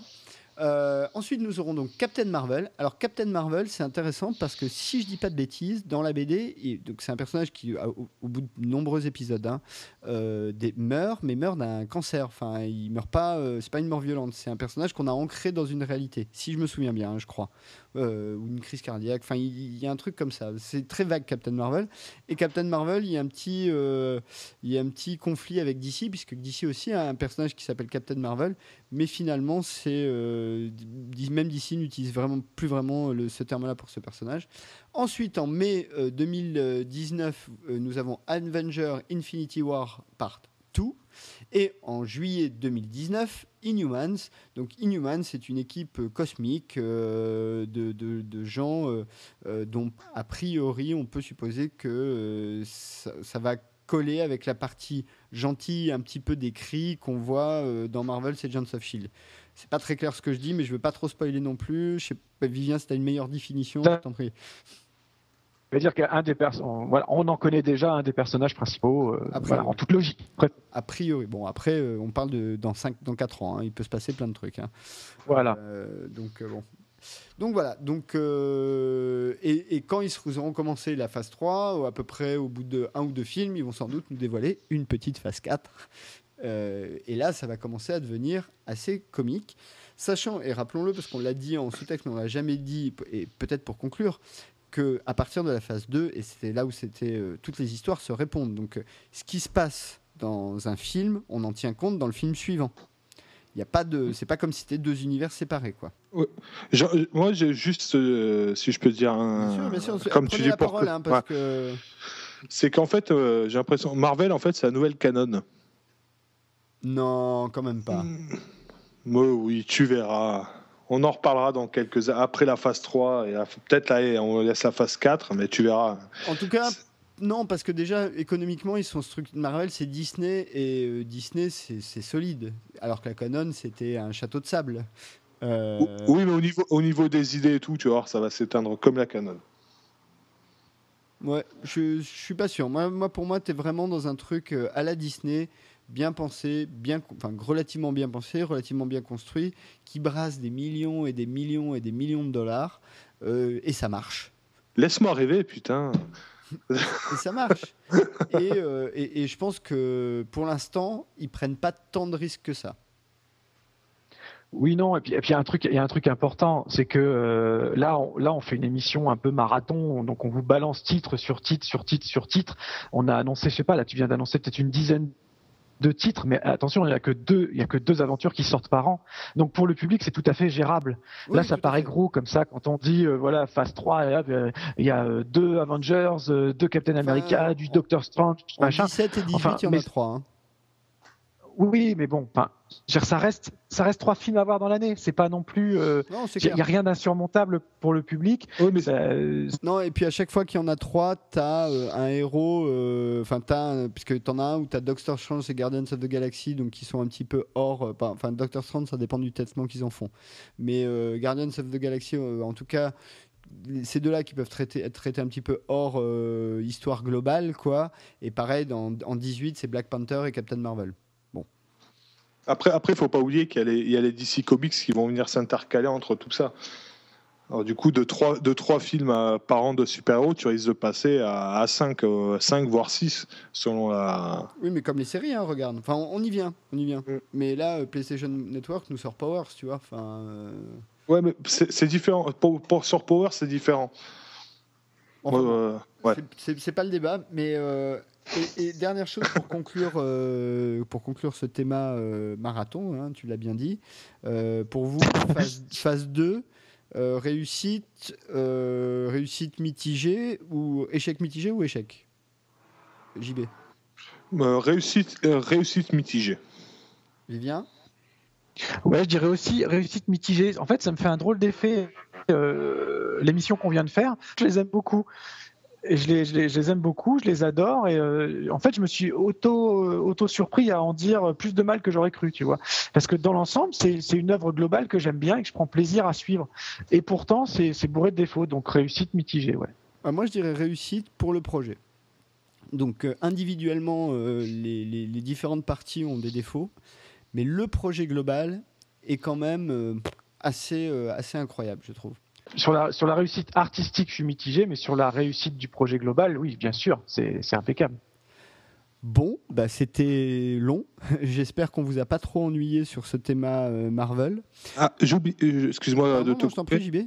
Euh, ensuite, nous aurons donc Captain Marvel. Alors, Captain Marvel, c'est intéressant parce que si je dis pas de bêtises, dans la BD, donc c'est un personnage qui, au, au bout de nombreux épisodes, hein, euh, des, meurt, mais meurt d'un cancer. Enfin, il meurt pas. euh, c'est pas une mort violente. C'est un personnage qu'on a ancré dans une réalité, si je me souviens bien, hein, je crois, Euh, ou une crise cardiaque. Enfin, il, y a un truc comme ça. C'est très vague, Captain Marvel. Et Captain Marvel, il y a un petit, euh, il y a un petit conflit avec DC, puisque DC aussi a un personnage qui s'appelle Captain Marvel, mais finalement, c'est euh, même DC n'utilise vraiment plus vraiment le- ce terme-là pour ce personnage. Ensuite, en mai euh, 2019, euh, nous avons Avenger Infinity War Part 2. Et en juillet 2019, Inhumans. Donc Inhumans, c'est une équipe euh, cosmique euh, de, de- gens euh, dont, a priori, on peut supposer que ça, va coller avec la partie gentille, un petit peu des cris qu'on voit dans Marvel, c'est Agents of Shield. C'est pas très clair ce que je dis, mais je veux pas trop spoiler non plus. Je sais pas, Vivien, si tu as une meilleure définition, je t'en prie. Veux dire qu'un des on, voilà, on en connaît déjà un des personnages principaux, euh, Après, voilà, oui. en toute logique. Après, A priori, bon, après, euh, on parle de dans 5, dans 4 ans. hein, il peut se passer plein de trucs. hein. voilà. Euh, donc, bon. Donc voilà. Donc, euh, et, et quand ils auront commencé la phase 3, ou à peu près au bout de un ou deux films, ils vont sans doute nous dévoiler une petite phase 4. Euh, et là, ça va commencer à devenir assez comique. Sachant, et rappelons-le, parce qu'on l'a dit en sous-texte, mais on l'a jamais dit, et peut-être pour conclure, que à partir de la phase 2, et c'était là où c'était euh, toutes les histoires se répondent. Donc, euh, ce qui se passe dans un film, on en tient compte dans le film suivant. Il y a pas de, c'est pas comme si c'était deux univers séparés, quoi. Genre, euh, moi, j'ai juste, euh, si je peux dire, un, Bien sûr, bien sûr. comme tu dis, la parole, hein, parce ouais. que c'est qu'en fait, j'ai l'impression, Marvel, en fait, c'est la nouvelle canon. non, quand même pas. Moi, oui, tu verras. On en reparlera dans quelques après la phase 3 et peut-être là on laisse la phase 4 mais tu verras. En tout cas, non, parce que déjà économiquement, ils sont structurés. Marvel, c'est Disney et euh, Disney, c'est solide. Alors que la Canon, c'était un château de sable. Euh, Oui, mais au niveau au niveau des idées et tout, tu vois, ça va s'éteindre comme la canon. Ouais, je, je suis pas sûr. Moi, moi pour moi, tu es vraiment dans un truc euh, à la Disney, bien pensé, bien, enfin relativement bien pensé, relativement bien construit, qui brasse des millions et des millions et des millions de dollars, euh, et ça marche. Laisse-moi rêver, putain. Et ça marche. et, euh, et- et je pense que pour l'instant, ils prennent pas tant de risques que ça. Oui, non, et puis et puis il y a un truc, il y a un truc important, c'est que euh, là, on, là, on fait une émission un peu marathon, donc on vous balance titre sur titre sur titre sur titre. On a annoncé, je sais pas, là, tu viens d'annoncer peut-être une dizaine de titres, mais attention, il y a que deux, il y a que deux aventures qui sortent par an. Donc pour le public, c'est tout à fait gérable. là, ça paraît gros comme ça quand on dit euh, voilà phase 3 et hop, euh, il y a euh, deux Avengers, euh, deux Captain America, du en- Doctor Strange, En machin. 17 et 18, Enfin, il y en mais- a 3. hein. Oui, mais bon, ça reste, ça reste trois films à voir dans l'année. C'est pas non plus, euh, il clair. n'y a rien d'insurmontable pour le public. Oui, mais Ça, euh, Non, et puis à chaque fois qu'il y en a trois, t'as euh, un héros, euh, enfin t'as, puisque t'en as un où t'as Doctor Strange et Guardians of the Galaxy, donc qui sont un petit peu hors, euh, enfin Doctor Strange, ça dépend du traitement qu'ils en font. Mais euh, Guardians of the Galaxy, euh, en tout cas, ces deux-là qui peuvent traiter, être traités un petit peu hors euh, histoire globale, quoi. Et pareil, dans, en 18, c'est Black Panther et Captain Marvel. Après après faut pas oublier qu'il y a les il y a les DC Comics qui vont venir s'intercaler entre tout ça. Alors, du coup, de trois, de trois films par an de super-héros, tu risques de passer à, à 5, voire 6, selon la. Oui, mais comme les séries, hein, regarde. Enfin, on, y vient, on y vient. Mm. Mais là, euh, PlayStation Network nous sort Powers, tu vois. Enfin, euh, Ouais, mais c'est c'est différent. Pour, pour- sur Power, c'est différent. Enfin, Ouais. C'est- pas le débat, mais euh, et, et dernière chose pour conclure, euh, pour conclure ce thème euh, marathon, hein, tu l'as bien dit. euh, pour vous, phase, phase 2, euh, réussite, euh, réussite mitigée ou échec mitigé ou échec? JB, Euh, réussite, euh, réussite mitigée. Vivien? Ouais, je dirais aussi réussite mitigée. En fait, ça me fait un drôle d'effet. Euh, L'émission qu'on vient de faire, je les aime beaucoup. Et je les, aime beaucoup, je les adore. Et euh, en fait, je me suis auto, euh, auto surpris à en dire plus de mal que j'aurais cru, tu vois. Parce que dans l'ensemble, c'est une œuvre globale que j'aime bien et que je prends plaisir à suivre. Et pourtant, c'est bourré de défauts. Donc réussite mitigée, ouais. Ah, Moi, je dirais réussite pour le projet. Donc, individuellement, les, différentes parties ont des défauts, mais le projet global est quand même assez, euh, assez incroyable, je trouve. Sur la, sur la réussite artistique, je suis mitigé, mais sur la réussite du projet global, oui, bien sûr, c'est impeccable. Bon, bah, c'était long. J'espère qu'on vous a pas trop ennuyé sur ce thème euh, Marvel. Ah, j'oublie. euh, Excuse-moi Pardon, de te couper.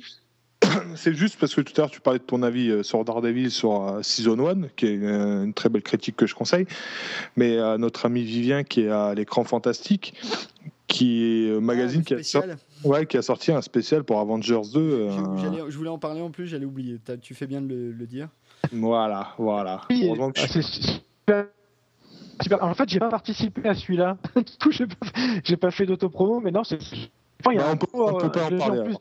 C'est juste parce que tout à l'heure tu parlais de ton avis sur Daredevil sur Season 1, qui est une très belle critique que je conseille. Mais à notre ami Vivien qui est à l'écran fantastique, qui est euh, magazine Ah, qui, a sor- spécial. ouais, qui a sorti un spécial pour Avengers 2. euh, Je voulais en parler en plus, j'allais oublier. T'as- Tu fais bien de le, le dire. Voilà, voilà. Oui, ah, super. super. En fait, j'ai pas participé à celui-là. Du coup, j'ai pas, pas fait d'autopromo, mais non, c'est. Enfin, il y a Bah, un on peut- on peut euh, pas en parler, plus.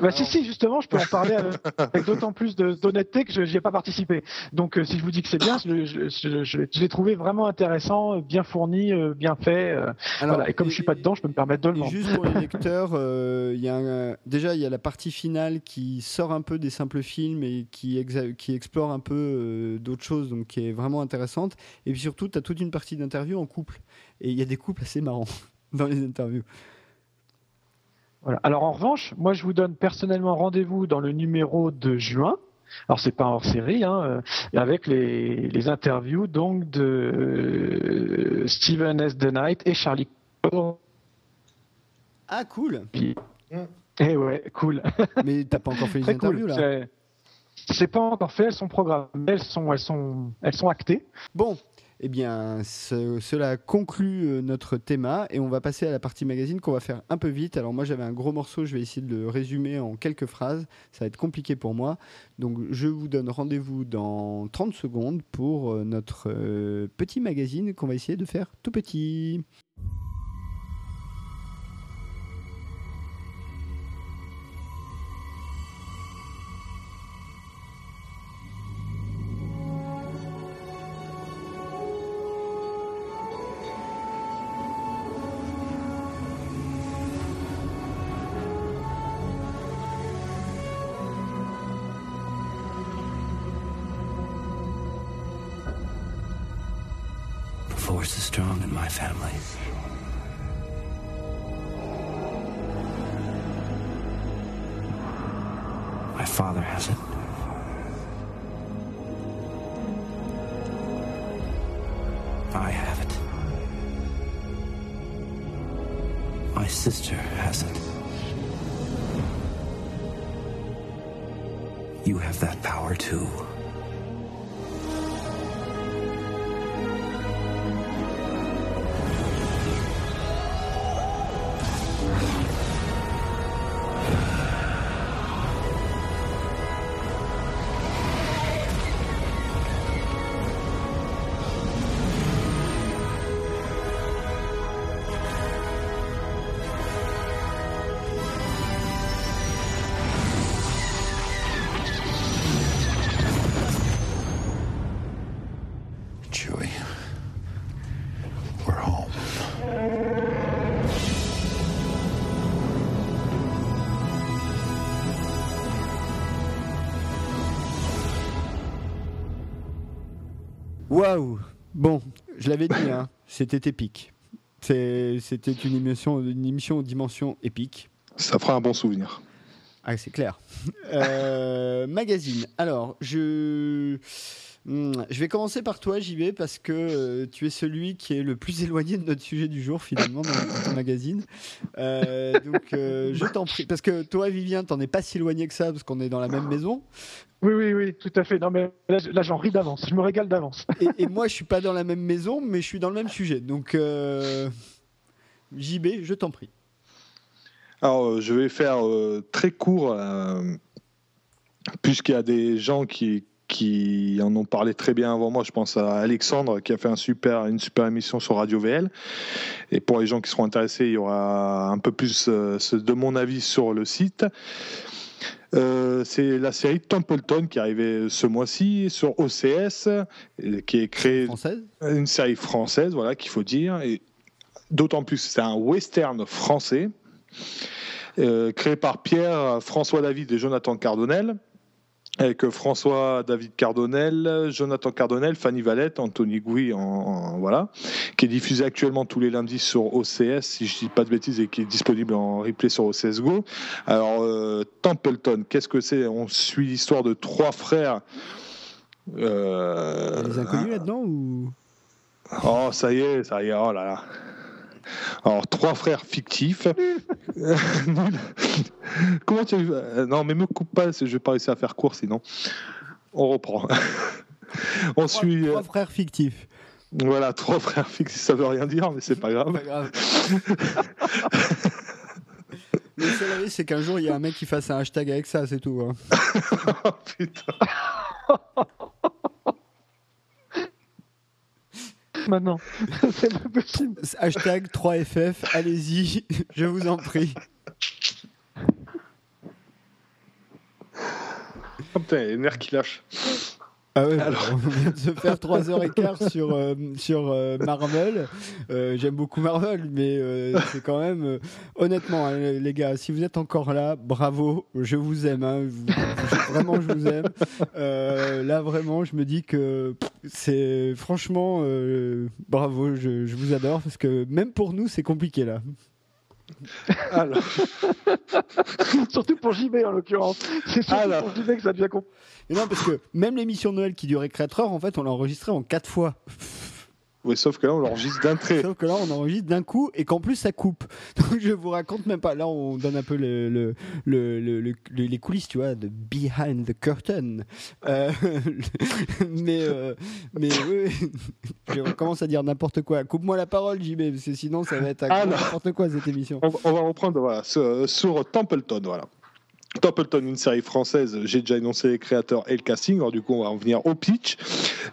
Bah, si, si, justement, je peux en parler avec, d'autant plus d'honnêteté que je n'y ai pas participé. Donc, euh, si je vous dis que c'est bien, je, je, je- je- je l'ai trouvé vraiment intéressant, euh, bien fourni, euh, bien fait. euh, Alors, voilà. Et comme je suis pas dedans, je peux me permettre de le Et vendre. juste pour les lecteurs, y a un- déjà il y a la partie finale qui sort un peu des simples films et qui, exa- qui explore un peu d'autres choses, donc qui est vraiment intéressante. Et puis surtout, tu as toute une partie d'interviews en couple. Et il y a des couples assez marrants dans les interviews. Voilà. Alors en revanche, moi je vous donne personnellement rendez-vous dans le numéro de juin. Alors c'est pas hors série, hein, euh, avec les, les interviews donc de euh, Steven S. The Knight et Charlie. Ah cool Eh ouais, cool. Mais t'as pas encore fait les interviews cool. là C'est pas encore fait, elles sont programmées, elles sont, elles sont, elles sont actées. Bon, eh bien, ce- cela conclut euh, notre thème et on va passer à la partie magazine qu'on va faire un peu vite. Alors moi j'avais un gros morceau, je vais essayer de le résumer en quelques phrases. Ça va être compliqué pour moi. Donc je vous donne rendez-vous dans 30 secondes pour euh, notre euh, petit magazine qu'on va essayer de faire tout petit. Waouh Bon, je l'avais dit, hein, c'était épique. C'était une émission, une émission aux dimensions épiques. Ça fera un bon souvenir. Ah, c'est clair. Euh, magazine. Alors, je. Hmm, Je vais commencer par toi, JB, parce que euh, tu es celui qui est le plus éloigné de notre sujet du jour, finalement, dans ton magazine. Euh, donc, euh, je t'en prie. Parce que toi, Vivien, t'en es pas si éloigné que ça, parce qu'on est dans la même maison. Oui, oui, oui, tout à fait. Non, mais là, je- là, j'en ris d'avance. Je me régale d'avance. Et, et moi, je suis pas dans la même maison, mais je suis dans le même sujet. Donc, euh, JB, je t'en prie. Alors, je vais faire euh, très court, euh, puisqu'il y a des gens qui, qui en ont parlé très bien avant moi. Je pense à Alexandre qui a fait un super, une super émission sur Radio VL. Et pour les gens qui seront intéressés, il y aura un peu plus euh, de mon avis sur le site. Euh, c'est la série Templeton qui est arrivée ce mois-ci sur OCS, et qui est créée Française une série française, voilà, qu'il faut dire. Et d'autant plus, c'est un western français, euh, créé par Pierre, François David et Jonathan Cardonnel. Avec François David Cardonnel, Jonathan Cardonnel, Fanny Valette, Anthony Gouy, en, en- voilà, qui est diffusé actuellement tous les lundis sur OCS, si je dis pas de bêtises, et qui est disponible en replay sur OCS Go. Alors, euh, Templeton, qu'est-ce que c'est? On suit l'histoire de trois frères. Il y a Euh, des inconnus là-dedans ou... Oh, ça y est, ça y est, oh là là. Alors, trois frères fictifs. Nul. Comment tu as vu euh, Non, mais me coupe pas, je vais pas réussir à faire court sinon. On reprend. On Trois, suit. euh, trois frères fictifs. voilà, trois frères fictifs, ça veut rien dire, mais c'est pas grave. Pas grave. Le seul risque, c'est qu'un jour, il y a un mec qui fasse un hashtag avec ça, c'est tout. hein. Oh, putain. Maintenant. c'est pas possible. Hashtag 3FF, allez-y, je vous en prie. Oh, putain, il y a les nerfs qui lâchent. Ah ouais, Alors. on vient de se faire 3h15 sur, euh, sur euh, Marvel. Euh, J'aime beaucoup Marvel, mais euh, c'est quand même. euh, honnêtement, hein, les gars, si vous êtes encore là, bravo, je vous aime. hein, vous- je- vraiment, je vous aime. Euh, là, vraiment, je me dis que c'est. Franchement, euh, bravo, je, je vous adore, parce que même pour nous, c'est compliqué là. Alors, Surtout pour JB en l'occurrence. C'est surtout Alors. pour JB que ça devient compliqué. Et non, parce que même l'émission Noël qui durait 4 heures, en fait, on l'a enregistrée en 4 fois. Oui, sauf que là, on l'enregistre d'un trait. Sauf que là, on enregistre d'un coup et qu'en plus, ça coupe. Donc, je vous raconte même pas. Là, on donne un peu le, le- le- le- le- le- les coulisses, tu vois, de behind the curtain. Euh, mais, euh, mais oui, oui. je commence à dire n'importe quoi. Coupe-moi la parole, JB, parce que sinon, ça va être Ah, n'importe quoi cette émission. On, on va reprendre voilà, sur, sur Templeton. Voilà. Templeton, une série française, j'ai déjà énoncé les créateurs et le casting, alors du coup on va en venir au pitch,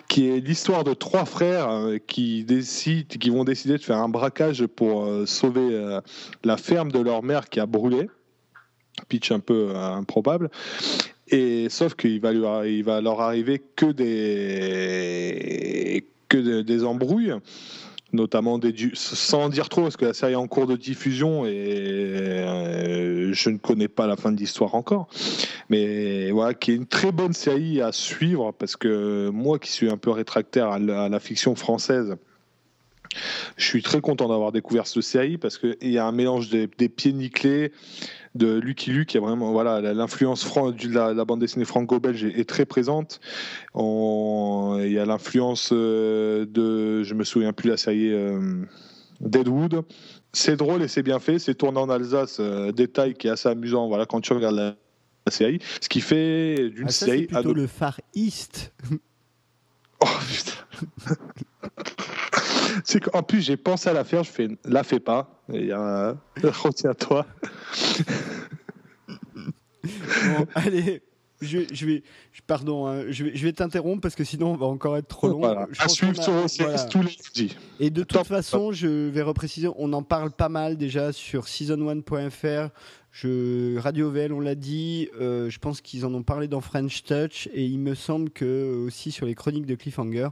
qui est l'histoire de trois frères euh, qui, décident, qui vont décider de faire un braquage pour euh, sauver euh, la ferme de leur mère qui a brûlé. Pitch un peu improbable. Et sauf qu'il va, va leur arriver que des embrouilles notamment des sans dire trop parce que la série est en cours de diffusion et euh, je ne connais pas la fin de l'histoire encore. Mais voilà qui est une très bonne série à suivre parce que moi qui suis un peu rétractaire à la, à la fiction française je suis très content d'avoir découvert cette série parce qu'il y a un mélange des, des pieds nickelés de Lucky Luke, qui est vraiment voilà l'influence de la, la bande dessinée franco-belge est, est très présente. On- Il y a l'influence euh, de, je me souviens plus la série euh, Deadwood. C'est drôle et c'est bien fait. C'est tourné en Alsace, euh, détail qui est assez amusant. Voilà quand tu regardes la, la série, ce qui fait d'une Ah, série plutôt le Far East. Oh putain. C'est qu'en plus j'ai pensé à la faire, je fais la fais pas. Et a retiens-toi. Bon, allez. Je, je vais, pardon, hein, je vais, je vais t'interrompre parce que sinon on va encore être trop long. Voilà. Je À suivre sur OCS voilà. tous les jeudis. Et de toute façon, je vais repréciser, on en parle pas mal déjà sur season1.fr. Je, Radio VL, on l'a dit. euh, je pense qu'ils en ont parlé dans French Touch et il me semble que euh, aussi sur les chroniques de Cliffhanger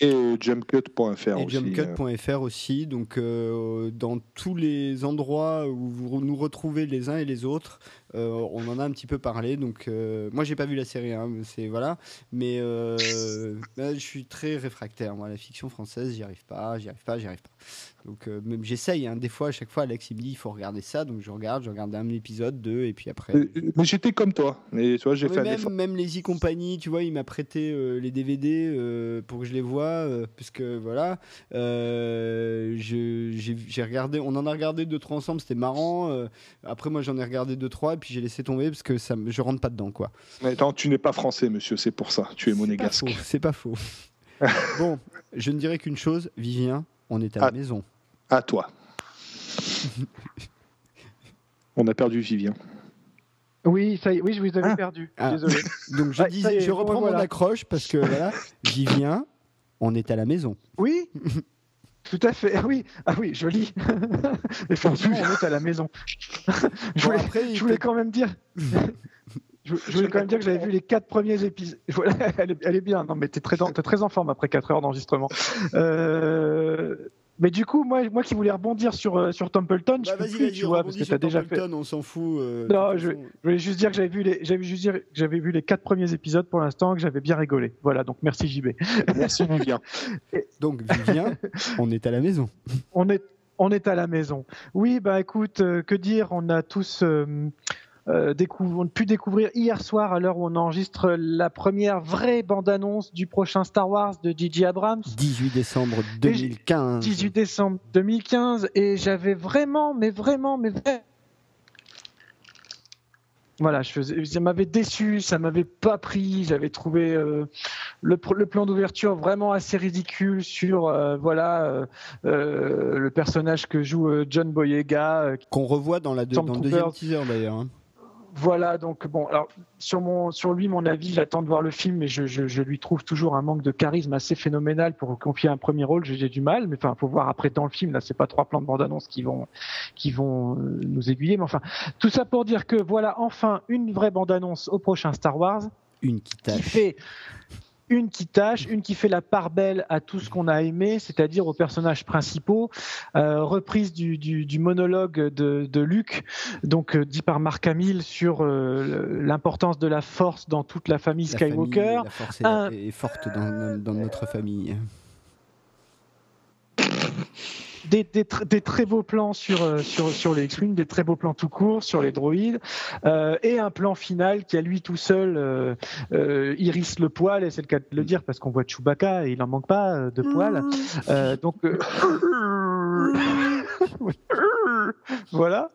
Et jumpcut.fr aussi. jumpcut.fr aussi. Donc euh, dans tous les endroits où vous nous retrouvez les uns et les autres, Euh, on en a un petit peu parlé, donc euh, moi j'ai pas vu la série, hein, c'est voilà, mais euh, là, je suis très réfractaire. Moi, la fiction française, j'y arrive pas, j'y arrive pas, j'y arrive pas. Donc euh, même j'essaye. hein. Des fois, à chaque fois, Alex il me dit il faut regarder ça, donc je regarde, je regarde un épisode, deux, et puis après. Euh, Mais j'étais comme toi. Mais tu vois, j'ai fait même, même les e-compagnie, tu vois, il m'a prêté euh, les DVD euh, pour que je les vois, euh, parce que voilà, euh, j'ai regardé, on en a regardé deux trois ensemble, c'était marrant. euh, après, moi, j'en ai regardé deux trois, et puis j'ai laissé tomber parce que ça, je rentre pas dedans, quoi. Mais attends, tu n'es pas français, monsieur, c'est pour ça. Tu es monégasque. C'est pas faux. bon, je ne dirais qu'une chose, Vivien, on est à la Ah. maison. À toi. On a perdu Vivien. Oui, ça y est, oui, je vous avais Ah. perdu. Ah. Désolé. Donc je Ah, ça disais, y est, je bon, reprends voilà. mon accroche parce que voilà, Vivien, on est à la maison. Oui, tout à fait. Ah oui, ah oui, joli. Effectivement, on est à la maison. je, Bon, voulais, après, je voulais quand même dire. Je, je voulais quand même dire que j'avais vu les quatre premiers épisodes. Voilà, elle, est, elle est bien. Non, mais t'es très, en- t'es très en forme après 4 heures d'enregistrement. Euh, Mais du coup, moi, moi qui voulais rebondir sur, euh, sur Templeton, je Bah, peux vas-y, plus, tu vois, parce que t'as déjà fait. Templeton, on s'en fout. euh, Non, je-. Je voulais juste dire que j'avais vu les, j'avais juste dire que j'avais vu les quatre premiers épisodes pour l'instant, que j'avais bien rigolé. Voilà, donc merci JB. Merci Vivien. Donc Vivien, on est à la maison. On est, on est à la maison. Oui, bah écoute, euh, que dire On a tous euh, euh, décou- on a pu découvrir hier soir, à l'heure où on enregistre, la première vraie bande-annonce du prochain Star Wars de J.J. Abrams. 18 décembre 2015. 18 décembre 2015 et j'avais vraiment, mais vraiment, mais vraiment. Voilà, je faisais- ça m'avait déçu, ça m'avait pas pris. J'avais trouvé euh, le, plan d'ouverture vraiment assez ridicule sur euh, voilà euh, le personnage que joue John Boyega, Qu'on revoit dans, la deux- dans le deuxième teaser d'ailleurs. hein. Voilà, donc bon, alors sur, mon, sur lui, mon avis, j'attends de voir le film, mais je, je, je lui trouve toujours un manque de charisme assez phénoménal pour confier un premier rôle. J'ai du mal, mais enfin, faut voir après dans le film. Là, c'est pas trois plans de bande-annonce qui vont, qui vont euh, nous aiguiller, mais enfin, tout ça pour dire que voilà, enfin, une vraie bande-annonce au prochain Star Wars Une qui qui fait une qui tâche, une qui fait la part belle à tout ce qu'on a aimé, c'est-à-dire aux personnages principaux, euh, reprise du, du, du monologue de, de Luke, donc euh, dit par Mark Hamill sur euh, l'importance de la force dans toute la famille La Skywalker. famille, la force est, Un- est forte dans, dans notre famille. Des, des, tr- des très beaux plans sur, euh, sur, sur les X-Wing, des très beaux plans tout court sur les droïdes, euh, et un plan final qui, à lui tout seul, euh, euh, irrisse le poil, et c'est le cas de le dire parce qu'on voit Chewbacca et il n'en manque pas euh, de poil. Euh, donc. euh, voilà.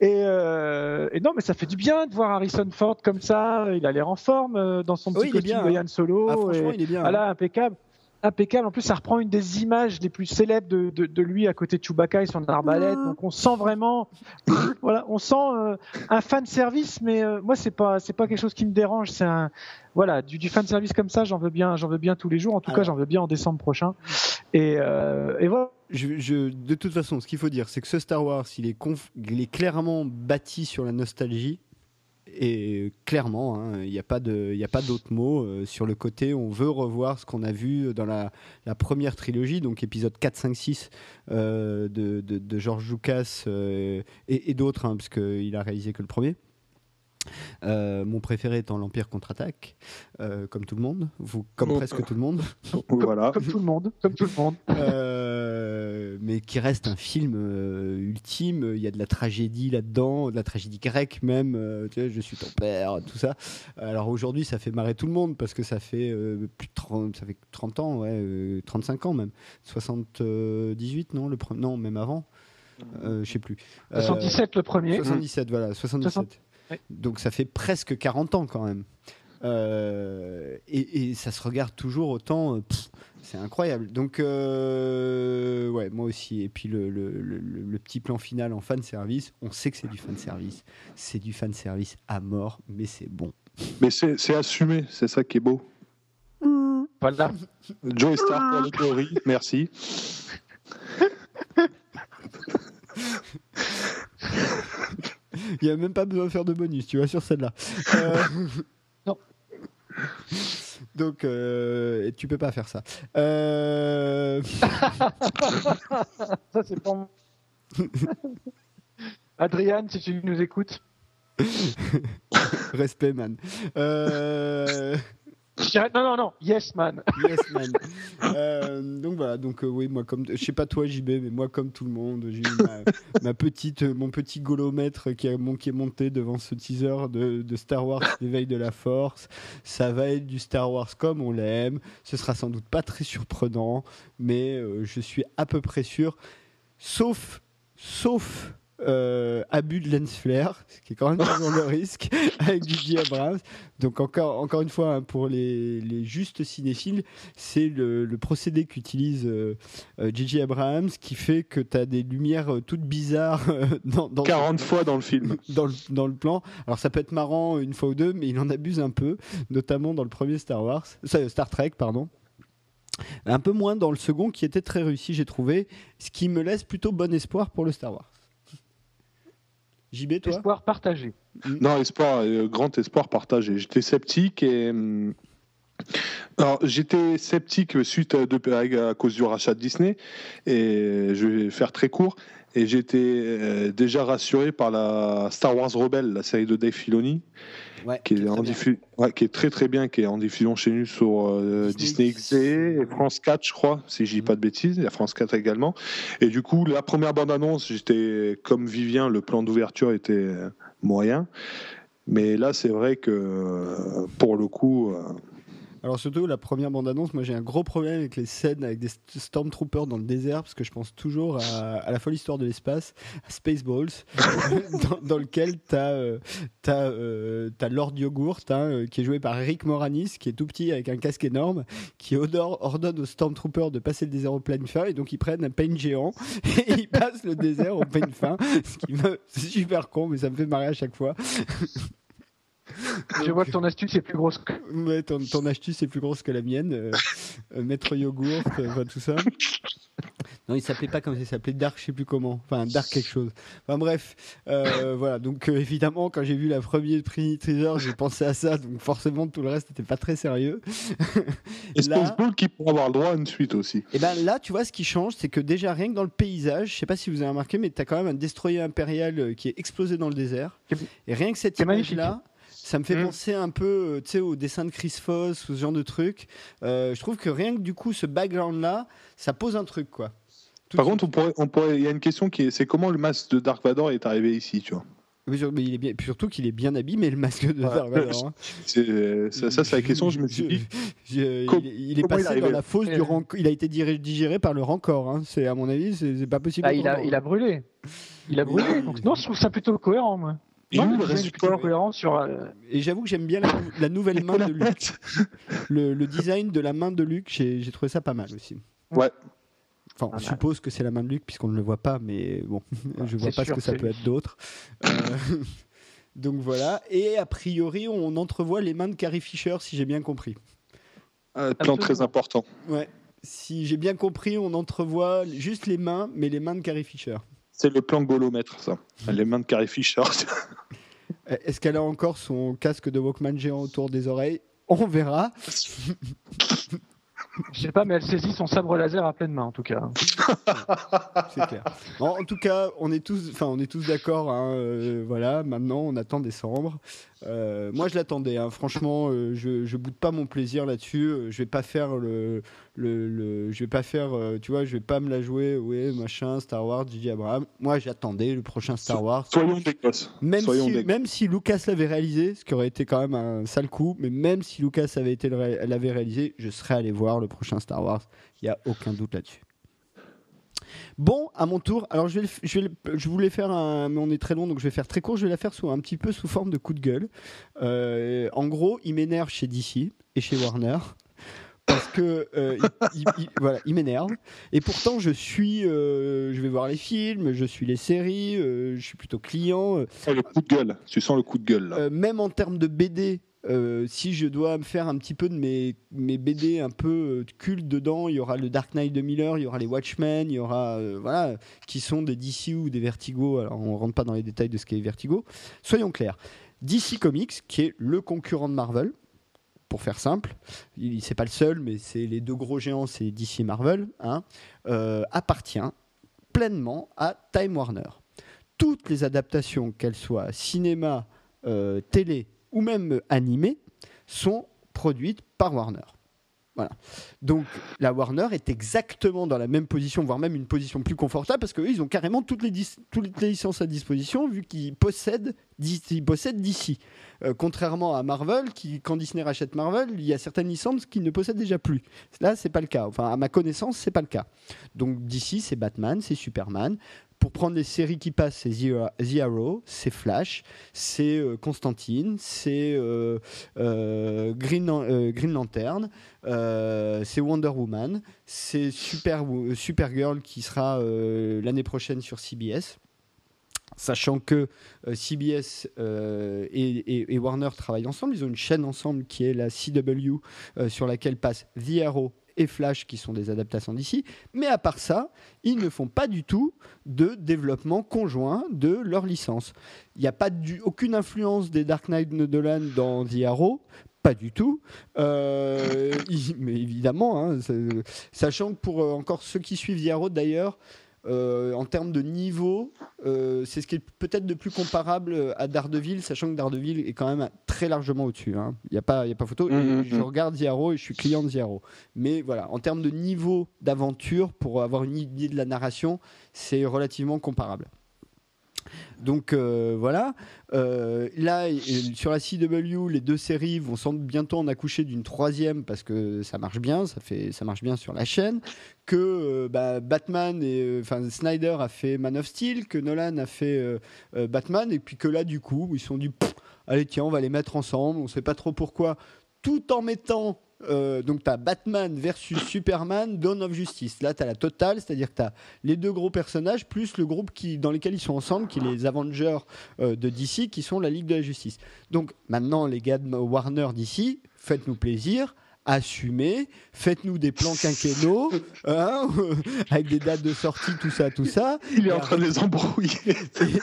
Et, euh, et non, mais ça fait du bien de voir Harrison Ford comme ça. Il a l'air en forme euh, dans son Oui, petit il est costume bien, de hein. Han Solo. Ah, franchement, et- il est bien. voilà, impeccable. Impeccable. En plus, ça reprend une des images les plus célèbres de, de, de lui à côté de Chewbacca et son arbalète. Donc, on sent vraiment, voilà, on sent euh, un fan service. Mais euh, moi, c'est pas, c'est pas quelque chose qui me dérange. C'est un, voilà, du, du fan service comme ça, j'en veux bien, j'en veux bien tous les jours. En tout cas, Alors. j'en veux bien en décembre prochain. Et, euh, et voilà. Je, je- de toute façon, ce qu'il faut dire, c'est que ce Star Wars, il est, conf- il est clairement bâti sur la nostalgie. Et clairement, hein, il n'y a pas d'autre mot. euh, sur le côté, on veut revoir ce qu'on a vu dans la, première trilogie, donc épisode 4, 5, 6 euh, de, de, George Lucas euh, et, et d'autres, hein, parce qu'il a réalisé que le premier. Euh, mon préféré étant l'Empire contre-attaque, euh, comme tout le monde, vous, comme presque tout le monde. Voilà. Comme tout le monde, comme tout le monde. Euh, mais qui reste un film euh, ultime. Il y a de la tragédie là-dedans, de la tragédie grecque même. euh, tu vois, je suis ton père, tout ça. Alors aujourd'hui, ça fait marrer tout le monde parce que ça fait euh, plus de 30, ça fait 30 ans, ouais, euh, 35 ans même. 78, non, le pre- non, même avant. Euh, je sais plus. Euh, 77 le premier. 77, voilà, 77. 60, Donc ça fait presque 40 ans quand même. Euh, et, et ça se regarde toujours autant. euh, c'est incroyable. Donc, euh, ouais, moi aussi. Et puis le, le- le- le- le petit plan final en fan service, on sait que c'est du fan service. C'est du fan service à mort, mais c'est bon. Mais c'est c'est assumé, c'est ça qui est beau. Voilà. Joe Star pour le Glory, merci. Il n'y a même pas besoin de faire de bonus, tu vois, sur celle-là. Euh, Non. Donc, euh, tu peux pas faire ça. Euh, Ça, c'est pour moi. Adriane, si tu nous écoutes. Respect, man. Euh, non, non, non, yes, man. Yes, man. Euh, donc voilà, donc euh, oui, moi comme je sais pas toi JB, mais moi comme tout le monde, j'ai eu ma, ma petite, mon petit golomètre qui, a, mon- qui est monté devant ce teaser de, de Star Wars l'éveil de la Force. Ça va être du Star Wars comme on l'aime. Ce sera sans doute pas très surprenant, mais euh, je suis à peu près sûr, sauf, sauf. Euh, abus de lens flare, ce qui est quand même toujours le risque avec J.J. Abrams. Donc encore, encore une fois, hein, pour les, les justes cinéphiles, c'est le, le procédé qu'utilise euh, euh, J.J. Abrams qui fait que tu as des lumières euh, toutes bizarres euh, dans, dans, 40 fois dans le film. dans, le, dans le plan. Alors ça peut être marrant une fois ou deux, mais il en abuse un peu, notamment dans le premier Star Wars, euh, Star Trek, pardon. Un peu moins dans le second qui était très réussi, j'ai trouvé, ce qui me laisse plutôt bon espoir pour le Star Wars. JB, toi? Espoir partagé. Non, espoir, euh, grand espoir partagé. J'étais sceptique et. hum, Alors, j'étais sceptique suite à, de- à cause du rachat de Disney, et je vais faire très court. Et j'étais euh, déjà rassuré par la Star Wars Rebelle, la série de Dave Filoni, Ouais, qui est, très en bien. diffu- ouais, qui est très très bien, qui est en diffusion chez nous sur euh, Disney Disney XD et France 4, je crois, si je dis pas de bêtises. Il y a France 4 également. Et du coup, la première bande-annonce, j'étais comme Vivien, le plan d'ouverture était moyen. Mais là, c'est vrai que pour le coup, euh, Alors surtout la première bande-annonce, moi j'ai un gros problème avec les scènes avec des st- Stormtroopers dans le désert parce que je pense toujours à, la folle histoire de l'espace, à Spaceballs, dans, dans lequel tu as, Lord Yogourt hein, euh, qui est joué par Rick Moranis qui est tout petit avec un casque énorme qui ordonne aux Stormtroopers de passer le désert au pleine fin et donc ils prennent un pain géant et ils passent le désert au pleine fin, ce qui me... c'est super con mais ça me fait marrer à chaque fois. Je vois que ton astuce est plus grosse que. Ouais, ton, ton astuce est plus grosse que la mienne. euh, euh, Maître Yogourt, euh, enfin, tout ça. Non, il s'appelait pas comme ça, il s'appelait Dark, je sais plus comment. Enfin, Dark quelque chose. Enfin bref, euh, voilà. Donc euh, évidemment, quand j'ai vu la première prix teaser, j'ai pensé à ça. Donc forcément, tout le reste n'était pas très sérieux. et Là- Spaceball qui pourrait avoir le droit à une suite aussi. Et ben là, tu vois, ce qui change, c'est que déjà rien que dans le paysage, je sais pas si vous avez remarqué, mais tu as quand même un destroyer impérial qui est explosé dans le désert. Et rien que cette image-là, ça me fait Mm. penser un peu, euh, tu sais, au dessin de Chris Foss ou ce genre de truc. Euh, je trouve que rien que du coup, ce background-là, ça pose un truc, quoi. Tout Par contre, on pourrait, on pourrait, il y a une question qui est, c'est comment le masque de Dark Vador est arrivé ici, tu vois? Mais mais il est bien, puis surtout qu'il est bien habillé, le masque de Ouais. Dark Vador, hein. C'est- Ça, ça, c'est la question que je me suis dit. Je- Com- il, est- il est comment il est passé dans la fosse du rancor. Il a été digéré par le rancor. hein. C'est à mon avis, c'est c'est pas possible. Ah, il, a, autrement. il a brûlé. Il a brûlé. Donc, non, je trouve ça plutôt cohérent, moi. Et Non, le cohérent sur. euh, Et j'avoue que j'aime bien la, nou- la nouvelle main de Luke. Le, le design de la main de Luke, j'ai trouvé ça pas mal aussi. Ouais. Enfin, on suppose que c'est la main de Luke puisqu'on ne le voit pas, mais bon, je vois pas ce que ça peut être d'autre. Euh, donc voilà. Et a priori, on entrevoit les mains de Carrie Fisher, si j'ai bien compris. Un plan très important. Ouais. Si j'ai bien compris, on entrevoit juste les mains, mais les mains de Carrie Fisher. C'est le plan golomètre, ça. Les mains de Carrie Fisher. Euh, Est-ce qu'elle a encore son casque de Walkman géant autour des oreilles? On verra. Je sais pas, mais elle saisit son sabre laser à pleine main, en tout cas. C'est clair. En, en tout cas, on est tous, enfin, on est tous d'accord. hein, euh, voilà, maintenant, on attend décembre. Euh, moi, je l'attendais. hein, franchement, euh, je, je boude pas mon plaisir là-dessus. Euh, Je vais pas faire le, le, le- je vais pas faire, euh, tu vois, je vais pas me la jouer. Ouais, machin, Star Wars, J.J. Abrams. Moi, j'attendais le prochain Star Wars. Soyons des gosses. Même Soyons si, des même si Lucas l'avait réalisé, ce qui aurait été quand même un sale coup, mais même si Lucas avait été ré- l'avait réalisé, je serais allé voir le prochain Star Wars. Il y a aucun doute là-dessus. Bon, à mon tour. Alors, je, vais le f- je, vais le- je voulais faire un, mais on est très long, donc je vais faire très court. Je vais la faire sous un petit peu sous forme de coup de gueule. Euh, en gros, il m'énerve chez DC et chez Warner. Parce que euh, il, il- il- voilà, il m'énerve. Et pourtant, je suis, euh, je vais voir les films, je suis les séries, je suis plutôt client. Oh, le coup de gueule. Tu sens le coup de gueule, là. même en termes de BD, euh, si je dois me faire un petit peu de mes, BD un peu euh, cultes dedans, il y aura le Dark Knight de Miller, il y aura les Watchmen, il y aura euh, voilà, qui sont des DC ou des Vertigo. Alors on rentre pas dans les détails de ce qu'est Vertigo. Soyons clairs. DC Comics, qui est le concurrent de Marvel, pour faire simple, il c'est pas le seul, mais c'est les deux gros géants, c'est DC et Marvel, hein, appartient pleinement à Time Warner. Toutes les adaptations, qu'elles soient cinéma, télé ou même animées sont produites par Warner. Voilà. Donc la Warner est exactement dans la même position, voire même une position plus confortable, parce qu'eux, ils ont carrément toutes les, toutes les licences à disposition, vu qu'ils possèdent DC. Euh, contrairement à Marvel, qui, quand Disney rachète Marvel, il y a certaines licences qu'ils ne possèdent déjà plus. Là, c'est pas le cas. Enfin, à ma connaissance, c'est pas le cas. Donc DC, c'est Batman, c'est Superman. Pour prendre les séries qui passent, c'est The Arrow, c'est Flash, c'est euh, Constantine, c'est euh, euh, Green, Green Lantern, c'est Wonder Woman, c'est Super, Supergirl qui sera l'année prochaine sur CBS. Sachant que CBS et, et- Warner travaillent ensemble, ils ont une chaîne ensemble qui est la CW sur laquelle passent The Arrow et Flash qui sont des adaptations d'ici. Mais à part ça, ils ne font pas du tout de développement conjoint de leur licence. Il n'y a pas aucune influence des Dark Knight de Nolan dans The Arrow. Pas du tout. Euh, mais évidemment, hein, sachant que pour euh, encore ceux qui suivent The Arrow d'ailleurs, euh, en termes de niveau, euh, c'est ce qui est peut-être de plus comparable à Daredevil, sachant que Daredevil est quand même très largement au-dessus. hein. Il n'y a, pas- il y a pas photo. Mhm, je mhm. regarde Arrow et je suis client de Arrow. Mais voilà, en termes de niveau d'aventure, pour avoir une idée de la narration, c'est relativement comparable. Donc euh, voilà. Euh, là, sur la CW, les deux séries vont sans bientôt en accoucher d'une troisième parce que ça marche bien, ça, fait, ça marche bien sur la chaîne. Que euh, bah, Batman et enfin Snyder a fait Man of Steel, que Nolan a fait Batman, et puis que là, du coup, ils sont Pff, allez, tiens, on va les mettre ensemble, on sait pas trop pourquoi, tout en mettant. Euh, donc, tu as Batman versus Superman, Dawn of Justice. Là, tu as la totale, c'est-à-dire que tu as les deux gros personnages, plus le groupe qui, dans lesquels ils sont ensemble, qui est les Avengers euh, de DC, qui sont la Ligue de la Justice. Donc, maintenant, les gars de Warner d'ici, faites-nous plaisir. Assumez, faites-nous des plans quinquennaux, hein, avec des dates de sortie, tout ça, tout ça. Il est en train de les embrouiller.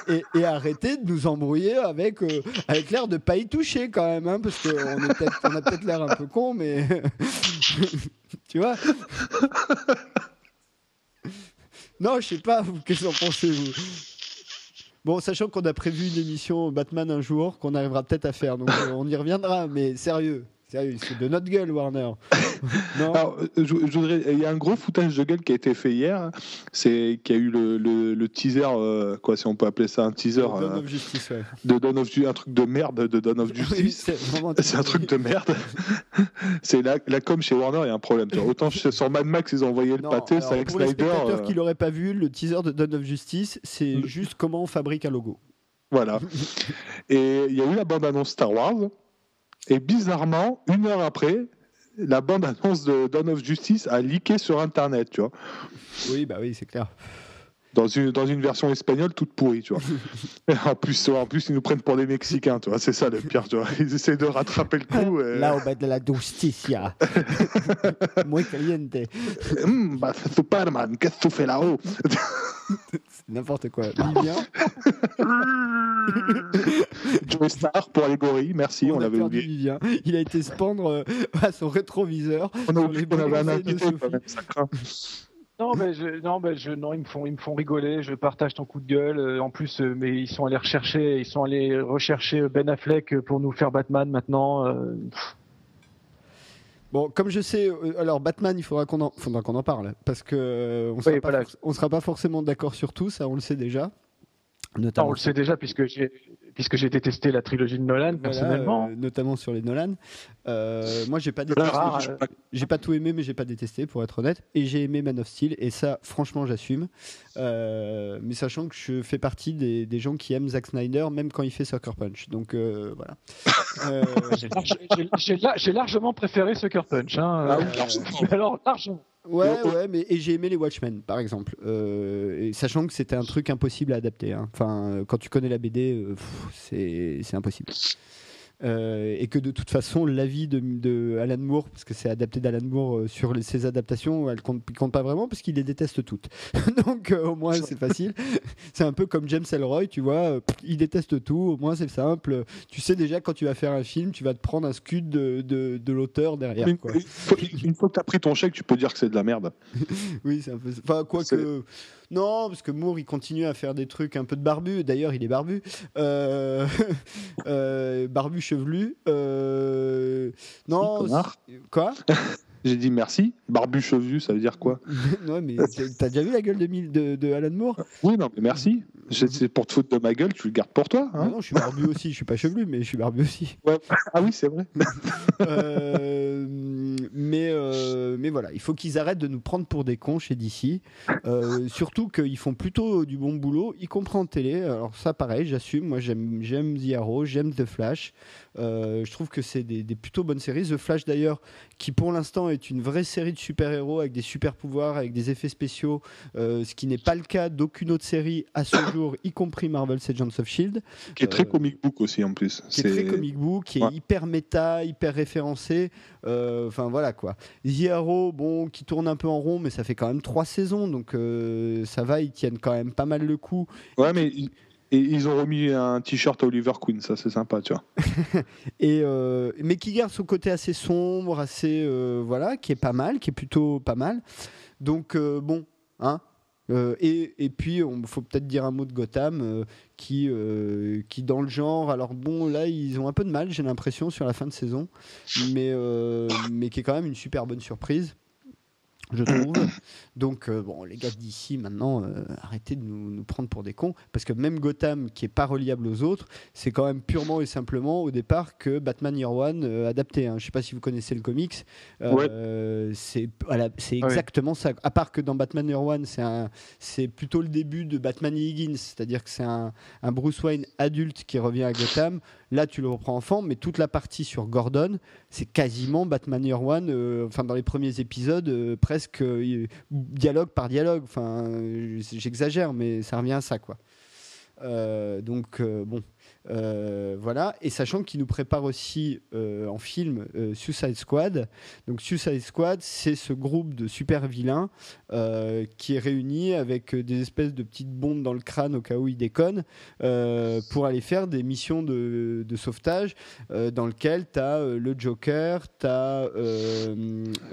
et, et- et arrêtez de nous embrouiller avec, euh, avec l'air de pas y toucher quand même, hein, parce qu'on on a peut-être l'air un peu con, mais tu vois. Non, je sais pas, qu'est-ce que vous en pensez vous? Bon, sachant qu'on a prévu une émission Batman un jour qu'on arrivera peut-être à faire, donc euh, on y reviendra, mais sérieux, sérieux, c'est de notre gueule, Warner. non Alors, euh, je, je voudrais, il y a un gros foutage de gueule qui a été fait hier. C'est qu'il y a eu le, le- le teaser, euh, quoi, si on peut appeler ça un teaser Dawn euh, of Justice, ouais. de Dawn of un truc de merde de Dawn of Oui, Justice. c'est un truc de merde. c'est la, la com chez Warner, il y a un problème. Autant sur Mad Max, ils ont envoyé le Non, pâté, alors, c'est avec pour les Snyder. spectateurs euh, qui l'auraient pas vu, le teaser de Dawn of Justice, c'est Mm. juste comment on fabrique un logo. Voilà. Et il y a eu la bande-annonce Star Wars. Et bizarrement, une heure après, la bande-annonce de Dawn of Justice a leaké sur Internet, tu. Oui, bah oui, c'est clair. Dans une, dans une version espagnole toute pourrie, tu vois. en, plus, en plus, ils nous prennent pour des Mexicains, tu vois. C'est ça le pire, tu vois. Ils essaient de rattraper le coup. et- Là, au bas de la justicia. Muy caliente. Hum, bah, Superman, qu'est-ce que tu fais là-haut? C'est n'importe quoi. Vivien, Joe Star pour Allégorie, merci, on, l'avait oublié. Vivien. Il a été se pendre euh, à son rétroviseur. On a oublié qu'on avait un invité, Sophie. quand même, ça craint. Non, mais je, non, mais je, non, ils me font, ils me font rigoler. Je partage ton coup de gueule. Euh, En plus, euh, mais ils sont allés rechercher, ils sont allés rechercher Ben Affleck pour nous faire Batman maintenant. euh, Bon, comme je sais, euh, alors Batman, il faudra qu'on en, faudra qu'on en parle parce que euh, on sera Oui, pas, voilà. forc- on sera pas forcément d'accord sur tout, ça on le sait déjà. Non, on le sait déjà puisque j'ai, puisque j'ai détesté la trilogie de Nolan Voilà, personnellement. euh, notamment sur les Nolan. Euh, moi, j'ai pas détesté. euh, J'ai pas tout aimé, mais j'ai pas détesté, pour être honnête. Et j'ai aimé Man of Steel, et ça, franchement, j'assume. Euh, mais sachant que je fais partie des, des gens qui aiment Zack Snyder, même quand il fait Sucker Punch. Donc euh, voilà. Euh, J'ai large- j'ai- j'ai la- j'ai largement préféré Sucker Punch. Hein, Ah oui, euh, largement. mais alors, largement. Ouais, ouais, mais et j'ai aimé les Watchmen, par exemple. Euh, et sachant que c'était un truc impossible à adapter. hein. Enfin, euh, quand tu connais la BD, euh, pff, c'est c'est impossible. Euh, et que de toute façon, l'avis de, de Alan Moore, parce que c'est adapté d'Alan Moore euh, sur les- ses adaptations, elle compte, il compte pas vraiment parce qu'il les déteste toutes. Donc euh, au moins c'est facile. c'est un peu comme James Ellroy, tu vois, il déteste tout. Au moins c'est simple. Tu sais déjà quand tu vas faire un film, tu vas te prendre un scud de, de, de l'auteur derrière. Une, quoi. une fois- une fois que tu as pris ton chèque, tu peux dire que c'est de la merde. Oui, c'est un peu. Enfin, quoi que. Non, parce que Moore, il continue à faire des trucs un peu de barbu. D'ailleurs, il est barbu. Euh, euh, barbu chevelu. Euh, Non. Quoi J'ai dit merci. Barbu chevelu, ça veut dire quoi Non, mais t'as- déjà vu la gueule de, de, de Alan Moore? Oui, non, mais merci. C'est pour te foutre de ma gueule, tu le gardes pour toi. Ah hein Non, je suis barbu aussi. Je suis pas chevelu, mais je suis barbu aussi. ah oui, c'est vrai. Euh, mais, euh, mais voilà, il faut qu'ils arrêtent de nous prendre pour des cons chez DC. Euh, surtout qu'ils font plutôt du bon boulot, y compris en télé. Alors ça, pareil, j'assume. Moi, j'aime, j'aime The Arrow, j'aime The Flash. Euh, je trouve que c'est des, des plutôt bonnes séries. The Flash, d'ailleurs, qui pour l'instant est une vraie série de super-héros avec des super-pouvoirs, avec des effets spéciaux, ce qui n'est pas le cas d'aucune autre série à ce jour, y compris Marvel's Agents of Shield Qui est très comic book aussi en plus. qui est très comic book, qui est Ouais. hyper méta, hyper référencé. Enfin voilà quoi. The Arrow, bon, qui tourne un peu en rond, mais ça fait quand même trois saisons, donc euh, ça va, ils tiennent quand même pas mal le coup. Ouais, mais ils, et ils ont remis un t-shirt à Oliver Queen, ça c'est sympa, tu vois. Et euh, mais qui garde son côté assez sombre, assez euh, voilà, qui est pas mal, qui est plutôt pas mal. Donc bon, hein. Euh, et, puis, il faut peut-être dire un mot de Gotham, euh, qui, euh, qui dans le genre, alors bon, là, ils ont un peu de mal, j'ai l'impression, sur la fin de saison, mais, mais qui est quand même une super bonne surprise, je trouve. Donc, euh, bon, les gars d'ici, maintenant, euh, arrêtez de nous, nous prendre pour des cons, parce que même Gotham, qui est pas reliable aux autres, c'est quand même purement et simplement au départ que Batman Year One euh, adapté. hein. Je sais pas si vous connaissez le comics. C'est voilà, exactement ça. À part que dans Batman Year One, c'est plutôt le début de Batman et Higgins, c'est-à-dire que c'est un, un Bruce Wayne adulte qui revient à Gotham. Là, tu le reprends enfant, mais toute la partie sur Gordon, c'est quasiment Batman Year One. euh, dans les premiers épisodes, euh, presque euh, dialogue par dialogue. J'exagère, mais ça revient à ça, quoi. Donc bon, euh, voilà. Et sachant qu'il nous prépare aussi euh, en film euh, Suicide Squad. Donc Suicide Squad, c'est ce groupe de super vilains qui est réuni avec des espèces de petites bombes dans le crâne au cas où ils déconnent pour aller faire des missions de, de sauvetage dans lequel tu as le Joker, tu as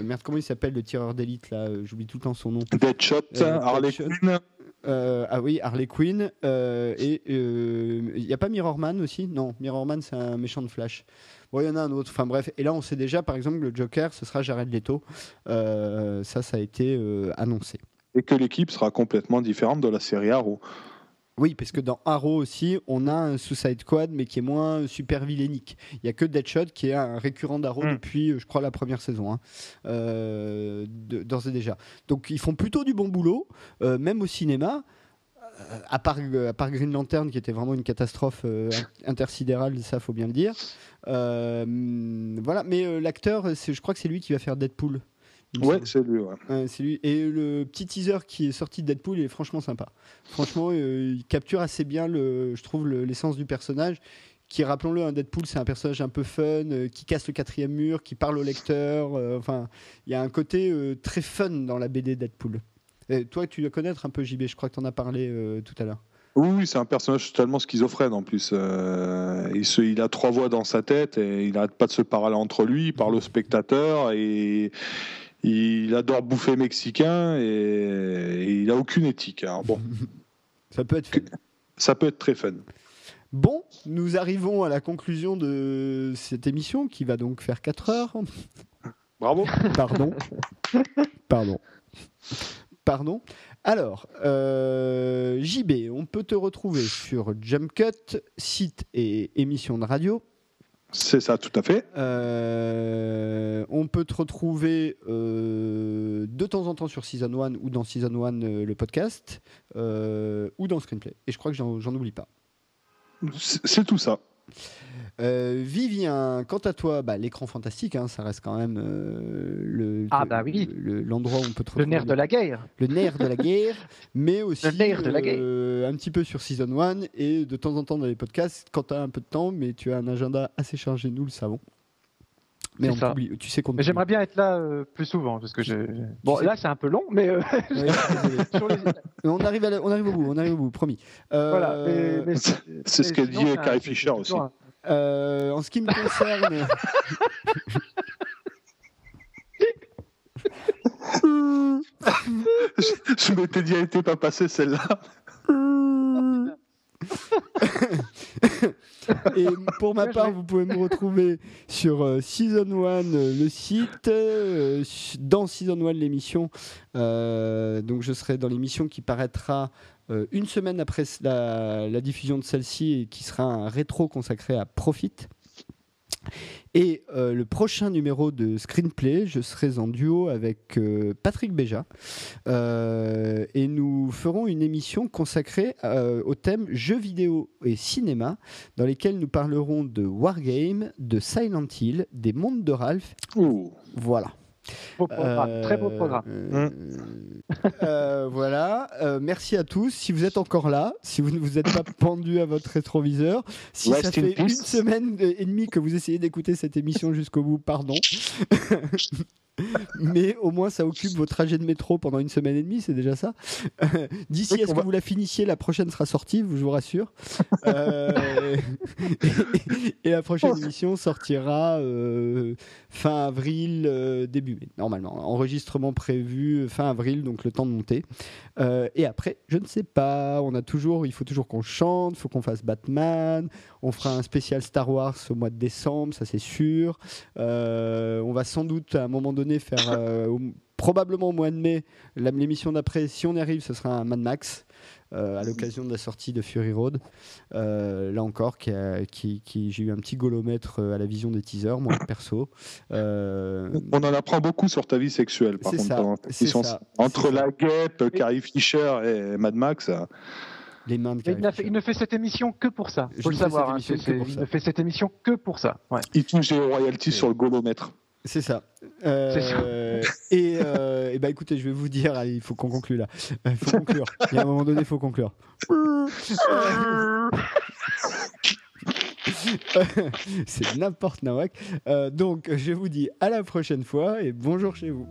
merde comment il s'appelle le tireur d'élite là, j'oublie tout le temps son nom. Deadshot, Harley. Quinn. Euh, ah oui, Harley Quinn. euh, il n'y a pas Mirrorman aussi? Non, Mirrorman, c'est un méchant de Flash. Bon, il y en a un autre. Enfin bref. Et là, on sait déjà, par exemple, le Joker, ce sera Jared Leto. Euh, ça, ça a été euh, annoncé. Et que l'équipe sera complètement différente de la série Arrow. Oui, parce que dans Arrow aussi, on a un Suicide Squad, mais qui est moins super vilainique. Il n'y a que Deadshot qui est un récurrent d'Arrow Mm. depuis, euh, je crois, la première saison, hein, euh, d'ores et déjà. Donc ils font plutôt du bon boulot, euh, même au cinéma. euh, À part, à part Green Lantern, qui était vraiment une catastrophe intersidérale, ça faut bien le dire. Voilà, mais l'acteur, je crois que c'est lui qui va faire Deadpool. Ouais, c'est lui, ouais. Ouais, c'est lui. Et le petit teaser qui est sorti de Deadpool il est franchement sympa. Franchement, euh, il capture assez bien, le, je trouve, le- l'essence du personnage. Qui, rappelons-le, un Deadpool, c'est un personnage un peu fun, euh, qui casse le quatrième mur, qui parle au lecteur. euh, enfin, il y a un côté euh, très fun dans la BD Deadpool. Et toi, tu dois connaître un peu JB, je crois que tu en as parlé euh, tout à l'heure. Oui, c'est un personnage totalement schizophrène en plus. Euh, il, se- il a trois voix dans sa tête et il n'arrête pas de se parler entre lui, il parle au spectateur et il adore bouffer mexicain et, et il a aucune éthique. Alors bon, Ça peut être fun. ça peut être très fun. Bon, nous arrivons à la conclusion de cette émission qui va donc faire 4 heures. Bravo. Pardon. Pardon. Pardon. Alors, euh, JB, on peut te retrouver sur Jump Cut, site et émission de radio. C'est ça, tout à fait. Euh, on peut te retrouver euh, de temps en temps sur Season 1 ou dans Season 1 euh, le podcast ou dans Screenplay. Et je crois que j'en oublie pas. C'est tout ça. Euh, Vivien, quant à toi, bah, l'écran fantastique, hein, ça reste quand même euh, le, Ah bah oui. le- l'endroit où on peut te Le nerf de la guerre. le nerf de la guerre, mais aussi Le nerf de la guerre. euh, un petit peu sur Season 1 et de temps en temps dans les podcasts quand tu as un peu de temps, mais tu as un agenda assez chargé, nous le savons. Mais on ça. t'oublie, tu sais qu'on j'aimerais bien être là euh, plus souvent parce que je. Bon, là c'est un peu long, mais euh, Ouais, les- on, arrive à la- on arrive au bout, on arrive au bout, promis. Euh, voilà. Mais, C'est ce sinon, dit Carrie Fisher aussi. un- euh, en ce qui me concerne. je, je m'étais dit, elle était pas passée celle-là. Et pour ma part, vous pouvez me retrouver sur euh, Season 1, euh, le site, euh, dans Season 1, l'émission. Donc je serai dans l'émission qui paraîtra une semaine après la diffusion de celle-ci et qui sera un rétro consacré à Profit. Et euh, le prochain numéro de Screenplay, je serai en duo avec euh, Patrick Béja. Euh, et nous ferons une émission consacrée au thème jeux vidéo et cinéma, dans lesquels nous parlerons de Wargame, de Silent Hill, des mondes de Ralph. Ouh. Voilà. Beau programme, Euh, très beau programme. euh, euh, voilà. Euh, merci à tous. Si vous êtes encore là, si vous ne vous êtes pas pendu à votre rétroviseur, si Rest ça fait une semaine et demie que vous essayez d'écouter cette émission jusqu'au bout, pardon. Mais au moins, ça occupe vos trajets de métro pendant une semaine et demie, c'est déjà ça. Euh, D'ici Oui, à ce que vous la finissiez, la prochaine sera sortie, je vous rassure. Euh, et, la prochaine émission sortira euh, fin avril, début mai, normalement. Enregistrement prévu fin avril, donc le temps de monter. Et après, je ne sais pas. On a toujours, il faut toujours qu'on chante, il faut qu'on fasse Batman. On fera un spécial Star Wars au mois de décembre, ça c'est sûr. Euh, on va sans doute à un moment donné faire, euh, au- probablement au mois de mai, l'émission d'après. Si on y arrive, ce sera un Mad Max. euh, à l'occasion de la sortie de Fury Road, là encore, qui, a- qui- qui- j'ai eu un petit golomètre à la vision des teasers, moi perso. On en apprend beaucoup sur ta vie sexuelle, par contre, ça, ça, Entre la guêpe, Carrie Fisher et Mad Max. Euh, les mains de Mais il, fait- ne fait cette émission que pour ça. Faut le savoir. hein, que pour il ça. ne fait cette émission que pour ça. Ouais. Il touche des royalties sur le golomètre. C'est ça. Euh, C'est ça. Et, euh, et bah écoutez, je vais vous dire, allez, il faut qu'on conclue là. Euh, Il faut conclure. Il y a un moment donné, il faut conclure. C'est n'importe nawak. Euh, donc, je vous dis à la prochaine fois et bonjour chez vous.